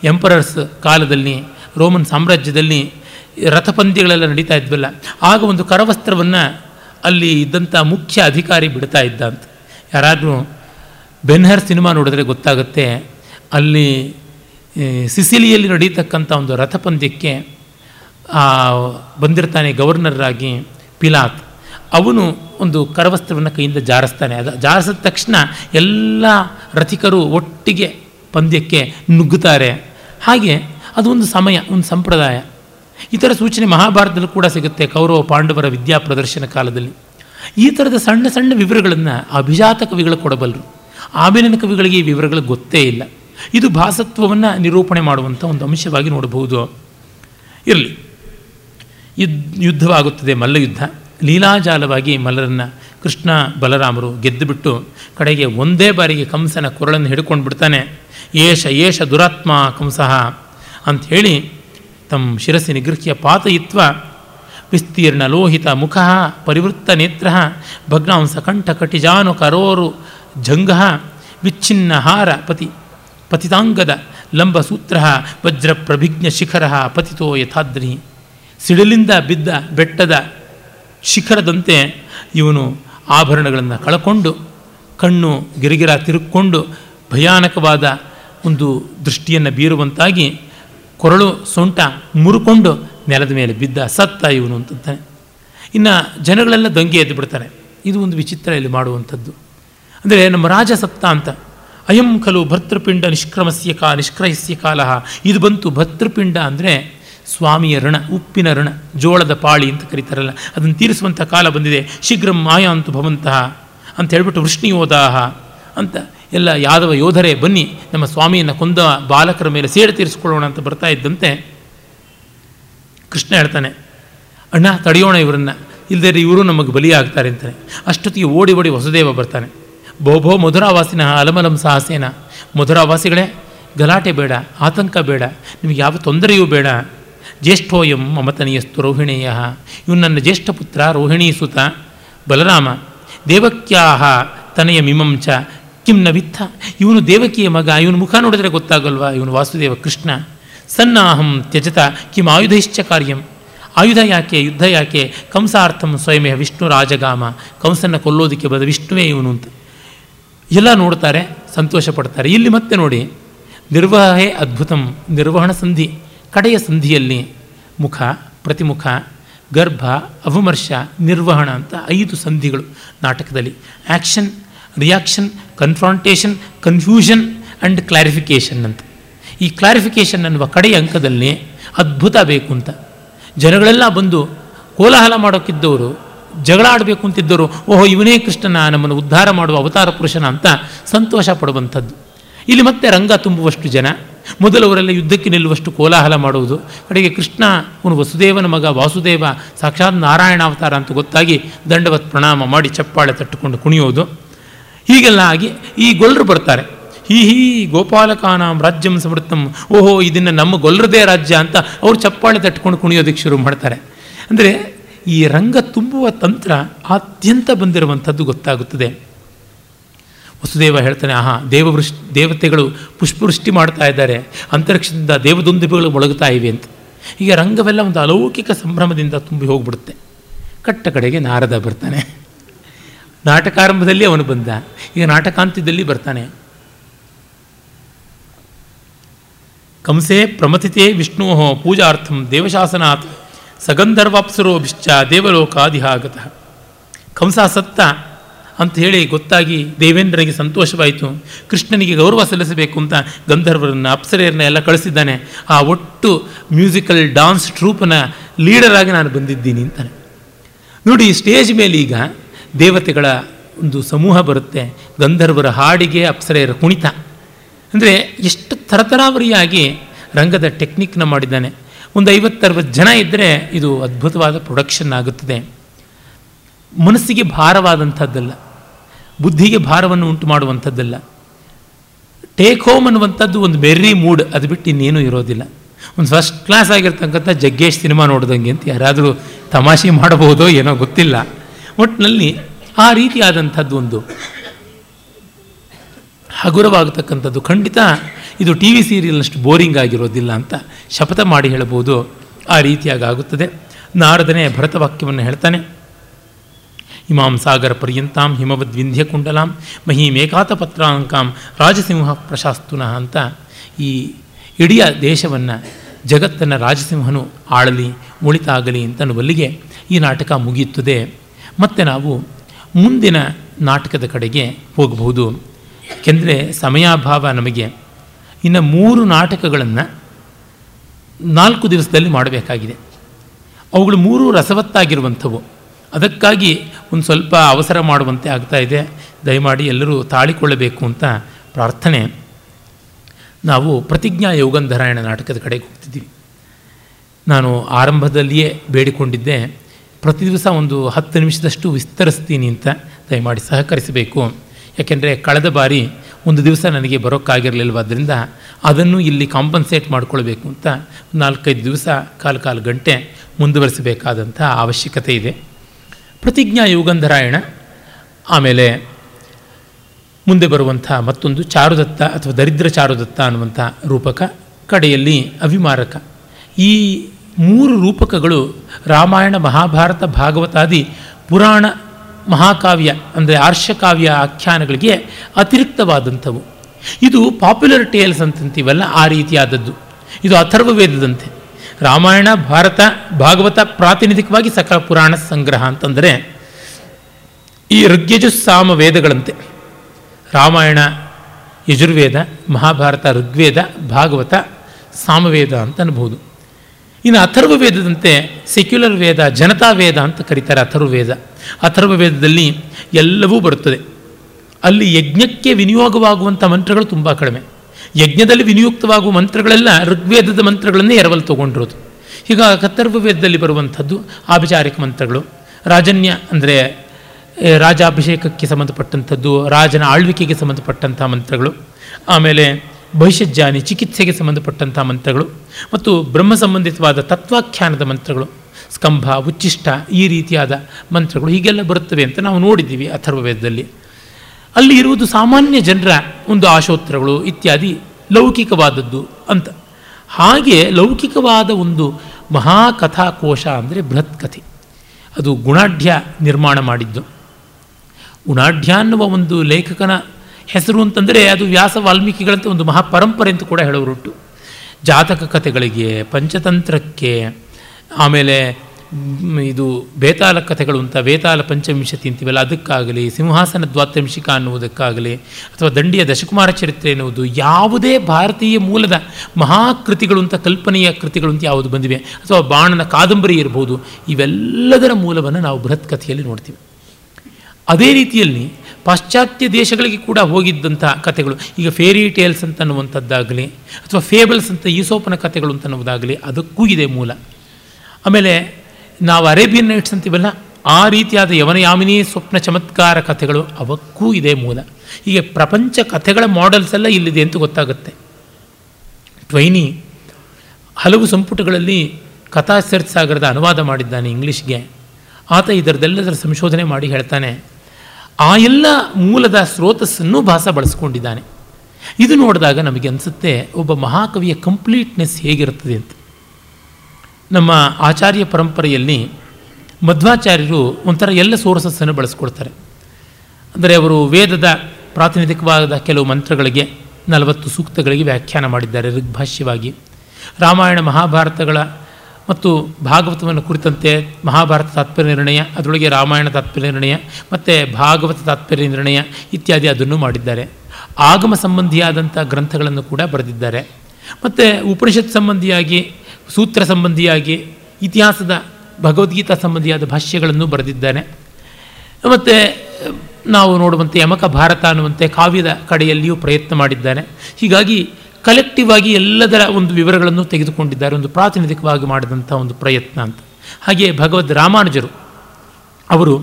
ಎಂಪರರ್ಸ್ ಕಾಲದಲ್ಲಿ ರೋಮನ್ ಸಾಮ್ರಾಜ್ಯದಲ್ಲಿ ರಥಪಂದ್ಯಗಳೆಲ್ಲ ನಡೀತಾ ಇದ್ವಲ್ಲ, ಆಗ ಒಂದು ಕರವಸ್ತ್ರವನ್ನು ಅಲ್ಲಿ ಇದ್ದಂಥ ಮುಖ್ಯ ಅಧಿಕಾರಿ ಬಿಡ್ತಾ ಇದ್ದ ಅಂತ. ಯಾರಾದರೂ ಬೆನ್ಹರ್ ಸಿನಿಮಾ ನೋಡಿದ್ರೆ ಗೊತ್ತಾಗುತ್ತೆ, ಅಲ್ಲಿ ಸಿಸಿಲಿಯಲ್ಲಿ ನಡೀತಕ್ಕಂಥ ಒಂದು ರಥಪಂದ್ಯಕ್ಕೆ ಬಂದಿರ್ತಾನೆ ಗವರ್ನರಾಗಿ ಪಿಲಾತ್. ಅವನು ಒಂದು ಕರವಸ್ತ್ರವನ್ನು ಕೈಯಿಂದ ಜಾರಿಸ್ತಾನೆ. ಅದು, ಜಾರಿಸಿದ ತಕ್ಷಣ ಎಲ್ಲ ರಥಿಕರು ಒಟ್ಟಿಗೆ ಪಂದ್ಯಕ್ಕೆ ನುಗ್ಗುತ್ತಾರೆ. ಹಾಗೆ ಅದು ಒಂದು ಸಮಯ, ಒಂದು ಸಂಪ್ರದಾಯ. ಈ ಥರ ಸೂಚನೆ ಮಹಾಭಾರತದಲ್ಲೂ ಕೂಡ ಸಿಗುತ್ತೆ ಕೌರವ ಪಾಂಡವರ ವಿದ್ಯಾ ಪ್ರದರ್ಶನ ಕಾಲದಲ್ಲಿ. ಈ ಥರದ ಸಣ್ಣ ಸಣ್ಣ ವಿವರಗಳನ್ನು ಅಭಿಜಾತ ಕವಿಗಳು ಕೊಡಬಲ್ಲರು ಆಮೇಲಿನ ಕವಿಗಳಿಗೆ ಈ ವಿವರಗಳು ಗೊತ್ತೇ ಇಲ್ಲ. ಇದು ಭಾಸತ್ವವನ್ನು ನಿರೂಪಣೆ ಮಾಡುವಂಥ ಒಂದು ಅಂಶವಾಗಿ ನೋಡಬಹುದು. ಇರಲಿ. ಯುದ್ಧ ಯುದ್ಧವಾಗುತ್ತದೆ ಮಲ್ಲಯುದ್ಧ. ಲೀಲಾಜಾಲವಾಗಿ ಮಲ್ಲರನ್ನು ಕೃಷ್ಣ, ಬಲರಾಮರು ಗೆದ್ದುಬಿಟ್ಟು ಕಡೆಗೆ ಒಂದೇ ಬಾರಿಗೆ ಕಂಸನ ಕೊರಳನ್ನು ಹಿಡ್ಕೊಂಡು ಬಿಡ್ತಾನೆ ಏಷ ಏಷ ದುರಾತ್ಮ ಕಂಸಃ. ಅಂಥೇಳಿ ತಮ್ಮ ಶಿರಸಿ ನಿಗೃಹ್ಯ ಪಾತಯಿತ್ವ, ವಿಸ್ತೀರ್ಣ ಲೋಹಿತ ಮುಖ, ಪರಿವೃತ್ತ ನೇತ್ರ, ಭಗ್ನಾಂಸ ಕಂಠ ಕಟಿಜಾನು ಕರೋರು ಜಂಗ, ವಿಚ್ಛಿನ್ನ ಹಾರ ಪತಿ, ಪತಿತಾಂಗದ ಲಂಬಸೂತ್ರ ವಜ್ರ ಪ್ರಭಿಜ್ಞ ಶಿಖರ ಪತಿತೋ ಯಥಾದ್ರಿ. ಸಿಡಿಲಿಂದ ಬಿದ್ದ ಬೆಟ್ಟದ ಶಿಖರದಂತೆ ಇವನು ಆಭರಣಗಳನ್ನು ಕಳಕೊಂಡು, ಕಣ್ಣು ಗಿರಿಗಿರ ತಿರುಕ್ಕೊಂಡು ಭಯಾನಕವಾದ ಒಂದು ದೃಷ್ಟಿಯನ್ನು ಬೀರುವಂತಾಗಿ ಕೊರಳು ಸೊಂಟ ಮುರುಕೊಂಡು ನೆಲದ ಮೇಲೆ ಬಿದ್ದ ಸತ್ತ ಇವನು ಅಂತಂತಾನೆ. ಇನ್ನು ಜನಗಳೆಲ್ಲ ದಂಗೆ ಎದ್ದು ಬಿಡ್ತಾರೆ. ಇದು ಒಂದು ವಿಚಿತ್ರ ಇಲ್ಲಿ ಮಾಡುವಂಥದ್ದು. ಅಂದರೆ ನಮ್ಮ ರಾಜ ಸತ್ತ ಅಂತ, ಅಯಂ ಖಲು ಭರ್ತೃಪಿಂಡ ನಿಷ್ಕ್ರಮಸ್ಯ ಕಾ ನಿಷ್ಕ್ರಯಸ್ಯ ಕಾಲ ಇದು ಬಂತು ಭರ್ತೃಪಿಂಡ ಅಂದರೆ ಸ್ವಾಮಿಯ ಋಣ, ಉಪ್ಪಿನ ಋಣ, ಜೋಳದ ಪಾಳಿ ಅಂತ ಕರೀತಾರಲ್ಲ, ಅದನ್ನು ತೀರಿಸುವಂಥ ಕಾಲ ಬಂದಿದೆ, ಶೀಘ್ರಂ ಮಾಯಾಂತು ಭವಂತಹ ಅಂತ ಹೇಳ್ಬಿಟ್ಟು ವೃಷ್ಣಿಯೋದಾಹ ಅಂತ ಎಲ್ಲ ಯಾದವ ಯೋಧರೇ, ಬನ್ನಿ, ನಮ್ಮ ಸ್ವಾಮಿಯನ್ನು ಕೊಂದ ಬಾಲಕರ ಮೇಲೆ ಸೇಡು ತೀರಿಸ್ಕೊಳ್ಳೋಣ ಅಂತ ಬರ್ತಾ ಇದ್ದಂತೆ ಕೃಷ್ಣ ಹೇಳ್ತಾನೆ, ಅಣ್ಣ, ತಡೆಯೋಣ ಇವರನ್ನು ಇಲ್ಲದೇ ಇವರು ನಮಗೆ ಬಲಿಯಾಗ್ತಾರೆ ಅಂತಾನೆ. ಅಷ್ಟೊತ್ತಿಗೆ ಓಡಿ ಓಡಿ ವಸುದೇವ ಬರ್ತಾನೆ ಬೋಭೋ ಮಧುರಾವಾಸಿನ ಅಲಮಲಂ ಸಾಹಸೇನ, ಮಧುರಾವಾಸಿಗಳೇ, ಗಲಾಟೆ ಬೇಡ, ಆತಂಕ ಬೇಡ, ನಿಮಗೆ ಯಾವ ತೊಂದರೆಯೂ ಬೇಡ, ಜ್ಯೇಷ್ಠೋಯಂ ಮಮತನೀಯಸ್ತು ರೋಹಿಣೇಯ, ಇವನು ನನ್ನ ಜ್ಯೇಷ್ಠ ಪುತ್ರ ರೋಹಿಣೀ ಸುತ, ಬಲರಾಮ, ದೇವಕ್ಯಾಹ ತನಯ ಮಿಮಂಚ ಕಿಂ ನ ವಿತ್ತ. ಇವನು ದೇವಕಿಯ ಮಗ, ಇವನು ಮುಖ ನೋಡಿದ್ರೆ ಗೊತ್ತಾಗಲ್ವಾ? ಇವನು ವಾಸುದೇವ ಕೃಷ್ಣ. ಸನ್ನಾಹಂ ತ್ಯಜತ ಕಿಂ ಆಯುಧೈಶ್ಚ ಕಾರ್ಯಂ. ಆಯುಧ ಯಾಕೆ, ಯುದ್ಧ ಯಾಕೆ? ಕಂಸಾರ್ಥಂ ಸ್ವಯಮೇ ವಿಷ್ಣು ರಾಜಗಾಮ. ಕಂಸನ್ನು ಕೊಲ್ಲೋದಕ್ಕೆ ಬದ ವಿಷ್ಣುವೇ ಇವನು ಅಂತ. ಎಲ್ಲ ನೋಡ್ತಾರೆ ಸಂತೋಷ ಪಡ್ತಾರೆ ಇಲ್ಲಿ ಮತ್ತೆ ನೋಡಿ, ನಿರ್ವಹೇ ಅದ್ಭುತಂ, ನಿರ್ವಹಣ ಸಂಧಿ, ಕಡೆಯ ಸಂಧಿಯಲ್ಲಿ ಮುಖ, ಪ್ರತಿಮುಖ, ಗರ್ಭ ಅವಮರ್ಶ ನಿರ್ವಹಣ ಅಂತ ಐದು ಸಂಧಿಗಳು ನಾಟಕದಲ್ಲಿ. Action reaction confrontation confusion and clarification ಅಂತ. ಈ ಕ್ಲಾರಿಫಿಕೇಷನ್ ಅನ್ನುವ ಕಡೆಯ ಅಂಕದಲ್ಲಿ ಅದ್ಭುತ ಬೇಕು ಅಂತ. ಜನಗಳೆಲ್ಲ ಬಂದು ಕೋಲಾಹಲ ಮಾಡೋಕ್ಕಿದ್ದವರು, ಜಗಳ ಆಡಬೇಕು ಅಂತಿದ್ದರು ಓಹೋ ಇವನೇ ಕೃಷ್ಣನ ನಮ್ಮನ್ನು ಉದ್ಧಾರ ಮಾಡುವ ಅವತಾರ ಪುರುಷನ ಅಂತ ಸಂತೋಷ ಪಡುವಂಥದ್ದು. ಇಲ್ಲಿ ಮತ್ತೆ ರಂಗ ತುಂಬುವಷ್ಟು ಜನ ಮೊದಲವರೆಲ್ಲ ಯುದ್ಧಕ್ಕೆ ನಿಲ್ಲುವಷ್ಟು ಕೋಲಾಹಲ ಮಾಡುವುದು. ಕಡೆಗೆ ಕೃಷ್ಣ, ಅವನು ವಸುದೇವನ ಮಗ ವಾಸುದೇವ, ಸಾಕ್ಷಾತ್ ನಾರಾಯಣ ಅವತಾರ ಅಂತ ಗೊತ್ತಾಗಿ ದಂಡವತ್ ಪ್ರಣಾಮ ಮಾಡಿ ಚಪ್ಪಾಳೆ ತಟ್ಟುಕೊಂಡು ಕುಣಿಯೋದು. ಹೀಗೆಲ್ಲ ಆಗಿ ಈ ಗೊಲ್ಲರು ಬರ್ತಾರೆ. ಹೀ ಹೀ ಗೋಪಾಲಕಾನಾಂ ರಾಜ್ಯಂ ಸಮೃದ್ಧಂ ಓಹೋ, ಇದನ್ನು ನಮ್ಮ ಗೊಲ್ಲರದೇ ರಾಜ್ಯ ಅಂತ ಅವರು ಚಪ್ಪಾಳೆ ತಟ್ಕೊಂಡು ಕುಣಿಯೋದಕ್ಕೆ ಶುರು ಮಾಡ್ತಾರೆ. ಅಂದರೆ ಈ ರಂಗ ತುಂಬುವ ತಂತ್ರ ಆದ್ಯಂತ ಬಂದಿರುವಂಥದ್ದು ಗೊತ್ತಾಗುತ್ತದೆ. ವಸುದೇವ ಹೇಳ್ತಾನೆ, ಆಹಾ, ದೇವವೃಷ್, ದೇವತೆಗಳು ಪುಷ್ಪವೃಷ್ಟಿ ಮಾಡ್ತಾ ಇದ್ದಾರೆ. ಅಂತರಿಕ್ಷದಿಂದ ದೇವದೊಂದಿಗಳು ಮೊಳಗುತ್ತಾ ಇವೆ ಅಂತ. ಈಗ ರಂಗವೆಲ್ಲ ಒಂದು ಅಲೌಕಿಕ ಸಂಭ್ರಮದಿಂದ ತುಂಬಿ ಹೋಗ್ಬಿಡುತ್ತೆ. ಕಟ್ಟ ಕಡೆಗೆ ನಾರದ ಬರ್ತಾನೆ. ನಾಟಕಾರಂಭದಲ್ಲಿ ಅವನು ಬಂದ. ಈಗ ನಾಟಕಾಂತ್ಯದಲ್ಲಿ ಬರ್ತಾನೆ. ಕಂಸೆ ಪ್ರಮಥಿತೆ ವಿಷ್ಣು ಪೂಜಾರ್ಥಂ ದೇವಶಾಸನಾತ್ ಸಗಂಧರ್ವಾಪ್ಸರೋಭಿಶ್ಚ ದೇವಲೋಕಾದಿಹಾಗತಃ. ಕಂಸ ಸತ್ತ ಅಂತ ಹೇಳಿ ಗೊತ್ತಾಗಿ ದೇವೇಂದ್ರನಿಗೆ ಸಂತೋಷವಾಯಿತು. ಕೃಷ್ಣನಿಗೆ ಗೌರವ ಸಲ್ಲಿಸಬೇಕು ಅಂತ ಗಂಧರ್ವರನ್ನು, ಅಪ್ಸರೆಯರನ್ನ ಎಲ್ಲ ಕಳಿಸಿದ್ದಾನೆ. ಆ ಒಟ್ಟು ಮ್ಯೂಸಿಕಲ್ ಡಾನ್ಸ್ ಟ್ರೂಪ್ನ ಲೀಡರಾಗಿ ನಾನು ಬಂದಿದ್ದೀನಿ ಅಂತಾನೆ. ನೋಡಿ, ಸ್ಟೇಜ್ ಮೇಲೆ ಈಗ ದೇವತೆಗಳ ಒಂದು ಸಮೂಹ ಬರುತ್ತೆ. ಗಂಧರ್ವರ ಹಾಡಿಗೆ ಅಪ್ಸರೆಯರ ಕುಣಿತ. ಅಂದರೆ ಎಷ್ಟು ಥರಥರಾವರಿಯಾಗಿ ರಂಗದ ಟೆಕ್ನಿಕ್ನ ಮಾಡಿದ್ದಾನೆ. ಒಂದು ಐವತ್ತರವತ್ತು ಜನ ಇದ್ದರೆ ಇದು ಅದ್ಭುತವಾದ ಪ್ರೊಡಕ್ಷನ್ ಆಗುತ್ತದೆ. ಮನಸ್ಸಿಗೆ ಭಾರವಾದಂಥದ್ದಲ್ಲ. ಬುದ್ಧಿಗೆ ಭಾರವನ್ನು ಉಂಟು ಮಾಡುವಂಥದ್ದಲ್ಲ. ಟೇಕ್ ಹೋಮ್ ಅನ್ನುವಂಥದ್ದು ಒಂದು ಮೆರ್ರಿ ಮೂಡ್ ಅದು ಬಿಟ್ಟು ಇನ್ನೇನೂ ಇರೋದಿಲ್ಲ. ಒಂದು ಫಸ್ಟ್ ಕ್ಲಾಸ್ ಆಗಿರ್ತಕ್ಕಂಥ ಜಗ್ಗೇಶ್ ಸಿನಿಮಾ ನೋಡ್ದಂಗೆ ಅಂತ ಯಾರಾದರೂ ತಮಾಷೆ ಮಾಡಬಹುದೋ ಏನೋ ಗೊತ್ತಿಲ್ಲ. ಒಟ್ಟಿನಲ್ಲಿ ಆ ರೀತಿಯಾದಂಥದ್ದು ಒಂದು ಹಗುರವಾಗತಕ್ಕಂಥದ್ದು. ಖಂಡಿತ ಇದು ಟಿ ವಿ ಸೀರಿಯಲ್ನಷ್ಟು ಬೋರಿಂಗ್ ಆಗಿರೋದಿಲ್ಲ ಅಂತ ಶಪಥ ಮಾಡಿ ಹೇಳಬಹುದು. ಆ ರೀತಿಯಾಗಿ ಆಗುತ್ತದೆ ನಾರದನೇ ಭರತವಾಕ್ಯವನ್ನು ಹೇಳ್ತಾನೆ, ಇಮಾಂ ಸಾಗರ ಪರ್ಯಂತಾಂ ಕುಂಡಲಾಂ ಮಹೀಮೇಕಾತ ಪತ್ರಾಂಕಾಂ ರಾಜಸಿಂಹ ಪ್ರಶಾಸ್ತುನಃ ಅಂತ ಈ ಇಡೀ ದೇಶವನ್ನು, ಜಗತ್ತನ್ನು ರಾಜಸಿಂಹನು ಆಳಲಿ ಉಳಿತಾಗಲಿ ಅಂತ ಅನ್ನುವಲ್ಲಿಗೆ ಈ ನಾಟಕ ಮುಗಿಯುತ್ತದೆ. ಮತ್ತು ನಾವು ಮುಂದಿನ ನಾಟಕದ ಕಡೆಗೆ ಹೋಗಬಹುದು. ಏಕೆಂದರೆ ಸಮಯಾಭಾವ ನಮಗೆ ಇನ್ನು ಮೂರು ನಾಟಕಗಳನ್ನು ನಾಲ್ಕು ದಿವಸದಲ್ಲಿ ಮಾಡಬೇಕಾಗಿದೆ. ಅವುಗಳು ಮೂರು ರಸವತ್ತಾಗಿರುವಂಥವು. ಅದಕ್ಕಾಗಿ ಒಂದು ಸ್ವಲ್ಪ ಅವಸರ ಮಾಡುವಂತೆ ಆಗ್ತಾ ಇದೆ. ದಯಮಾಡಿ ಎಲ್ಲರೂ ತಾಳಿಕೊಳ್ಳಬೇಕು ಅಂತ ಪ್ರಾರ್ಥನೆ. ನಾವು ಪ್ರತಿಜ್ಞಾ ಯೋಗಂಧರಾಯಣ ನಾಟಕದ ಕಡೆಗೆ ಹೋಗ್ತಿದ್ದೀವಿ. ನಾನು ಆರಂಭದಲ್ಲಿಯೇ ಬೇಡಿಕೊಂಡಿದ್ದೆ. ಪ್ರತಿ ದಿವಸ ಒಂದು ಹತ್ತು ನಿಮಿಷದಷ್ಟು ವಿಸ್ತರಿಸ್ತೀನಿ ಅಂತ ದಯಮಾಡಿ ಸಹಕರಿಸಬೇಕು. ಯಾಕೆಂದರೆ ಕಳೆದ ಬಾರಿ ಒಂದು ದಿವಸ ನನಗೆ ಬರೋಕ್ಕಾಗಿರಲಿಲ್ವಾದ್ದರಿಂದ ಅದನ್ನು ಇಲ್ಲಿ ಕಾಂಪನ್ಸೇಟ್ ಮಾಡಿಕೊಳ್ಬೇಕು ಅಂತ ನಾಲ್ಕೈದು ದಿವಸ ಕಾಲು ಕಾಲು ಗಂಟೆ ಮುಂದುವರಿಸಬೇಕಾದಂಥ ಅವಶ್ಯಕತೆ ಇದೆ. ಪ್ರತಿಜ್ಞಾ ಯುಗಂಧರಾಯಣ, ಆಮೇಲೆ ಮುಂದೆ ಬರುವಂಥ ಮತ್ತೊಂದು ಚಾರುದತ್ತ ಅಥವಾ ದರಿದ್ರ ಚಾರುದತ್ತ ಅನ್ನುವಂಥ ರೂಪಕ ಕಡೆಯಲ್ಲಿ ಅವಿಮಾರಕ ಈ ಮೂರು ರೂಪಕಗಳು ರಾಮಾಯಣ, ಮಹಾಭಾರತ, ಭಾಗವತಾದಿ, ಪುರಾಣ, ಮಹಾಕಾವ್ಯ, ಅಂದರೆ ಆರ್ಷಕಾವ್ಯ ಆಖ್ಯಾನಗಳಿಗೆ ಅತಿರಿಕ್ತವಾದಂಥವು. ಇದು ಪಾಪ್ಯುಲರ್ ಟೇಲ್ಸ್ ಅಂತಂತೀವಲ್ಲ, ಆ ರೀತಿಯಾದದ್ದು. ಇದು ಅಥರ್ವ ವೇದದಂತೆ ರಾಮಾಯಣ, ಭಾರತ, ಭಾಗವತ ಪ್ರಾತಿನಿಧಿಕವಾಗಿ ಸಕಲ ಪುರಾಣ ಸಂಗ್ರಹ ಅಂತಂದರೆ, ಈ ಋಗ್ಯಜುಸ್ಸಾಮ ಸಾಮ ವೇದಗಳಂತೆ. ರಾಮಾಯಣ, ಯಜುರ್ವೇದ, ಮಹಾಭಾರತ, ಋಗ್ವೇದ, ಭಾಗವತ, ಸಾಮವೇದ ಅಂತ ಅನ್ಬೋದು. ಇನ್ನು ಅಥರ್ವ ವೇದದಂತೆ ಸೆಕ್ಯುಲರ್ ವೇದ, ಜನತಾ ವೇದ ಅಂತ ಕರೀತಾರೆ ಅಥರ್ವ ವೇದ ಅಥರ್ವ ವೇದದಲ್ಲಿ ಎಲ್ಲವೂ ಬರುತ್ತದೆ. ಅಲ್ಲಿ ಯಜ್ಞಕ್ಕೆ ವಿನಿಯೋಗವಾಗುವಂಥ ಮಂತ್ರಗಳು ತುಂಬ ಕಡಿಮೆ. ಯಜ್ಞದಲ್ಲಿ ವಿನಿಯುಕ್ತವಾಗುವ ಮಂತ್ರಗಳೆಲ್ಲ ಋಗ್ವೇದದ ಮಂತ್ರಗಳನ್ನೇ ಎರವಲು ತಗೊಂಡಿರೋದು. ಈಗ ಅಥರ್ವ ವೇದದಲ್ಲಿ ಬರುವಂಥದ್ದು ಆಭಿಚಾರಿಕ ಮಂತ್ರಗಳು. ರಾಜನ್ಯ ಅಂದರೆ ರಾಜಾಭಿಷೇಕಕ್ಕೆ ಸಂಬಂಧಪಟ್ಟಂಥದ್ದು, ರಾಜನ ಆಳ್ವಿಕೆಗೆ ಸಂಬಂಧಪಟ್ಟಂಥ ಮಂತ್ರಗಳು. ಆಮೇಲೆ ಭವಿಷ್ಯಜ್ಞಾನಿ ಚಿಕಿತ್ಸೆಗೆ ಸಂಬಂಧಪಟ್ಟಂಥ ಮಂತ್ರಗಳು ಮತ್ತು ಬ್ರಹ್ಮ ಸಂಬಂಧಿತವಾದ ತತ್ವಾಖ್ಯಾನದ ಮಂತ್ರಗಳು, ಸ್ಕಂಭ, ಉಚ್ಚಿಷ್ಟ, ಈ ರೀತಿಯಾದ ಮಂತ್ರಗಳು ಹೀಗೆಲ್ಲ ಬರುತ್ತವೆ ಅಂತ ನಾವು ನೋಡಿದ್ದೀವಿ ಅಥರ್ವವೇದದಲ್ಲಿ. ಅಲ್ಲಿ ಇರುವುದು ಸಾಮಾನ್ಯ ಜನರ ಒಂದು ಆಶೋತ್ತರಗಳು ಇತ್ಯಾದಿ ಲೌಕಿಕವಾದದ್ದು ಅಂತ. ಹಾಗೆ ಲೌಕಿಕವಾದ ಒಂದು ಮಹಾಕಥಾಕೋಶ ಅಂದರೆ ಬೃಹತ್ ಕಥೆ ಅದು ಗುಣಾಢ್ಯ ನಿರ್ಮಾಣ ಮಾಡಿದ್ದು. ಗುಣಾಢ್ಯ ಅನ್ನುವ ಒಂದು ಲೇಖಕನ ಹೆಸರು ಅಂತಂದರೆ ಅದು ವ್ಯಾಸ ವಾಲ್ಮೀಕಿಗಳಂತೆ ಒಂದು ಮಹಾಪರಂಪರೆ ಅಂತ ಕೂಡ ಹೇಳೋರುಂಟು ಜಾತಕ ಕಥೆಗಳಿಗೆ, ಪಂಚತಂತ್ರಕ್ಕೆ, ಆಮೇಲೆ ಇದು ಬೇತಾಲ ಕಥೆಗಳು ಅಂತ ಬೇತಾಲ ಪಂಚವಿಂಶತಿ ಅಂತೀವಲ್ಲ ಅದಕ್ಕಾಗಲಿ, ಸಿಂಹಾಸನ ದ್ವಾತ್ರಿಂಶಿಕ ಅನ್ನುವುದಕ್ಕಾಗಲಿ, ಅಥವಾ ದಂಡಿಯ ದಶಕುಮಾರ ಚರಿತ್ರೆ ಎನ್ನುವುದು ಯಾವುದೇ ಭಾರತೀಯ ಮೂಲದ ಮಹಾಕೃತಿಗಳು ಅಂತ, ಕಲ್ಪನೆಯ ಕೃತಿಗಳು ಅಂತ ಯಾವುದು ಬಂದಿವೆ. ಅಥವಾ ಬಾಣನ ಕಾದಂಬರಿ ಇರಬಹುದು ಇವೆಲ್ಲದರ ಮೂಲವನ್ನು ನಾವು ಬೃಹತ್ ಕಥೆಯಲ್ಲಿ ನೋಡ್ತೀವಿ. ಅದೇ ರೀತಿಯಲ್ಲಿ ಪಾಶ್ಚಾತ್ಯ ದೇಶಗಳಿಗೆ ಕೂಡ ಹೋಗಿದ್ದಂಥ ಕಥೆಗಳು. ಈಗ ಫೇರಿ ಟೇಲ್ಸ್ ಅಂತ ಅನ್ನುವಂಥದ್ದಾಗಲಿ, ಅಥವಾ ಫೇಬಲ್ಸ್ ಅಂತ ಈಸೋಪನ ಕಥೆಗಳು ಅಂತ ಅನ್ನೋದಾಗಲಿ ಅದಕ್ಕೂ ಇದೆ ಮೂಲ. ಆಮೇಲೆ ನಾವು ಅರೇಬಿಯನ್ ನೈಟ್ಸ್ ಅಂತೀವಲ್ಲ, ಆ ರೀತಿಯಾದ ಯವನಯಾಮಿನಿ ಸ್ವಪ್ನ ಚಮತ್ಕಾರ ಕಥೆಗಳು ಅವಕ್ಕೂ ಇದೆ ಮೂಲ. ಹೀಗೆ ಪ್ರಪಂಚ ಕಥೆಗಳ ಮಾಡೆಲ್ಸ್ ಎಲ್ಲ ಇಲ್ಲಿದೆ ಅಂತ ಗೊತ್ತಾಗುತ್ತೆ. ಟ್ವೈನಿ ಹಲವು ಸಂಪುಟಗಳಲ್ಲಿ ಕಥಾ ಸಾಗರದ ಅನುವಾದ ಮಾಡಿದ್ದಾನೆ ಇಂಗ್ಲೀಷ್ಗೆ. ಆತ ಇದರದೆಲ್ಲದರ ಸಂಶೋಧನೆ ಮಾಡಿ ಹೇಳ್ತಾನೆ ಆ ಎಲ್ಲ ಮೂಲದ ಸ್ರೋತಸ್ಸನ್ನು ಭಾಸ ಬಳಸ್ಕೊಂಡಿದ್ದಾನೆ. ಇದು ನೋಡಿದಾಗ ನಮಗೆ ಅನಿಸುತ್ತೆ ಒಬ್ಬ ಮಹಾಕವಿಯ ಕಂಪ್ಲೀಟ್ನೆಸ್ ಹೇಗಿರುತ್ತದೆ ಅಂತ. ನಮ್ಮ ಆಚಾರ್ಯ ಪರಂಪರೆಯಲ್ಲಿ ಮಧ್ವಾಚಾರ್ಯರು ಒಂಥರ ಎಲ್ಲ ಸೋರ್ಸಸ್ಸನ್ನು ಬಳಸ್ಕೊಡ್ತಾರೆ. ಅಂದರೆ ಅವರು ವೇದದ ಪ್ರಾತಿನಿಧಿಕವಾದ ಕೆಲವು ಮಂತ್ರಗಳಿಗೆ ನಲವತ್ತು ಸೂಕ್ತಗಳಿಗೆ ವ್ಯಾಖ್ಯಾನ ಮಾಡಿದ್ದಾರೆ ಋಗ್ಭಾಷ್ಯವಾಗಿ. ರಾಮಾಯಣ ಮಹಾಭಾರತಗಳ ಮತ್ತು ಭಾಗವತವನ್ನು ಕುರಿತಂತೆ ಮಹಾಭಾರತ ತಾತ್ಪರ್ಯ ನಿರ್ಣಯ, ಅದರೊಳಗೆ ರಾಮಾಯಣ ತಾತ್ಪರ್ಯ ನಿರ್ಣಯ, ಮತ್ತು ಭಾಗವತ ತಾತ್ಪರ್ಯ ನಿರ್ಣಯ ಇತ್ಯಾದಿ ಅದನ್ನು ಮಾಡಿದ್ದಾರೆ. ಆಗಮ ಸಂಬಂಧಿಯಾದಂಥ ಗ್ರಂಥಗಳನ್ನು ಕೂಡ ಬರೆದಿದ್ದಾರೆ. ಮತ್ತು ಉಪನಿಷತ್ ಸಂಬಂಧಿಯಾಗಿ, ಸೂತ್ರ ಸಂಬಂಧಿಯಾಗಿ, ಇತಿಹಾಸದ ಭಗವದ್ಗೀತಾ ಸಂಬಂಧಿಯಾದ ಭಾಷ್ಯಗಳನ್ನು ಬರೆದಿದ್ದಾನೆ ಮತ್ತು ನಾವು ನೋಡುವಂತೆ ಯಮಕ ಭಾರತ ಅನ್ನುವಂತೆ ಕಾವ್ಯದ ಕಡೆಯಲ್ಲಿಯೂ ಪ್ರಯತ್ನ ಮಾಡಿದ್ದಾನೆ ಹೀಗಾಗಿ ಕಲೆಕ್ಟಿವ್ ಆಗಿ ಎಲ್ಲದರ ಒಂದು ವಿವರಗಳನ್ನು ತೆಗೆದುಕೊಂಡಿದ್ದಾರೆ, ಒಂದು ಪ್ರಾತಿನಿಧಿಕವಾಗಿ ಮಾಡಿದಂಥ ಒಂದು ಪ್ರಯತ್ನ ಅಂತ. ಹಾಗೆ ಭಗವದ್ ರಾಮಾನುಜರು, ಅವರು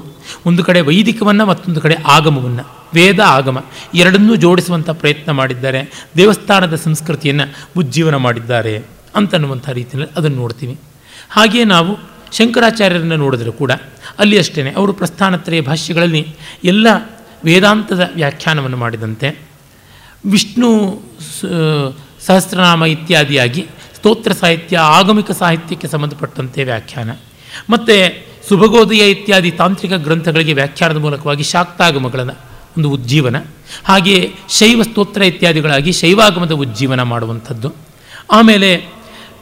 ಒಂದು ಕಡೆ ವೈದಿಕವನ್ನು ಮತ್ತೊಂದು ಕಡೆ ಆಗಮವನ್ನು, ವೇದ ಆಗಮ ಎರಡನ್ನೂ ಜೋಡಿಸುವಂಥ ಪ್ರಯತ್ನ ಮಾಡಿದ್ದಾರೆ, ದೇವಸ್ಥಾನದ ಸಂಸ್ಕೃತಿಯನ್ನು ಉಜ್ಜೀವನ ಮಾಡಿದ್ದಾರೆ ಅಂತನ್ನುವಂಥ ರೀತಿಯಲ್ಲಿ ಅದನ್ನು ನೋಡ್ತೀವಿ. ಹಾಗೆಯೇ ನಾವು ಶಂಕರಾಚಾರ್ಯರನ್ನು ನೋಡಿದರೂ ಕೂಡ, ಅಲ್ಲಿ ಅಷ್ಟೇ ಅವರು ಪ್ರಸ್ಥಾನತ್ರಯ ಭಾಷ್ಯಗಳಲ್ಲಿ ಎಲ್ಲ ವೇದಾಂತದ ವ್ಯಾಖ್ಯಾನವನ್ನು ಮಾಡಿದಂತೆ ವಿಷ್ಣು ಸಹಸ್ರನಾಮ ಇತ್ಯಾದಿಯಾಗಿ ಸ್ತೋತ್ರ ಸಾಹಿತ್ಯ, ಆಗಮಿಕ ಸಾಹಿತ್ಯಕ್ಕೆ ಸಂಬಂಧಪಟ್ಟಂತೆ ವ್ಯಾಖ್ಯಾನ. ಮತ್ತು ಸುಭಗೋದಯ ಇತ್ಯಾದಿ ತಾಂತ್ರಿಕ ಗ್ರಂಥಗಳಿಗೆ ವ್ಯಾಖ್ಯಾನದ ಮೂಲಕವಾಗಿ ಶಾಕ್ತಾಗಮಗಳ ಒಂದು ಉಜ್ಜೀವನ. ಹಾಗೆಯೇ ಶೈವ ಸ್ತೋತ್ರ ಇತ್ಯಾದಿಗಳಾಗಿ ಶೈವಾಗಮದ ಉಜ್ಜೀವನ ಮಾಡುವಂಥದ್ದು. ಆಮೇಲೆ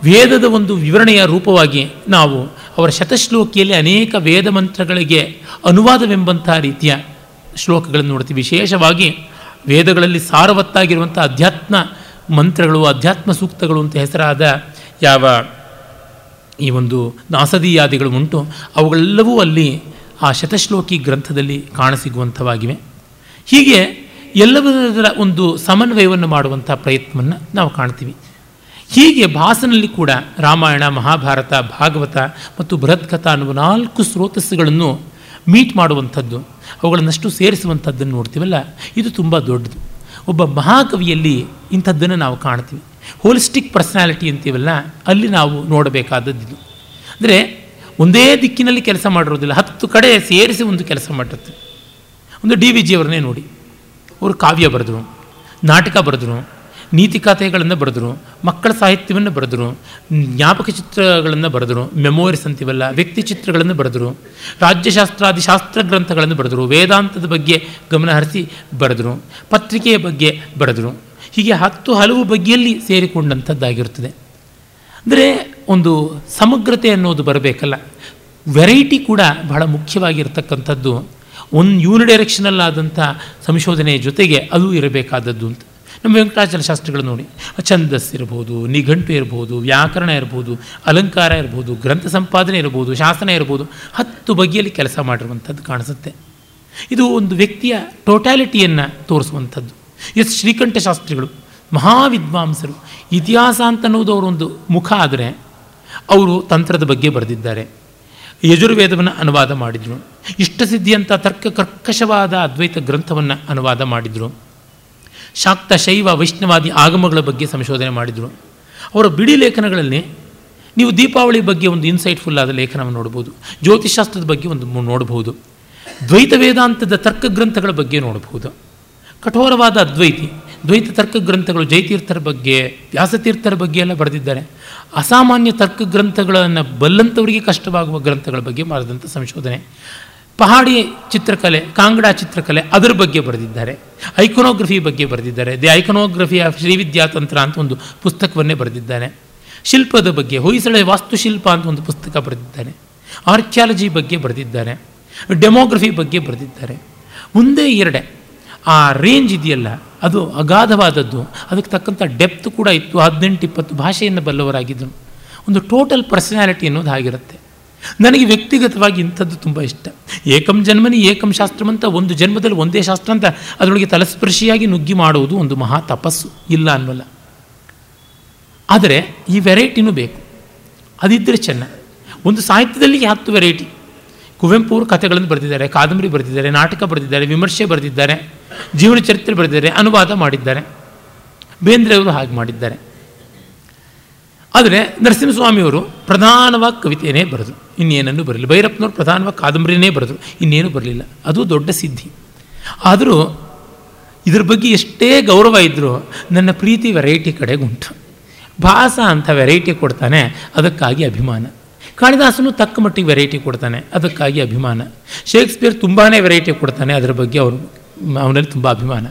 ವೇದದ ಒಂದು ವಿವರಣೆಯ ರೂಪವಾಗಿ ನಾವು ಅವರ ಶತಶ್ಲೋಕಿಯಲ್ಲಿ ಅನೇಕ ವೇದ ಮಂತ್ರಗಳಿಗೆ ಅನುವಾದವೆಂಬಂಥ ರೀತಿಯ ಶ್ಲೋಕಗಳನ್ನು ನೋಡ್ತೀವಿ. ವಿಶೇಷವಾಗಿ ವೇದಗಳಲ್ಲಿ ಸಾರವತ್ತಾಗಿರುವಂಥ ಅಧ್ಯಾತ್ಮ ಮಂತ್ರಗಳು, ಅಧ್ಯಾತ್ಮ ಸೂಕ್ತಗಳು ಅಂತ ಹೆಸರಾದ ಯಾವ ಈ ಒಂದು ನಾಸದೀಯಾದಿಗಳು ಉಂಟು, ಅವುಗಳೆಲ್ಲವೂ ಅಲ್ಲಿ ಆ ಶತಶ್ಲೋಕಿ ಗ್ರಂಥದಲ್ಲಿ ಕಾಣಸಿಗುವಂಥವಾಗಿವೆ. ಹೀಗೆ ಎಲ್ಲವರ ಒಂದು ಸಮನ್ವಯವನ್ನು ಮಾಡುವಂಥ ಪ್ರಯತ್ನವನ್ನು ನಾವು ಕಾಣ್ತೀವಿ. ಹೀಗೆ ಭಾಸನಲ್ಲಿ ಕೂಡ ರಾಮಾಯಣ, ಮಹಾಭಾರತ, ಭಾಗವತ ಮತ್ತು ಬೃಹತ್ಕಥಾ ಅನ್ನುವ ನಾಲ್ಕು ಸ್ರೋತಸ್ಸುಗಳನ್ನು ಮೀಟ್ ಮಾಡುವಂಥದ್ದು, ಅವುಗಳನ್ನಷ್ಟು ಸೇರಿಸುವಂಥದ್ದನ್ನು ನೋಡ್ತೀವಲ್ಲ, ಇದು ತುಂಬ ದೊಡ್ಡದು. ಒಬ್ಬ ಮಹಾಕವಿಯಲ್ಲಿ ಇಂಥದ್ದನ್ನು ನಾವು ಕಾಣ್ತೀವಿ. ಹೋಲಿಸ್ಟಿಕ್ ಪರ್ಸನಾಲಿಟಿ ಅಂತೀವಲ್ಲ, ಅಲ್ಲಿ ನಾವು ನೋಡಬೇಕಾದದ್ದು ಇದು ಅಂದರೆ ಒಂದೇ ದಿಕ್ಕಿನಲ್ಲಿ ಕೆಲಸ ಮಾಡಿರೋದಿಲ್ಲ, ಹತ್ತು ಕಡೆ ಸೇರಿಸಿ ಒಂದು ಕೆಲಸ ಮಾಡಿರುತ್ತೆ ಒಂದು ಡಿ ವಿ ಜಿಯವರನ್ನೇ ನೋಡಿ. ಅವರು ಕಾವ್ಯ ಬರೆದರು, ನಾಟಕ ಬರೆದರು ನೀತಿಕಥೆಗಳನ್ನು ಬರೆದರು, ಮಕ್ಕಳ ಸಾಹಿತ್ಯವನ್ನು ಬರೆದರು, ಜ್ಞಾಪಕ ಚಿತ್ರಗಳನ್ನು ಬರೆದರು ಮೆಮೋರಿಸ್ ಅಂತಿವಲ್ಲ, ವ್ಯಕ್ತಿ ಚಿತ್ರಗಳನ್ನು ಬರೆದರು, ರಾಜ್ಯಶಾಸ್ತ್ರಾದಿ ಶಾಸ್ತ್ರ ಗ್ರಂಥಗಳನ್ನು ಬರೆದರು, ವೇದಾಂತದ ಬಗ್ಗೆ ಗಮನ ಹರಿಸಿ ಬರೆದರು, ಪತ್ರಿಕೆಯ ಬಗ್ಗೆ ಬರೆದರು. ಹೀಗೆ ಹತ್ತು ಹಲವು ಬಗೆಯಲ್ಲಿ ಸೇರಿಕೊಂಡಂಥದ್ದಾಗಿರುತ್ತದೆ. ಅಂದರೆ ಒಂದು ಸಮಗ್ರತೆ ಅನ್ನೋದು ಬರಬೇಕಲ್ಲ. ವೆರೈಟಿ ಕೂಡ ಬಹಳ ಮುಖ್ಯವಾಗಿರ್ತಕ್ಕಂಥದ್ದು. ಒಂದು ಯೂನಿಡೈರೆಕ್ಷನಲ್ ಆದಂಥ ಸಂಶೋಧನೆಯ ಜೊತೆಗೆ ಅದು ಇರಬೇಕಾದದ್ದು ಅಂತ. ನಮ್ಮ ವೆಂಕಟಾಚಲ ಶಾಸ್ತ್ರಿಗಳು ನೋಡಿ, ಛಂದಸ್ ಇರ್ಬೋದು, ನಿಘಂಟು ಇರ್ಬೋದು, ವ್ಯಾಕರಣ ಇರ್ಬೋದು, ಅಲಂಕಾರ ಇರ್ಬೋದು, ಗ್ರಂಥ ಸಂಪಾದನೆ ಇರ್ಬೋದು, ಶಾಸನ ಇರ್ಬೋದು, ಹತ್ತು ಬಗೆಯಲ್ಲಿ ಕೆಲಸ ಮಾಡಿರುವಂಥದ್ದು ಕಾಣಿಸುತ್ತೆ. ಇದು ಒಂದು ವ್ಯಕ್ತಿಯ ಟೋಟ್ಯಾಲಿಟಿಯನ್ನು ತೋರಿಸುವಂಥದ್ದು. ಎಸ್ ಶ್ರೀಕಂಠ ಶಾಸ್ತ್ರಿಗಳು, ಮಹಾವಿದ್ವಾಂಸರು, ಇತಿಹಾಸ ಅಂತ ಅನ್ನೋದು ಅವರೊಂದು ಮುಖ ಆದರೆ, ಅವರು ತಂತ್ರದ ಬಗ್ಗೆ ಬರೆದಿದ್ದಾರೆ. ಯಜುರ್ವೇದವನ್ನು ಅನುವಾದ ಮಾಡಿದರು. ಇಷ್ಟಸಿದ್ಧಿ ಅಂತ ತರ್ಕ ಕರ್ಕಶವಾದ ಅದ್ವೈತ ಗ್ರಂಥವನ್ನು ಅನುವಾದ ಮಾಡಿದರು. ಶಾಕ್ತ ಶೈವ ವೈಷ್ಣವಾದಿ ಆಗಮಗಳ ಬಗ್ಗೆ ಸಂಶೋಧನೆ ಮಾಡಿದರು. ಅವರ ಬಿಡಿ ಲೇಖನಗಳಲ್ಲಿ ನೀವು ದೀಪಾವಳಿ ಬಗ್ಗೆ ಒಂದು ಇನ್ಸೈಟ್ಫುಲ್ ಆದ ಲೇಖನವನ್ನು ನೋಡ್ಬೋದು. ಜ್ಯೋತಿಷಾಸ್ತ್ರದ ಬಗ್ಗೆ ಒಂದು ನೋಡಬಹುದು ದ್ವೈತ ವೇದಾಂತದ ತರ್ಕ ಗ್ರಂಥಗಳ ಬಗ್ಗೆ ನೋಡಬಹುದು ಕಠೋರವಾದ ಅದ್ವೈತಿ, ದ್ವೈತ ತರ್ಕ ಗ್ರಂಥಗಳು ಜೈತೀರ್ಥರ ಬಗ್ಗೆ, ವ್ಯಾಸತೀರ್ಥರ ಬಗ್ಗೆ ಎಲ್ಲ ಬರೆದಿದ್ದಾರೆ. ಅಸಾಮಾನ್ಯ ತರ್ಕ ಗ್ರಂಥಗಳನ್ನು ಬಲ್ಲಂಥವರಿಗೆ ಕಷ್ಟವಾಗುವ ಗ್ರಂಥಗಳ ಬಗ್ಗೆ ಮಾಡಿದಂಥ ಸಂಶೋಧನೆ. ಪಹಾಡಿ ಚಿತ್ರಕಲೆ, ಕಾಂಗಡಾ ಚಿತ್ರಕಲೆ ಅದರ ಬಗ್ಗೆ ಬರೆದಿದ್ದಾರೆ. ಐಕೊನೋಗ್ರಫಿ ಬಗ್ಗೆ ಬರೆದಿದ್ದಾರೆ. ದಿ ಐಕೊನೋಗ್ರಫಿ ಆಫ್ ಶ್ರೀವಿದ್ಯಾತಂತ್ರ ಅಂತ ಒಂದು ಪುಸ್ತಕವನ್ನೇ ಬರೆದಿದ್ದಾರೆ ಶಿಲ್ಪದ ಬಗ್ಗೆ, ಹೊಯ್ಸಳೆ ವಾಸ್ತುಶಿಲ್ಪ ಅಂತ ಒಂದು ಪುಸ್ತಕ ಬರೆದಿದ್ದಾರೆ ಆರ್ಕಿಯಾಲಜಿ ಬಗ್ಗೆ ಬರೆದಿದ್ದಾರೆ. ಡೆಮೋಗ್ರಫಿ ಬಗ್ಗೆ ಬರೆದಿದ್ದಾರೆ. ಮುಂದೆ ಎರಡೆ, ಆ ರೇಂಜ್ ಇದೆಯಲ್ಲ, ಅದು ಅಗಾಧವಾದದ್ದು. ಅದಕ್ಕೆ ತಕ್ಕಂಥ ಡೆಪ್ತ್ ಕೂಡ ಇತ್ತು. ಹದಿನೆಂಟು ಇಪ್ಪತ್ತು ಭಾಷೆಯನ್ನು ಬಲ್ಲವರಾಗಿದ್ದರು ಒಂದು ಟೋಟಲ್ ಪರ್ಸನಾಲಿಟಿ ಅನ್ನೋದು ಆಗಿರುತ್ತೆ ನನಗೆ ವ್ಯಕ್ತಿಗತವಾಗಿ ಇಂಥದ್ದು ತುಂಬ ಇಷ್ಟ. ಏಕಂ ಜನ್ಮನಿ, ಏಕಂ ಶಾಸ್ತ್ರಮಂತ ಒಂದು ಜನ್ಮದಲ್ಲಿ ಒಂದೇ ಶಾಸ್ತ್ರ ಅಂತ ಅದರೊಳಗೆ ತಲಸ್ಪರ್ಶಿಯಾಗಿ ನುಗ್ಗಿ ಮಾಡುವುದು ಒಂದು ಮಹಾ ತಪಸ್ಸು. ಇಲ್ಲ ಅನ್ನೋಲ್ಲ. ಆದರೆ ಈ ವೆರೈಟಿನೂ ಬೇಕು. ಅದಿದ್ದರೆ ಚೆನ್ನ. ಒಂದು ಸಾಹಿತ್ಯದಲ್ಲಿ ಹತ್ತು ವೆರೈಟಿ. ಕುವೆಂಪು ಅವರು ಕಥೆಗಳನ್ನು ಬರೆದಿದ್ದಾರೆ, ಕಾದಂಬರಿ ಬರೆದಿದ್ದಾರೆ, ನಾಟಕ ಬರೆದಿದ್ದಾರೆ, ವಿಮರ್ಶೆ ಬರೆದಿದ್ದಾರೆ, ಜೀವನ ಚರಿತ್ರೆ ಬರೆದಿದ್ದಾರೆ, ಅನುವಾದ ಮಾಡಿದ್ದಾರೆ. ಬೇಂದ್ರೆಯವರು ಹಾಗೆ ಮಾಡಿದ್ದಾರೆ. ಆದರೆ ನರಸಿಂಹಸ್ವಾಮಿಯವರು ಪ್ರಧಾನವಾಗಿ ಕವಿತೆಯೇ ಬರೆದರು. ಇನ್ನೇನನ್ನು ಬರಲಿಲ್ಲ ಭೈರಪ್ಪನವರು ಪ್ರಧಾನವಾಗಿ ಕಾದಂಬರಿನೇ ಬರೆದರು. ಇನ್ನೇನು ಬರಲಿಲ್ಲ ಅದು ದೊಡ್ಡ ಸಿದ್ಧಿ. ಆದರೂ ಇದ್ರ ಬಗ್ಗೆ ಎಷ್ಟೇ ಗೌರವ ಇದ್ದರೂ ನನ್ನ ಪ್ರೀತಿ ವೆರೈಟಿ ಕಡೆಗುಂಟು ಭಾಸ ಅಂತ ವೆರೈಟಿ ಕೊಡ್ತಾನೆ, ಅದಕ್ಕಾಗಿ ಅಭಿಮಾನ. ಕಾಳಿದಾಸನು ತಕ್ಕ ಮಟ್ಟಿಗೆ ವೆರೈಟಿ ಕೊಡ್ತಾನೆ, ಅದಕ್ಕಾಗಿ ಅಭಿಮಾನ. ಶೇಕ್ಸ್ಪಿಯರ್ ತುಂಬಾ ವೆರೈಟಿ ಕೊಡ್ತಾನೆ, ಅದರ ಬಗ್ಗೆ ಅವರು, ಅವನಲ್ಲಿ ತುಂಬ ಅಭಿಮಾನ.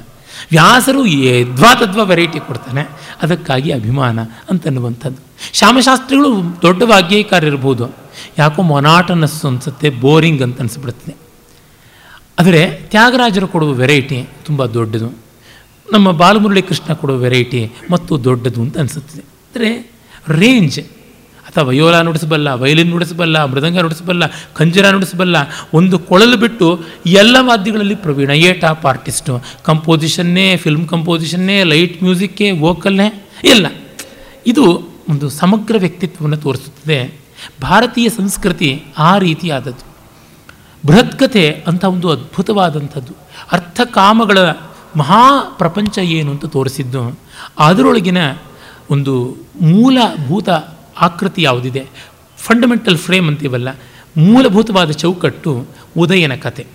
ವ್ಯಾಸರು ಯದ್ವಾತದ್ವಾ ವೆರೈಟಿ ಕೊಡ್ತಾನೆ, ಅದಕ್ಕಾಗಿ ಅಭಿಮಾನ ಅಂತನ್ನುವಂಥದ್ದು. ಶ್ಯಾಮಶಾಸ್ತ್ರಿಗಳು ದೊಡ್ಡ ವಾಗ್ಯಕಾರರಿರ್ಬೋದು ಯಾಕೋ ಮೊನಾಟನಸ್ ಅನಿಸುತ್ತೆ, ಬೋರಿಂಗ್ ಅಂತ ಅನಿಸ್ಬಿಡುತ್ತೆ. ಆದರೆ ತ್ಯಾಗರಾಜರು ಕೊಡುವ ವೆರೈಟಿ ತುಂಬ ದೊಡ್ಡದು. ನಮ್ಮ ಬಾಲಮುರಳಿ ಕೃಷ್ಣ ಕೊಡುವ ವೆರೈಟಿ ಮತ್ತು ದೊಡ್ಡದು ಅಂತ ಅನಿಸುತ್ತದೆ ಅಂದರೆ ರೇಂಜ್. ಅಥವಾ ವಯೋಲ ನುಡಿಸಬಲ್ಲ ವಯಲಿನ್ ನುಡಿಸಬಲ್ಲ, ಮೃದಂಗ ನುಡಿಸಬಲ್ಲ, ಖಂಜರ ನುಡಿಸಬಲ್ಲ, ಒಂದು ಕೊಳಲು ಬಿಟ್ಟು ಎಲ್ಲ ವಾದ್ಯಗಳಲ್ಲಿ ಪ್ರವೀಣ ಏ ಟಾಪ್ ಆರ್ಟಿಸ್ಟು. ಕಂಪೋಸಿಷನ್ನೇ, ಫಿಲ್ಮ್ ಕಂಪೋಸಿಷನ್ನೇ, ಲೈಟ್ ಮ್ಯೂಸಿಕ್ಕೇ, ವೋಕಲ್ನೇ ಎಲ್ಲ ಇದು ಒಂದು ಸಮಗ್ರ ವ್ಯಕ್ತಿತ್ವವನ್ನು ತೋರಿಸುತ್ತದೆ. ಭಾರತೀಯ ಸಂಸ್ಕೃತಿ ಆ ರೀತಿಯಾದದ್ದು. ಬೃಹತ್ಕಥೆ ಅಂತ ಒಂದು ಅದ್ಭುತವಾದಂಥದ್ದು. ಅರ್ಥಕಾಮಗಳ ಮಹಾ ಪ್ರಪಂಚ ಏನು ಅಂತ ತೋರಿಸಿದ್ದು. ಅದರೊಳಗಿನ ಒಂದು ಮೂಲಭೂತ ಆಕೃತಿ ಯಾವುದಿದೆ? ಫಂಡಮೆಂಟಲ್ ಫ್ರೇಮ್ ಅಂತೀವಲ್ಲ. ಮೂಲಭೂತವಾದ ಚೌಕಟ್ಟು ಉದಯನ ಕತೆ.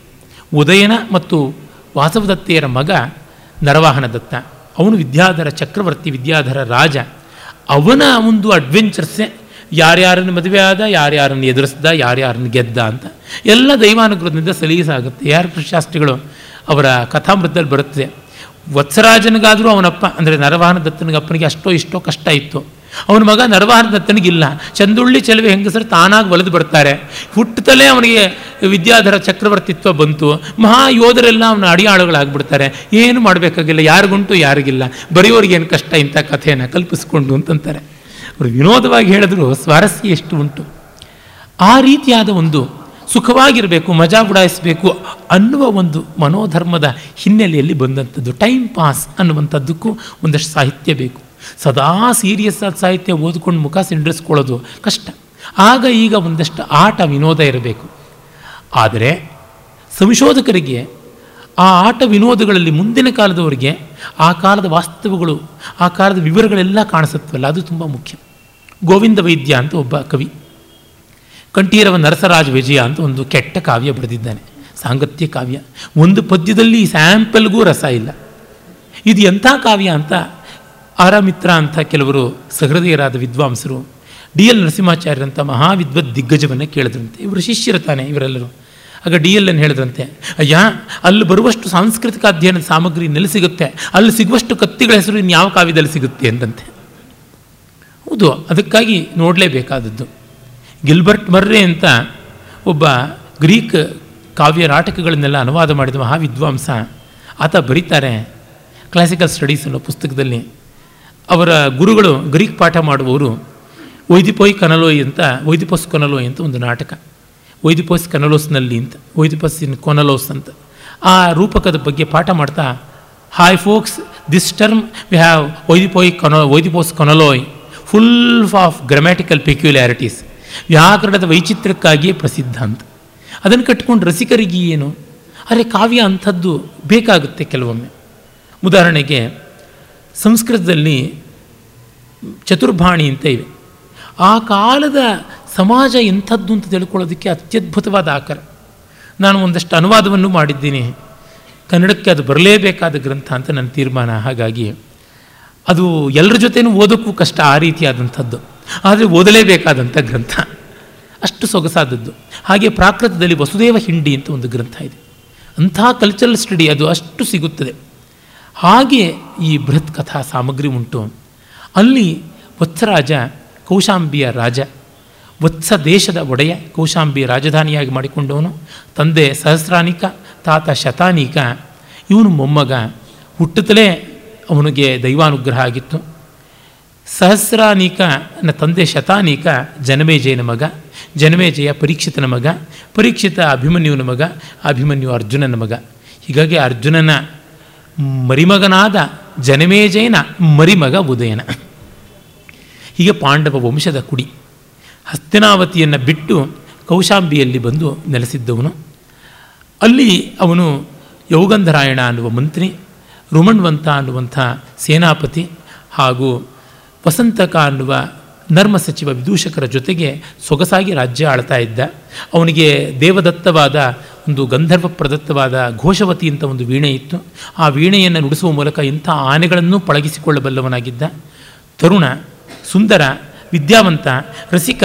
ಉದಯನ ಮತ್ತು ವಾಸವದತ್ತೆಯರ ಮಗ ನರವಾಹನ ದತ್ತ ಅವನು ವಿದ್ಯಾಧರ ಚಕ್ರವರ್ತಿ, ವಿದ್ಯಾಧರ ರಾಜ. ಅವನ ಒಂದು ಅಡ್ವೆಂಚರ್ಸೇ ಯಾರ್ಯಾರನ್ನು ಮದುವೆ ಆದ, ಯಾರ್ಯಾರನ್ನು ಎದುರಿಸ್ದ, ಯಾರ್ಯಾರನ್ನು ಗೆದ್ದ ಅಂತ ಎಲ್ಲ ದೈವಾನುಗ್ರಹದಿಂದ ಸಲೀಸಾಗುತ್ತೆ. ಯಾರು ಶಾಸ್ತ್ರಿಗಳು ಅವರ ಕಥಾಮೃತದಲ್ಲಿ ಬರುತ್ತೆ, ವತ್ಸರಾಜನಿಗಾದರೂ ಅವನಪ್ಪ, ಅಂದರೆ ನರವಾಹನ ದತ್ತನಿಗೆ ಅಪ್ಪನಿಗೆ ಅಷ್ಟೋ ಇಷ್ಟೋ ಕಷ್ಟ ಇತ್ತು. ಅವನ ಮಗ ನರವಾಹನ ದತ್ತನಿಗಿಲ್ಲ ಚಂದುಳ್ಳಿ ಚೆಲುವೆ ಹೆಂಗಸರು ತಾನಾಗಿ ಒಲೆದು ಬರ್ತಾರೆ. ಹುಟ್ಟುತ್ತಲೇ ಅವನಿಗೆ ವಿದ್ಯಾಧರ ಚಕ್ರವರ್ತಿತ್ವ ಬಂತು. ಮಹಾ ಯೋಧರೆಲ್ಲ ಅವನ ಅಡಿಯಾಳುಗಳಾಗ್ಬಿಡ್ತಾರೆ. ಏನು ಮಾಡಬೇಕಾಗಿಲ್ಲ, ಯಾರಿಗುಂಟು ಯಾರಿಗಿಲ್ಲ. ಬರೆಯೋರಿಗೇನು ಕಷ್ಟ, ಇಂಥ ಕಥೆಯನ್ನು ಕಲ್ಪಿಸ್ಕೊಂಡು ಅಂತಂತಾರೆ. ಅವರು ವಿನೋದವಾಗಿ ಹೇಳಿದ್ರು, ಸ್ವಾರಸ್ಯ ಎಷ್ಟು ಉಂಟು? ಆ ರೀತಿಯಾದ ಒಂದು ಸುಖವಾಗಿರಬೇಕು, ಮಜಾ ಉಡಾಯಿಸಬೇಕು ಅನ್ನುವ ಒಂದು ಮನೋಧರ್ಮದ ಹಿನ್ನೆಲೆಯಲ್ಲಿ ಬಂದಂಥದ್ದು. ಟೈಮ್ ಪಾಸ್ ಅನ್ನುವಂಥದ್ದಕ್ಕೂ ಒಂದಷ್ಟು ಸಾಹಿತ್ಯ ಬೇಕು. ಸದಾ ಸೀರಿಯಸ್ ಆದ ಸಾಹಿತ್ಯ ಓದ್ಕೊಂಡು ಮುಖ ಸಿಂಡ್ರಿಸ್ಕೊಳ್ಳೋದು ಕಷ್ಟ. ಆಗ ಈಗ ಒಂದಷ್ಟು ಆಟ ವಿನೋದ ಇರಬೇಕು. ಆದರೆ ಸಂಶೋಧಕರಿಗೆ ಆ ಆಟ ವಿನೋದಗಳಲ್ಲಿ ಮುಂದಿನ ಕಾಲದವರಿಗೆ ಆ ಕಾಲದ ವಾಸ್ತವಗಳು, ಆ ಕಾಲದ ವಿವರಗಳೆಲ್ಲ ಕಾಣಿಸುತ್ತವಲ್ಲ, ಅದು ತುಂಬ ಮುಖ್ಯ. ಗೋವಿಂದ ವೈದ್ಯ ಅಂತ ಒಬ್ಬ ಕವಿ, ಕಂಠೀರವ ನರಸರಾಜ ವಿಜಯ ಅಂತ ಒಂದು ಕೆಟ್ಟ ಕಾವ್ಯ ಬರೆದಿದ್ದಾನೆ, ಸಾಂಗತ್ಯ ಕಾವ್ಯ. ಒಂದು ಪದ್ಯದಲ್ಲಿ ಸ್ಯಾಂಪಲ್ಗೂ ರಸ ಇಲ್ಲ. ಇದು ಎಂಥ ಕಾವ್ಯ ಅಂತ ಆರಾಮಿತ್ರ ಅಂತ ಕೆಲವರು ಸಹೃದಯರಾದ ವಿದ್ವಾಂಸರು ಡಿ ಎಲ್ ನರಸಿಂಹಾಚಾರ್ಯರಂಥ ಮಹಾವಿದ್ವದ್ ದಿಗ್ಗಜವನ್ನು ಕೇಳಿದ್ರಂತೆ. ಇವರು ಶಿಷ್ಯರು ತಾನೆ ಇವರೆಲ್ಲರೂ. ಆಗ ಡಿ ಎಲ್ ಅನ್ನು ಹೇಳಿದ್ರಂತೆ, ಅಯ್ಯ, ಅಲ್ಲಿ ಬರುವಷ್ಟು ಸಾಂಸ್ಕೃತಿಕ ಅಧ್ಯಯನದ ಸಾಮಗ್ರಿ ನೆಲೆ ಸಿಗುತ್ತೆ? ಅಲ್ಲಿ ಸಿಗುವಷ್ಟು ಕತ್ತಿಗಳ ಹೆಸರು ಇನ್ಯಾವ ಕಾವ್ಯದಲ್ಲಿ ಸಿಗುತ್ತೆ? ಅಂತಂತೆ ಹೌದು, ಅದಕ್ಕಾಗಿ ನೋಡಲೇಬೇಕಾದದ್ದು. ಗಿಲ್ಬರ್ಟ್ ಮರ್ರೆ ಅಂತ ಒಬ್ಬ ಗ್ರೀಕ್ ಕಾವ್ಯ ನಾಟಕಗಳನ್ನೆಲ್ಲ ಅನುವಾದ ಮಾಡಿದ ಮಹಾವಿದ್ವಾಂಸ, ಆತ ಬರೀತಾರೆ. ಕ್ಲಾಸಿಕಲ್ ಸ್ಟಡೀಸ್ ಅನ್ನೋ ಪುಸ್ತಕದಲ್ಲಿ ಅವರ ಗುರುಗಳು ಗ್ರೀಕ್ ಪಾಠ ಮಾಡುವವರು ವೈದಿಪೋಯ್ ಕನಲೋಯ್ ಅಂತ, ವೈದಿಪೋಸ್ ಕೊನಲೋಯ್ ಅಂತ ಒಂದು ನಾಟಕ. ವೈದಿಪೋಸ್ ಕನಲೋಸ್ನಲ್ಲಿ ಅಂತ, ವೈದಿಪೋಸ್ ಇನ್ ಕೊನಲೋಸ್ ಅಂತ. ಆ ರೂಪಕದ ಬಗ್ಗೆ ಪಾಠ ಮಾಡ್ತಾ hi folks this term we have ವೈದಿಪೋಯ್ ಕೊನ, ವೈದಿಪೋಸ್ ಕೊನಲೋಯ್ ಫುಲ್ ಆಫ್ ಗ್ರಾಮ್ಯಾಟಿಕಲ್ ಪೆಕ್ಯುಲ್ಯಾರಿಟೀಸ್ ವ್ಯಾಕರಣದ ವೈಚಿತ್ರ್ಯಕ್ಕಾಗಿಯೇ ಪ್ರಸಿದ್ಧ ಅಂತ. ಅದನ್ನು ಕಟ್ಕೊಂಡು ರಸಿಕರಿಗೆ ಏನು? ಅರೆ ಕಾವ್ಯ ಅಂಥದ್ದು ಬೇಕಾಗುತ್ತೆ ಕೆಲವೊಮ್ಮೆ. ಉದಾಹರಣೆಗೆ ಸಂಸ್ಕೃತದಲ್ಲಿ ಚತುರ್ಭಾಣಿ ಅಂತ ಇವೆ ಆ ಕಾಲದ ಸಮಾಜ ಎಂಥದ್ದು ಅಂತ ತಿಳ್ಕೊಳ್ಳೋದಕ್ಕೆ ಅತ್ಯದ್ಭುತವಾದ ಆಕರ. ನಾನು ಒಂದಷ್ಟು ಅನುವಾದವನ್ನು ಮಾಡಿದ್ದೀನಿ. ಕನ್ನಡಕ್ಕೆ ಅದು ಬರಲೇಬೇಕಾದ ಗ್ರಂಥ ಅಂತ ನನ್ನ ತೀರ್ಮಾನ. ಹಾಗಾಗಿ ಅದು ಎಲ್ಲರ ಜೊತೆನೂ ಓದೋಕ್ಕೂ ಕಷ್ಟ ಆ ರೀತಿಯಾದಂಥದ್ದು. ಆದರೆ ಓದಲೇಬೇಕಾದಂಥ ಗ್ರಂಥ. ಅಷ್ಟು ಸೊಗಸಾದದ್ದು. ಹಾಗೆ ಪ್ರಾಕೃತದಲ್ಲಿ ವಸುದೇವ ಹಿಂಡಿ ಅಂತ ಒಂದು ಗ್ರಂಥ ಇದೆ. ಅಂಥ ಕಲ್ಚರಲ್ ಸ್ಟಡಿ ಅದು ಅಷ್ಟು ಸಿಗುತ್ತದೆ. ಹಾಗೆ ಈ ಬೃಹತ್ ಕಥಾ ಸಾಮಗ್ರಿ ಉಂಟು. ಅಲ್ಲಿ ವತ್ಸರಾಜ ಕೌಶಾಂಬಿಯ ರಾಜ, ವತ್ಸ ದೇಶದ ಒಡೆಯ ಕೌಶಾಂಬಿ ರಾಜಧಾನಿಯಾಗಿ ಮಾಡಿಕೊಂಡವನು, ತಂದೆ ಸಹಸ್ರಾನಿಕ, ತಾತ ಶತಾನಿಕ, ಇವನು ಮೊಮ್ಮಗ. ಹುಟ್ಟುತ್ತಲೇ ಅವನಿಗೆ ದೈವಾನುಗ್ರಹ ಆಗಿತ್ತು. ಸಹಸ್ರಾನಿಕನ ತಂದೆ ಶತಾನಿಕ ಜನಮೇಜಯನ ಮಗ, ಜನಮೇಜಯ ಪರೀಕ್ಷಿತನ ಮಗ, ಪರೀಕ್ಷಿತ ಅಭಿಮನ್ಯುವನ ಮಗ, ಅಭಿಮನ್ಯು ಅರ್ಜುನನ ಮಗ. ಹೀಗಾಗಿ ಅರ್ಜುನನ ಮರಿಮಗನಾದ ಜನಮೇಜಯನ ಮರಿಮಗ ಉದಯನ. ಹೀಗೆ ಪಾಂಡವ ವಂಶದ ಕುಡಿ. ಹಸ್ತಿನಾವತಿಯನ್ನು ಬಿಟ್ಟು ಕೌಶಾಂಬಿಯಲ್ಲಿ ಬಂದು ನೆಲೆಸಿದ್ದವನು. ಅಲ್ಲಿ ಅವನು ಯೌಗಂಧರಾಯಣ ಅನ್ನುವ ಮಂತ್ರಿ, ರುಮಣ್ವಂತ ಅನ್ನುವಂಥ ಸೇನಾಪತಿ ಹಾಗೂ ವಸಂತಕ ಅನ್ನುವ ನರ್ಮ ಸಚಿವ ವಿದೂಷಕರ ಜೊತೆಗೆ ಸೊಗಸಾಗಿ ರಾಜ್ಯ ಆಳ್ತಾ ಇದ್ದ. ಅವನಿಗೆ ದೇವದತ್ತವಾದ ಒಂದು ಗಂಧರ್ವ ಪ್ರದತ್ತವಾದ ಘೋಷವತಿ ಅಂತ ಒಂದು ವೀಣೆ ಇತ್ತು. ಆ ವೀಣೆಯನ್ನು ನುಡಿಸುವ ಮೂಲಕ ಇಂಥ ಆನೆಗಳನ್ನು ಪಳಗಿಸಿಕೊಳ್ಳಬಲ್ಲವನಾಗಿದ್ದ. ತರುಣ, ಸುಂದರ, ವಿದ್ಯಾವಂತ, ರಸಿಕ,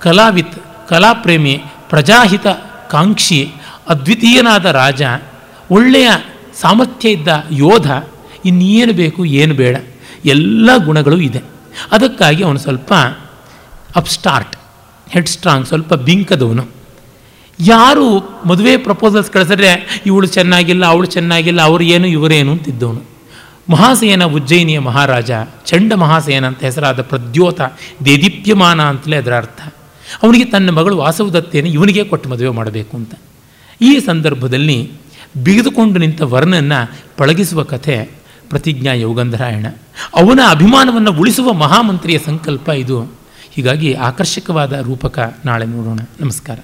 ಕಲಾವಿತ್, ಕಲಾಪ್ರೇಮಿ, ಪ್ರಜಾಹಿತ, ಕಾಂಕ್ಷಿ, ಅದ್ವಿತೀಯನಾದ ರಾಜ, ಒಳ್ಳೆಯ ಸಾಮರ್ಥ್ಯ ಇದ್ದ ಯೋಧ, ಇನ್ನೇನು ಬೇಕು, ಏನು ಬೇಡ, ಎಲ್ಲ ಗುಣಗಳು ಇದೆ. ಅದಕ್ಕಾಗಿ ಅವನು ಸ್ವಲ್ಪ ಅಪ್ಸ್ಟಾರ್ಟ್ ಹೆಡ್ ಸ್ಟ್ರಾಂಗ್ ಸ್ವಲ್ಪ ಬಿಂಕದವನು. ಯಾರು ಮದುವೆ ಪ್ರಪೋಸಲ್ಸ್ ಕಳಿಸಿದ್ರೆ ಇವಳು ಚೆನ್ನಾಗಿಲ್ಲ, ಅವಳು ಚೆನ್ನಾಗಿಲ್ಲ ಏನು ಇವರೇನು ಅಂತಿದ್ದವನು. ಮಹಾಸೇನ ಉಜ್ಜಯಿನಿಯ ಮಹಾರಾಜ, ಚಂಡ ಮಹಾಸೇನ ಅಂತ ಹೆಸರಾದ ಪ್ರದ್ಯೋತ, ದೇದೀಪ್ಯಮಾನ ಅಂತಲೇ ಅದರ ಅರ್ಥ. ಅವನಿಗೆ ತನ್ನ ಮಗಳು ವಾಸವದತ್ತೆಯನ್ನು ಇವನಿಗೆ ಕೊಟ್ಟು ಮದುವೆ ಮಾಡಬೇಕು ಅಂತ. ಈ ಸಂದರ್ಭದಲ್ಲಿ ಬಿಗಿದುಕೊಂಡು ನಿಂತ ವರ್ಣನ್ನು ಪಳಗಿಸುವ ಕಥೆ ಪ್ರತಿಜ್ಞಾ ಯೋಗಂಧರಾಯಣ. ಅವನ ಅಭಿಮಾನವನ್ನು ಉಳಿಸುವ ಮಹಾಮಂತ್ರಿಯ ಸಂಕಲ್ಪ ಇದು. ಹೀಗಾಗಿ ಆಕರ್ಷಕವಾದ ರೂಪಕ ನಾಳೆ ನೋಡೋಣ. ನಮಸ್ಕಾರ.